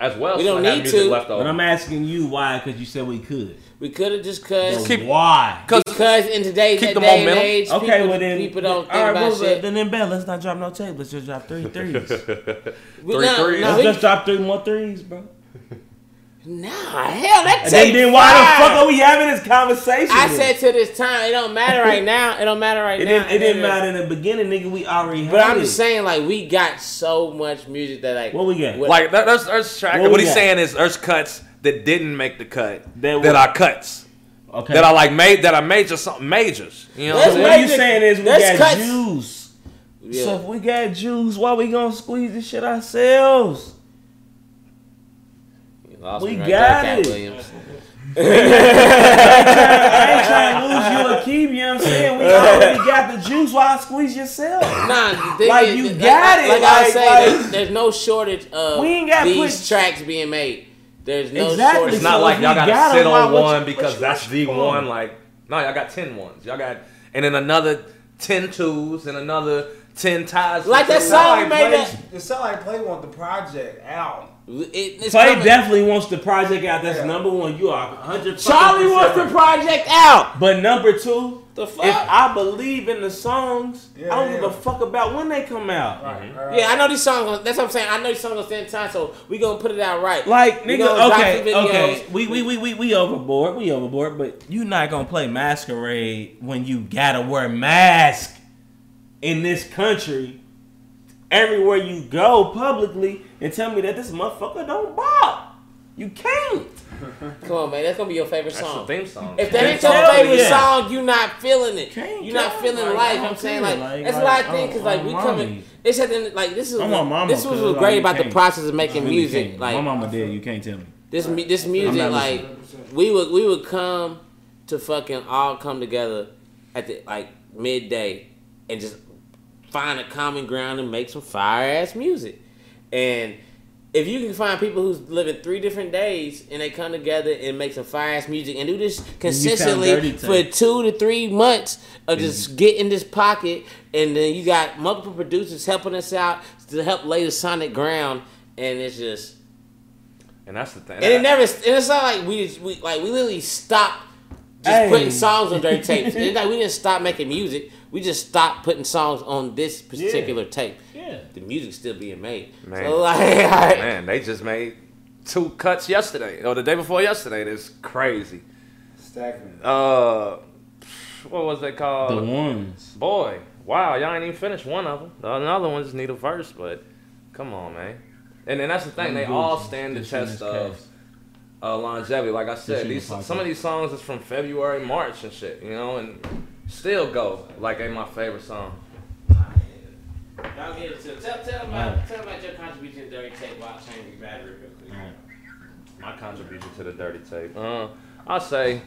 [SPEAKER 5] As well,
[SPEAKER 1] We
[SPEAKER 5] so
[SPEAKER 1] don't
[SPEAKER 5] I
[SPEAKER 1] need to.
[SPEAKER 5] Left
[SPEAKER 3] But. I'm asking you why, because you said we could.
[SPEAKER 1] We could have just
[SPEAKER 3] But
[SPEAKER 1] cause
[SPEAKER 5] keep-
[SPEAKER 3] why?
[SPEAKER 1] because in today's
[SPEAKER 5] keep
[SPEAKER 1] that
[SPEAKER 5] the
[SPEAKER 1] day and
[SPEAKER 5] momentum.
[SPEAKER 1] age,
[SPEAKER 3] Okay,
[SPEAKER 1] people,
[SPEAKER 3] well then,
[SPEAKER 1] people don't think
[SPEAKER 3] all right,
[SPEAKER 1] about
[SPEAKER 3] well,
[SPEAKER 1] shit.
[SPEAKER 3] then in bed, let's not drop no tape. Let's just drop three threes. *laughs*
[SPEAKER 1] We-
[SPEAKER 5] Three
[SPEAKER 1] no,
[SPEAKER 5] threes.
[SPEAKER 1] no,
[SPEAKER 3] let's
[SPEAKER 1] we-
[SPEAKER 3] just drop three more threes, bro.
[SPEAKER 1] Nah, hell, that
[SPEAKER 3] And then, then why the fuck are we having this conversation?
[SPEAKER 1] I
[SPEAKER 3] then?
[SPEAKER 1] said to this time, it don't matter right now. It don't matter right
[SPEAKER 3] it
[SPEAKER 1] now.
[SPEAKER 3] didn't. It didn't matter in the beginning, nigga. We already.
[SPEAKER 1] But
[SPEAKER 3] had
[SPEAKER 1] I'm
[SPEAKER 3] it.
[SPEAKER 1] just saying, like, we got so much music that, like,
[SPEAKER 3] What we got?
[SPEAKER 1] what-
[SPEAKER 5] Like there- there's there's track.
[SPEAKER 3] What
[SPEAKER 5] What, he's
[SPEAKER 3] got?
[SPEAKER 5] saying is there's cuts that didn't make the cut
[SPEAKER 3] That
[SPEAKER 5] that, are cuts
[SPEAKER 3] Okay.
[SPEAKER 5] that I like made that are major something majors. You know, what
[SPEAKER 1] Let's
[SPEAKER 5] I'm
[SPEAKER 3] what
[SPEAKER 5] saying?
[SPEAKER 3] you
[SPEAKER 1] it-
[SPEAKER 3] saying is we
[SPEAKER 1] let's
[SPEAKER 3] got
[SPEAKER 1] cut-
[SPEAKER 3] juice.
[SPEAKER 1] Yeah.
[SPEAKER 3] So if we got juice, why we gonna squeeze this shit ourselves?
[SPEAKER 1] You lost
[SPEAKER 3] we
[SPEAKER 1] right
[SPEAKER 3] got
[SPEAKER 1] there, Katt
[SPEAKER 3] it.
[SPEAKER 1] Williams.
[SPEAKER 3] I ain't trying to lose you or keep you. know what I'm saying we *laughs* already got the juice. Why squeeze yourself?
[SPEAKER 1] Nah, the
[SPEAKER 3] Like,
[SPEAKER 1] is,
[SPEAKER 3] you
[SPEAKER 1] like,
[SPEAKER 3] got
[SPEAKER 1] like,
[SPEAKER 3] it,
[SPEAKER 1] Like, I
[SPEAKER 3] like-
[SPEAKER 1] was saying,
[SPEAKER 3] like-
[SPEAKER 1] there's, there's no shortage of
[SPEAKER 3] We ain't got
[SPEAKER 1] these
[SPEAKER 3] put-
[SPEAKER 1] tracks being made. There's no
[SPEAKER 3] Exactly.
[SPEAKER 1] shortage.
[SPEAKER 5] It's not
[SPEAKER 3] So
[SPEAKER 5] like y'all gotta
[SPEAKER 3] got 'em,
[SPEAKER 5] sit on
[SPEAKER 3] what
[SPEAKER 5] one
[SPEAKER 3] what
[SPEAKER 5] because that's the
[SPEAKER 3] rushing
[SPEAKER 5] one. Like, no, y'all got ten ones. Y'all got, and then another ten twos and another ten ties.
[SPEAKER 1] Like that
[SPEAKER 2] It
[SPEAKER 1] song
[SPEAKER 2] sound like
[SPEAKER 1] made
[SPEAKER 2] Play-
[SPEAKER 1] that-
[SPEAKER 2] It sound like Play want the project out.
[SPEAKER 1] It, it's
[SPEAKER 3] Play
[SPEAKER 1] coming.
[SPEAKER 3] definitely wants the project out. That's
[SPEAKER 2] Yeah.
[SPEAKER 3] number one. You are 100.
[SPEAKER 1] Charlie wants the project out.
[SPEAKER 3] But number two,
[SPEAKER 1] The fuck?
[SPEAKER 3] if I believe in the songs,
[SPEAKER 2] Yeah,
[SPEAKER 3] I don't give a fuck about when they come out.
[SPEAKER 2] Right.
[SPEAKER 5] Mm-hmm.
[SPEAKER 2] right.
[SPEAKER 1] Yeah, I know these songs. That's what I'm saying. I know these songs gonna stand time, so we gonna put it out right.
[SPEAKER 3] Like
[SPEAKER 1] We
[SPEAKER 3] nigga, okay, okay, we, we we we we overboard, we overboard, but you not gonna play masquerade when you gotta wear mask in this country everywhere you go publicly and tell me that this motherfucker don't bop. You can't. *laughs*
[SPEAKER 1] Come on, man. That's gonna be your favorite
[SPEAKER 5] That's the
[SPEAKER 1] song.
[SPEAKER 5] theme song.
[SPEAKER 1] If that ain't your favorite
[SPEAKER 3] yeah.
[SPEAKER 1] song, you not feeling it.
[SPEAKER 3] Can't
[SPEAKER 1] you not
[SPEAKER 3] tell.
[SPEAKER 1] feeling
[SPEAKER 3] Like,
[SPEAKER 1] life.
[SPEAKER 3] I
[SPEAKER 1] I'm saying like.
[SPEAKER 3] Like-
[SPEAKER 1] that's
[SPEAKER 3] like,
[SPEAKER 1] what I uh, think
[SPEAKER 3] oh,
[SPEAKER 1] because like we
[SPEAKER 3] mommy.
[SPEAKER 1] coming. It's at the like this is
[SPEAKER 3] I'm a mama,
[SPEAKER 1] this was what's great about the process of making
[SPEAKER 3] Really
[SPEAKER 1] music.
[SPEAKER 3] can't.
[SPEAKER 1] Like
[SPEAKER 3] my mama did. you can't tell me.
[SPEAKER 1] this mu- this music like we would we would come to fucking all come together at the like midday and just find a common ground and make some fire ass music and if you can find people who's living three different days and they come together and make some fire ass music and do this consistently for two to three months of just get in this pocket and then you got multiple producers helping us out to help lay the sonic ground and it's just
[SPEAKER 5] and that's the thing.
[SPEAKER 1] and it never. And it's not like we, just- we like we literally stopped just
[SPEAKER 3] Hey.
[SPEAKER 1] putting songs on dirty tapes. *laughs* It's like we didn't stop making music. We just stopped putting songs on this particular tape.
[SPEAKER 3] Yeah.
[SPEAKER 1] The music's still being made.
[SPEAKER 5] Man.
[SPEAKER 1] So *laughs* like, like
[SPEAKER 5] Man, they just made two cuts yesterday or the day before yesterday. That's crazy.
[SPEAKER 2] Stacking.
[SPEAKER 5] Uh, what was they called?
[SPEAKER 3] The ones.
[SPEAKER 5] Boy, wow, y'all ain't even finished one of them. The other ones need a verse, but come on, man. And then that's the thing; they all stand the test of uh, longevity. Like I said, these some of these songs is from February, March, and shit. You know, and still go like ain't my favorite song.
[SPEAKER 1] Y'all get into tell, tell about tell about your contribution to dirty tape while changing battery real quick.
[SPEAKER 5] My contribution to the dirty tape. Uh, I'll say,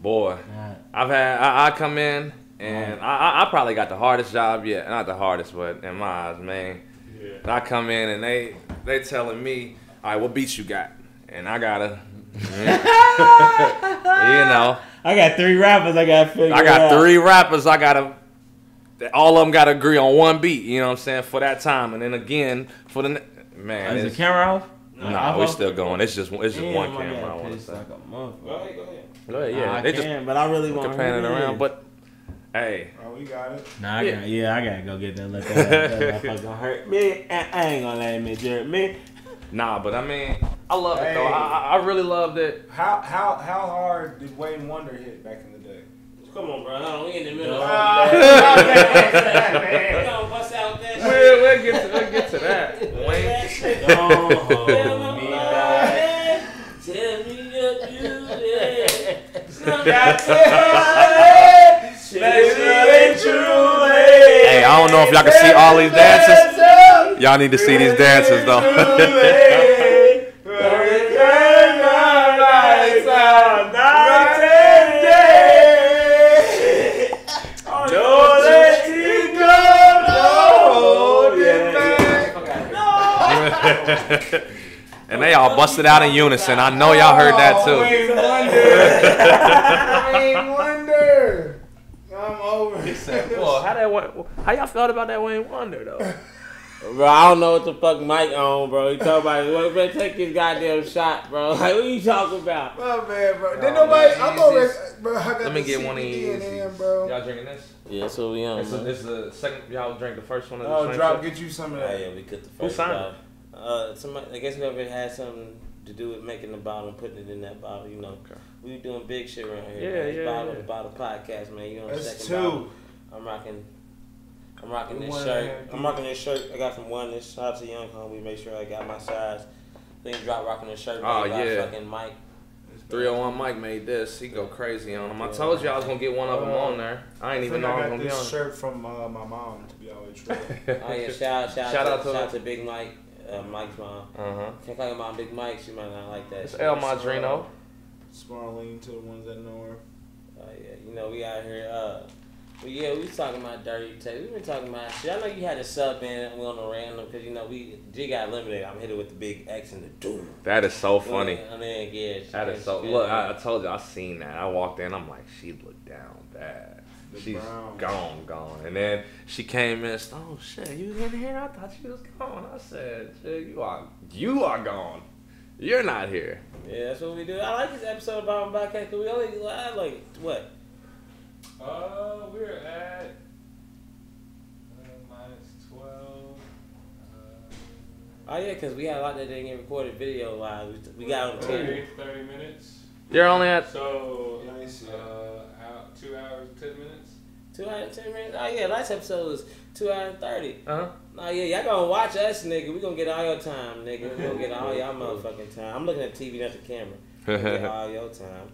[SPEAKER 5] boy,
[SPEAKER 3] Alright.
[SPEAKER 5] I've had I, I come in and I, I I probably got the hardest job yet. Not the hardest, but in my eyes, man. I come in and they they telling me, all right, what beats you got? And I gotta, *laughs* you know,
[SPEAKER 3] I got three rappers I got figure
[SPEAKER 5] I got
[SPEAKER 3] out.
[SPEAKER 5] three rappers. I gotta, all of them gotta agree on one beat. You know what I'm saying for that time, and then again for the man.
[SPEAKER 3] Is the camera off?
[SPEAKER 5] Nah, we're still going. It's just it's just
[SPEAKER 3] Damn,
[SPEAKER 5] one camera.
[SPEAKER 3] got
[SPEAKER 5] I want to
[SPEAKER 3] pissed
[SPEAKER 5] say.
[SPEAKER 3] like a month.
[SPEAKER 1] Go ahead, go ahead.
[SPEAKER 5] Go ahead,
[SPEAKER 3] Nah,
[SPEAKER 5] yeah,
[SPEAKER 3] I
[SPEAKER 5] they
[SPEAKER 3] can,
[SPEAKER 5] just
[SPEAKER 3] but I really want
[SPEAKER 5] to pan it around. But hey,
[SPEAKER 2] Oh, we got it.
[SPEAKER 3] Nah, I
[SPEAKER 5] Yeah.
[SPEAKER 3] got yeah, I gotta go get that. Let that, that *laughs* motherfucker hurt me. I, I ain't gonna let him injure me.
[SPEAKER 5] nah, but I mean, I love it though. I, I I really loved it.
[SPEAKER 2] How how how hard did Wayne Wonder hit back in the day?
[SPEAKER 1] Come on, bro. Hold on, we in the middle.
[SPEAKER 2] Ah, *laughs*
[SPEAKER 1] We gonna bust out that shit.
[SPEAKER 5] We'll, we'll get to we'll get to that. Wayne,
[SPEAKER 1] That shit.
[SPEAKER 3] Don't
[SPEAKER 1] Tell
[SPEAKER 3] hold
[SPEAKER 1] me
[SPEAKER 3] me
[SPEAKER 1] about
[SPEAKER 3] back.
[SPEAKER 1] it. Tell me what you did.
[SPEAKER 5] hey, I don't know if y'all can see all these dances. Y'all need to see these dances though. *laughs* and they all busted out in unison. I know y'all heard that too.
[SPEAKER 2] Wayne Wonder. *laughs* I'm over.
[SPEAKER 5] Well, how that went, how y'all felt about that Wayne Wonder though? *laughs*
[SPEAKER 1] Bro, I don't know what the fuck Mike on, bro. He talking about, well, man, take his goddamn shot, bro. Like, what you talking about?
[SPEAKER 2] My bad, bro. Did
[SPEAKER 5] Oh,
[SPEAKER 2] nobody?
[SPEAKER 5] man,
[SPEAKER 2] I'm over.
[SPEAKER 5] Yeezys.
[SPEAKER 2] Bro, I got
[SPEAKER 5] Let me
[SPEAKER 2] the
[SPEAKER 5] get one of these.
[SPEAKER 2] in bro.
[SPEAKER 5] Y'all drinking this?
[SPEAKER 1] Yeah, that's what we on,
[SPEAKER 5] This is, this is the second. Y'all drink the first one of the
[SPEAKER 2] Oh,
[SPEAKER 5] same
[SPEAKER 2] drop.
[SPEAKER 5] shit?
[SPEAKER 2] Get you some of
[SPEAKER 1] Oh,
[SPEAKER 2] that.
[SPEAKER 1] yeah, we cut the first Who
[SPEAKER 5] signed
[SPEAKER 1] off. Uh, somebody, I guess whoever had something to do with making the bottle and putting it in that bottle. You know,
[SPEAKER 5] Okay.
[SPEAKER 1] we doing big shit around here.
[SPEAKER 5] Yeah,
[SPEAKER 1] man.
[SPEAKER 5] Yeah,
[SPEAKER 1] bottle,
[SPEAKER 5] yeah.
[SPEAKER 1] bottle podcast, man. You know, the
[SPEAKER 2] That's
[SPEAKER 1] second
[SPEAKER 2] two.
[SPEAKER 1] bottle. I'm rocking. I'm rocking this shirt. I'm rocking this shirt. I got from Oneness. Shout out to Young Homie. Make sure I got my size. Then drop rocking this shirt.
[SPEAKER 5] Oh,
[SPEAKER 1] made by
[SPEAKER 5] yeah.
[SPEAKER 1] Fucking Mike.
[SPEAKER 5] 301 Mike made this. He go crazy on them. I told you I was gonna get one of them on there. I ain't
[SPEAKER 2] I
[SPEAKER 5] even
[SPEAKER 2] think
[SPEAKER 5] know I
[SPEAKER 2] I
[SPEAKER 5] was gonna be
[SPEAKER 2] this
[SPEAKER 5] on.
[SPEAKER 2] shirt from uh, my mom, to be always true. *laughs*
[SPEAKER 1] Oh yeah, shout shout,
[SPEAKER 5] Shout
[SPEAKER 1] to,
[SPEAKER 5] out to-
[SPEAKER 1] shout out to Big Mike. Uh, Mike's mom.
[SPEAKER 5] Uh huh.
[SPEAKER 1] Can't call your mom Big Mike. She might not like that.
[SPEAKER 5] It's
[SPEAKER 1] shit.
[SPEAKER 5] El Madrino.
[SPEAKER 2] Smarling to the ones that know her.
[SPEAKER 1] Oh yeah, you know we out here. Uh, but yeah, we was talking about dirty tape. We been talking about shit. I know you had a sub in. We on a random because you know we G got limited. I'm hitting with the big X and the doom.
[SPEAKER 5] That is so funny.
[SPEAKER 1] And then yeah,
[SPEAKER 5] That is so. Look, I, I told you I seen that. I walked in. I'm like, she looked down bad.
[SPEAKER 2] The
[SPEAKER 5] She's
[SPEAKER 2] brown.
[SPEAKER 5] gone, gone. And then she came in. and said, Oh shit, you in here? I thought she was gone. I said, shit, you are, you are gone. You're not here.
[SPEAKER 1] Yeah, that's what we do. I like this episode about podcast because we only I like what
[SPEAKER 7] Uh, we're at uh, minus 12. Uh,
[SPEAKER 1] Oh yeah, because we had a lot that didn't get recorded video wise. We, we got on the
[SPEAKER 7] 30, 30 minutes.
[SPEAKER 5] You're only at.
[SPEAKER 7] So,
[SPEAKER 2] Let me
[SPEAKER 7] uh, out, two hours, 10 minutes.
[SPEAKER 1] Two hours and ten minutes. Oh yeah, last episode was two hours and thirty.
[SPEAKER 5] Uh huh.
[SPEAKER 1] Oh yeah, y'all gonna watch us, nigga. We gonna get all your time, nigga. We gonna get all y'all motherfucking time. I'm looking at TV, not the camera. We get *laughs* all your time.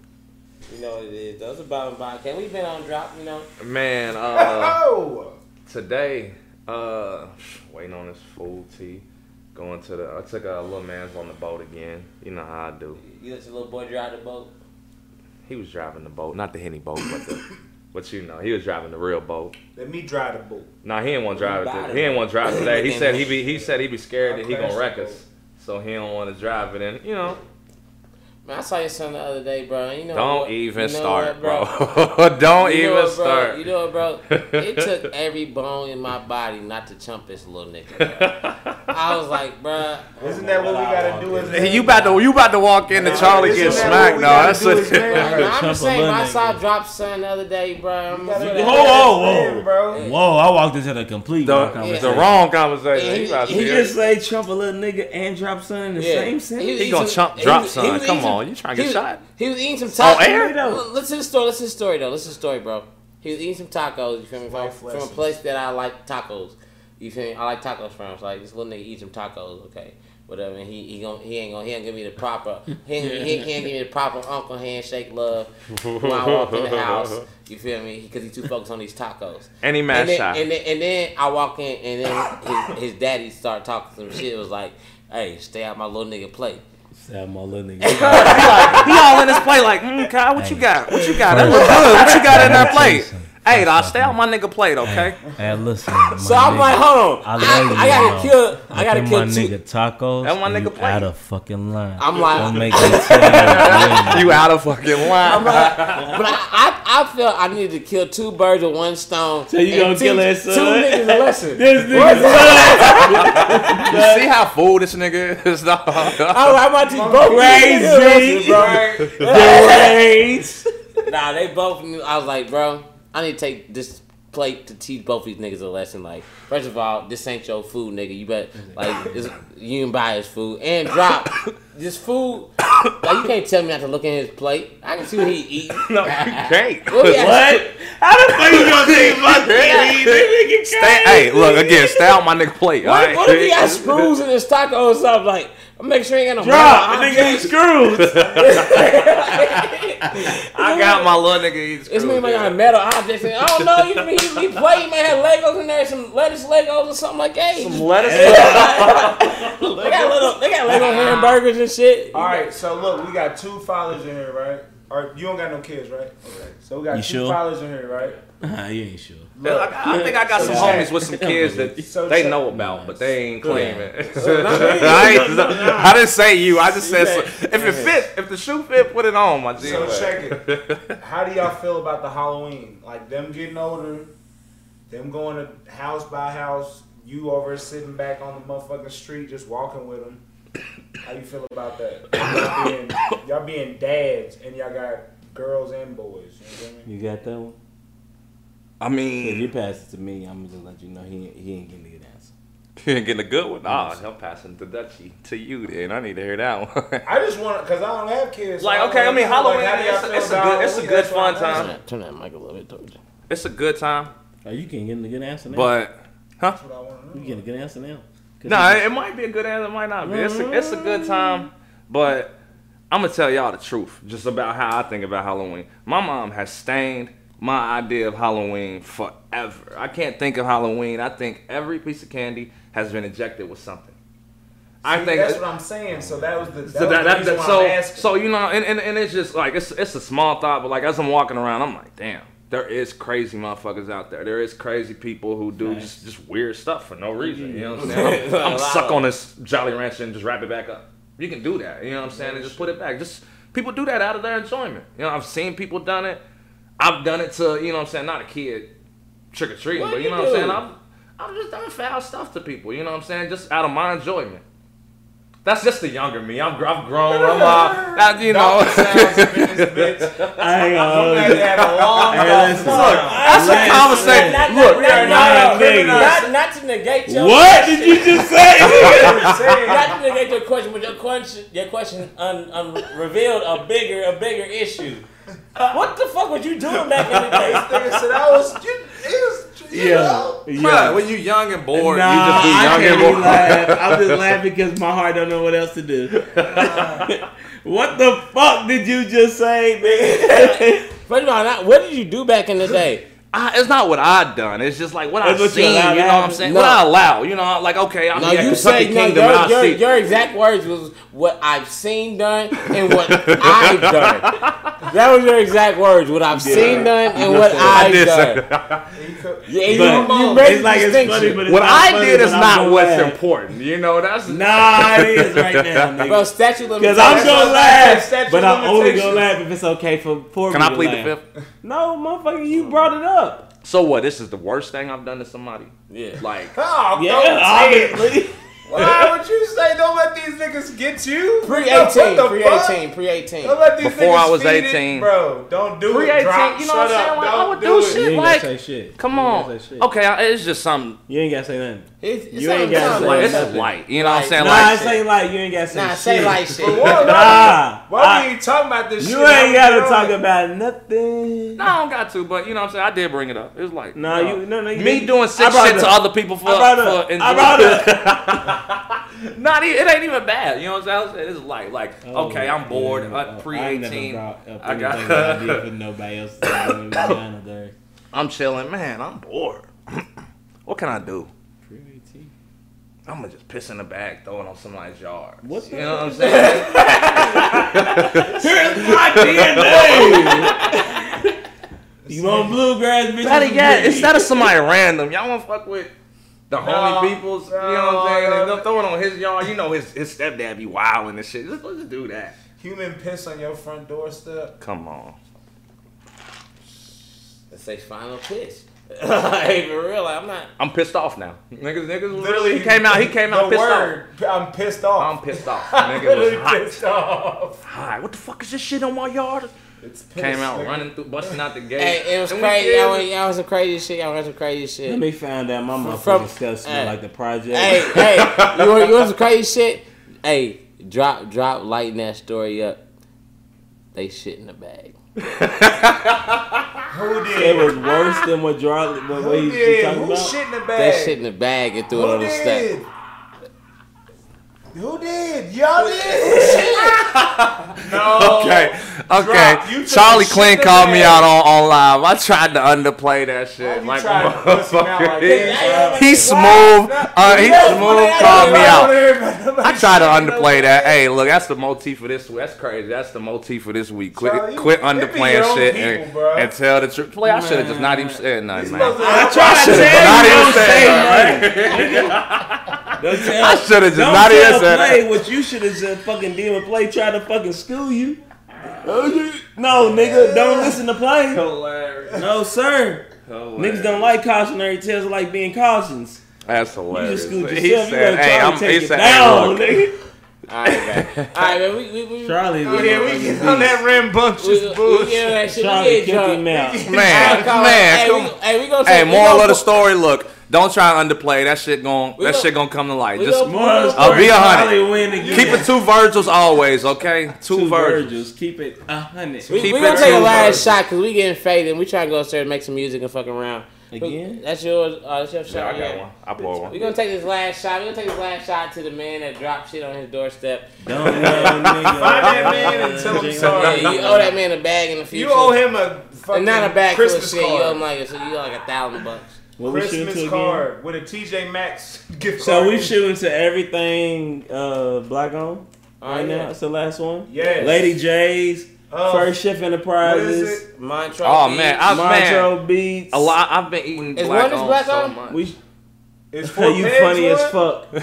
[SPEAKER 1] You know what it is. Those are bottom podcast. We been on drop, you know.
[SPEAKER 5] Man, uh,
[SPEAKER 2] Oh! *laughs*
[SPEAKER 5] today, uh, waiting on this full tea. Going to the. I took a little man's on the boat again. You know how I do.
[SPEAKER 1] You let your little boy drive the boat.
[SPEAKER 5] He was driving the boat, not the henny boat, but the. What you know, he was driving the real boat.
[SPEAKER 2] Let me drive the boat.
[SPEAKER 5] Nah, he didn't want to drive it. He didn't want to drive today. He *laughs* said he
[SPEAKER 1] it.
[SPEAKER 5] be. He said he be scared that he gonna wreck us, so he don't want to drive it. And you know,
[SPEAKER 1] Man, I saw your son the other day, bro. You know
[SPEAKER 5] don't
[SPEAKER 1] what?
[SPEAKER 5] even
[SPEAKER 1] You know
[SPEAKER 5] start,
[SPEAKER 1] what,
[SPEAKER 5] bro. *laughs* don't
[SPEAKER 1] You know
[SPEAKER 5] even
[SPEAKER 1] what, bro?
[SPEAKER 5] start.
[SPEAKER 1] You know what, bro? It *laughs* took every bone in my body not to chump this little nigga. Bro. *laughs* I was like, bro.
[SPEAKER 2] Isn't that what we gotta do as
[SPEAKER 5] Hey, you about to you about to walk into and Charlie
[SPEAKER 2] Isn't
[SPEAKER 5] get
[SPEAKER 2] that
[SPEAKER 5] smacked,
[SPEAKER 2] what
[SPEAKER 5] no? That's what.
[SPEAKER 1] I'm just saying,
[SPEAKER 6] little
[SPEAKER 1] I saw
[SPEAKER 6] nigga.
[SPEAKER 1] drop son the other day, bro. I'm
[SPEAKER 2] gotta-
[SPEAKER 1] for that.
[SPEAKER 6] Whoa, whoa, whoa.
[SPEAKER 2] bro.
[SPEAKER 6] Whoa, I walked into the complete
[SPEAKER 5] The,
[SPEAKER 6] wrong
[SPEAKER 5] the
[SPEAKER 6] conversation.
[SPEAKER 5] wrong conversation.
[SPEAKER 1] Yeah,
[SPEAKER 5] He,
[SPEAKER 6] He just say chump a little nigga and drop son in the
[SPEAKER 1] Yeah.
[SPEAKER 6] same sentence.
[SPEAKER 5] He gonna chump drop son. Come
[SPEAKER 1] eating
[SPEAKER 5] on, you trying to get
[SPEAKER 1] was-
[SPEAKER 5] shot?
[SPEAKER 1] He was eating some tacos.
[SPEAKER 5] On air?
[SPEAKER 1] Listen to the story. Listen to the story though. Listen to the story, bro. He was eating some tacos. You feel me? From, from a place that I like tacos. You feel me? I like tacos from. So like this little nigga eat some tacos. Okay, whatever. And he he gon' he ain't gonna he ain't give me the proper he ain't, he, ain't- he ain't give me the proper uncle handshake love when I walk in the house. You feel me? Because he too focused on these tacos.
[SPEAKER 5] Any man
[SPEAKER 1] and then,
[SPEAKER 5] shot.
[SPEAKER 1] And then, and then I walk in, and then his, his daddy start talking some shit. It was like, "Hey, stay out my little nigga plate."
[SPEAKER 6] Say my little nigga.
[SPEAKER 5] he all in his plate like, mm, Kyle, what you got? What you got? That look good. What you got in that plate? Hey, dog, stay on my nigga plate, okay?
[SPEAKER 6] Hey, listen. *laughs*
[SPEAKER 1] So I'm like, hold on,
[SPEAKER 6] I
[SPEAKER 1] I,
[SPEAKER 6] love you,
[SPEAKER 1] I gotta kill, I gotta
[SPEAKER 6] Look at
[SPEAKER 1] kill
[SPEAKER 6] my
[SPEAKER 1] two.
[SPEAKER 6] nigga tacos.
[SPEAKER 5] That my
[SPEAKER 6] you
[SPEAKER 5] nigga plate.
[SPEAKER 6] out of fucking line.
[SPEAKER 1] I'm like-
[SPEAKER 6] don't make *laughs* that tell
[SPEAKER 5] You *laughs* out of fucking line.
[SPEAKER 1] Like, But I, I, I felt I needed to kill two birds with one stone.
[SPEAKER 6] So you gonna kill
[SPEAKER 1] teach
[SPEAKER 6] that
[SPEAKER 1] Two
[SPEAKER 6] son?
[SPEAKER 1] niggas a lesson.
[SPEAKER 6] This nigga
[SPEAKER 5] You see how fool this nigga is, dog?
[SPEAKER 1] I was like, I'm about to teach both
[SPEAKER 6] Crazy.
[SPEAKER 1] niggas a lesson,
[SPEAKER 6] Great.
[SPEAKER 1] Nah, they both. Knew, I was like, bro, I need to take this plate to teach both these niggas a lesson. Like, first of all, this ain't your food, nigga. You bet, like, *coughs* this, you can buy his food and drop this food. Like, you can't tell me not to look in his plate. I can see what he eating. *laughs*
[SPEAKER 5] no, you *laughs* can't.
[SPEAKER 1] What we
[SPEAKER 6] What? How the fuck you gonna think about that? This nigga
[SPEAKER 5] Stay, hey, look again. Stay on my nigga plate.
[SPEAKER 1] What,
[SPEAKER 5] alright?
[SPEAKER 1] what if he got screws in his taco or something? Like, make sure he ain't got no
[SPEAKER 6] Drop. The
[SPEAKER 1] metal
[SPEAKER 6] nigga ain't screws. *laughs*
[SPEAKER 5] I got my little nigga eating
[SPEAKER 1] This
[SPEAKER 5] screws.
[SPEAKER 1] nigga might got metal objects. In. I don't know. You he, he play. He might have Legos in there, some lettuce Legos or something like that.
[SPEAKER 5] Some lettuce. *laughs*
[SPEAKER 1] they got little, they got Lego hamburgers and shit.
[SPEAKER 2] All right, so look, we got two fathers in here, right? Or you don't got no kids, right? Okay. So we got
[SPEAKER 6] You
[SPEAKER 2] two
[SPEAKER 6] sure?
[SPEAKER 2] fathers in here, right? *laughs*
[SPEAKER 6] Nah, you ain't sure.
[SPEAKER 5] I, I think I got some homies with some kids that *laughs*
[SPEAKER 2] So
[SPEAKER 5] they
[SPEAKER 2] check-
[SPEAKER 5] know about, but they ain't claiming. it.
[SPEAKER 2] So- *laughs*
[SPEAKER 5] I, ain't- I didn't say you. I just said so, if it fit, if the shoe fit, put it on, my G.
[SPEAKER 2] So check it. How do y'all feel about the Halloween? Like them getting older, them going to house by house, you over sitting back on the motherfucking street just walking with them. How you feel about that? Y'all being, y'all being dads and y'all got girls and boys. You know what I mean?
[SPEAKER 6] You got that one?
[SPEAKER 5] I mean,
[SPEAKER 6] If you pass it to me, I'm gonna just let you know he he ain't getting the good answer. *laughs*
[SPEAKER 5] You ain't getting a good one? Ah, I'm passing the Dutchie to you then. I need to hear that one. *laughs*
[SPEAKER 2] I just want because I don't have kids. so
[SPEAKER 5] Like,
[SPEAKER 2] I
[SPEAKER 5] okay, I mean, Halloween,
[SPEAKER 2] how
[SPEAKER 5] it's a- it's a good- it's a good fun time.
[SPEAKER 1] Turn that, turn that mic a little bit towards you.
[SPEAKER 5] it's a good time,
[SPEAKER 3] Oh, you can get a good answer now.
[SPEAKER 5] but
[SPEAKER 2] That's what I want to
[SPEAKER 3] you
[SPEAKER 2] know.
[SPEAKER 3] get a good answer now.
[SPEAKER 5] No,
[SPEAKER 3] you-
[SPEAKER 5] it, might be a good answer, it might not be. It's a, it's a good mm-hmm. time, but I'm gonna tell y'all the truth, just about how I think about Halloween. My mom has stained my idea of Halloween forever. I can't think of Halloween. I think every piece of candy has been injected with something. I think
[SPEAKER 2] that's what I'm saying. So that was the that
[SPEAKER 5] So
[SPEAKER 2] was the
[SPEAKER 5] that, that
[SPEAKER 2] why
[SPEAKER 5] so
[SPEAKER 2] I'm asking.
[SPEAKER 5] so you know, and, and, and it's just like it's it's a small thought, but like as I'm walking around, I'm like, damn, there is crazy motherfuckers out there. There is crazy people who do
[SPEAKER 3] Nice.
[SPEAKER 5] just just weird stuff for no reason. You know what I'm saying? *laughs* I'm, I'm suck on this Jolly Rancher and just wrap it back up. You can do that. You know what I'm saying? And just put it back. Just people do that out of their enjoyment. You know, I've seen people done it. I've done it to you know what I'm saying, not a kid trick or treating,
[SPEAKER 1] What
[SPEAKER 5] but you
[SPEAKER 1] you
[SPEAKER 5] know what I'm saying. I've I've just done foul stuff to people. You know what I'm saying? Just out of my enjoyment. That's just the younger me. I'm, I've grown. I'm, uh, *laughs* that, you know.
[SPEAKER 2] Dr. Sounds up in bitch. *laughs*
[SPEAKER 3] I ain't
[SPEAKER 2] I'm
[SPEAKER 3] gonna
[SPEAKER 2] glad they had
[SPEAKER 3] Hey,
[SPEAKER 2] Look,
[SPEAKER 5] That's a conversation.
[SPEAKER 1] Not,
[SPEAKER 5] Look,
[SPEAKER 1] not, not,
[SPEAKER 3] not
[SPEAKER 1] not,
[SPEAKER 3] niggas.
[SPEAKER 1] not, not to negate your
[SPEAKER 3] What did you just say? *laughs*
[SPEAKER 1] Not to negate your question, but your question, your question un, un, revealed a bigger, a bigger issue. What the fuck was you doing back in the day?
[SPEAKER 2] nigga said I was, you, it was, you
[SPEAKER 3] yeah,
[SPEAKER 2] know.
[SPEAKER 5] Bruh, when you young and bored,
[SPEAKER 3] Nah,
[SPEAKER 5] you just be
[SPEAKER 3] I
[SPEAKER 5] young
[SPEAKER 3] can't
[SPEAKER 5] and
[SPEAKER 3] even
[SPEAKER 5] bored.
[SPEAKER 3] laugh. *laughs* I'm just laughing because my heart don't know what else to do. *laughs* what the fuck did you just say, nigga?
[SPEAKER 1] First of all, not, what did you do back in the day?
[SPEAKER 5] I, it's not what I done. It's just like what
[SPEAKER 3] That's
[SPEAKER 5] I've
[SPEAKER 3] what you
[SPEAKER 5] seen. You
[SPEAKER 3] allowed
[SPEAKER 5] know what I'm saying?
[SPEAKER 1] No.
[SPEAKER 5] What I allow. You know, like okay, I'm
[SPEAKER 1] No,
[SPEAKER 5] at
[SPEAKER 1] you
[SPEAKER 5] Kentucky
[SPEAKER 1] said no,
[SPEAKER 5] Kingdom. and I
[SPEAKER 1] your,
[SPEAKER 5] see.
[SPEAKER 1] your, your exact words was what I've seen done and what I've done. That was your exact words. What I've seen done and what
[SPEAKER 5] I
[SPEAKER 1] I've
[SPEAKER 5] did
[SPEAKER 1] done.
[SPEAKER 5] that.
[SPEAKER 2] He could-
[SPEAKER 1] Yeah, you,
[SPEAKER 3] But
[SPEAKER 1] you made
[SPEAKER 3] it's like it's
[SPEAKER 1] distinction.
[SPEAKER 3] funny, but it's
[SPEAKER 5] What I
[SPEAKER 3] funny,
[SPEAKER 5] did is
[SPEAKER 3] but I'm
[SPEAKER 5] not what's
[SPEAKER 3] laugh.
[SPEAKER 5] important. You know, that's
[SPEAKER 3] Nah, it is right now, *laughs*
[SPEAKER 1] Bro,
[SPEAKER 3] nigga.
[SPEAKER 1] statute of
[SPEAKER 3] Because. I'm gonna laugh, but I'm only gonna laugh if it's okay for for
[SPEAKER 5] Can
[SPEAKER 3] me
[SPEAKER 5] I plead the fifth?
[SPEAKER 3] No, motherfucker, you brought it up.
[SPEAKER 5] So what? This is the worst thing I've done to somebody.
[SPEAKER 1] Yeah.
[SPEAKER 5] Like *laughs*
[SPEAKER 2] Oh,
[SPEAKER 3] Yeah,
[SPEAKER 2] don't say it.
[SPEAKER 3] obviously.
[SPEAKER 2] Why would you say don't let these niggas get you?
[SPEAKER 1] Pre eighteen, pre eighteen, pre 18.
[SPEAKER 2] Don't let these
[SPEAKER 5] Before
[SPEAKER 2] niggas
[SPEAKER 5] I was
[SPEAKER 2] feed it,
[SPEAKER 5] 18.
[SPEAKER 2] bro. Don't do
[SPEAKER 5] Pre
[SPEAKER 2] it.
[SPEAKER 5] 18, you know what
[SPEAKER 2] Shut
[SPEAKER 5] I'm saying?
[SPEAKER 2] up.
[SPEAKER 5] Like, I
[SPEAKER 2] Don't
[SPEAKER 5] would
[SPEAKER 2] do
[SPEAKER 5] do
[SPEAKER 2] it.
[SPEAKER 5] shit.
[SPEAKER 3] You ain't
[SPEAKER 5] like-
[SPEAKER 3] gotta say shit.
[SPEAKER 5] Come
[SPEAKER 3] You ain't
[SPEAKER 5] on.
[SPEAKER 3] gotta say shit.
[SPEAKER 5] Okay, I- it's just something.
[SPEAKER 3] You ain't gotta say nothing.
[SPEAKER 1] It's, it's
[SPEAKER 3] You ain't gotta
[SPEAKER 1] something
[SPEAKER 3] say
[SPEAKER 5] Like,
[SPEAKER 1] like
[SPEAKER 3] nothing.
[SPEAKER 1] that.
[SPEAKER 5] light. You know what I'm saying?
[SPEAKER 3] Nah,
[SPEAKER 5] Like,
[SPEAKER 3] I say like you ain't gotta say
[SPEAKER 1] Nah,
[SPEAKER 3] shit.
[SPEAKER 1] say like shit. *laughs*
[SPEAKER 2] For?
[SPEAKER 3] Nah,
[SPEAKER 2] Why
[SPEAKER 3] I-
[SPEAKER 2] we ain't talking about this
[SPEAKER 3] you
[SPEAKER 2] shit?
[SPEAKER 3] You
[SPEAKER 2] ain't
[SPEAKER 3] gotta talk
[SPEAKER 2] doing?
[SPEAKER 3] about nothing.
[SPEAKER 5] No, I don't got to, but you know what I'm saying? I did bring it up. It was like,
[SPEAKER 3] No,
[SPEAKER 5] you know,
[SPEAKER 3] you no no. You
[SPEAKER 5] me
[SPEAKER 3] didn't.
[SPEAKER 5] doing
[SPEAKER 3] I
[SPEAKER 5] sick
[SPEAKER 3] brought
[SPEAKER 5] shit
[SPEAKER 3] it
[SPEAKER 5] to other people for,
[SPEAKER 3] I brought it up.
[SPEAKER 5] for
[SPEAKER 3] I brought it.
[SPEAKER 5] Not even, it ain't even bad. You know what I'm saying? It's like, like
[SPEAKER 3] Oh,
[SPEAKER 5] okay, I'm bored.
[SPEAKER 3] yeah,
[SPEAKER 5] pre
[SPEAKER 3] I ain't never
[SPEAKER 5] 18.
[SPEAKER 3] brought up
[SPEAKER 5] I got-
[SPEAKER 3] anything that I did *laughs* for nobody else. to *coughs* do when we done it there.
[SPEAKER 5] I'm chilling, man. I'm bored. *coughs* what can I do?
[SPEAKER 3] Pre-18.
[SPEAKER 5] I'm gonna just piss in the bag, throw it on somebody's yard.
[SPEAKER 3] What
[SPEAKER 5] you
[SPEAKER 3] the-
[SPEAKER 5] know what I'm saying? *laughs*
[SPEAKER 3] Here's my DNA. you want bluegrass, bitch?
[SPEAKER 5] Better yet, instead of somebody random, y'all wanna fuck with the homie peoples. you know what I'm saying?
[SPEAKER 2] no,
[SPEAKER 5] And they'll throw it on his yard. You know his his stepdad be wilding and shit. Just let's just do that.
[SPEAKER 2] Human piss on your front doorstep.
[SPEAKER 5] Come on.
[SPEAKER 1] Let's say final pitch. Hey, for real, I'm not.
[SPEAKER 5] I'm pissed off now. Niggas, niggas
[SPEAKER 2] Literally,
[SPEAKER 5] really. He came out. He came out
[SPEAKER 2] the
[SPEAKER 5] pissed
[SPEAKER 2] word, I'm pissed
[SPEAKER 5] off.
[SPEAKER 2] off.
[SPEAKER 5] I'm pissed off. *laughs*
[SPEAKER 2] I'm
[SPEAKER 5] Nigga was
[SPEAKER 2] literally
[SPEAKER 5] hot.
[SPEAKER 2] pissed off.
[SPEAKER 5] Hi, what the fuck is this shit on my yard?
[SPEAKER 2] It's pissed,
[SPEAKER 5] Came out
[SPEAKER 2] nigga.
[SPEAKER 5] running through, busting out the gate.
[SPEAKER 1] Hey, it was
[SPEAKER 5] And
[SPEAKER 1] crazy.
[SPEAKER 5] did-
[SPEAKER 1] Y'all, went- y'all was some crazy shit. Y'all went some crazy shit.
[SPEAKER 3] Let me find out my motherfucking
[SPEAKER 1] From-
[SPEAKER 3] stuff smell
[SPEAKER 1] hey.
[SPEAKER 3] like the project.
[SPEAKER 1] hey, hey, *laughs* you want, you want some crazy shit? Hey, drop, drop, lighten that story up. They shit in the bag.
[SPEAKER 2] Who did?
[SPEAKER 3] It was worse than what Draw what, what
[SPEAKER 2] Who
[SPEAKER 3] he's
[SPEAKER 2] did?
[SPEAKER 3] talking
[SPEAKER 2] Who
[SPEAKER 3] about.
[SPEAKER 2] shit in the
[SPEAKER 1] They
[SPEAKER 2] bag?
[SPEAKER 1] shit in the bag and threw it
[SPEAKER 2] Who
[SPEAKER 1] on the step.
[SPEAKER 2] Did? Who did? Y'all did? *laughs* no.
[SPEAKER 5] Okay, okay.
[SPEAKER 2] Drop. You took
[SPEAKER 5] Charlie
[SPEAKER 2] the shit
[SPEAKER 5] Clean
[SPEAKER 2] in the
[SPEAKER 5] called me out on, on live. I tried to underplay that shit
[SPEAKER 2] you
[SPEAKER 5] like a
[SPEAKER 2] to *laughs* like
[SPEAKER 5] motherfucker. He smooth. Uh, he smooth called me out. I tried to underplay that. Hey, look, that's the motif for this week. That's crazy. That's the motif for this week. Quit,
[SPEAKER 2] Charlie,
[SPEAKER 5] quit
[SPEAKER 2] it be your
[SPEAKER 5] underplaying shit
[SPEAKER 2] people,
[SPEAKER 5] and, and tell the truth. Play, I should have just not even said nothing, man.
[SPEAKER 3] I tried to
[SPEAKER 5] should've
[SPEAKER 3] tell
[SPEAKER 5] not even said
[SPEAKER 3] say
[SPEAKER 5] nothing.
[SPEAKER 3] nothing. *laughs* Don't
[SPEAKER 5] I should have just
[SPEAKER 3] don't
[SPEAKER 5] not even
[SPEAKER 3] tell
[SPEAKER 5] said
[SPEAKER 3] Play
[SPEAKER 5] that.
[SPEAKER 3] what you should have said. Fucking did when Play tried to fucking school you. No, nigga, don't listen to Play.
[SPEAKER 5] Hilarious.
[SPEAKER 3] No, sir. Niggas don't like cautionary tales. Like being cautions.
[SPEAKER 5] That's
[SPEAKER 3] You
[SPEAKER 5] hilarious.
[SPEAKER 3] just schooled
[SPEAKER 5] He
[SPEAKER 3] yourself. You
[SPEAKER 5] said,
[SPEAKER 3] gotta
[SPEAKER 5] "Hey,
[SPEAKER 3] try
[SPEAKER 5] I'm."
[SPEAKER 3] to take
[SPEAKER 5] He
[SPEAKER 3] it
[SPEAKER 5] said,
[SPEAKER 3] down,
[SPEAKER 5] "Hey,
[SPEAKER 3] nigga.
[SPEAKER 1] Alright, man. *laughs* Alright, man. We, we, we,
[SPEAKER 3] Charlie's
[SPEAKER 2] Yeah, we
[SPEAKER 3] motherfucking
[SPEAKER 2] get on that
[SPEAKER 3] beast.
[SPEAKER 1] we,
[SPEAKER 2] rambunctious
[SPEAKER 1] we, we
[SPEAKER 2] bullshit.
[SPEAKER 1] get on that shit.
[SPEAKER 3] Charlie
[SPEAKER 1] we get
[SPEAKER 3] him
[SPEAKER 1] drunk.
[SPEAKER 3] out.
[SPEAKER 5] Man,
[SPEAKER 1] Alright,
[SPEAKER 5] man,
[SPEAKER 1] hey,
[SPEAKER 5] come
[SPEAKER 1] we, hey, we gonna
[SPEAKER 5] Hey,
[SPEAKER 1] take- we
[SPEAKER 5] moral
[SPEAKER 1] gonna
[SPEAKER 5] of the story: Look, Don't try to underplay that shit. Going
[SPEAKER 1] We
[SPEAKER 5] that
[SPEAKER 1] gon-
[SPEAKER 5] shit gonna come to light. Just
[SPEAKER 1] gon-
[SPEAKER 5] I'll be a hundred.
[SPEAKER 3] Probably win again.
[SPEAKER 5] keep it two Virgils always. Okay, two,
[SPEAKER 3] two
[SPEAKER 5] Virgils.
[SPEAKER 3] Virgils. Keep it a hundred.
[SPEAKER 1] We,
[SPEAKER 5] Keep
[SPEAKER 1] we gonna take a last
[SPEAKER 5] bro.
[SPEAKER 1] shot because we getting faded. and We trying to go upstairs and make some music and fuck around.
[SPEAKER 3] Again?
[SPEAKER 1] That's yours. Uh, that's your shot. Yeah.
[SPEAKER 5] I got one. I poured
[SPEAKER 1] We
[SPEAKER 5] one.
[SPEAKER 1] gonna take this last shot. We're gonna take this last shot to the man that dropped shit on his doorstep.
[SPEAKER 3] Don't know, nigga. *laughs*
[SPEAKER 2] Find that man and tell him
[SPEAKER 1] Yeah,
[SPEAKER 2] sorry.
[SPEAKER 1] you owe that man a bag in the future.
[SPEAKER 2] You owe him a fucking
[SPEAKER 1] and not a bag full of
[SPEAKER 2] Christmas
[SPEAKER 1] shit. You owe him
[SPEAKER 2] card.
[SPEAKER 1] like so you owe like a thousand bucks.
[SPEAKER 3] What we shooting to
[SPEAKER 2] Christmas
[SPEAKER 3] again?
[SPEAKER 2] card with a TJ Maxx *laughs* gift
[SPEAKER 3] So
[SPEAKER 2] card.
[SPEAKER 3] So we shooting to everything uh, black on
[SPEAKER 1] Oh,
[SPEAKER 3] right
[SPEAKER 1] yeah.
[SPEAKER 3] now. It's the last one.
[SPEAKER 2] Yes.
[SPEAKER 3] Lady J's,
[SPEAKER 2] Uh,
[SPEAKER 3] First Shift
[SPEAKER 2] what is
[SPEAKER 3] Enterprises,
[SPEAKER 2] it?
[SPEAKER 1] Montreux.
[SPEAKER 5] Oh
[SPEAKER 1] Beach.
[SPEAKER 5] man, I
[SPEAKER 3] Montreal
[SPEAKER 5] man.
[SPEAKER 3] Beats.
[SPEAKER 5] A lot. I've been eating
[SPEAKER 1] Is
[SPEAKER 5] black
[SPEAKER 1] one is
[SPEAKER 5] on
[SPEAKER 1] black
[SPEAKER 5] so
[SPEAKER 1] on?
[SPEAKER 5] much.
[SPEAKER 3] We,
[SPEAKER 2] It's *laughs* for
[SPEAKER 3] you funny as
[SPEAKER 2] what?
[SPEAKER 3] fuck. *laughs* no,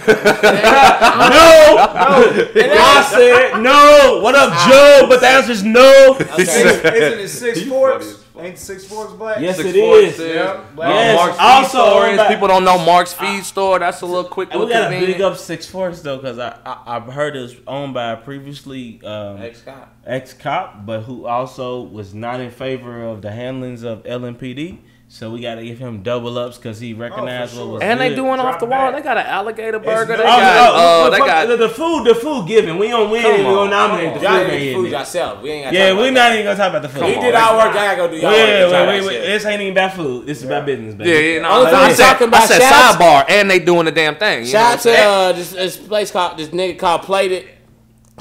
[SPEAKER 3] I said no. What up, Joe? But the answer is no.
[SPEAKER 1] Okay.
[SPEAKER 2] Isn't isn't it six forks?
[SPEAKER 5] Funny.
[SPEAKER 2] Ain't six forks black?
[SPEAKER 3] Yes,
[SPEAKER 5] Six
[SPEAKER 3] it
[SPEAKER 5] Forks
[SPEAKER 3] is.
[SPEAKER 2] Yeah. Black.
[SPEAKER 3] Yes.
[SPEAKER 5] Mark's feed
[SPEAKER 3] also,
[SPEAKER 5] store is.
[SPEAKER 3] back-
[SPEAKER 5] People don't know Mark's feed store. That's a little quick
[SPEAKER 3] And we
[SPEAKER 5] little
[SPEAKER 3] gotta big up Six Forks though, because I, I I've heard it's owned by a previously um,
[SPEAKER 1] Ex-cop.
[SPEAKER 3] ex cop, but who also was not in favor of the handlings of LMPD. So we gotta give him double ups because he recognized
[SPEAKER 2] sure.
[SPEAKER 3] what was
[SPEAKER 5] And they
[SPEAKER 3] good.
[SPEAKER 5] doing off the wall.
[SPEAKER 2] back.
[SPEAKER 5] They got an alligator burger. They
[SPEAKER 2] no-
[SPEAKER 3] Oh,
[SPEAKER 5] got.
[SPEAKER 3] oh,
[SPEAKER 5] Uh, they
[SPEAKER 3] fuck
[SPEAKER 5] got.
[SPEAKER 3] the, the food. The food giving. We don't win. We don't nominate the
[SPEAKER 1] Y'all
[SPEAKER 3] food.
[SPEAKER 1] the food
[SPEAKER 3] me.
[SPEAKER 1] yourself. We ain't got.
[SPEAKER 3] Yeah, we're not even gonna talk about the food.
[SPEAKER 1] We did our work. Y'all gotta go do y'all work.
[SPEAKER 3] Yeah, wait, wait, wait. This ain't even about food. This is about business, baby.
[SPEAKER 5] Yeah, yeah, no,
[SPEAKER 1] Only
[SPEAKER 5] I,
[SPEAKER 1] thing
[SPEAKER 5] I
[SPEAKER 1] we
[SPEAKER 5] said,
[SPEAKER 1] talking about
[SPEAKER 5] I said sidebar, and they doing the damn thing. You
[SPEAKER 1] Shout out to
[SPEAKER 5] I'm saying?
[SPEAKER 1] uh, this, this place called this nigga called Plated.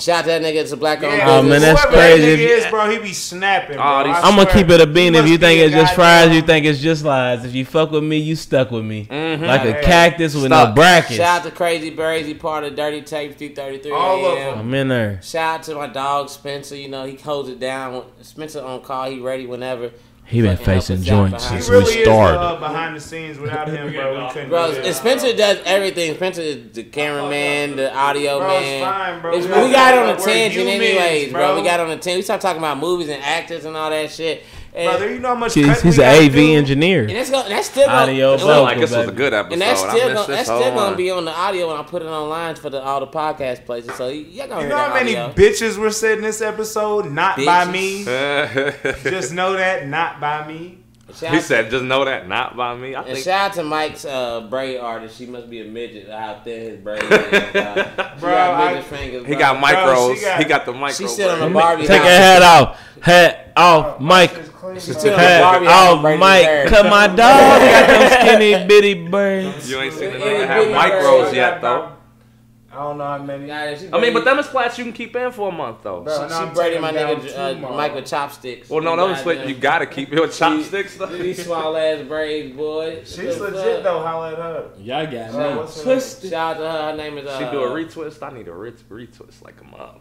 [SPEAKER 1] Shout out to that nigga. It's a black owned
[SPEAKER 2] Yeah,
[SPEAKER 3] Oh, man, that's
[SPEAKER 2] whoever
[SPEAKER 3] crazy.
[SPEAKER 2] That
[SPEAKER 3] If
[SPEAKER 2] nigga is, bro, he be snapping. Bro.
[SPEAKER 5] Oh, these-
[SPEAKER 2] I
[SPEAKER 3] I'm gonna keep it a bean. If you think it's just fries,
[SPEAKER 2] goddamn-
[SPEAKER 3] you think it's just lies. If you fuck with me, you stuck with me.
[SPEAKER 5] Mhm.
[SPEAKER 3] Like a
[SPEAKER 2] Hey.
[SPEAKER 3] cactus with
[SPEAKER 5] Stuck.
[SPEAKER 3] no brackets.
[SPEAKER 1] Shout out to Crazy Birds. He part of Dirty Tape 333
[SPEAKER 2] All of them.
[SPEAKER 3] I'm in there.
[SPEAKER 1] Shout out to my dog Spencer. You know he holds it down. Spencer on call. He ready whenever.
[SPEAKER 6] He been facing joints since
[SPEAKER 2] He
[SPEAKER 1] the
[SPEAKER 6] we
[SPEAKER 2] really is
[SPEAKER 6] started.
[SPEAKER 2] uh, behind the scenes. Without him, bro, we couldn't
[SPEAKER 1] Bro,
[SPEAKER 2] do.
[SPEAKER 1] Spencer does everything. Spencer is the cameraman, the audio
[SPEAKER 2] Bro, it's
[SPEAKER 1] man.
[SPEAKER 2] fine, bro.
[SPEAKER 1] It's-
[SPEAKER 2] We
[SPEAKER 1] we got on a tangent
[SPEAKER 2] humans,
[SPEAKER 1] anyways, bro.
[SPEAKER 2] bro.
[SPEAKER 1] We got on a tangent. We start talking about movies and actors and all that shit. And,
[SPEAKER 2] Brother, you know how much
[SPEAKER 6] He's, he's an AV
[SPEAKER 2] do?
[SPEAKER 6] engineer.
[SPEAKER 1] and that's, gonna, that's still gonna,
[SPEAKER 3] Audio,
[SPEAKER 1] and
[SPEAKER 5] I
[SPEAKER 1] look,
[SPEAKER 5] like this was a good episode.
[SPEAKER 1] and that's still gonna, that's still gonna be on the audio when I put it online for the all the podcast places. So y'all gonna
[SPEAKER 2] You know how
[SPEAKER 1] that
[SPEAKER 2] many
[SPEAKER 1] audio.
[SPEAKER 2] bitches were said in this episode? Not by me. *laughs* Just know that, not by me.
[SPEAKER 1] Shout
[SPEAKER 5] he
[SPEAKER 1] out-
[SPEAKER 5] said, "Just know that, not by me." I
[SPEAKER 1] And
[SPEAKER 5] think.
[SPEAKER 1] shout out to Mike's uh, braid artist. She must be a midget. How thin his braid *laughs* is.
[SPEAKER 2] Bro,
[SPEAKER 1] got
[SPEAKER 2] I-
[SPEAKER 1] fingers.
[SPEAKER 5] He
[SPEAKER 1] bro.
[SPEAKER 5] got micros.
[SPEAKER 2] she got-
[SPEAKER 5] he got the micro.
[SPEAKER 1] She sit on a Barbie
[SPEAKER 6] Take
[SPEAKER 1] house.
[SPEAKER 6] your hat off. Hat off, Mike.
[SPEAKER 1] She sit on a Barbie house.
[SPEAKER 6] off, Mike.
[SPEAKER 1] hair.
[SPEAKER 6] Cause my dog *laughs* got them skinny bitty birds.
[SPEAKER 5] You ain't seen the nigga have micros yet, though.
[SPEAKER 2] I don't know how many.
[SPEAKER 1] Yeah, she
[SPEAKER 5] I mean,
[SPEAKER 1] braided-
[SPEAKER 5] but them is plats you can keep in for a month, though.
[SPEAKER 2] Bro,
[SPEAKER 1] she,
[SPEAKER 2] now
[SPEAKER 1] she
[SPEAKER 2] I'm
[SPEAKER 1] braided my nigga
[SPEAKER 2] down
[SPEAKER 1] uh,
[SPEAKER 2] tomorrow.
[SPEAKER 1] Mike with chopsticks.
[SPEAKER 5] Well, no,
[SPEAKER 1] You
[SPEAKER 5] those
[SPEAKER 1] got
[SPEAKER 5] split.
[SPEAKER 1] them.
[SPEAKER 5] You gotta keep your chopsticks, though.
[SPEAKER 1] These small ass braids, boy.
[SPEAKER 2] She's
[SPEAKER 1] What
[SPEAKER 2] legit
[SPEAKER 1] fuck?
[SPEAKER 2] though. Holla at her.
[SPEAKER 3] Y'all got
[SPEAKER 2] Bro,
[SPEAKER 3] me
[SPEAKER 2] what's
[SPEAKER 3] twisted.
[SPEAKER 1] Shout out to her. Her name is. Uh,
[SPEAKER 5] She do a retwist. I need a ret- retwist like a mother.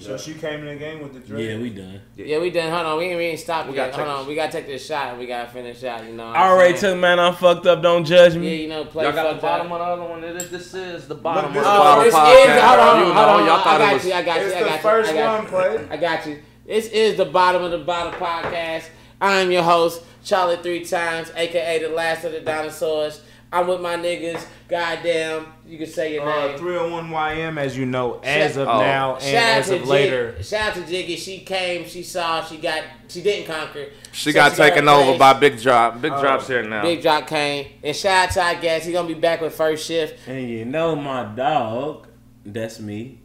[SPEAKER 2] So she came in the game with the drink.
[SPEAKER 3] Yeah, we done.
[SPEAKER 1] Yeah, we done. Hold on, we ain't, we ain't stopped
[SPEAKER 5] We
[SPEAKER 1] yet.
[SPEAKER 5] gotta
[SPEAKER 1] Hold
[SPEAKER 5] take
[SPEAKER 1] on,
[SPEAKER 5] this-
[SPEAKER 1] we gotta take this shot we gotta finish out. You know. what
[SPEAKER 3] I already took man. I'm fucked up. Don't judge me.
[SPEAKER 1] Yeah, you know, play
[SPEAKER 5] Y'all got the bottom
[SPEAKER 1] up.
[SPEAKER 5] of the other one. This, this is the bottom
[SPEAKER 2] this
[SPEAKER 5] of the
[SPEAKER 2] is-
[SPEAKER 1] Oh,
[SPEAKER 5] bottom
[SPEAKER 1] this is. Hold on, hold
[SPEAKER 5] you
[SPEAKER 1] on,
[SPEAKER 5] know,
[SPEAKER 1] hold on.
[SPEAKER 5] y'all
[SPEAKER 1] I
[SPEAKER 5] thought it
[SPEAKER 1] got
[SPEAKER 5] was.
[SPEAKER 1] you. I got you.
[SPEAKER 2] It's
[SPEAKER 1] I
[SPEAKER 2] the
[SPEAKER 1] got you.
[SPEAKER 2] first
[SPEAKER 1] I got
[SPEAKER 2] one,
[SPEAKER 1] you.
[SPEAKER 2] play.
[SPEAKER 1] I got you. This is the bottom of the bottom podcast. I'm your host, Charlie Three Times, aka the last of the dinosaurs. I'm with my niggas. Goddamn, you can say your
[SPEAKER 2] Uh,
[SPEAKER 1] name.
[SPEAKER 2] 301 YM, as you know, as of
[SPEAKER 5] Oh.
[SPEAKER 2] now and
[SPEAKER 1] Shout out
[SPEAKER 2] as
[SPEAKER 1] to
[SPEAKER 2] of later.
[SPEAKER 1] Shout out to Jiggy. She came, she saw, she got, she didn't conquer.
[SPEAKER 5] She
[SPEAKER 1] So
[SPEAKER 5] got taken
[SPEAKER 1] her
[SPEAKER 5] over by Big Drop. Big
[SPEAKER 2] Oh.
[SPEAKER 5] Drop's here now.
[SPEAKER 1] Big Drop came. And shout out to our guest. He's gonna be back with first shift.
[SPEAKER 3] And you know my dog. That's me.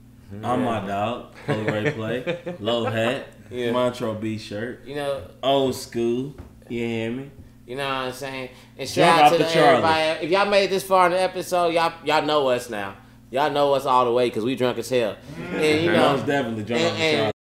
[SPEAKER 3] I'm my dog. Polaroid *laughs* play. Low hat.
[SPEAKER 1] Yeah.
[SPEAKER 3] Montreal B shirt.
[SPEAKER 1] You know,
[SPEAKER 3] Old school. You hear me?
[SPEAKER 1] You know what I'm saying? And shout out to
[SPEAKER 3] the
[SPEAKER 1] everybody. If y'all made it this far in the episode, y'all y'all know us now. Y'all know us all the way because we drunk as hell. And you know,
[SPEAKER 3] Most definitely jump
[SPEAKER 1] and.